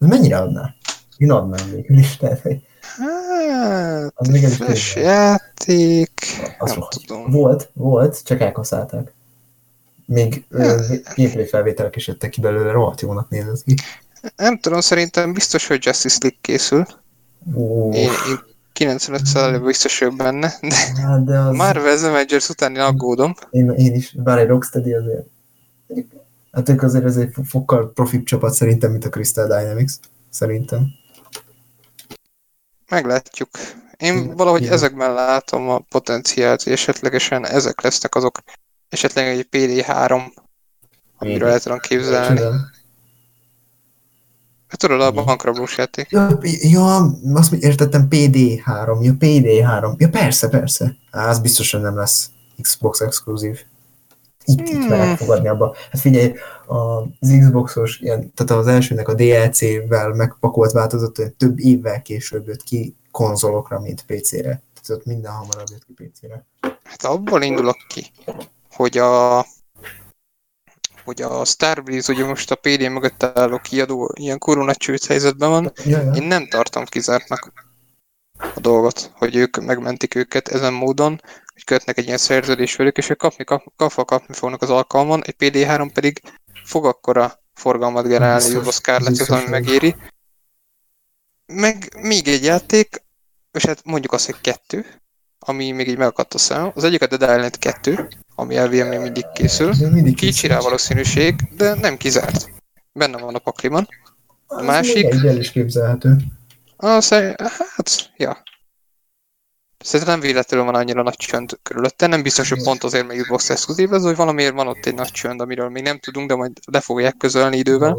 Ez mennyire adná? Én adnám végül is, tehát hogy Hát, Az még is flash tényleg. játék, az nem rohadt. tudom. Volt, volt, csak elkaszálták. Még ö, gameplay felvételek is jöttek ki belőle, rohadt jónak nézett ki. Nem tudom, szerintem biztos, hogy Justice League készül. Ó, Én, én 95 biztos vagyok benne, de hát de az, Marvel's Avengers után én aggódom. én, én is, bár egy Rocksteady azért. Hát ők azért ez egy fokkal profibb csapat szerintem, mint a Crystal Dynamics. Szerintem. Meglátjuk. Én valahogy igen. ezekben látom a potenciált, hogy esetlegesen ezek lesznek azok, esetleg egy PD3, amiről el tudom képzelni. Csodál. Hát tudod, a bankrablós játék. Ja, ja, azt értettem PD3, ja PD3, ja persze, persze. Á, az biztosan nem lesz Xbox exkluzív. Itt, itt Hmm. merek fogadni abba. Hát figyelj, az Xboxos, ilyen, tehát az elsőnek a DLC-vel megpakolt változat olyan több évvel később jött ki konzolokra, mint PC-re. Tehát ott minden hamarabb jött ki PC-re. Hát abból indulok ki, hogy a hogy a Starbreeze ugye most a PD mögött álló kiadó ilyen kurva csőd helyzetben van, Ja, ja. én nem tartom kizártnak. a dolgot, hogy ők megmentik őket ezen módon, hogy kötnek egy ilyen szerződés velük, és ők kapni, kap, kapva kapni fognak az alkalmon, egy PD3 pedig fog akkora forgalmat generálni Biztos, Hugo Scarlett, biztos, ami megéri. Meg még egy játék, és hát mondjuk azt, hogy kettő, ami még így megakadt a szem. Az egyik a Dead Island 2, ami elvileg még mindig készül. Ez mindig Kicsi rá valószínűség, de nem kizárt. Benne van a pakliban. A másik- Egy el is képzelhető. Szer- hát, ja. Szerintem nem véletlenül van annyira nagy csönd körülötte, nem biztos, hogy pont azért, mert Xbox exkluzív, ez, hogy valamiért van ott egy nagy csönd, amiről még nem tudunk, de majd le fogják közölni idővel.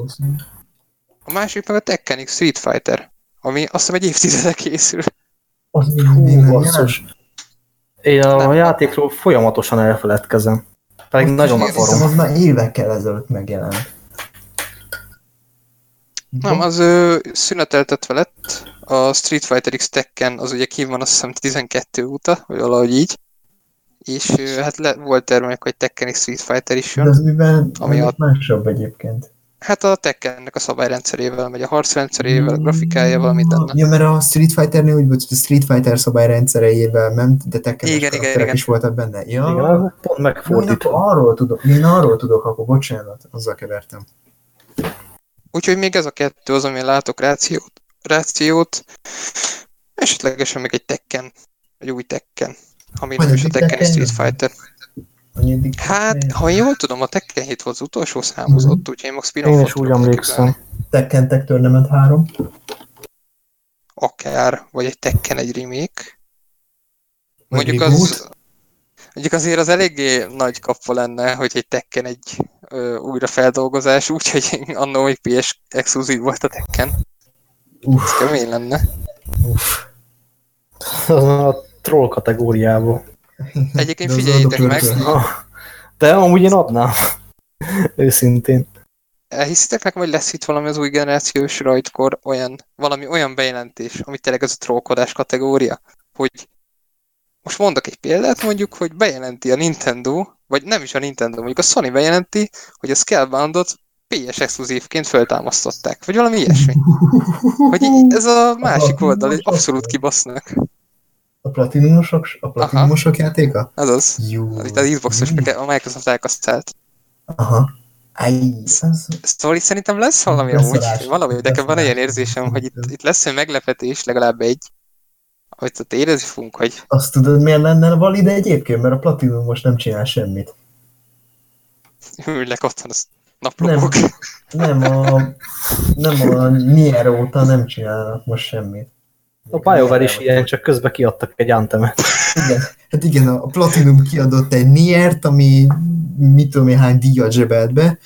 A másik meg a Tekken Street Fighter, ami azt hiszem egy évtizede készül. Az Hú, basszus. Én a Nem. játékról folyamatosan elfeledkezem. Pedig Azt nagyon is hiszem, akarom. az már évekkel ezelőtt megjelent. Nem, az ö, szüneteltetve lett. A Street Fighter X Tekken az ugye kín van azt hiszem 12 óta, vagy valahogy így. És hát le, volt termék, hogy Tekken X Street Fighter is De jön. az miben Ami ami a- másabb egyébként. Hát a Tekkennek a szabályrendszerével, megy a harcrendszerével, a grafikájával, mindennel. Ja, mert a Street Fighternél úgy volt, hogy a Street Fighter szabályrendszereivel ment, de Tekkenes Igen, igen, igen. is voltak benne. Ja, Igen, pont én megfordítva. akkor arról tudok, én arról tudok, akkor bocsánat, azzal kevertem. Úgyhogy még ez a kettő az, ami látok rációt, rációt. Esetlegesen még egy Tekken, egy új Tekken, ami nem is a Tekken és Tekken Street? Fighter. Annyi Hát, ha jól tudom, a Tekken 7 volt az utolsó számozott, úgyhogy én most spin Én is úgy emlékszem. Tekken Tech Tournament 3. Akár, vagy egy Tekken egy remake. Vagy Mondjuk az, mondjuk azért az eléggé nagy kapva lenne, hogy egy Tekken egy ö, újrafeldolgozás, úgyhogy annó még PS exkluzív volt a Tekken. Uff, Ez kemény lenne. uff. Az a troll kategóriából. Egyébként az figyeljétek meg. Ah, De amúgy én adnám. Őszintén. elhiszitek nekem, hogy lesz itt valami az új generációs rajtkor olyan, valami olyan bejelentés, ami tényleg ez a trollkodás kategória, hogy most mondok egy példát, mondjuk, hogy bejelenti a Nintendo, vagy nem is a Nintendo, mondjuk a Sony bejelenti, hogy a Scaleboundot PS exkluzívként feltámasztották, vagy valami ilyesmi. Hogy ez a másik oldal, hogy abszolút kibasznak. A platinumosok, a platinumosok játéka? Ez az. Jó. Az itt az Xbox-os, meg a Microsoft elkasztált. Aha. Aj, az... Story szerintem lesz valami amúgy, valami, nekem van egy ilyen érzésem, hogy itt, itt lesz egy meglepetés, legalább egy, amit ott érezni fogunk, hogy Azt tudod, miért lenne valid egyébként? Mert a Platinum most nem csinál semmit. ülnek otthon, az naplopok. Nem a, nem a Nier óta nem csinálnak most semmit. A BioWare is ilyen, csak közben kiadtak egy antemet. Igen, hát igen, a Platinum kiadott egy Niert, ami mit tudom én hány díjat zsebelt be,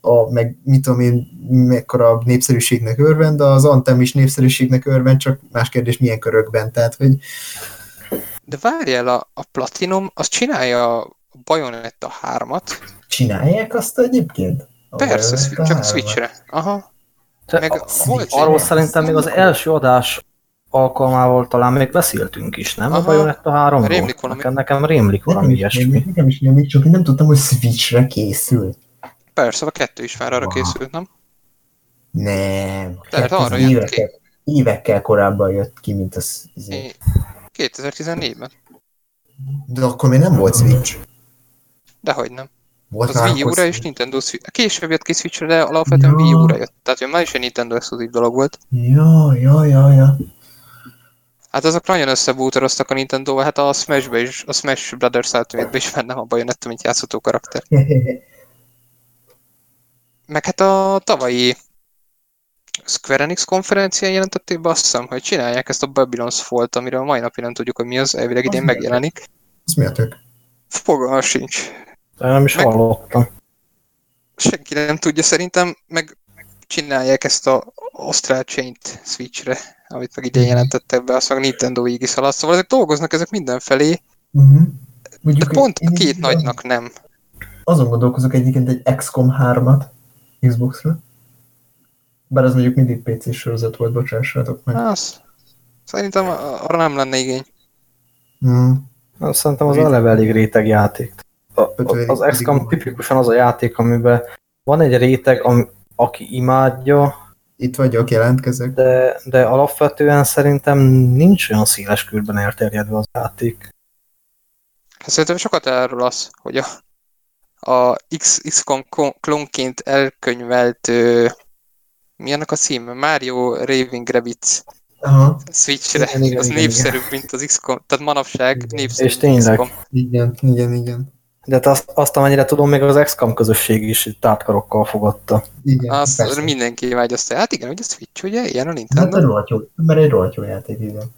a, meg mit tudom én mekkora népszerűségnek örvend, de az Anthem is népszerűségnek örvend, csak más kérdés milyen körökben, tehát hogy De várjál, a, a Platinum, az csinálja a Bayonetta 3-at, csinálják azt egyébként? A persze, csak 3-at? Switchre. Aha. Meg a- arról szerintem még az első adás alkalmával talán még beszéltünk is, nem? Aha. A Bayonetta 3 Rémlik valami. Nekem, nekem rémlik valami Nekem is ilyesmi. rémlik, Nekem is rémlik, csak én nem tudtam, hogy Switchre készül. Persze, a kettő is már arra Wow. készült, nem? Nem. Tehát Hát arra jött évekkel, évekkel korábban jött ki, mint az... az É- 2014-ben. De akkor még nem volt Switch. Dehogy nem. Volt Az Wii U-ra és. Nintendo Switch. Később jött ki Switchre, de alapvetően Ja. Wii U-ra jött. Tehát hogy már is egy Nintendo exkluzív dolog volt. Ja, ja, ja, ja. Hát azok nagyon összebútoroztak a nintendo hát a Smash-be is, a Smash Brothers Ultimate-be is benne van Bayonetta, mint játszható karakter. Meg hát a tavalyi Square Enix konferencián jelentették be azt hiszem, hogy csinálják ezt a Babylon's Fault, amiről a mai napig nem tudjuk, hogy mi az, elvileg idén megjelenik. Az mi a tök? Fogalma sincs. De nem is Meg- hallottam. Senki nem tudja szerintem, meg csinálják ezt a Astral Chain-t Switchre, amit meg idén jelentettek be, azt meg a Nintendo ígis alatt. Szóval ezek dolgoznak ezek mindenfelé, Uh-huh. de pont a így két nagynak nem. Azon gondolkozok egyébként egy XCOM 3-at Xbox-ra. Bár az mondjuk mindig PC sorozat volt, bocsássatok meg. Az. Szerintem arra nem lenne igény. Mm. Szerintem az eleve elég réteg játék. A, az XCOM tipikusan az a játék, amiben van egy réteg, ami, aki imádja, Itt vagyok, jelentkezek. De, de alapvetően szerintem nincs olyan széles körben elterjedve az játék. Hát szerintem sokat erről az, hogy a, a X, XCOM klonként elkönyvelt ö, mi annak a cím? Mario Raving Rabbids Aha, Switchre. Igen, igen, az igen, népszerűbb, mint az XCOM. Tehát manapság Igen. népszerűbb. És tényleg. XCOM. igen, igen, igen. De hát azt, azt amennyire tudom, még az XCOM közösség is tártkarokkal fogadta. Igen, Azt persze. mindenki vágyasztja. Hát igen, hogy a Switch, ugye? Ilyen a Hát Nintendo. egy rohadt jó, mert egy rohadt jó játék, igen.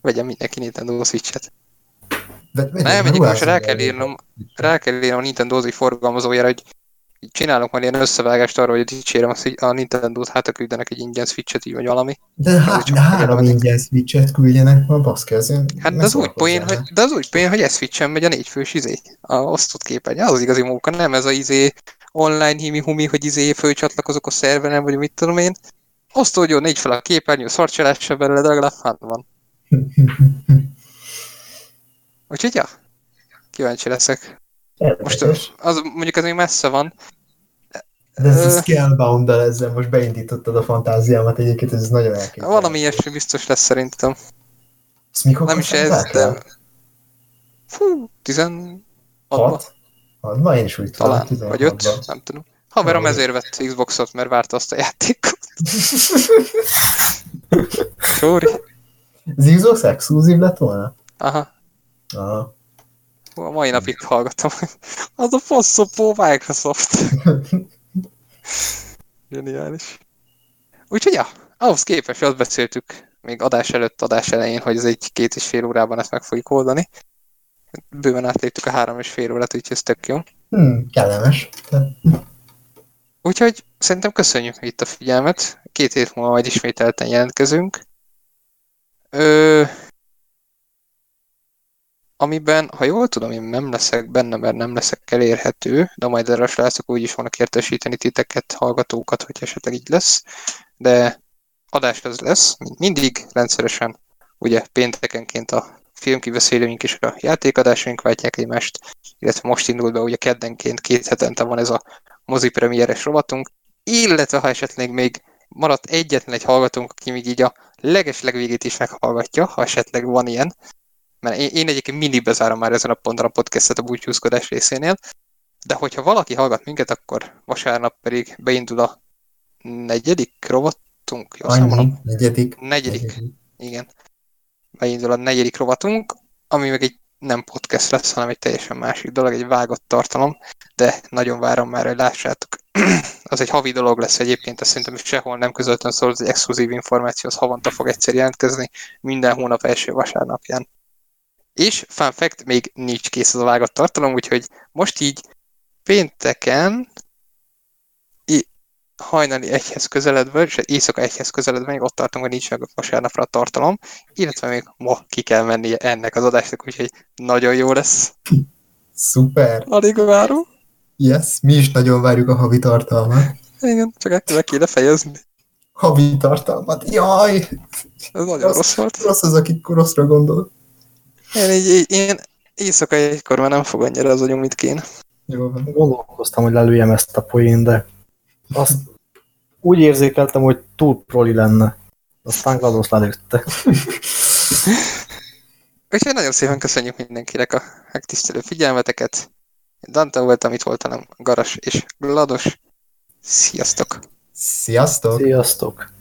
Vegyen mindenki Nintendo Switch-et. De, Nem, egyik most rá kell írnom, rá kell írnom a Nintendo forgalmazójára, hogy így csinálok majd ilyen összevágást arra, hogy dicsérem a, a Nintendo-t, hát ha küldenek egy ingyen Switch-et, így vagy valami. De, há, de három ingyen switchet küldjenek ma, baszki, az én Hát de az úgy poén, hogy, de az úgy poén, hogy ez Switch-en megy a négyfős izé, a osztott képernyő, az az igazi móka, nem ez a izé online himi-humi, hogy izé fölcsatlakozok a szerveren, vagy mit tudom én. Osztódjon négy fel a képernyő, szarcsalás se belőle, de legalább hát van. Úgyhogy ja, kíváncsi leszek. Most az, mondjuk ez még messze van. De ez a scalebound ezzel most beindítottad a fantáziámat egyébként, ez nagyon elképzelhető. Valami ilyesmi biztos lesz szerintem. Ezt mikor Nem is ez, de... Fú, 16 Hat? Hat? Ma én is úgy tudom, talán, vagy 5, 16-ban. nem tudom. Haverom ezért vett Xboxot, mert várta azt a játékot. Sorry. Az Xbox exkluzív lett volna? Aha. Aha. A mai napig hallgatom. Az a faszopó Microsoft. Geniális. Úgyhogy ja, ahhoz képest azt beszéltük még adás előtt, adás elején, hogy ez egy két és fél órában ezt meg fogjuk oldani. Bőven átléptük a három és fél órát, úgyhogy ez tök jó. Hmm, kellemes. Úgyhogy szerintem köszönjük itt a figyelmet. Két hét múlva majd ismételten jelentkezünk. Ö... Amiben, ha jól tudom, én nem leszek benne, mert nem leszek elérhető, de majd erre a srácok úgy is vannak értesíteni titeket, hallgatókat, hogy esetleg így lesz. De adás az lesz, mindig, rendszeresen. Ugye péntekenként a filmkibeszélőink és a játékadásaink váltják egymást, illetve most indult be, ugye keddenként két hetente van ez a mozi premieres rovatunk, illetve ha esetleg még maradt egyetlen egy hallgatónk, aki még így a leges legvégét is meghallgatja, ha esetleg van ilyen, mert én, én egyébként mindig bezárom már ezen a ponton a podcastet a búcsúzkodás részénél, de hogyha valaki hallgat minket, akkor vasárnap pedig beindul a negyedik rovatunk, jó Annyi, számolom? negyedik. Negyedik, igen. Beindul a negyedik rovatunk, ami meg egy nem podcast lesz, hanem egy teljesen másik dolog, egy vágott tartalom, de nagyon várom már, hogy lássátok. az egy havi dolog lesz egyébként, ezt szerintem sehol nem közöltön szól, az egy exkluzív információ, az havonta fog egyszer jelentkezni, minden hónap első vasárnapján. És fun fact, még nincs kész az a vágott tartalom, úgyhogy most így pénteken hajnali egyhez közeledve, és éjszaka egyhez közeledve, még ott tartunk, hogy nincs meg vasárnapra a tartalom, illetve még ma ki kell mennie ennek az adásnak, úgyhogy nagyon jó lesz. Szuper. Alig várom. Yes, mi is nagyon várjuk a havi tartalmat. Igen, csak le kéne fejezni. Havi tartalmat. Jaj! Ez nagyon rossz volt. Rossz az, aki rosszra gondol. Én, így, így, én éjszaka egykor már nem fog annyira az agyom, mint kéne. Jó. Gondolkoztam, hogy lelőjem ezt a poén, de azt úgy érzékeltem, hogy túl proli lenne. Aztán GLaDOS lelőtte. Úgyhogy nagyon szépen köszönjük mindenkinek a megtisztelő figyelmeteket. Dante voltam, itt voltam Garas és Glados. Sziasztok! Sziasztok! Sziasztok!